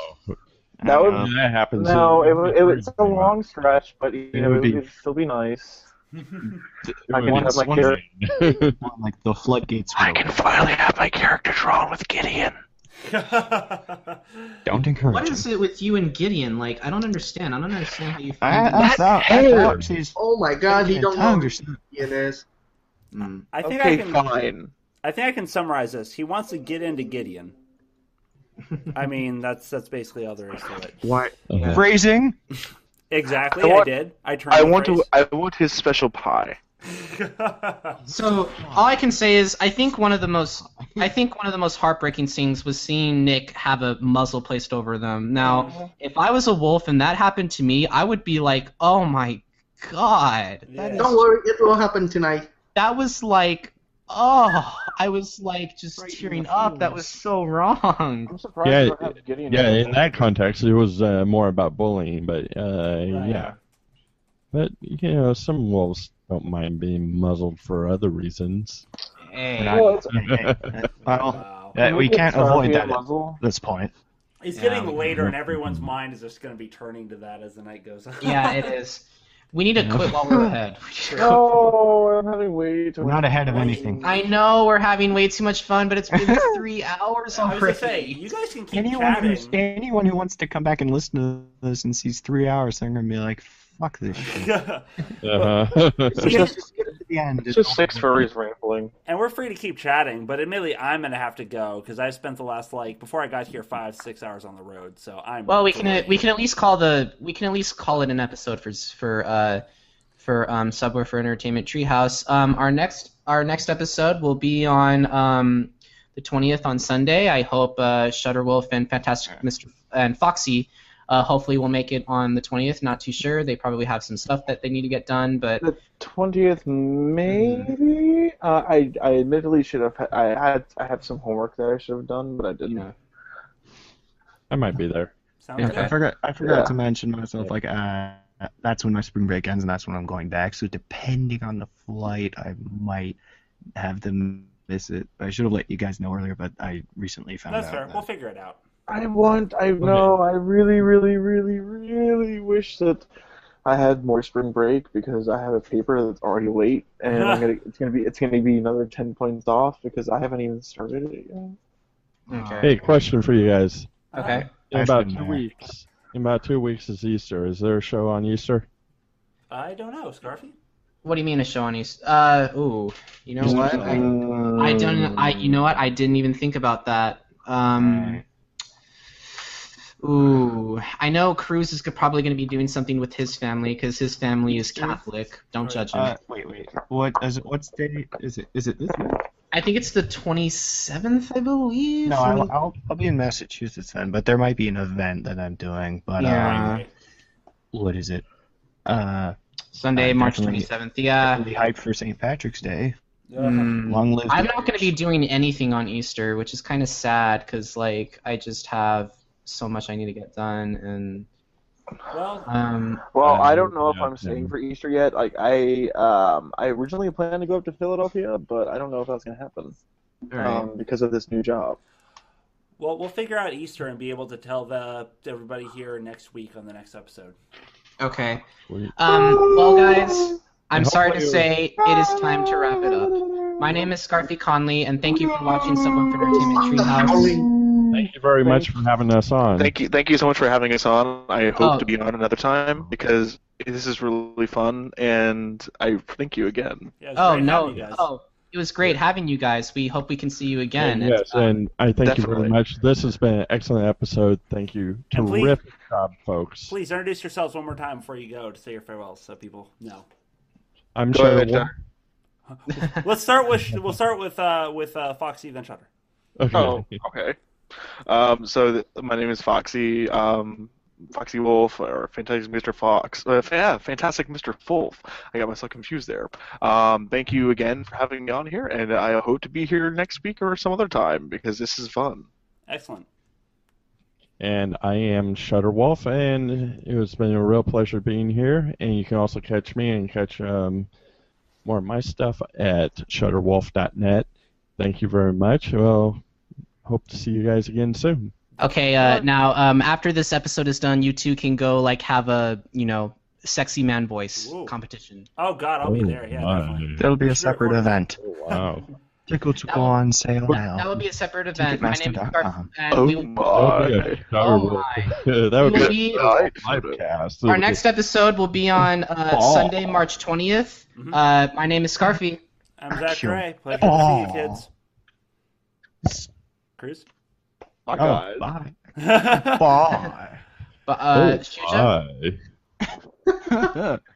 Speaker 1: I
Speaker 4: That would-
Speaker 1: know.
Speaker 5: That happens.
Speaker 4: No, it would, it would, it's a long stretch, but you
Speaker 5: It
Speaker 4: know,
Speaker 5: would
Speaker 4: it
Speaker 5: be-
Speaker 4: would still be nice. I can
Speaker 5: be
Speaker 4: have my character.
Speaker 1: Like the floodgates. would open.
Speaker 4: finally have my character drawn with Gideon.
Speaker 1: Don't encourage
Speaker 3: What
Speaker 1: him.
Speaker 3: is it with you and Gideon? Like, I don't understand. I don't understand how you
Speaker 1: I,
Speaker 3: find.
Speaker 1: I thought. I
Speaker 6: hair.
Speaker 1: thought she's.
Speaker 6: Oh my God, he don't know who
Speaker 1: understand.
Speaker 6: it is.
Speaker 3: Mm.
Speaker 2: I think I can.
Speaker 4: fine.
Speaker 2: I think I can summarize this. He wants to get into Gideon. I mean, that's that's basically all there is to it.
Speaker 1: What phrasing?
Speaker 2: Exactly,
Speaker 4: I
Speaker 2: I, did. I turned.
Speaker 4: I
Speaker 2: the
Speaker 4: want to. I want his special pie.
Speaker 3: So all I can say is I think one of the most I think one of the most heartbreaking scenes was seeing Nick have a muzzle placed over them. Now, if I was a wolf and that happened to me, I would be like, "Oh my god." That is
Speaker 6: Don't worry, it will happen tonight.
Speaker 3: that was like oh, I was like just
Speaker 1: Right
Speaker 3: tearing up. That was so wrong.
Speaker 4: I'm surprised.
Speaker 5: Yeah,
Speaker 4: they don't have Gideon
Speaker 5: Yeah, in that context, it was uh, more about bullying, but uh,
Speaker 2: Right.
Speaker 5: yeah. But you know, some wolves don't mind being muzzled for other reasons.
Speaker 3: Hey.
Speaker 1: We're
Speaker 4: Well, it's-
Speaker 1: hey, hey, well,
Speaker 2: Wow.
Speaker 1: uh, we can't avoid that at this point.
Speaker 2: It's
Speaker 3: Yeah,
Speaker 2: getting later, and everyone's mind is just going to be turning to that as the night goes on.
Speaker 3: yeah, it is. We need to quit while we're ahead.
Speaker 4: No, I'm having way too
Speaker 1: We're not ahead of anything.
Speaker 3: I know we're having way too much fun, but it's been three hours
Speaker 2: I was gonna say, you guys can keep
Speaker 1: Anyone who's
Speaker 2: chatting.
Speaker 1: anyone who wants to come back and listen to this and sees three hours, they're gonna be like, "Fuck this shit."
Speaker 5: Uh-huh.
Speaker 1: Just
Speaker 4: just-
Speaker 1: get to the end.
Speaker 4: It's just six furries rambling.
Speaker 2: and we're free to keep chatting, but admittedly, I'm going to have to go because I spent the last like before I got here five six hours on the road. So I'm
Speaker 3: Well, we can
Speaker 2: delayed.
Speaker 3: we can at least call the we can at least call it an episode for for uh for um Subwoofer Entertainment Treehouse. Um, our next our next episode will be on um the twentieth on Sunday. I hope uh, Shutterwolf and Fantastic Mr. and Foxy. Uh, hopefully we'll make it on the 20th. Not too sure. They probably have some stuff that they need to get done, but
Speaker 4: The twentieth, maybe. Uh, I I admittedly should have. I had I had some homework that I should have done, but I didn't.
Speaker 3: Yeah.
Speaker 5: I might be there.
Speaker 2: Sounds
Speaker 3: Okay.
Speaker 1: I forgot. I forgot
Speaker 4: Yeah.
Speaker 1: to mention myself. Like, uh, that's when my spring break ends, and that's when I'm going back. So depending on the flight, I might have them miss it. I should have let you guys know earlier, but I recently found
Speaker 2: That's
Speaker 1: out.
Speaker 2: fair.
Speaker 1: that-
Speaker 2: We'll figure it out.
Speaker 4: I want. I know. I really, really, really, really wish that I had more spring break because I have a paper that's already late, and I'm gonna. It's gonna be. It's gonna be another ten points off because I haven't even started it yet.
Speaker 3: okay.
Speaker 5: Hey, question for you guys.
Speaker 3: Okay.
Speaker 5: In about two
Speaker 1: know.
Speaker 5: weeks, in about two weeks is Easter. Is there a show on Easter?
Speaker 2: I don't know, Scarfy.
Speaker 3: What do you mean a show on Easter? Uh, ooh, you know what? I, I don't. I you know what? I didn't even think about that. Um, ooh, I know Kruz is probably going to be doing something with his family because his family is Catholic. Don't judge him.
Speaker 1: Uh, wait, wait. What is it? What's day? Is it? Is it this week?
Speaker 3: I think it's the 27th, I believe.
Speaker 1: No, I'll, I'll I'll be in Massachusetts then, but there might be an event that I'm doing. But
Speaker 3: Yeah.
Speaker 1: um, what is it? Uh,
Speaker 3: Sunday,
Speaker 1: uh,
Speaker 3: March 27th. Yeah.
Speaker 1: definitely hyped for St. Patrick's Day.
Speaker 3: Mm.
Speaker 1: Long live.
Speaker 3: I'm not going to be doing anything on Easter, which is kind of sad because like I just have so much I need to get done and
Speaker 2: Well,
Speaker 3: um
Speaker 4: Well,
Speaker 5: Um,
Speaker 4: I don't know if I'm staying for Easter yet. Like I, um, I originally planned to go up to Philadelphia, but I don't know if that's gonna happen
Speaker 3: alright.
Speaker 4: um, because of this new job.
Speaker 2: well, we'll figure out Easter and be able to tell the everybody here next week on the next episode.
Speaker 3: okay. Um well guys, I'm sorry to say it is time to wrap it up. My name is Scarfy Conley and thank you for watching Someone for Entertainment Treehouse.
Speaker 5: Thank you very much for having us on.
Speaker 4: Thank you, thank you so much for having us on. I hope
Speaker 3: Oh.
Speaker 4: to be on another time because this is really fun, and I thank you again.
Speaker 2: Yeah,
Speaker 3: Oh no.
Speaker 2: having you guys.
Speaker 3: Oh, it was great having you guys. We hope we can see you again.
Speaker 5: And yes,
Speaker 3: And, uh,
Speaker 5: and I thank you very much. This has been an excellent episode. Thank you.
Speaker 2: And please-
Speaker 5: Terrific job, folks.
Speaker 2: Please introduce yourselves one more time before you go to say your farewells, so people know.
Speaker 5: I'm
Speaker 4: Go
Speaker 5: sure.
Speaker 4: ahead, John.
Speaker 2: Let's start with we'll start with uh, with uh, Foxy then Shutter.
Speaker 5: Okay.
Speaker 4: Oh, okay. Um, so th- my name is Foxy. Um, Foxy Wolf or Fantastic Mr. Fox. Uh, yeah, Fantastic Mr. Wolf. I got myself confused there. Um, thank you again for having me on here, and I hope to be here next week or some other time because this is fun.
Speaker 2: Excellent.
Speaker 5: And I am Shutterwolf, and it has been a real pleasure being here. And you can also catch me and catch um, more of my stuff at shutterwolf.net. Thank you very much. Well, hope to see you guys again soon.
Speaker 3: Okay, uh, now um, after this episode is done, you two can go like have a you know sexy man voice
Speaker 2: Ooh.
Speaker 3: competition.
Speaker 2: Oh God, I'll be
Speaker 5: Oh,
Speaker 2: there. Yeah,
Speaker 5: my.
Speaker 2: definitely.
Speaker 1: That'll be a separate
Speaker 2: or-
Speaker 1: event.
Speaker 5: Wow.
Speaker 1: Tickets
Speaker 3: That
Speaker 1: go
Speaker 3: will-
Speaker 1: on sale now.
Speaker 3: That
Speaker 1: now.
Speaker 3: would be a separate event. My name is
Speaker 1: Ticketmaster.com.
Speaker 3: Garf, and
Speaker 4: Oh
Speaker 3: we,
Speaker 5: That would be
Speaker 4: my!
Speaker 3: Oh
Speaker 5: Shutterwolf. that would
Speaker 3: we will
Speaker 5: be
Speaker 3: be,
Speaker 5: a
Speaker 4: Right.
Speaker 5: live cast.
Speaker 3: our next episode will be on uh,
Speaker 1: Oh.
Speaker 3: Sunday, March twentieth.
Speaker 2: Mhm.
Speaker 3: Uh, my name is Scarfy.
Speaker 2: I'm
Speaker 1: Zack
Speaker 2: Gray. Pleasure to see you,
Speaker 1: Oh.
Speaker 2: kids. Kruz.
Speaker 4: My
Speaker 1: Oh,
Speaker 4: God.
Speaker 1: bye.
Speaker 2: Bye.
Speaker 1: Bye.
Speaker 3: But uh, Shuja?
Speaker 5: Bye.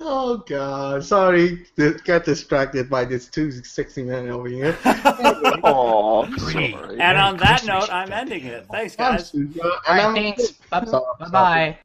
Speaker 6: Oh god, sorry, to get distracted by this two sexy men over here.
Speaker 4: Aw, sorry.
Speaker 2: and on that note, I'm ending it. Thanks, guys.
Speaker 6: I'm Suja,
Speaker 3: All
Speaker 6: and
Speaker 3: right, thanks. Bye
Speaker 6: Sorry,
Speaker 3: bye.